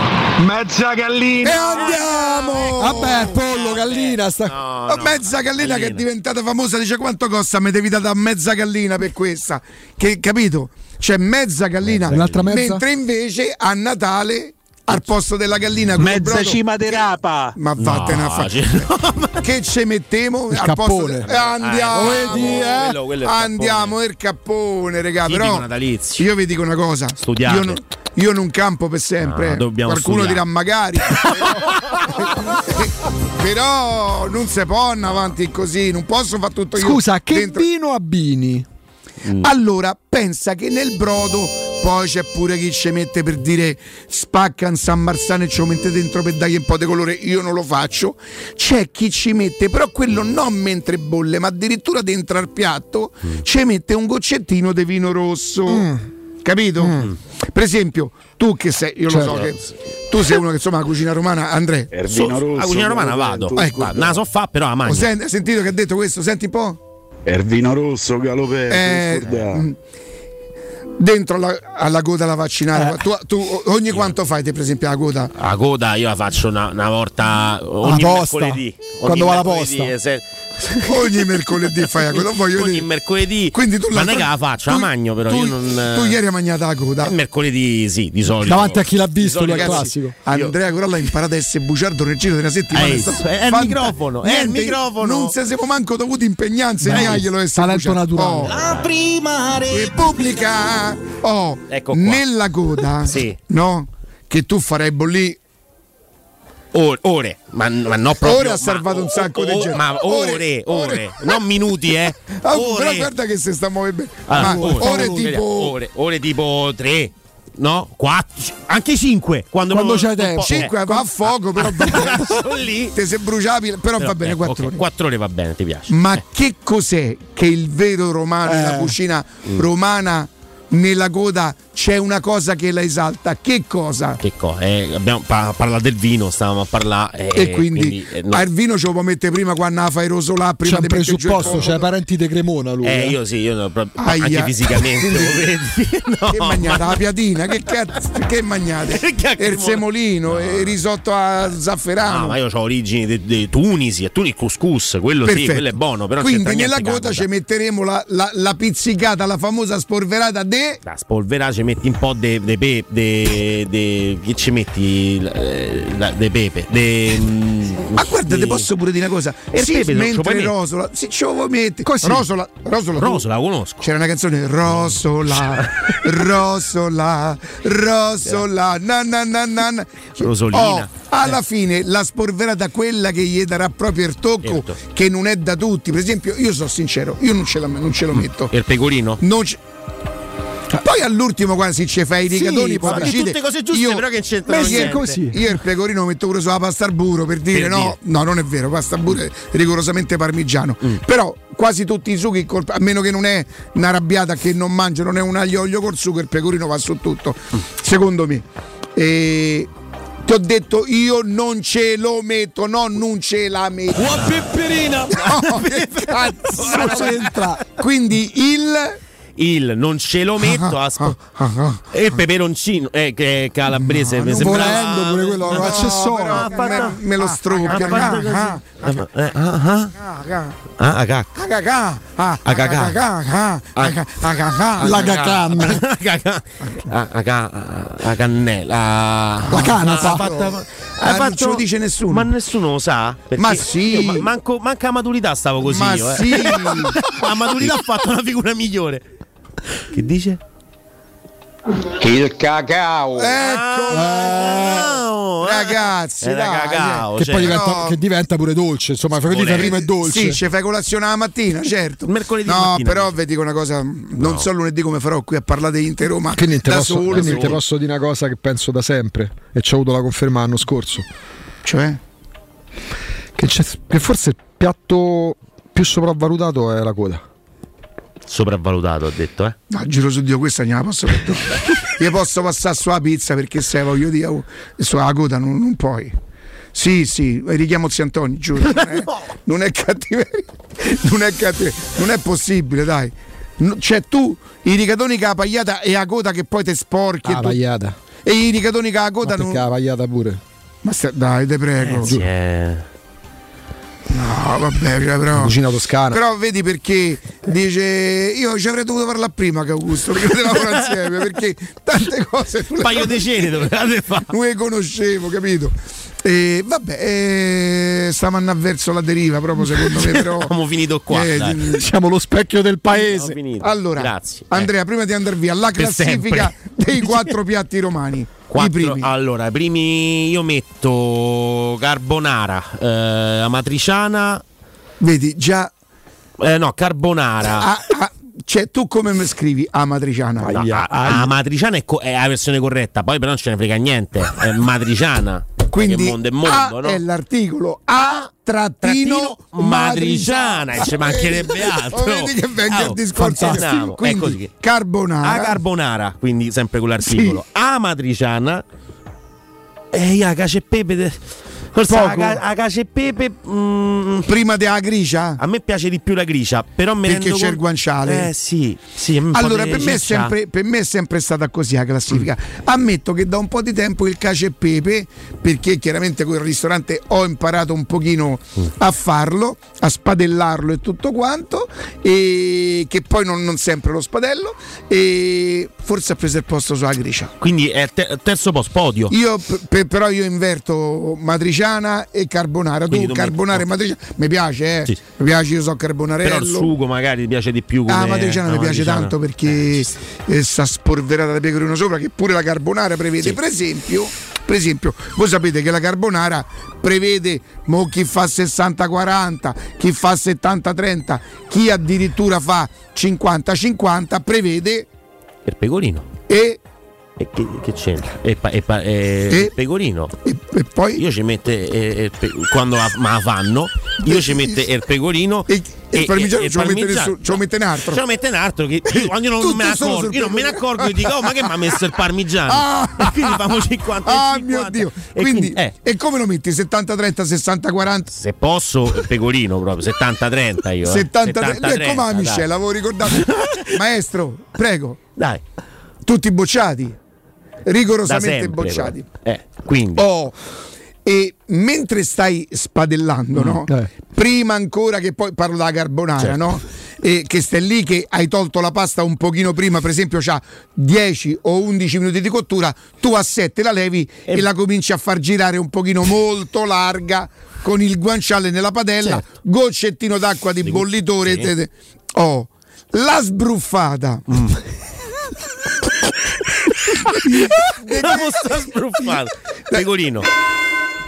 Mezza E gallina. andiamo! Vabbè, pollo, gallina. Sta... No, Oh, no. mezza gallina, che è diventata famosa, dice quanto costa? Mi devi dare da mezza gallina per questa. Che capito? C'è mezza gallina. Mezza? Mentre invece a Natale al posto della gallina Mezza brodo- cima di rapa. Ma vattene a No, fare. cioè- [laughs] Che ci mettiamo Il al posto cappone. de- Eh, andiamo, Eh, vedi, eh? quello- quello è il andiamo il cappone, regà. Tipico Però natalizio. io vi dico una cosa: Studiate. io non, io non campo per sempre. No, dobbiamo Qualcuno studiare. dirà magari, però, [laughs] [laughs] però non si può andare avanti così. Non posso fare tutto io. Scusa, che dentro- vino abbini? Allora, pensa che nel brodo poi c'è pure chi ci mette per dire spacca un San Marzano e ce lo mette dentro per dargli un po' di colore. Io non lo faccio. C'è chi ci mette, però quello non mentre bolle, ma addirittura dentro al piatto ci mette un goccettino di vino rosso. Capito? Per esempio, tu che sei, io Certo. lo so che tu sei uno che insomma la cucina romana, Andrea. Ervino So- rosso. a cucina romana vado. Ecco. Guarda, la so fa, però la Ho mangio. sen- sentito che ha detto questo? Senti un po'. Ervino rosso, galopè. Eh, mm, dentro la- alla coda la vaccinare. Tu, tu ogni quanto fai te per esempio la coda? La coda io la faccio una, una volta ogni posta. mercoledì. Ogni Quando va la posta. eh, se- ogni mercoledì fai la coda. Voglio Ogni dire. mercoledì. Quindi tu Ma la non è che la faccio, la tu- magno però. tu- io non, tu ieri hai mangiato la coda. Il mercoledì sì, di solito. Davanti a chi l'ha visto, lui è classico. Andrea Coralla ha imparato a essere bugiardo nel giro di una settimana. Eh, stato è il fanta- microfono, è il microfono. Non se siamo manco dovuti impegnare a insegnarglielo essere talento naturale. Oh. La prima Repubblica oh, Ecco qua. nella coda Sì. no? che tu farai bollì Ore, ore, ma, ma no proprio. Ore ha salvato un sacco di gente. Ma Ore, ore, ore, ore. non minuti, eh. [laughs] Ah, però guarda che si sta muovendo bene Ah, ma ore, ore tipo ore, ore tipo 3, no? 4, anche 5. Quando, Quando c'hai tempo. un po'- 5 va a fuoco però [laughs] va lì. te sei bruciato però, va bene 4 ore 4 ore va bene, ti piace. ma che cos'è che il vero romano Eh. la cucina Mm. romana nella coda c'è una cosa che la esalta che cosa? Che cosa? Eh, abbiamo pa- parlato del vino, stavamo a parlare. e quindi, eh, no. ah, il vino ce lo può mettere prima quando la fai rosolà prima C'è un presupposto, c'è parenti di Cremona lui. Eh, eh. io sì, io no, proprio- Aia. anche fisicamente, [laughs] Quindi- lo vedi? [laughs] No, che magnate? ma- La piadina? Che cazzo? Che magnate? [laughs] Che cacchio il mo- semolino, il risotto a zafferano. Ah, ma io ho origini di Tunisi, e Tunisi couscous, quello sì, Perfetto. quello è buono, però Quindi nella Canada. ci metteremo la, la- la pizzicata, la famosa spolverata de. Da spolverare ci metti un po' de, de pe- de- de- che ci metti Eh, la- de pepe de, mm, Ma guarda, ti posso pure dire una cosa. E Sì, pepe mentre rosola, sì, ce lo mettere. Così. Rosola, rosola, tu- Rosa la conosco C'era una canzone Rosola, Rosola, Rosola, na na na na. na. Rosolina. Oh, alla fine la spolverata quella che gli darà proprio il tocco, Certo. che non è da tutti. Per esempio, io sono sincero, io non ce, la- non ce lo metto. e il pecorino Non ce- Poi all'ultimo quasi ci fai i rigatoni poi vabbè, decide. tutte cose giuste, Io- però che sì, è niente. così. Io il pecorino lo metto pure sulla pasta al burro per dire Per no, dire. no, non è vero, pasta al burro è rigorosamente parmigiano. Mm. Però quasi tutti i sughi, a meno che non è una arrabbiata che non mangia, non è un aglio olio col sugo, il pecorino va su tutto. Mm. Secondo me. E ti ho detto io non ce lo metto, no, non ce la metto. Ua peperina! [laughs] No, che cazzo [laughs] c'entra? Quindi il il non ce lo metto a sp- e il peperoncino eh, che è calabrese mi non sembra volendo pure quello un accessorio. Ah, me, me lo struppia. Ah, Eh, ah, ah, ah, ah, ah, ah, ah, Ah, ah, ah, ah, La ah, cacam. Ah, cacca. Ah, ah, ca- [laughs] ah, cannella ah. La canapa. Ah, Ah, non ce lo dice nessuno. ma nessuno lo sa Ma sì. manca la maturità stavo così Ma io, eh. sì. [laughs] la maturità ha fatto una figura migliore che dice? Il cacao. Ecco, Ah, eh. ragazzi, Era dai, cacao, Che cioè. poi diventa, no. che diventa pure dolce, insomma, Volete. prima è dolce. Sì, ci fai colazione la mattina, certo. Mercoledì No, mattina. però vi dico una cosa, non so lunedì come farò qui a parlare di Inter Roma Quindi te da posso, solo. quindi posso dire una cosa che penso da sempre e ci ho avuto la conferma l'anno scorso. Cioè? Che, c'è- che forse il piatto più sopravvalutato è la coda. Sopravvalutato ho detto eh No, giro su Dio, questa non la posso perdonare. [laughs] Io posso passare sulla pizza perché se voglio dire, oh, sulla coda non, non puoi. Sì, sì, richiamo zio Antonio, giuro. Non è, [laughs] non è cattiveria. Non è cattiveria. Non è possibile, dai. No, Cioè, tu i rigatoni che la pagliata e la coda che poi ti sporchi. Ah, pagliata. e i rigatoni che la coda Ma non. perché la pagliata pure. Ma sta- dai, te prego. Eh, eh. No, vabbè, cioè, però. Cucina toscana. Però vedi perché dice io ci avrei dovuto parlare prima che Augusto perché potevamo insieme perché tante cose un paio di cene dovevate fare non le conoscevo, capito? E vabbè, eh, stavano verso la deriva proprio secondo me però [laughs] abbiamo finito qua Eh, Siamo lo specchio del paese. Allora, grazie Andrea, prima di andare via, la Per classifica sempre. dei quattro piatti romani. Quattro- I primi. Allora, i primi io metto carbonara, eh, amatriciana, Vedi, già eh, no, carbonara. ah, ah, cioè tu come mi scrivi amatriciana? No, a- a- amatriciana è, co- è la versione corretta, poi però non ce ne frega niente. È matriciana. Quindi Perché mondo è mondo, A no? è l'articolo A trattino matriciana, e ci mancherebbe [laughs] altro. Vedi che venga il discorso. fantastico. Quindi così. carbonara. A carbonara, quindi sempre con l'articolo. A matriciana. E la cacio e pepe. de- Forse la, Poco. ca- la cacio e pepe. mm, Prima della gricia? a me piace di più la gricia, però mi Perché c'è il conto- guanciale? Eh sì, sì Allora, per me, sempre, per me è sempre stata così la classifica. Ammetto che da un po' di tempo il cacio e pepe, perché chiaramente con il ristorante ho imparato un pochino a farlo, a spadellarlo e tutto quanto, e che poi non, non sempre lo spadello, e forse ha preso il posto sulla gricia. Quindi è te- terzo posto, podio. Io p- pe- però io inverto matriciana e carbonara. Quindi tu tu carbonara e matriciana mi piace, eh. Sì. Mi piace, io so carbonarello. Però il sugo magari ti piace di più. Ah, come- matriciana la mi piace matriciana. tanto perché eh, sta spolverata da pecorino sopra, che pure la carbonara prevede. Sì. Per esempio, per esempio, voi sapete che la carbonara prevede mo chi fa 60-40, chi fa 70-30, chi addirittura fa 50-50, prevede Il pecorino. e, E che, che c'entra? E, pa- e pa- e- E- pecorino. e- poi Io ci mette eh, eh, pe- quando la, ma la fanno, io ci mette il pecorino e, e il parmigiano ce lo mette nessuno, ce lo mette in altro. Ce lo mette in altro che io, quando io non [laughs] me ne accorgo, io non me ne accorgo e dico "Oh, ma che mi ha messo il parmigiano?" Ah! E quindi famo 50 e Ah 50. mio Dio! E Quindi, eh, e come lo metti? 70-30, 60-40? se posso il pecorino proprio 70-30 io. eh. 70 70-30, Lui è come la miscela, avevo ricordato. [laughs] Maestro, prego, Dai, tutti bocciati, rigorosamente sempre. bocciati. Eh, quindi Oh, e mentre stai spadellando, no? eh. Prima ancora che poi parlo della carbonara, Certo. no? E che stai lì che hai tolto la pasta un pochino prima, per esempio, c'ha 10 o 11 minuti di cottura, tu a 7 la levi e, la cominci a far girare un pochino molto larga con il guanciale nella padella, goccettino d'acqua di bollitore. Certo. sì. Oh, la sbruffata. Mm. La sta sbruffata. Pecorino.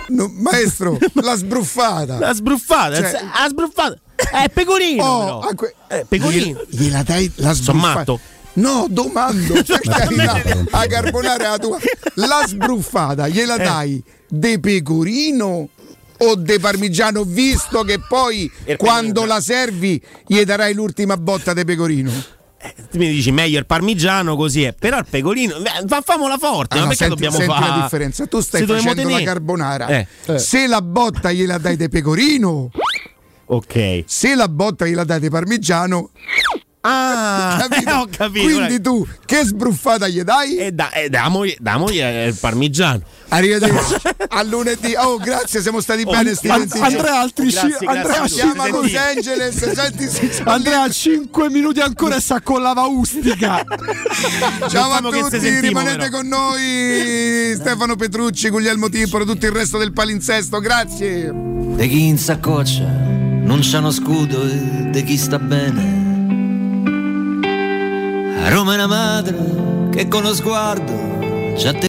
No, maestro, la sbruffata. La sbruffata, Cioè- la sbruffata. È pecorino. Oh, però. que- Eh, pecorino. Gliela- dai la Sono sbruffata. matto? No, domando, [laughs] per carità, a carbonare la tua. La sbruffata gliela Eh. dai de pecorino o de parmigiano, visto che poi Il quando la servi gli darai l'ultima botta de pecorino. Tu mi dici meglio il parmigiano così è. Però il pecorino. beh, fa- Famola forte. Ah, ma no, perché senti, dobbiamo senti fare. la differenza. Tu stai Se facendo la carbonara. Eh, eh. Se la botta gliela dai de pecorino, Ok. se la botta gliela dai de parmigiano, Ah, [laughs] capito? ho capito. Quindi tu che sbruffata gli dai? E da, e damogli, damogli il parmigiano. Arrivederci [laughs] a lunedì. Oh, grazie, siamo stati bene. Steven. Andrea, altri Grazie, ci- grazie Andrea, a. Siamo a Los Angeles. [laughs] Senti, Andrea, 5 minuti ancora e sta con la vaustica. Ciao a che se tutti, sentimo, rimanete però. con noi. Stefano Petrucci, Guglielmo Timpolo, tutto il resto del palinsesto. Grazie. De chi in saccoccia non c'è uno scudo e de chi sta bene. A Roma è una madre che con lo sguardo già te